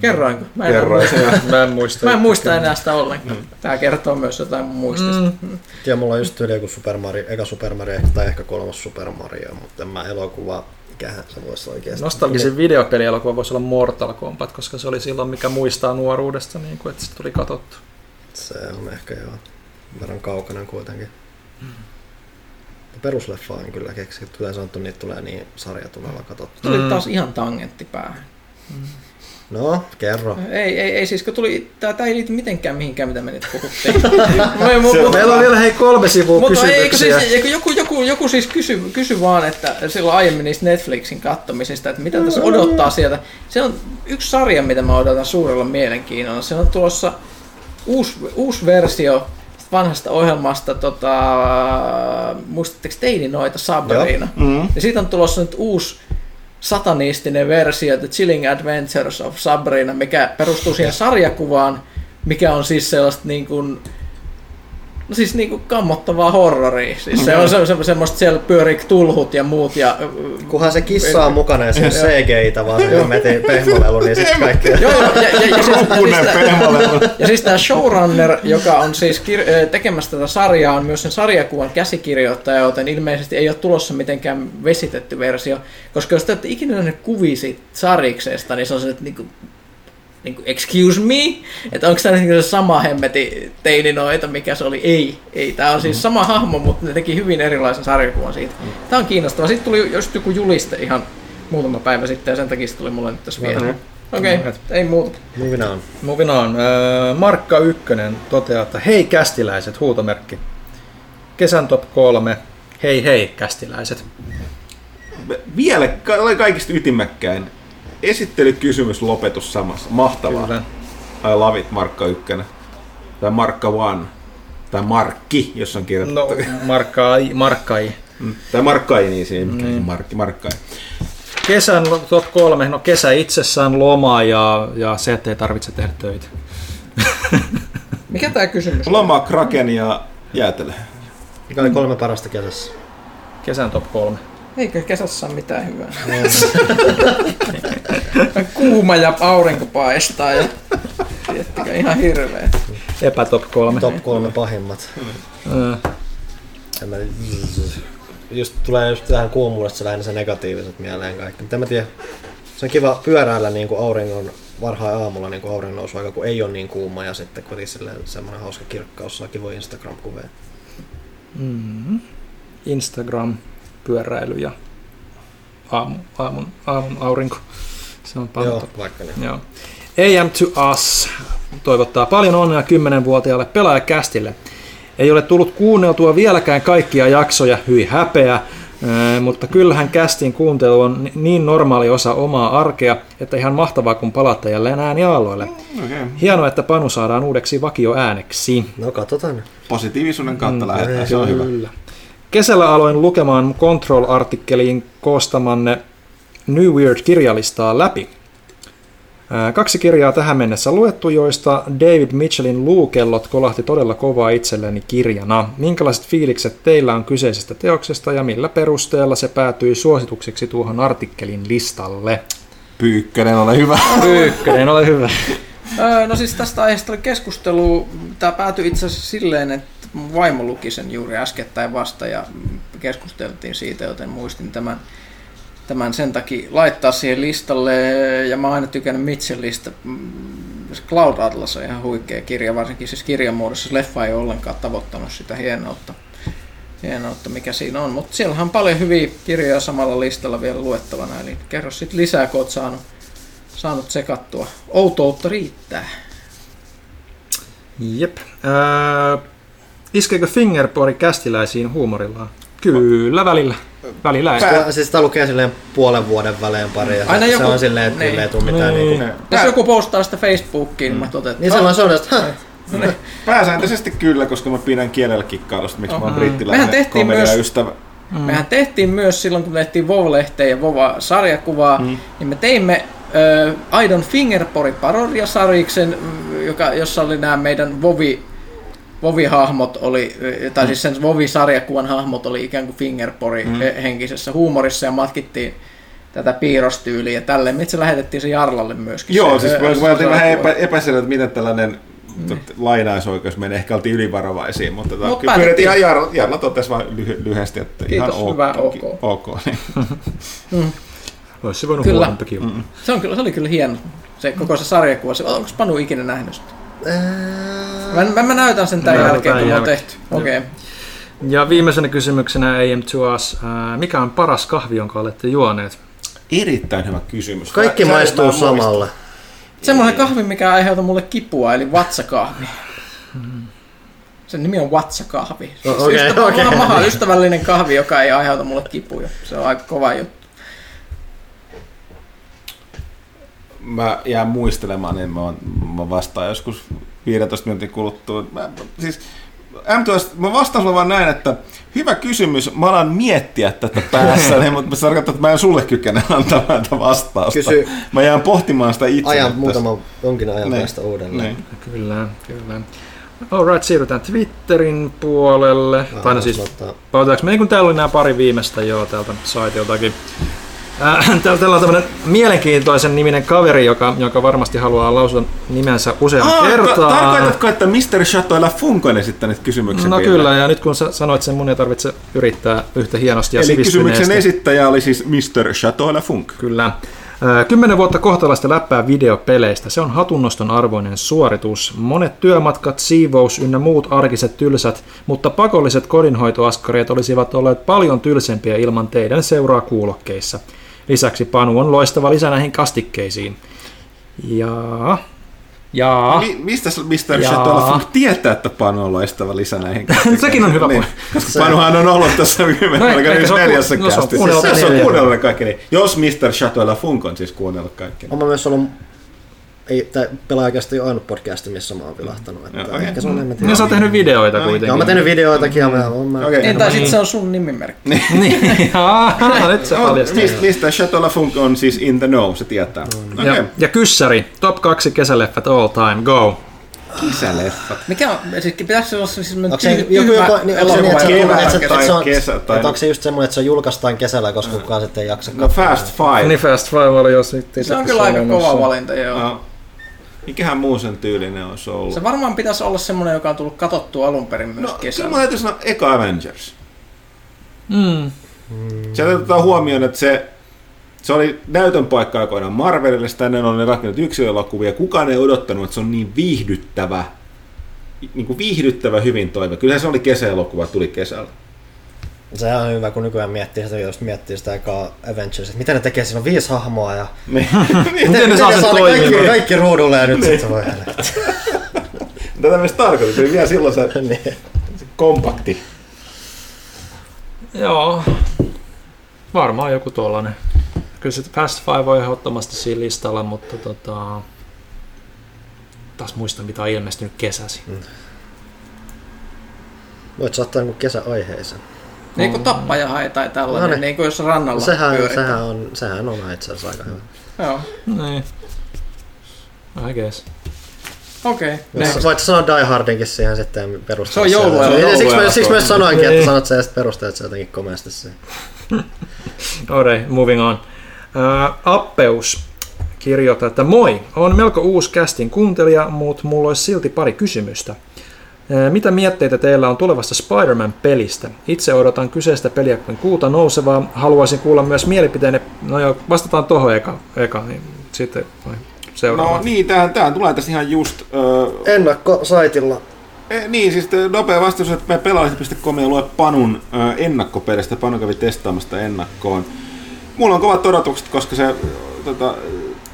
Kerroinko? Mä en, Kerroin ja- Mä en muista. Mä en muista enää sitä ollenkaan. Tää kertoo myös jotain mun muistista. Mm. Ja mulla on just yli joku Super Mario, eka Super Mario tai ehkä kolmas Super Mario, mutta en mä elokuva, mikähän se voisi oikeasti. Nostalgisin videopelielokuva voisi olla Mortal Kombat, koska se oli silloin, mikä muistaa nuoruudesta, niin kuin, että se tuli katsottu. Se on ehkä joo, verran kaukana kuitenkin. Perusleffa en kyllä keksi, että yleensä on, että niitä tulee niin sarjatulella katsottu. Tuli Mm. taas ihan tangentti päähän. No, kerro. Ei, ei, ei siis kun tuli, tää, tää ei liity mitenkään mihinkään, mitä me nyt puhuttiin. Mä en- mut- Meillä on vielä hei kolme sivua Mutta eikö kysymyksiä. siis, eikö joku, joku, joku siis kysy, kysy vaan, että silloin aiemmin niistä Netflixin kattomisista, että mitä tässä odottaa sieltä. Se on yksi sarja, mitä mä odotan suurella mielenkiinnolla. Se on tulossa uusi, uusi versio vanhasta ohjelmasta, tota, muistatteko teini noita Sabrina? Mm. Ja siitä on tulossa nyt uusi satanistinen versio, The Chilling Adventures of Sabrina, mikä perustuu siihen sarjakuvaan, mikä on siis sellaista niin kuin, siis niin kuin kammottavaa horroria. Siis se on se, se, semmoista, siellä pyörii tulhut ja muut ja Kunhan se kissa on mukana ja se on CGI-tä, vaan se hemmetin pehmolelu, niin sitten kaikki... Joo, ja, ja, ja, siis, ja, Punen siis, pehmolelu. ja siis tämä showrunner, joka on siis kir- ö, tekemässä tätä sarjaa, on myös sen sarjakuvan käsikirjoittaja, joten ilmeisesti ei ole tulossa mitenkään vesitetty versio. Koska jos te olette ikinä nähneet kuvia siitä sarjiksesta, niin se on se, että niinku, niinku, excuse me, että onko tämä niinku se sama hemmeti teininoita, mikä se oli? Ei, ei. Tämä on siis sama hahmo, mutta ne teki hyvin erilaisen sarjakuvan siitä. Tämä on kiinnostava. Sitten tuli just joku juliste ihan muutama päivä sitten ja sen takia se tuli mulle nyt tässä vielä. Okei, okay, ei muuta. Moving on. Moving on. Öö, Markka Ykkönen toteaa, että hei kästiläiset, huutomerkki. Kesän top kolme. Hei hei kästiläiset. Vielä ka- kaikista ytimäkkäin. Esittelykysymys lopetus samassa. Mahtavaa. Kyllä. I love it, Markka Ykkönen. Tai Markka One. Tai Markki, jos on kirjoitettu. No, Markkai, Markkai. Mm. Tai Markkai, niin siinä. Niin. se Markki, Markkai. Kesän top kolme. No kesä itsessään, loma ja, ja se, että ei tarvitse tehdä töitä. Mikä tämä kysymys? Loma, Kraken ja jäätelö. Mikä oli kolme parasta kesässä? Kesän top kolme. Eikö kesässä ole mitään hyvää? Kuuma ja aurinko paistaa ja tiettikö ihan hirveä. Epä top kolme. Top kolme pahimmat. Öö, mä, just tulee just tähän kuumuudesta lähinnä se negatiiviset mieleen kaikki. Mutta en mä tiedä. Se on kiva pyöräillä niin kuin auringon varhain aamulla niin kuin auringon nousu aika, kun ei ole niin kuuma ja sitten kuitenkin semmoinen hauska kirkkaus saa kivoja Instagram-kuvia. mm, Instagram, pyöräily ja aamu, aamun, aamun aurinko. Se on paljon Joo, vaikka niin. Joo. AM to Us toivottaa paljon onnea 10-vuotiaalle pelaajakästille. Ei ole tullut kuunneltua vieläkään kaikkia jaksoja, hyi häpeä, Ää, mutta kyllähän kästin kuuntelu on ni- niin normaali osa omaa arkea, että ihan mahtavaa kun palaatte jälleen ääniaaloille. Okay. Hienoa, että Panu saadaan uudeksi vakioääneksi. No katsotaan. Positiivisuuden kautta lähdetään, se on hyvä. Kyllä. Kesällä aloin lukemaan Control-artikkeliin koostamanne New Weird-kirjalistaa läpi. Kaksi kirjaa tähän mennessä luettu, joista David Mitchellin luukellot kolahti todella kovaa itselleni kirjana. Minkälaiset fiilikset teillä on kyseisestä teoksesta ja millä perusteella se päätyi suositukseksi tuohon artikkelin listalle? Pyykkönen, ole hyvä. Ykkönen, ole hyvä. Öö, no siis tästä aiheesta oli keskustelu. Tämä päätyi itse asiassa silleen, että vaimo luki sen juuri äskettäin vasta ja keskusteltiin siitä, joten muistin tämän, tämän sen takia laittaa siihen listalle. Ja mä oon aina tykännyt Mitchellistä. Mm, Cloud Atlas on ihan huikea kirja, varsinkin siis kirjan muodossa. Leffa ei ollenkaan tavoittanut sitä hienoutta, hienoutta mikä siinä on. Mutta siellä on paljon hyviä kirjoja samalla listalla vielä luettavana. Eli kerro sitten lisää, kun oot saanut saanut sekattua. Outoutta riittää. Jep. Ää, iskeekö Fingerpori kästiläisiin huumorillaan? Kyllä, välillä. Välillä ei. Pää. Siis sitä lukee silleen puolen vuoden välein pari. Ja Aina se, joku- se on silleen, että niin. ei tule mitään. Niin. Niin, kuin, Jos joku postaa sitä Facebookiin, niin mä totean, niin silloin se on, että häh, Pääsääntöisesti kyllä, koska mä pidän kielellä kikkailusta, miksi mä oon Mehän brittiläinen tehtiin myös- komediaystävä. Mm. Mehän tehtiin myös silloin, kun tehtiin WoW-lehteä ja WoW-sarjakuvaa, mm. niin me teimme ö, Aidon Fingerpori parodiasarjiksen, mm, joka, jossa oli nämä meidän Vovi, Vovi-hahmot oli, tai siis sen Vovi-sarjakuvan hahmot oli ikään kuin Fingerpori mm. henkisessä huumorissa ja matkittiin tätä piirrostyyliä ja tälleen. Me itse lähetettiin se Jarlalle myöskin. Joo, se, siis mä oltiin vähän epä, epäselvä, että miten tällainen tot, lainaisoikeus menee. Ehkä oltiin ylivarovaisia, mutta tota, Mut kyllä pyydettiin ihan Jarla, Jarla totesi vain lyhy, lyhyesti, että Kiitos, ihan hyvä, ok. ok niin. Olisi se voinut Kyllä. huonompikin olla. Se, on kyllä, se oli kyllä hieno, se koko se sarjakuva. Se, onko Panu ikinä nähnyt sitä? Mä, mä, mä näytän sen tämän jälkeen, kun me on tehty. Okei. Okay. Ja viimeisenä kysymyksenä AM to us. Ää, mikä on paras kahvi, jonka olette juoneet? Erittäin hyvä kysymys. kaikki sä- maistuu samalle. Semmoinen kahvi, mikä aiheuta mulle kipua, eli vatsakahvi. Sen nimi on vatsakahvi. No, Siis okei, ystävä- okei. mulla on maha ystävällinen kahvi, joka ei aiheuta mulle kipuja. Se on aika kova juttu. Mä jään muistelemaan, niin mä, oon- mä vastaan joskus 15 minuutin kuluttua. Mä, siis, M2, mä vastaan sulle vaan näin, että hyvä kysymys, mä alan miettiä tätä päässäni, mutta se tarkoittaa, että mä en sulle kykene antamaan tätä vastausta. Kysy- Mä jään pohtimaan sitä itse. Ajan muutama jonkin ajan Niin. päästä uudelleen. Niin. Kyllä, kyllä. Alright, siirrytään Twitterin puolelle. Mä tai no siis, Pautetaanko me, niin kun täällä oli nämä pari viimeistä jo täältä saitiltakin. täällä, täällä on tämmöinen mielenkiintoisen niminen kaveri, joka, joka varmasti haluaa lausua nimensä usean Ah, kertaa. ta- tarkoitatko, että Mr. Chateau La Funk on esittänyt kysymyksen No vielä? kyllä, ja nyt kun sä sanoit sen, mun ei tarvitse yrittää yhtä hienosti ja Eli kysymyksen esittäjä oli siis Mr. Chateau La Funk. Kyllä. Ö, Kymmenen vuotta kohtalaista läppää videopeleistä. Se on hatunnoston arvoinen suoritus. Monet työmatkat, siivous ynnä muut arkiset tylsät, mutta pakolliset kodinhoitoaskareet olisivat olleet paljon tylsempiä ilman teidän seuraa kuulokkeissa. Lisäksi Panu on loistava lisä näihin kastikkeisiin. Ja... Ja... Mi- mistä Mr. Jaa. Chateau La Funk tietää, että Panu on loistava lisä näihin Sekin on hyvä niin. Koska Panuhan on ollut tässä No, se on neljässä no, se on kästissä. Se on kuunnellut ne kaikki. Niin. Jos Mr. Chateau La Funk on siis kuunnellut kaikki. Olen mä myös ollut ei, tää pelaajakästi ainut podcasti, missä mä oon vilahtanut. Että Joo, okei. ehkä se on enemmän Ja sä oot tehnyt videoita Ai, kuitenkin. Joo, mä tehnyt videoitakin ja mä oon mä... Okei. Niin, tai niin. sitten se on sun nimimerkki. niin, Aha, nyt se Oh, paljastaa. Mr. Chateau La Funk on siis in the know, se tietää. Okei. Ja, ja kyssäri, top 2 kesäleffat all time, go. Kisäleffat. Mikä on, siis pitäisikö se olla siis semmoinen Onko se joku, joku, niin, elokuva, niin, tai se on, kesä tai- onko se just semmoinen, että se julkaistaan kesällä, koska kukaan sitten ei jaksa No Fast Five. Niin Fast Five oli jos sitten. Se on kyllä aika kova valinta, joo. Mikähän muu sen tyylinen olisi ollut? Se varmaan pitäisi olla semmoinen, joka on tullut katsottua alun perin myös No, kyllä kesällä. mä täytyy sanoa Eka Avengers. Mm. Sieltä otetaan huomioon, että se, se oli näytön paikka aikoinaan Marvelille, sitä ennen oli rakennettu yksilöelokuvia. Kukaan ei odottanut, että se on niin viihdyttävä, niin kuin viihdyttävä hyvin toive. Kyllähän se oli kesäelokuva, tuli kesällä. Se on hyvä, kun nykyään miettii sitä, jos miettii sitä aikaa Avengers, että miten ne tekee, siinä on viisi hahmoa ja Niin. Miten ne saa sen kaikki, toimimaan? kaikki ruudulle ja nyt sitten se voi. Tätä myös tarkoitus, eli vielä silloin se niin. kompakti. Joo, varmaan joku tollanen. Kyllä se Fast Five on ehdottomasti siinä listalla, mutta tota, taas muista mitä on ilmestynyt kesäsi. Voit saattaa niin kesäaiheisen. Niin kuin tappajahae tai tällainen, No niin. niin kuin jos rannalla Sehän, pyöritään. sehän, on, sehän on itse asiassa aika hyvä. Joo, Niin. I guess. okei. Voit, voit sanoa Die Hardinkin siihen sitten ja perustella Se on sen. Siksi, mä, siksi mä sanoinkin, että Niin. sanot sen ja sitten perustelet sen jotenkin komeasti siihen. Alright, moving on. Uh, Appeus kirjoittaa, että moi, on melko uusi kästin kuuntelija, mutta mulla olisi silti pari kysymystä. Ää, Mitä mietteitä teillä on tulevasta Spider-Man-pelistä? Itse odotan kyseistä peliä kuin kuuta nousevaa. Haluaisin kuulla myös mielipiteenne. No joo, vastataan tuohon eka, eka niin sitten vai seuraava. No niin, tämähän, tämähän tulee tässä ihan just... Öö, Ennakkosaitilla. Eh, niin, siis nopea vastaus, että me pelaalliset.com ja lue Panun ö, ennakkopelistä. Panu kävi testaamasta ennakkoon. Mulla on kovat odotukset, koska se tota,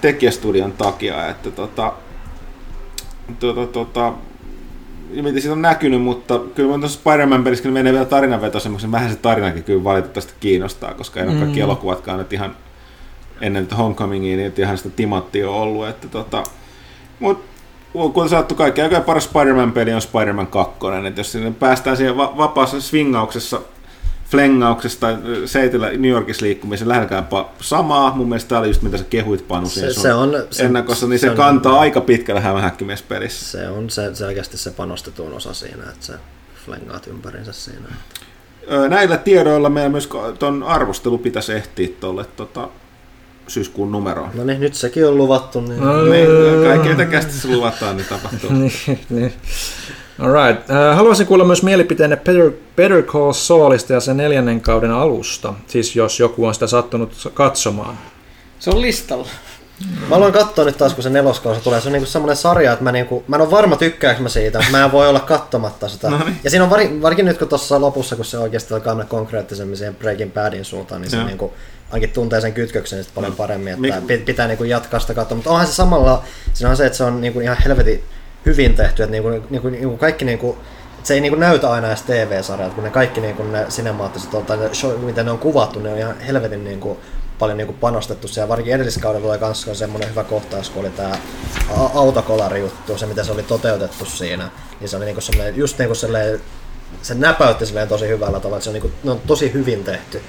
tekijästudion takia, että tota, tota, tota, mitä siitä on näkynyt, mutta kyllä tuossa Spider-Man pelissä kyllä menee vielä tarinanvetoisemmaksi, niin vähän se tarinakin kyllä valitettavasti kiinnostaa, koska ei ole kaikki Mm. elokuvatkaan nyt ihan ennen nyt Homecomingia, niin ihan sitä timanttia on ollut, että tota, mut kuten sanottu, kaikki aika paras Spider-Man-peli on Spider-Man 2. Että jos sinne päästään siihen va- vapaassa swingauksessa, flengauksessa tai ö, seitillä New Yorkissa liikkumisen lähellekään samaa. Mun mielestä tämä oli just mitä sä kehuit Panu Se, se on, se, ennakossa, niin se, on- kantaa aika pitkällä hämähäkkimiespelissä. Se on se, selkeästi se panostetun osa siinä, että se flengaat ympärinsä siinä. Näillä tiedoilla meidän myös ton arvostelu pitäisi ehtiä tuolle tota, syyskuun numeroon. No niin, nyt sekin on luvattu, niin No. Me, kaikki mitä kästissä luvataan, niin tapahtuu. niin, niin. Alright. Äh, haluaisin kuulla myös mielipiteenne Better, Better Call Saulista ja sen neljännen kauden alusta. Siis jos joku on sitä sattunut katsomaan. Se on listalla. Mä aloin katsoa nyt taas, kun se neloskausi tulee. Se on niinku semmoinen sarja, että mä, niinku, mä en ole varma tykkääkö mä siitä, mutta mä en voi olla katsomatta sitä. No niin. Ja siinä on var, varsinkin nyt, kun tuossa lopussa, kun se oikeasti alkaa mennä konkreettisemmin siihen Breaking Badin suuntaan, niin se Joo. niinku, ainakin tuntee sen kytköksen sit paljon paremmin, että Mik- Mik... pitää niinku jatkaa sitä katsoa. Mutta onhan se samalla, siinä on se, että se on niinku ihan helvetin hyvin tehty, että niinku, niinku, niinku kaikki niinku, että se ei niinku näytä aina edes TV-sarjat, kun ne kaikki niinku ne sinemaattiset, tai ne show, miten ne on kuvattu, ne on ihan helvetin niinku, paljon niinku panostettu siellä. Varsinkin edelliskaudella tulee kanssa semmoinen hyvä kohtaus, kun oli tämä autokolari juttu, se miten se oli toteutettu siinä. Niin se oli niinku semmoinen, just niinku sellainen, se näpäytti tosi hyvällä tavalla, että se on, niinku, ne on tosi hyvin tehty.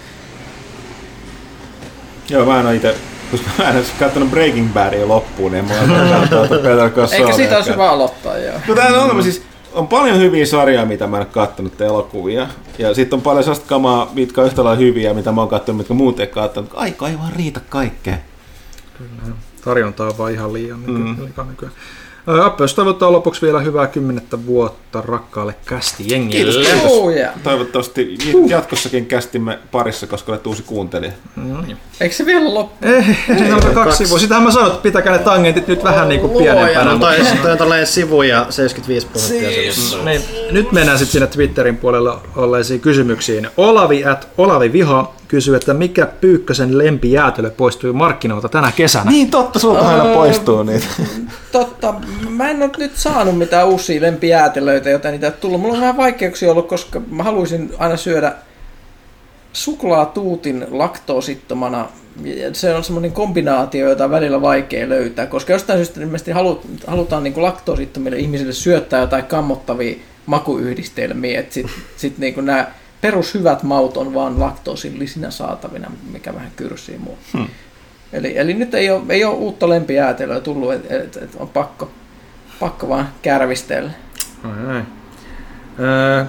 Joo, mä en ole itse, koska mä en ole katsonut Breaking Badia loppuun, niin mulla on katsoa Eikä siitä olisi hyvä aloittaa, joo. No tää on ongelma, siis on paljon hyviä sarjoja, mitä mä en ole kattonut elokuvia. Ja sitten on paljon sellaista kamaa, mitkä on yhtä lailla hyviä, mitä mä oon kattonut, mitkä muut ei kattonut. Aika ei vaan riitä kaikkea. Tarjonta on vaan ihan liian nyky- Mm. nykyään. Ää, Appeus toivottaa lopuksi vielä hyvää kymmenettä vuotta rakkaalle kästi jengille. Kiitos. Oh, yeah. Toivottavasti jatkossakin kästimme parissa, koska olet uusi kuuntelija. No niin. Eikö se vielä loppu? Ei, siinä on kaksi sivua. Sitähän mä sanoin, että pitäkää ne tangentit nyt vähän niin kuin pienempänä. No, tai sitten on tällainen sivu ja 75 prosenttia. Niin, nyt mennään sitten sinne Twitterin puolella olleisiin kysymyksiin. Olavi at Olavi Viha kysyy, että mikä Pyykkösen lempijäätelö poistui markkinoilta tänä kesänä? Niin totta, sulta aina poistuu niitä. Totta, mä en ole nyt saanut mitään uusia lempijäätelöitä, joten niitä ei tullut. Mulla on vähän vaikeuksia ollut, koska mä haluaisin aina syödä suklaatuutin laktoosittomana. Se on semmoinen kombinaatio, jota on välillä vaikea löytää, koska jostain syystä ilmeisesti halu- halutaan niin laktoosittomille ihmisille syöttää jotain kammottavia makuyhdistelmiä, että sitten sit niin nämä perushyvät maut on vaan laktoosillisina saatavina, mikä vähän kyrsii mua. Hmm. Eli, eli nyt ei ole, ei ole uutta lempijäätelöä tullut, että et, et on pakko, pakko vaan kärvistellä. Ai, ai. Öö,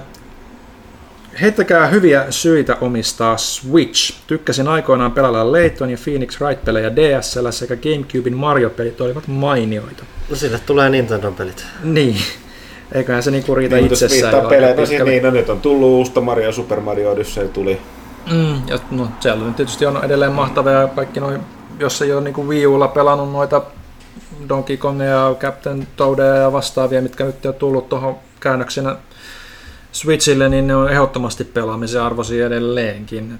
heittäkää hyviä syitä omistaa Switch. Tykkäsin aikoinaan pelailla Layton ja Phoenix Wright-pelejä DSL sekä Gamecubein Mario-pelit olivat mainioita. No sille tulee Nintendo-pelit. Niin. Eiköhän se niinku riitä Niin, itsessään. jo pelejä, pitkälle. niin, no nyt on tullut uusta Mario, Super Mario Odyssey tuli. Mm, ja no, siellä nyt tietysti on edelleen mahtavia ja kaikki noin, jos ei ole niin Wii Ulla pelannut noita Donkey Kongia ja Captain Toadia ja vastaavia, mitkä nyt on tullut tuohon käännöksenä Switchille, niin ne on ehdottomasti pelaamisen arvoisia edelleenkin.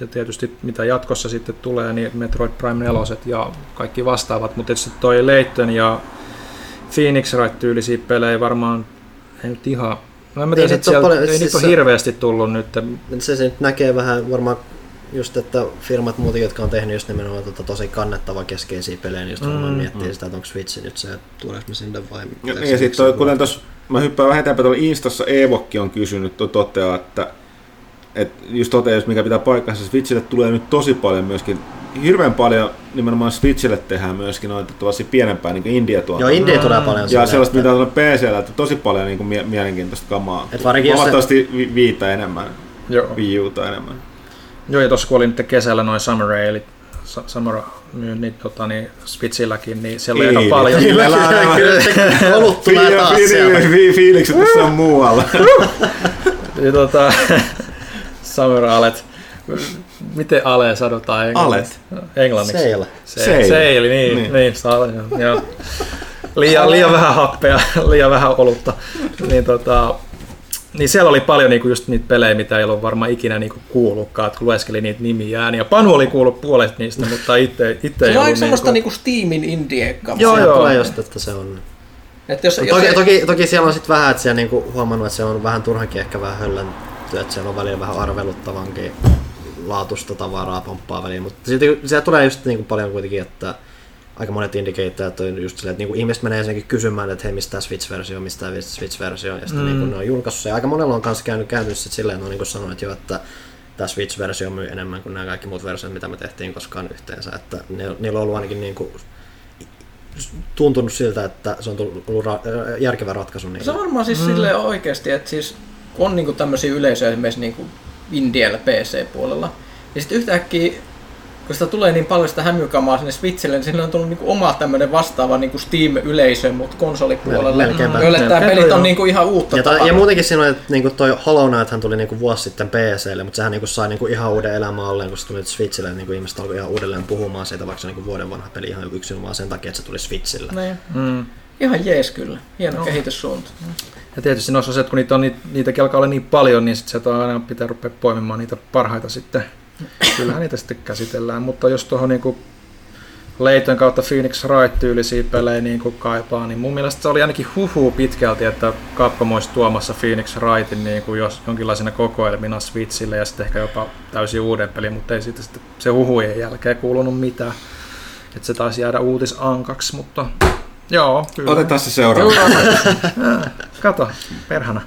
Ja tietysti mitä jatkossa sitten tulee, niin Metroid Prime 4 ja kaikki vastaavat, mutta tietysti toi Layton ja Phoenix Wright tyylisiä pelejä varmaan ei nyt ihan No en mä tiedä, Ei että siellä, paljon- ei siis niitä ole hirveästi tullut nyt. Se, se nyt näkee vähän varmaan just, että firmat muutenkin, jotka on tehnyt just nimenomaan tota tosi kannettava keskeisiä pelejä, niin just varmaan Mm, miettii sitä, että onko Switch nyt se, että tuleeko me sinne vai... Ja, ja sitten kuten tuossa, mä hyppään vähän eteenpäin, tuolla Instassa Evokki on kysynyt, to, toteaa, että, että just toteaa, jos mikä pitää paikkansa, Switchille tulee nyt tosi paljon myöskin, hirveän paljon nimenomaan Switchille tehdään myöskin noita tosi pienempää niin indie Joo, Indie tulee paljon Ja silleen, sellaista, että- mitä on PCllä, että tosi paljon niin kuin, mie- mielenkiintoista kamaa. Et se- Huomattavasti vi- viitä enemmän, Joo. Wii Uta enemmän. Joo, ja tuossa kun oli nyt kesällä noin Summer Railit, Sa- Summer myynnit tota, niin Switchilläkin, niin siellä oli aika Ei, paljon. Kyllä, älä- älä- Kyllä se olut tulee taas sieltä. fi- Fiilikset tässä on muualla. Ja, tota, Summer Alet. Miten ale sanotaan englanniksi? Englanniksi. Seillä. Se, Seili. seili, niin, Niin. niin. sale, joo, joo. Liian, liian vähän happea, liian vähän olutta. Niin, tota, niin siellä oli paljon niinku just niitä pelejä, mitä ei ollut varmaan ikinä niinku kuullutkaan, että kun lueskeli niitä nimiään. Ja Panu oli kuullut puolet niistä, mutta itse, itse Se ei on aika ollut semmoista niinku... niinku Steamin indie Joo, joo. tulee just, että se on... Että jos, jos Toki, ei- toki, toki siellä on sitten vähän, että siellä niinku huomannut, että se on vähän turhankin ehkä vähän höllänty, että siellä on välillä vähän arveluttavankin laatusta tavaraa pomppaa väliin, mutta silti siellä tulee just niinku paljon kuitenkin, että aika monet indikeittajat on just silleen, että niinku ihmiset menee ensinnäkin kysymään, että hei, mistä Switch-versio, mistä Switch-versio, ja sitten mm. niinku ne on julkaissut se. Ja aika monella on kanssa käynyt kääntynyt sit silleen, että on niinku sanonut jo, että tämä Switch-versio myy enemmän kuin nämä kaikki muut versiot, mitä me tehtiin koskaan yhteensä, että ne, niillä on ollut ainakin niinku tuntunut siltä, että se on tullut ollut ra- järkevä ratkaisu. Niin Se on varmaan siis mm. silleen oikeasti, että siis on niinku tämmöisiä yleisöjä esimerkiksi niinku Indiellä PC-puolella. Ja sitten yhtäkkiä, kun sitä tulee niin paljon sitä hämykamaa sinne Switchille, niin sillä on tullut niinku oma tämmöinen vastaava niinku Steam-yleisö, mutta konsolipuolelle, Melkeinpä. joille tämä pelit on niinku ihan uutta ja, tavaraa. ja muutenkin siinä on, että niinku toi Hollow Knighthan tuli niinku vuosi sitten PClle, mutta sehän niinku sai niinku ihan uuden elämän alleen, kun se tuli Switchille, niin niinku ihmiset alkoi ihan uudelleen puhumaan siitä, vaikka se on niinku vuoden vanha peli ihan yksin vaan sen takia, että se tuli Switchille. Niin. Mm. Ihan jees kyllä. Hieno no. kehityssuunta. Ja tietysti noissa on se, että kun niitä, on, niitä, niitäkin alkaa olla niin paljon, niin sit sieltä aina pitää rupea poimimaan niitä parhaita sitten. Kyllähän niitä sitten käsitellään, mutta jos tuohon niinku Leiton kautta Phoenix Wright-tyylisiä pelejä niin kuin kaipaa, niin mun mielestä se oli ainakin huhu pitkälti, että Capcom olisi tuomassa Phoenix Wrightin niin kuin jos jonkinlaisena kokoelmina Switchille ja sitten ehkä jopa täysin uuden pelin, mutta ei siitä sitten se huhujen jälkeen kuulunut mitään. Että se taisi jäädä uutisankaksi, mutta joo, kyllä. Otetaan se seuraava. Kato, perhana.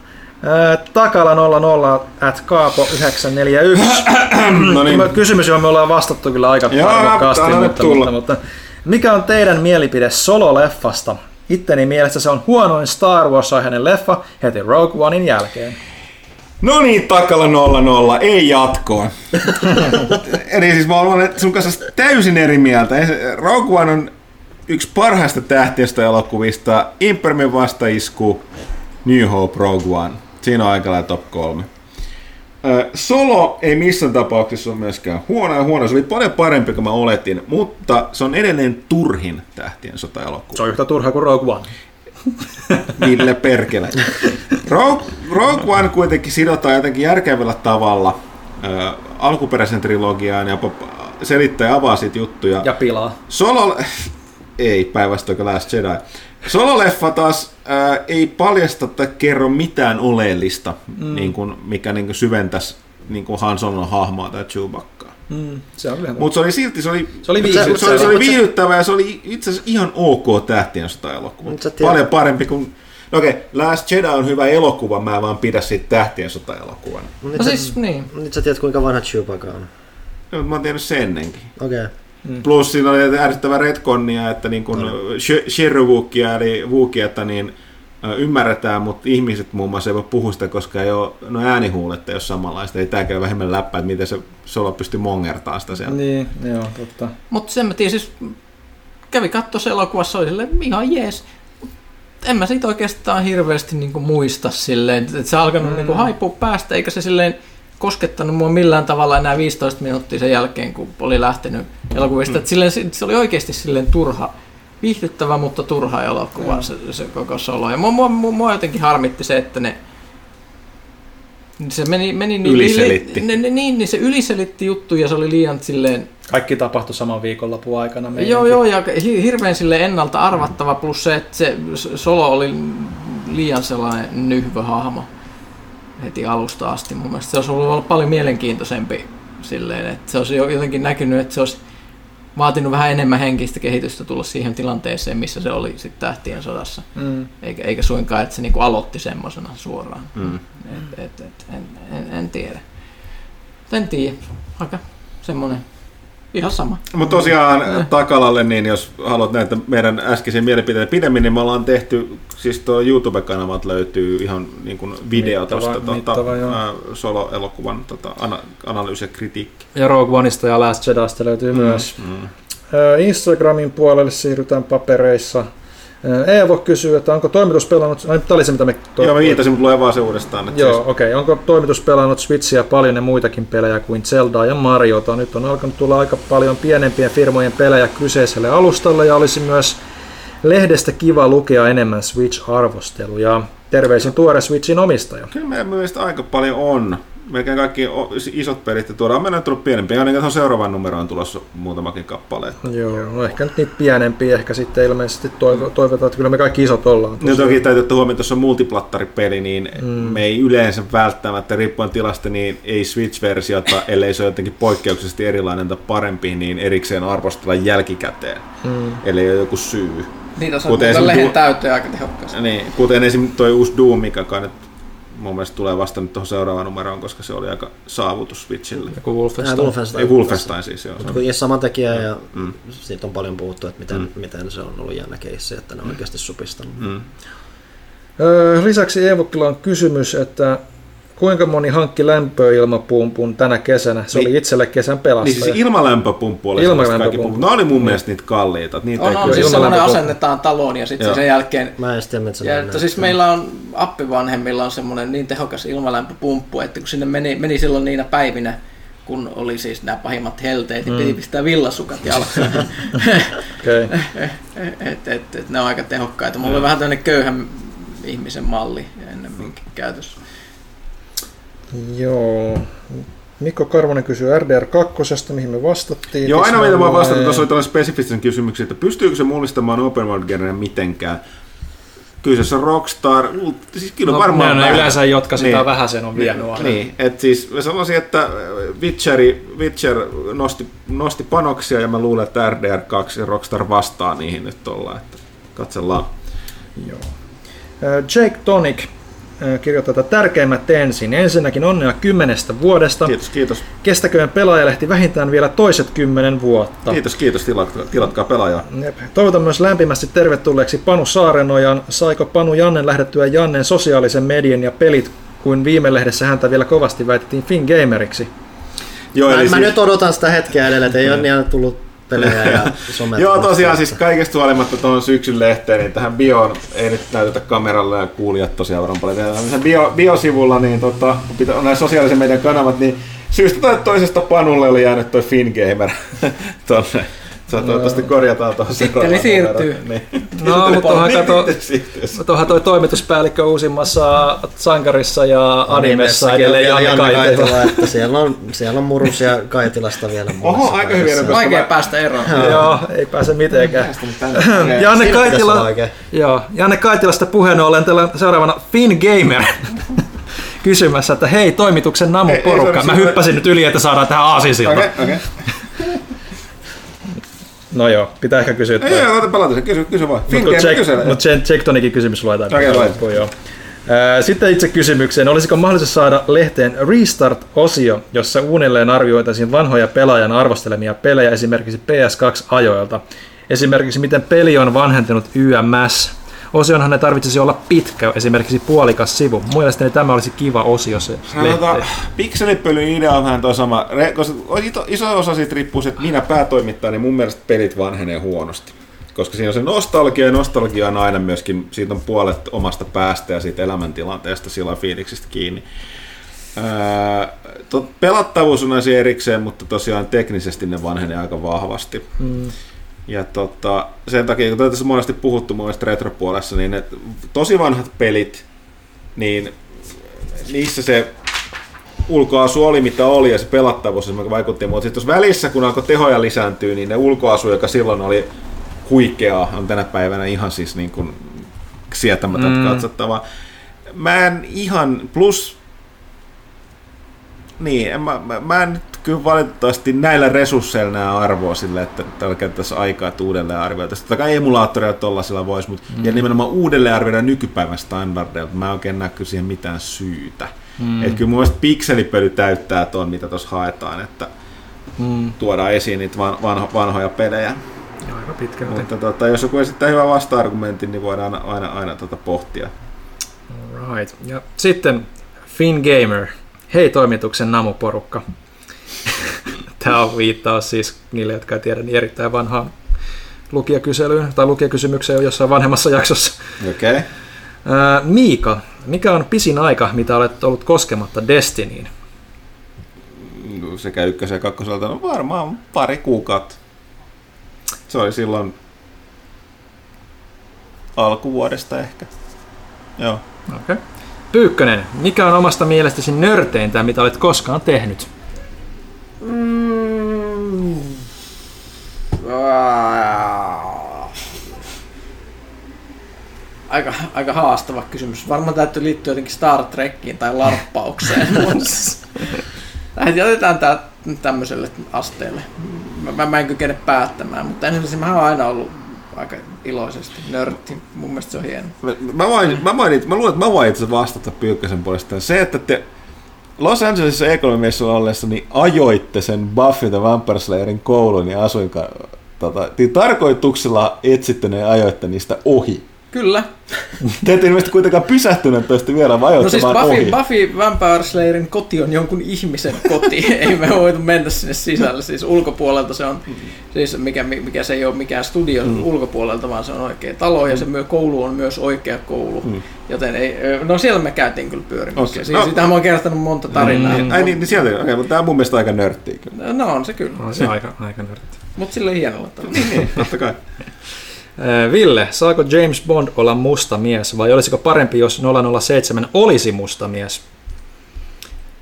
Takala 00 at Kaapo 941. no niin, Kysymys, johon me ollaan vastattu kyllä aika tarmokkaasti, mutta, mutta, mutta, mikä on teidän mielipide Solo-leffasta? Itteni mielestä se on huonoin Star Wars-aiheinen leffa heti Rogue Onein jälkeen. no niin, takalla 00, ei jatkoa. Eli siis mä olen sun kanssa täysin eri mieltä. Rogue One on yksi parhaista tähtiöstä elokuvista. Imperiumin vastaisku, New Hope, Rogue One. Siinä on aika top kolme. Solo ei missään tapauksessa ole myöskään huono ja huono. Se oli paljon parempi kuin mä oletin, mutta se on edelleen turhin tähtien sota-elokuva. Se on yhtä turha kuin Rogue One. Ville Perkele. Rogue, Rogue One kuitenkin sidotaan jotenkin järkevällä tavalla ö, alkuperäisen trilogiaan ja pop- selittää ja avaa siitä juttuja. Ja pilaa. Solo... Ei, päinvastoin kuin Last Jedi. Solo-leffa taas ää, ei paljasta tai kerro mitään oleellista, mm. niin kuin, mikä niin kuin syventäisi niin kuin Han Solon hahmoa tai Chewbaccaa. Mm, se on kyllä. Mutta se oli silti, se oli, Se oli viihdyttävä. se, oli, se oli Mut se- viihdyttävä ja se oli itse asiassa ihan ok tähtien sota elokuva. Mut sä tiedät- Paljon parempi kuin... No okei, okay, Last Jedi on hyvä elokuva, mä vaan pidä siitä tähtien sota elokuvan. Nyt, No sä, siis niin. nyt sä tiedät kuinka vanha Chewbacca on. No, mä oon tiennyt sen ennenkin. Okei. Okay. Plus siinä oli ärsyttävä retconnia, että niin kun Sherrywookia eli Wookia, että niin ymmärretään, mutta ihmiset muun muassa ei voi puhua sitä, koska ei ole, no äänihuulet ei ole samanlaista. Ei tääkään vähemmän läppää, että miten se Solo pystyy mongertaa sitä sieltä. Niin, joo, totta. Mutta sen mä tiedän, siis kävi katsoa se elokuvassa, oli silleen ihan jees. En mä siitä oikeastaan hirveästi niinku muista silleen, että se alkanut mm. niinku haipua päästä, eikä se silleen koskettanut mua millään tavalla enää 15 minuuttia sen jälkeen, kun oli lähtenyt elokuvista. Mm. silleen, se, oli oikeasti silleen turha, viihdyttävä, mutta turha elokuva mm. se, se koko solo. Ja mua, mua, mua, mua jotenkin harmitti se, että ne se meni, meni niin, Yliselitti. Ne, ne, niin, niin se yliselitti juttu ja se oli liian silleen Kaikki tapahtui saman viikonlopun aikana. Meidänkin. Joo, joo, ja hi- hirveän sille ennalta arvattava, plus se, että se Solo oli liian sellainen nyhvöhahmo. Heti alusta asti. Mun mielestä se olisi ollut paljon mielenkiintoisempi silleen, että se olisi jotenkin näkynyt, että se olisi vaatinut vähän enemmän henkistä kehitystä tulla siihen tilanteeseen, missä se oli sitten tähtien sodassa. Mm. Eikä, eikä suinkaan, että se niinku aloitti semmoisena suoraan. Mm. Et, et, et, en, en, en tiedä. En tiedä. Aika semmoinen ihan sama. Mutta tosiaan Takalalle, niin jos haluat näitä meidän äskeisiä mielipiteitä pidemmin, niin me ollaan tehty, siis tuo YouTube-kanavat löytyy ihan niin kuin video Mittava- tuosta tota, ää, solo-elokuvan tota, ana- analyysi ja kritiikki. Ja Rogue Oneista ja Last Jedista löytyy mm. myös. Mm. Ö, Instagramin puolelle siirrytään papereissa. Eevo kysyy, että onko toimitus pelannut... Ai, Tämä oli se, mitä me... to- Joo, mä viitasin, mutta luen vaan se uudestaan. Että Joo, siis, okei. Okay. Onko toimitus pelannut Switchiä paljon ja muitakin pelejä kuin Zeldaa ja Mariota? Nyt on alkanut tulla aika paljon pienempien firmojen pelejä kyseiselle alustalle ja olisi myös lehdestä kiva lukea enemmän Switch-arvosteluja. Terveisin tuore Switchin omistaja. kyllä meidän mielestä aika paljon on. Melkein kaikki isot pelit ja tuodaan. Meillä on tullut pienempiä, ainakin tuohon seuraavaan numeroon on tulossa muutamakin kappale. Joo, no ehkä nyt niitä pienempiä, ehkä sitten ilmeisesti toivo, toivotaan, että kyllä me kaikki isot ollaan. Ja tosiaan. toki täytyy ottaa huomioon, että tuossa on multiplattaripeli, niin mm. me ei yleensä välttämättä, riippuen tilasta, niin ei Switch-versiota, ellei se ole jotenkin poikkeuksellisesti erilainen tai parempi, niin erikseen arvostella jälkikäteen, Mm. ellei ole joku syy. Niitä saa Kuten muuten esim. lehen Du- täyteen aika tehokkaasti. Niin, kuten esim. toi uusi Doom, mikä nyt mun mielestä tulee vasta nyt tuohon seuraavaan numeroon, koska se oli aika saavutus Switchille. Joku Wolfenstein. Äh, Wolfenstein. Ei Wolfenstein siis, joo. Mut kun sama tekijä ja Mm. siitä on paljon puhuttu, että miten, miten se on ollut jännä keissi, että ne on oikeasti supistanut. Mm. Öö, lisäksi Eevokilla on kysymys, että kuinka moni hankki lämpöilmapumpun tänä kesänä? Se Niin. oli itselle kesän Niin pelastaja. siis ilmalämpöpumppu oli Ilmalämpöpumppu. Pumput. Ne oli mun mielestä niitä kalliita. että Niitä On, on siis lämpöpumppu. asennetaan taloon ja sitten Joo. sen jälkeen Mä en mitä se Ja että siis meillä on appivanhemmilla on semmoinen niin tehokas ilmalämpöpumppu, että kun sinne meni, meni silloin niinä päivinä, kun oli siis nämä pahimmat helteet, niin piti pistää villasukat jalkaan. Okay. et, et, et, ne on aika tehokkaita. Mulla oli vähän tämmöinen köyhän ihmisen malli ennemminkin käytössä. Joo. Mikko Karvonen kysyy RDR2, mihin me vastattiin. Joo, aina oon Tismalleen. vastannut, tuossa oli tällainen spesifisten kysymyksiä, että pystyykö se mullistamaan open world genreä mitenkään. Kyllä se on Rockstar, siis kyllä No, varmaan ne yleensä, jotka sitä Niin. vähän sen on vienyt aina. Niin, että siis mä sanoisin, että Witcheri, Witcher nosti, nosti panoksia ja mä luulen, että RDR2 ja Rockstar vastaa niihin nyt tuolla, että katsellaan. Joo. Ö, Jake Tonic kirjoittaa, että tärkeimmät ensin. Ensinnäkin onnea kymmenestä vuodesta. Kiitos, kiitos. Kestäköön pelaajalehti vähintään vielä toiset kymmenen vuotta. Kiitos, kiitos, tilatkaa, tilatkaa pelaajaa. Jep. Toivotan myös lämpimästi tervetulleeksi Panu Saarenojan. Saiko Panu Jannen lähdettyä Jannen sosiaalisen median ja pelit, kuin viime lehdessä häntä vielä kovasti väitettiin Fingameriksi? Joo, Mä, eli mä siis- nyt odotan sitä hetkeä edelleen, että ei ole niin tullut pelejä ja somet. Joo, tosiaan siis kaikesta huolimatta tuon syksyn lehteen, niin tähän bioon ei nyt näytetä kameralle ja kuulijat tosiaan varmaan paljon. Sen bio, biosivulla, niin tota, kun pitää, on nämä sosiaalisen median kanavat, niin syystä tai toisesta Panulle oli jäänyt toi Fingamer tonne. Se toivottavasti korjataan tuohon Titteli siirtyy. Niin. No, mutta tuohan kato, tuohan toi toimituspäällikkö uusimmassa Sankarissa ja Animessa edelleen Janne Kaitila. että siellä on, siellä on murusia Kaitilasta vielä. Oho, aika hyvin, koska Vaikea mä- päästä eroon. Joo, ei pääse mitenkään. Janne Kaitila, joo, Janne Kaitilasta puheen ollen tällä seuraavana Finn Gamer kysymässä, että hei toimituksen namu Ei- ei, porukka. sorry, Mä hyppäsin nyt yli, että saadaan tähän aasinsilta. Okei, okei. No joo, pitää ehkä kysyä. Ei, ei, ota pelata se, kysy, kysy vaan. Fingamer, kysy. Mutta Jack Tonikin kysymys luetaan. Okei, loppuun, joo. Sitten itse kysymykseen. Olisiko mahdollista saada lehteen Restart-osio, jossa uudelleen arvioitaisiin vanhoja pelaajan arvostelemia pelejä esimerkiksi PS2-ajoilta? Esimerkiksi miten peli on vanhentunut YMS. Osionhan ne tarvitsisi olla pitkä, esimerkiksi puolikas sivu. Mielestäni tämä olisi kiva osio se Sanotaan, lehteen. pikselipölyn idea on vähän tuo sama, koska iso- osa siitä riippuu että minä päätoimittajana, niin mun mielestä pelit vanhenee huonosti. Koska siinä on se nostalgia, ja nostalgia on aina myöskin, siitä on puolet omasta päästä ja siitä elämäntilanteesta sillä fiiliksistä kiinni. To, pelattavuus on asia erikseen, mutta tosiaan teknisesti ne vanhenee aika vahvasti. Mm. Ja tota, sen takia, kun tässä on monesti puhuttu mun retropuolessa, niin ne tosi vanhat pelit, niin niissä se ulkoasu oli mitä oli ja se pelattavuus esimerkiksi vaikutti, mutta sitten tuossa välissä, kun alkoi tehoja lisääntyä, niin ne ulkoasu, joka silloin oli huikeaa, on tänä päivänä ihan siis niin kuin sietämätöntä Mm. katsottavaa. Mä en ihan, plus Niin, en mä, mä, mä en nyt kyllä valitettavasti näillä resursseilla näe arvoa sille, että täällä käyttäisiin aikaa, että uudelleen arvioitaisiin. Totta kai emulaattoreilla tuollaisilla voisi, mutta mm. ja nimenomaan uudelleen arvioida nykypäivän standardeilla, mä en oikein näe kyllä siihen mitään syytä. Mm. Että kyllä mun mielestä pikselipöly täyttää tuon, mitä tuossa haetaan, että mm. tuodaan esiin niitä van, vanho, vanhoja pelejä. Aika pitkälti. Mutta tota, jos joku esittää hyvän vasta-argumentin, niin voidaan aina, aina, aina tota pohtia. Right. Ja sitten Fin Gamer. Hei toimituksen namuporukka. Tämä on viittaus siis niille, jotka ei tiedä, niin erittäin vanhaan lukijakyselyyn tai lukijakysymykseen jossain vanhemmassa jaksossa. Okei. Okay. Miika, mikä on pisin aika, mitä olet ollut koskematta Destinyin? No, sekä ykkösen ja kakkoselta, no varmaan pari kuukautta. Se oli silloin alkuvuodesta ehkä. Joo. Okei. Okay. Pyykkönen, mikä on omasta mielestäsi nörteintä, mitä olet koskaan tehnyt? Mm. Aika, aika haastava kysymys. Varmaan täytyy liittyä jotenkin Star Trekkiin tai larppaukseen. Jätetään tämä tämmöiselle asteelle. Mä, mä en kykene päättämään, mutta ensin mä oon aina ollut aika iloisesti nörtti. Mun mielestä se on hieno. Mä, mä, mainit, mä, mainit, mä luulen, että mä voin itse vastata Pyykkösen puolesta. Se, että te Los Angelesissa E3-messuilla ollessa niin ajoitte sen Buffy the Vampire Slayerin koulun ja asuinka, tota, niin tarkoituksella etsitte ne ajoitte niistä ohi. Kyllä. Te ette ilmeisesti kuitenkaan pysähtyneet toista vielä vai No siis Buffy, ohi. Buffy Vampire Slayerin koti on jonkun ihmisen koti. ei me voitu mennä sinne sisälle. Siis ulkopuolelta se on, siis mikä, mikä se ei ole mikään studio mm. ulkopuolelta, vaan se on oikea talo ja se myö, koulu on myös oikea koulu. Mm. Joten ei, no siellä me käytiin kyllä pyörimässä. Okay. Siis, no. Sitähän mä oon kertonut monta tarinaa. Mm. Ai niin, niin sieltä, okay, mutta tämä on mun mielestä aika nörttiä kyllä. No on se kyllä. On se aika, aika nörtti. Mutta sille hienolla tavalla. niin, totta kai. Ville, saako James Bond olla musta mies vai olisiko parempi, jos 007 olisi musta mies?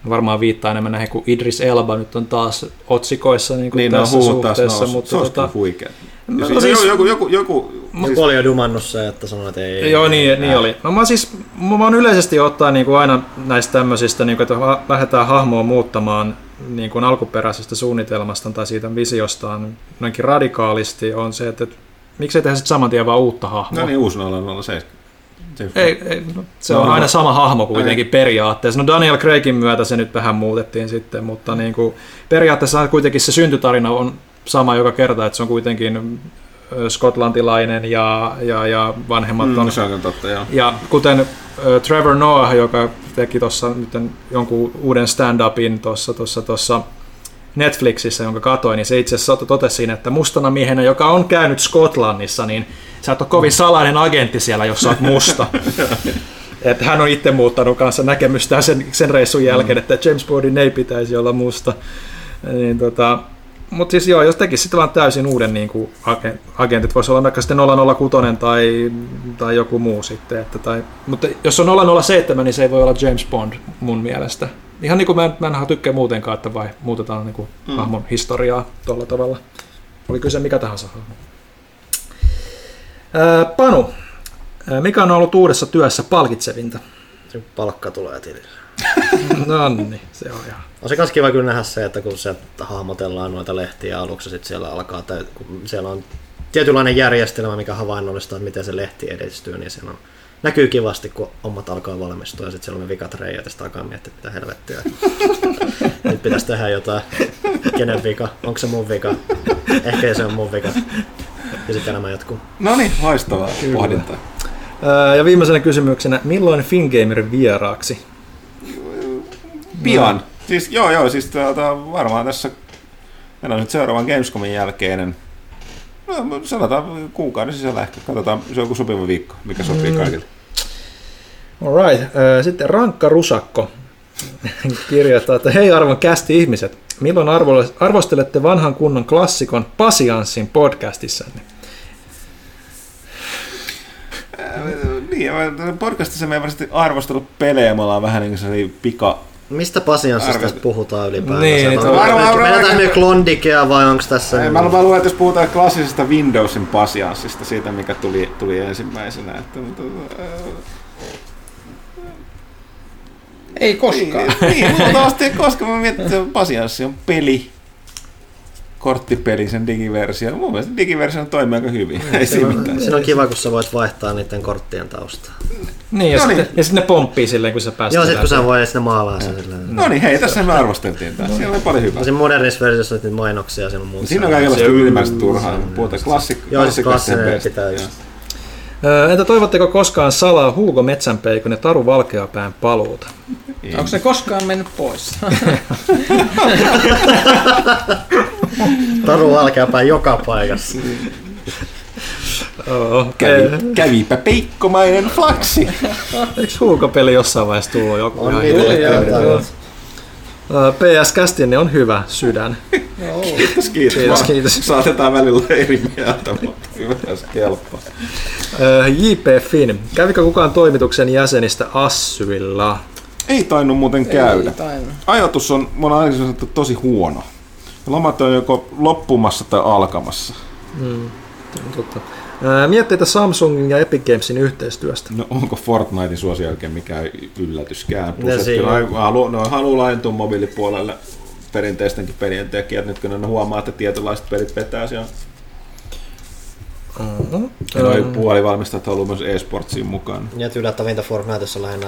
Varmaan viittaa enemmän näihin, kun Idris Elba nyt on taas otsikoissa niin kuin niin, tässä no, suhteessa. Taas, mutta se olisi tota, huikea. No, siis, siis- joku, joku, joku, Siis... Oli jo dumannut se, että sanoin, että ei. Joo, niin, niin oli. No mä siis, mä oon yleisesti ottaa niin kuin aina näistä tämmöisistä, niin kuin, että lähdetään hahmoa muuttamaan niin kuin alkuperäisestä suunnitelmasta tai siitä visiostaan noinkin radikaalisti, on se, että miksei tehdä sitten saman tien vaan uutta hahmoa. No niin, uusi 007. Ei, ei, no, se no, on aina sama hahmo kuitenkin ei. periaatteessa. No Daniel Craigin myötä se nyt vähän muutettiin sitten, mutta niin kuin, periaatteessa kuitenkin se syntytarina on sama joka kerta, että se on kuitenkin skotlantilainen ja, ja, ja vanhemmat Mm, on. se on totta, joo. Ja kuten Trevor Noah, joka teki tuossa nyt jonkun uuden stand-upin tuossa tuossa tuossa Netflixissä, jonka katoin, niin se itse asiassa totesi siinä, että mustana miehenä, joka on käynyt Skotlannissa, niin sä et ole kovin salainen agentti siellä, jos sä oot musta. että hän on itse muuttanut kanssa näkemystään sen, sen reissun jälkeen, että James Bondin ei pitäisi olla musta. Niin tota, mutta siis joo, jos tekisi sitten vaan täysin uuden niin kuin agen- agentit, voisi olla vaikka sitten 006 tai, tai joku muu sitten. Että, tai, mutta jos on 007, niin se ei voi olla James Bond mun mielestä. Ihan niin kuin mä en, mä en tykkää muutenkaan, että vai muutetaan niin kuin mm. hahmon historiaa tuolla tavalla. Oli kyse mikä tahansa hahmo. Ää, Panu, mikä on ollut uudessa työssä palkitsevinta? Se palkka tulee tilille. no niin, se on ihan. On se myös kiva kyllä nähdä se, että kun se hahmotellaan noita lehtiä aluksi, sitten siellä alkaa, täy- kun siellä on tietynlainen järjestelmä, mikä havainnollistaa, että miten se lehti edistyy, niin siellä on, näkyy kivasti, kun hommat alkaa valmistua ja sitten siellä on vikat reijät ja sitten alkaa miettiä, mitä helvettiä. Nyt pitäisi tehdä jotain. Kenen vika? Onko se mun vika? Ehkä se on mun vika. Ja sitten elämä jatkuu. No niin, loistavaa pohdintaa. Ja viimeisenä kysymyksenä, milloin Fingamerin vieraaksi? Pian. Siis, joo, joo, siis tuota, varmaan tässä meillä on nyt seuraavan Gamescomin jälkeinen No, sanotaan kuukauden sisällä ehkä. Katsotaan, se on joku sopiva viikko, mikä sopii Mm. kaikille. Alright. Ö, Sitten Rankka Rusakko kirjoittaa, että hei arvon kästi ihmiset, milloin arvo- arvostelette vanhan kunnon klassikon Pasianssin podcastissanne? Niin, mä- podcastissa me ei varsinaisesti arvostellut pelejä, me ollaan vähän niin kuin pika... Mistä pasianssista Arvostin. puhutaan ylipäätään? Niin, on- Varmaan- Mennään me Klondikea vai onko tässä... Mä, mä luulen, että jos puhutaan klassisesta Windowsin pasianssista, siitä mikä tuli, tuli ensimmäisenä, että, mutta, Ei koskaan. Niin, niin luultavasti ei koskaan. Mä mietin, että Pasianssi on peli, korttipeli, sen digiversio. Mun mielestä digiversio toimii aika hyvin. Ei siinä mitään. Siinä on kiva, kun sä voit vaihtaa niiden korttien taustaa. Niin, ja, No niin. sitten, ja sitten ne pomppii silleen, kun sä pääset Joo, sit kun sä voit sitten maalaa sen silleen. No niin, hei, tässä me arvosteltiin taas. Siellä oli paljon hyvää. Siinä modernissa versiossa on niitä mainoksia, siinä on muuta. Siinä on kaikenlaista ylimääräistä turhaa. Puhutaan klassik, Joo, siis klassinen best. pitää just. Entä toivotteko koskaan salaa Hugo Metsänpeikon ja Taru Valkeapään paluuta? Onko se koskaan mennyt pois? Taru valkeapäin joka paikassa. Oo, Kävi, kävipä peikkomainen flaksi. Eikö Hugo-peli jossain vaiheessa tullut joku? On niitä PS Kästinen on hyvä sydän. Kiitos, kiitos. Kiitos, Vaan kiitos. Saatetaan välillä eri mieltä, mutta hyvä, jos kelpaa. JP Finn. Kävikö kukaan toimituksen jäsenistä Assyvilla? Ei tainnut muuten käydä. Ei tainnut. Ajatus on, mun on aina sanottu, tosi huono. Lomat on joko loppumassa tai alkamassa. Mm, totta. Mietteitä Samsungin ja Epic Gamesin yhteistyöstä. No onko Fortnitein suosio oikein mikään yllätyskään? Plus, No kyllä halu, ne haluaa laajentua mobiilipuolelle perinteistenkin pelien tekijät, nyt kun ne huomaa, että tietynlaiset pelit vetää siellä. Mm-hmm. Ja noi puolivalmistajat haluaa myös e-sportsiin mukaan. Ja yllättävintä Fortniteissa on lähinnä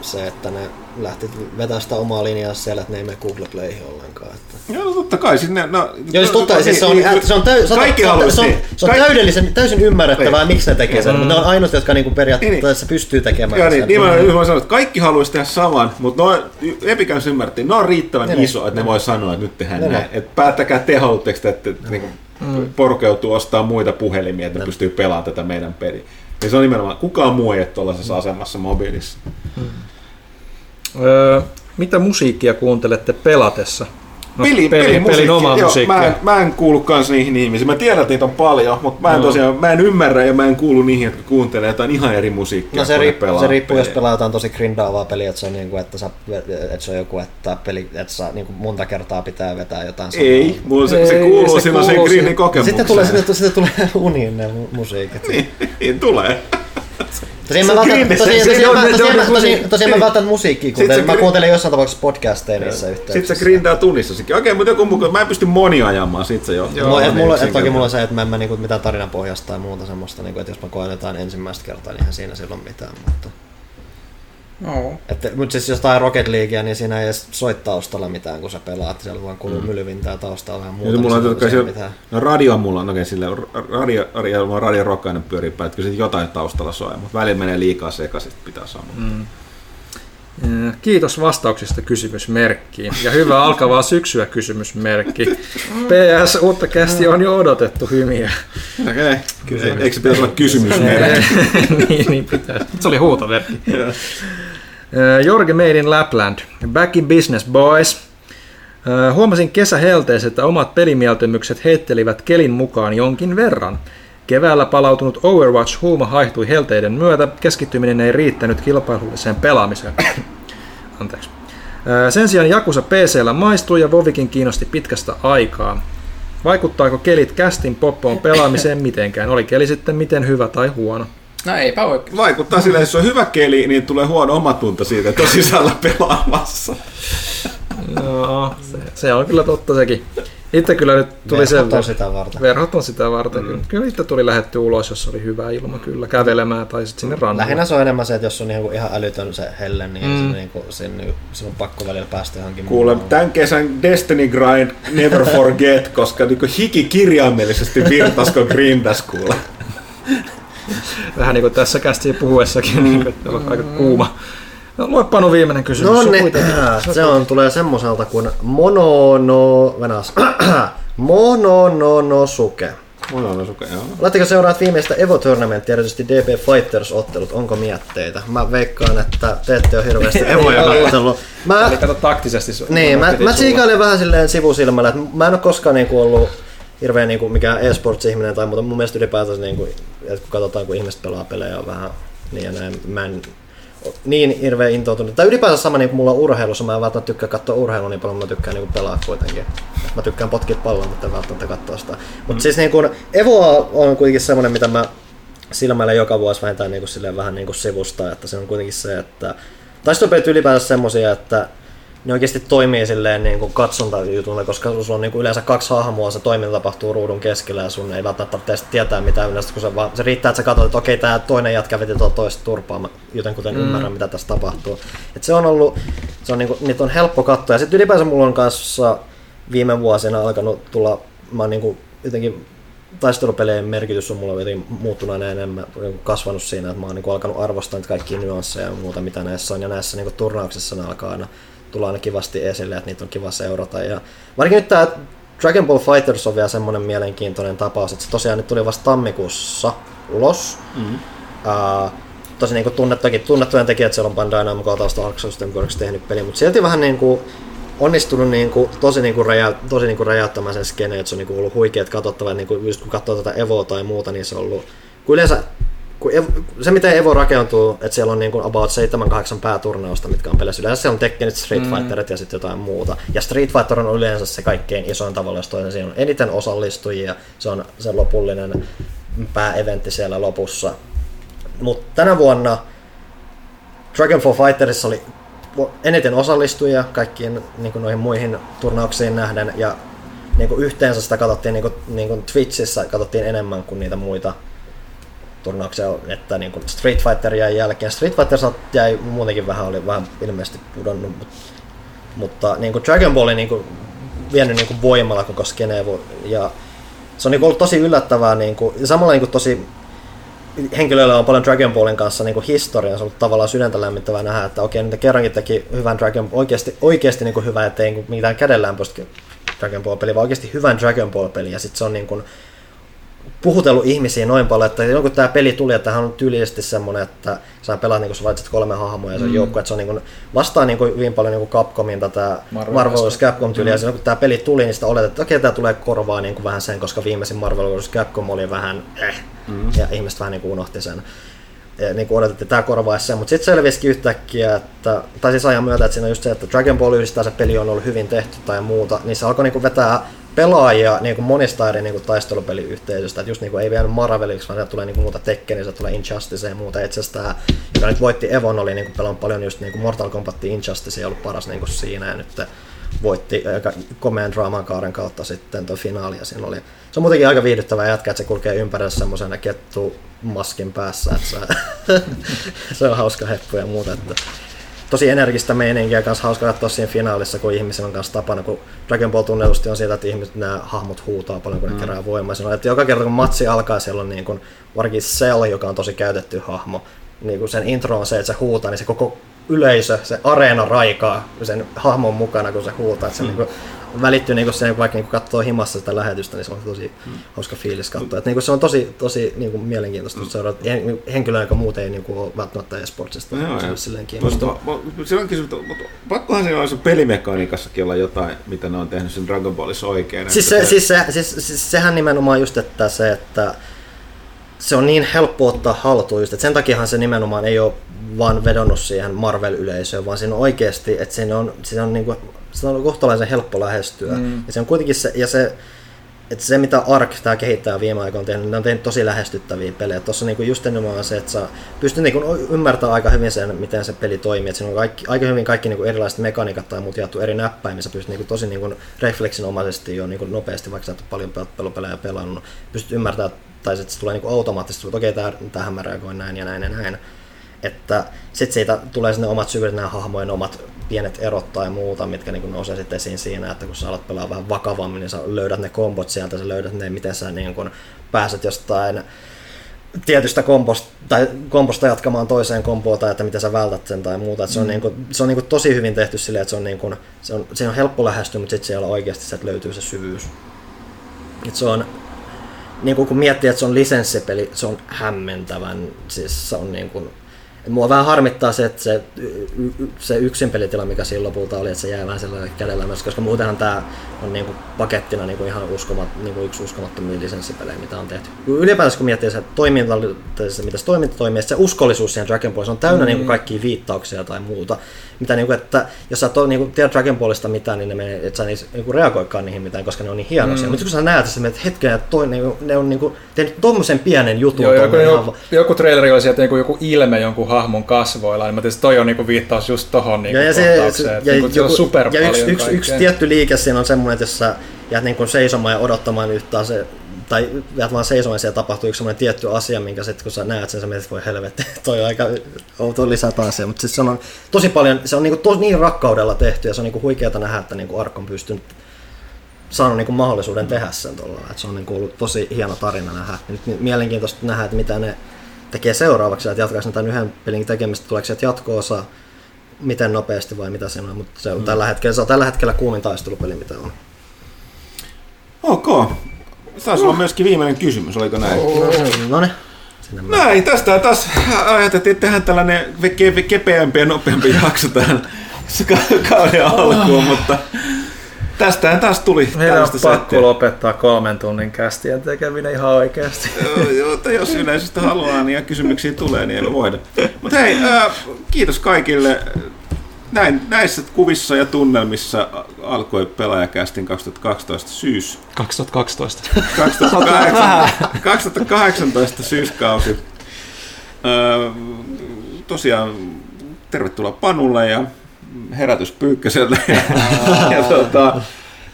se, että ne lähti vetää sitä omaa linjaa siellä, että ne ei mene Google Playhin ollenkaan. Että. Joo, no totta kai. Siis ne, no, Joo, siis totta, no, siis se on, niin, se on, täy, se on, kaikki se on, se on, niin. se on täydellisen, täysin ymmärrettävää, Niin. miksi ne tekee sen, mutta ne on ainoat, jotka niinku periaatteessa pystyy tekemään Joo, sen. niin, niin mä, niin mä sanoin, että kaikki haluaisi tehdä saman, mutta no, Epikäys ymmärrettiin, ne on riittävän Niin, iso, että ne voi sanoa, että nyt tehdään Niin, näin. Että päättäkää te haluatteko, te, että että niinku, porkeutuu ostaa muita puhelimia, että ne pystyy pelaamaan tätä meidän peliä. Ja se on nimenomaan, kukaan muu ei ole tuollaisessa asemassa mobiilissa. Öö, mitä musiikkia kuuntelette pelatessa? No, peli, peli, peli, pelin omaa joo, musiikkia. mä, en, mä en kuulu kans niihin ihmisiin. Mä tiedän, että niitä on paljon, mutta mä en No. tosiaan, mä en ymmärrä ja mä en kuulu niihin, jotka kuuntelee jotain ihan eri musiikkia. No se, riippuu, pelaa se riippuu, jos pelaa jotain tosi grindaavaa peliä, että se on, niinku, että, sä, että se on joku, että peli, että sä niinku monta kertaa pitää vetää jotain samaa. Ei, mulla se, se Ei, kuuluu se silloin sen siihen. kokemukseen. Sitten tulee, sitten, sitten tulee uniin ne mu- musiikit. Niin, niin tulee. Tosiaan mä vältän, tosiaan, se- tosiaan, se mä- on- tosiaan, se mä- on tosiaan, musiikki. tosiaan mä vältän musiikkia, kun mä kuuntelen jossain tapauksessa podcasteja niissä Sitten yhteyksissä. se grindaa tunnissakin. Okei, mutta joku mukaan, mä en pysty monia ajamaan, sit se jo. Mulla, et, niin mulla, et toki mulla on se, että mä en mä niinku mitään tarinapohjasta tai muuta semmoista, niinku, että jos mä koen jotain ensimmäistä kertaa, niin eihän siinä silloin mitään. Mutta, No. että, mutta siis jostain Rocket Leaguea, niin siinä ei edes soi taustalla mitään, kun sä pelaat. Siellä vaan kuluu Mm. mylvintää taustalla vähän Ja muuta. se mulla on niin siellä, no radio mulla on, okei sille, radio, radio, radio, radio rokkainen pyörii päin, että kyllä jotain taustalla soi, mutta välillä menee liikaa sekaisin, pitää sanoa. Mm. Kiitos vastauksista kysymysmerkkiin. Ja hyvää alkavaa syksyä kysymysmerkki. PS, uutta kästi on jo odotettu hymiä. Okei, okay. eikö se pitäisi olla kysymys meidän? niin, niin pitäisi. Se oli huutoverkki. Ö, Jorge Made in Lapland. Back in business, boys. Ö, Huomasin kesähelteessä, että omat pelimieltymykset heittelivät kelin mukaan jonkin verran. Keväällä palautunut Overwatch-huuma haihtui helteiden myötä, keskittyminen ei riittänyt kilpailulliseen pelaamiseen. Anteeksi. Ö, Sen sijaan Jakusa PCllä maistui ja Vovikin kiinnosti pitkästä aikaa. Vaikuttaako kelit kästin poppoon pelaamiseen mitenkään? Oli keli sitten miten hyvä tai huono? No eipä oikein. Vaikuttaa silleen, jos on hyvä keli, niin tulee huono omatunto siitä, että on sisällä pelaamassa. Joo, se, se on kyllä totta sekin. Itse kyllä nyt tuli Verhot se... on sitä varten. Verhot on sitä varten. Mm. Kyllä itse tuli lähetty ulos, jos oli hyvä ilma kyllä kävelemään tai sitten sinne rannalle. Lähinnä se on enemmän se, että jos on niinku ihan älytön se helle, niin Mm. se, niinku, sen, sen on pakko välillä päästä johonkin Kuule, muualle. tämän kesän Destiny Grind Never Forget, koska niinku hiki kirjaimellisesti virtas, kun grindas kuule. Vähän niin kuin tässä kästi puhuessakin, niin että on aika kuuma. No, lue Panu viimeinen kysymys. No Se on ne, kuitenkin- se on, tulee semmoiselta kuin monono... Venäs. Monononosuke. Mulla on suke, joo. Oletteko seuraat viimeistä Evo Tournamenttia, erityisesti DB Fighters-ottelut? Onko mietteitä? Mä veikkaan, että te ette ole hirveästi Evoja katsellut. Mä, Eli kato taktisesti. su- niin, mä, mä vähän silleen sivusilmällä, että mä en ole koskaan niinku ollut hirveän niinku mikään e-sports-ihminen tai muuta. Mun mielestä ylipäätään niinku, että kun katsotaan, kun ihmiset pelaa pelejä on vähän niin ja näin, mä en niin hirveän intoutunut. Tai ylipäänsä sama niin kuin mulla on urheilussa, mä en välttämättä tykkää katsoa urheilua niin paljon, mä tykkään niin kuin pelaa kuitenkin. Mä tykkään potkia palloa, mutta en välttämättä katsoa sitä. Mutta mm. siis niin kuin, Evoa on kuitenkin semmoinen, mitä mä silmäilen joka vuosi vähintään niin kuin silleen vähän niin kuin sivusta, että se on kuitenkin se, että taistelupelit ylipäänsä semmosia, että ne oikeasti toimii silleen niin kuin katsontajutulla, koska sulla on niin kuin yleensä kaksi hahmoa, se toiminta tapahtuu ruudun keskellä ja sun ei välttämättä tarvitse tietää mitään yleensä, kun se, vaan, se riittää, että sä katsot, että okei, tämä toinen jätkä veti tuota toista turpaa, joten kuten mm. ymmärrän, mitä tässä tapahtuu. Et se on ollut, se on niin kuin, niitä on helppo katsoa. Ja sitten ylipäänsä mulla on kanssa viime vuosina alkanut tulla, mä oon niin kuin jotenkin taistelupelien merkitys on mulla jotenkin muuttunut aina enemmän, kasvanut siinä, että mä oon niin alkanut arvostaa niitä kaikkia nyansseja ja muuta, mitä näissä on. Ja näissä niin turnauksissa ne alkaa aina tulla aina kivasti esille, että niitä on kiva seurata. Ja varsinkin nyt tämä Dragon Ball Fighters on vielä semmoinen mielenkiintoinen tapaus, että se tosiaan nyt tuli vasta tammikuussa ulos. Mm-hmm. Uh, tosi niin tunnettujen, tunnettujen tekijät, siellä on Bandai Namco taustalla Arc System Works tehnyt peli, mutta silti vähän niin kuin onnistunut niin kuin, tosi, niin kuin räjä, tosi niin kuin räjäyttämään sen skeneen, että se on niin kuin ollut huikeet katsottava, niin kuin, just kun katsoo tätä Evoa tai muuta, niin se on ollut, kun yleensä kun Evo, se miten Evo rakentuu, että siellä on niin kuin about 7-8 pääturnausta, mitkä on pelissä. Yleensä siellä on Tekkenit, Street mm. Fighterit ja sitten jotain muuta. Ja Street Fighter on yleensä se kaikkein isoin tavalla, jos toinen siinä on eniten osallistujia, se on se lopullinen pääeventti siellä lopussa. Mutta tänä vuonna Dragon Ball Fighterissa oli eniten osallistujia kaikkiin niin kuin noihin muihin turnauksiin nähden ja niin kuin yhteensä sitä katsottiin niin kuin, niin kuin Twitchissä katsottiin enemmän kuin niitä muita turnauksia, että niin kuin Street Fighter jäi jälkeen. Street Fighter jäi muutenkin vähän, oli vähän ilmeisesti pudonnut, mutta, mutta niin kuin Dragon Ball niin kuin vienyt niin kuin voimalla koko skenevo ja se on niin kuin ollut tosi yllättävää niin kuin, ja samalla niin kuin tosi henkilöillä on paljon Dragon Ballin kanssa niin historiaa, se on ollut tavallaan sydäntä lämmittävää nähdä, että okei, niitä kerrankin teki hyvän Dragon oikeasti, oikeasti niin kuin hyvä, ettei niin mitään kädellään Dragon Ball-peli, vaan oikeasti hyvän Dragon Ball-peli, ja sitten se on niin kuin, puhutellut ihmisiä noin paljon, että kun tämä peli tuli, että tämähän on tyylisesti semmoinen, että sä pelaat niin kun sä kolme hahmoa ja se mm. joukko, että se on niin kuin, vastaa niin kuin hyvin paljon niin kuin Capcomin tätä Marvel vs. Capcom tyyliä, mm. ja kun tämä peli tuli, niin sitä oletettiin, että okei, tämä tulee korvaa niin kuin vähän sen, koska viimeisin Marvel vs. Capcom oli vähän eh, mm. ja ihmiset vähän niin kuin unohti sen. Ja niin kuin odotettiin, että tämä korvaisi sen, mutta sitten selvisikin yhtäkkiä, että, tai siis ajan myötä, että siinä on just se, että Dragon Ball yhdistää se peli on ollut hyvin tehty tai muuta, niin se alkoi niin kuin vetää pelaajia niin kuin monista eri niin kuin taistelupeliyhteisöstä. Että just niin kuin, ei vielä Marveliksi, vaan tulee niin kuin muuta Tekken, se tulee Injustice ja muuta. Itse asiassa tämä, joka nyt voitti Evon, oli niin kuin, pelannut paljon just niin kuin Mortal Kombat Injustice ja ollut paras niin kuin siinä. Ja nyt voitti aika komeen draaman kaaren kautta sitten tuo finaali. Ja siinä oli, se on muutenkin aika viihdyttävä jätkä, että se kulkee ympärillä semmoisena kettu maskin päässä, että se, se on hauska heppu ja muuta. Että tosi energistä meininkiä kanssa hauska katsoa siinä finaalissa, kun ihmisen on kanssa tapana, kun Dragon Ball tunnelusti on siitä, että ihmiset, nämä hahmot huutaa paljon, kun ne mm. kerää voimaa. Siinä on, että joka kerta kun matsi alkaa, siellä on niin kuin, varsinkin Cell, joka on tosi käytetty hahmo, niin kuin sen intro on se, että se huutaa, niin se koko yleisö, se areena raikaa sen hahmon mukana, kun se huutaa. Että se mm. niin kuin, välittyy niin se, vaikka niin katsoo himassa sitä lähetystä, niin se on tosi hmm. hauska fiilis katsoa. Että, niin se on tosi, tosi niin kuin mielenkiintoista hmm. seurata henkilöä, joka muuten ei niin kuin, ole välttämättä esportsista. Joo, se on silleen kiinnostavaa. mutta pakkohan se on pelimekaniikassakin olla jotain, mitä ne on tehnyt sen Dragon Ballissa oikein. Siis, se, siis, se, siis, siis, sehän nimenomaan just, että se, että se on niin helppo ottaa haltuun just, että sen takiahan se nimenomaan ei ole vaan vedonnut siihen Marvel-yleisöön, vaan siinä on oikeasti, että siinä on, siinä on niin kuin sitä on kohtalaisen helppo lähestyä. Mm. Ja se on kuitenkin se, ja se, että se mitä Ark, tämä kehittää viime aikoina on tehnyt, niin ne on tehnyt tosi lähestyttäviä pelejä. Tuossa niinku just nimenomaan se, että sä pystyt niinku ymmärtämään aika hyvin sen, miten se peli toimii. Että siinä on kaikki, aika hyvin kaikki niinku erilaiset mekaniikat tai muut jaettu eri näppäimiin. Sä pystyt niinku tosi niinku refleksinomaisesti jo niinku nopeasti, vaikka sä et ole paljon pelopelejä pelannut, pystyt ymmärtämään, tai että se tulee niinku automaattisesti, että okei, okay, tähän mä reagoin näin ja näin ja näin. Että sitten siitä tulee sinne omat syvyydet, nämä hahmojen omat pienet erot tai muuta, mitkä niin nousee sitten esiin siinä, että kun sä alat pelaa vähän vakavammin, niin sä löydät ne kombot sieltä, sä löydät ne, miten sä niin kun pääset jostain tietystä komposta, tai komposta jatkamaan toiseen komboon tai että miten sä vältät sen tai muuta. se on, mm. niin kuin, se on niin kuin tosi hyvin tehty silleen, että se on, niin kuin, se on, se on helppo lähestyä, mutta sitten siellä oikeasti se, että löytyy se syvyys. Et se on, niin kun miettii, että se on lisenssipeli, se on hämmentävän, siis se on niin kuin, Mua vähän harmittaa se, että se, se yksin pelitila, mikä siinä lopulta oli, että se jää vähän sellainen kädellä myös, koska muutenhan tämä on niinku pakettina niinku ihan uskomat, niinku yksi uskomattomia lisenssipelejä, mitä on tehty. Ylipäätänsä kun miettii se toiminta, se, mitä se toiminta toimii, se uskollisuus siihen Dragon Ballissa on täynnä mm. niinku kaikkia viittauksia tai muuta, mitä niinku, että jos sä et niinku, tiedät Dragon Ballista mitään, niin ne menee, et sä niinku reagoikaan niihin mitään, koska ne on niin hienoja. Mm. Mutta kun sä näet että hetken, että toi, niinku, ne on niinku, tehnyt tommosen pienen jutun. Joo, joku, joku, joku traileri oli sieltä joku, joku ilme jonkun hahmon kasvoilla, niin mä tietysti toi on niinku viittaus just tohon niinku Ja, ja, se, ja, niinku siellä on joku- super ja yksi, yksi, yksi tietty liike siinä on semmoinen, että jos sä jäät niin kuin seisomaan ja odottamaan yhtään se, tai jäät vaan seisomaan ja siellä tapahtuu yksi semmoinen tietty asia, minkä sitten kun sä näet sen, sä mietit, voi helvetti, toi on aika outo lisätä asia, mutta siis se on tosi paljon, se on niin, kuin tos, niin rakkaudella tehty ja se on niin kuin huikeata nähdä, että niin kuin Ark on pystynyt saanut niin kuin mahdollisuuden tehdä sen tuolla, se on niin kuin ollut tosi hieno tarina nähdä. Nyt mi- mielenkiintoista nähdä, että mitä ne tekee seuraavaksi, että jatkaisi ne tämän yhden pelin tekemistä, tuleeko sieltä jatko-osa, miten nopeasti vai mitä siinä on, mutta se on, tällä, hetkellä, se on tällä hetkellä kuumin taistelupeli, mitä on. Ok. Taisi olla myöskin viimeinen kysymys, oliko näin? No niin, mä. Näin, tästä taas ajateltiin, tehdään tällainen ke- kepeämpi ja nopeampi jakso tähän ka- kauden alkuun, mutta tästähän taas tuli Meidän on pakko settiä. lopettaa kolmen tunnin kästien tekeminen ihan oikeasti. Joo, jos yleisöstä haluaa niin ja kysymyksiä tulee, niin ei me voida. Mutta hei, ää, kiitos kaikille. Näin, näissä kuvissa ja tunnelmissa alkoi pelaajakästin 2012 syys 2012. 2018, 2018 syyskausi. Öö, tosiaan tervetuloa Panulle ja herätys Pyykköselle. Ja, ja tota,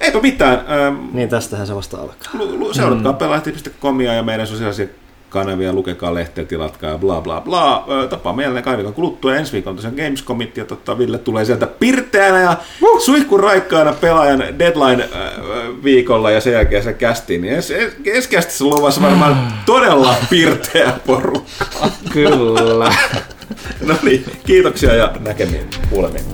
eipä mitään. Öö, Niin tästähän se vasta alkaa. lu- lu- seuratkaa mm. pelaajat.comia ja meidän sosiaalisia kanavia, lukekaa lehteä, tilatkaa ja bla bla bla. Tapaamme jälleen kahden viikon kuluttua ensi viikon tosiaan Gamescomit ja totta, Ville tulee sieltä pirteänä ja suihkuraikkaana pelaajan deadline öö, viikolla ja sen jälkeen se kästiin. Niin ensi, ensi kästissä on luvassa varmaan todella pirteä porukka. Kyllä. No niin, kiitoksia ja näkemiin, kuulemiin.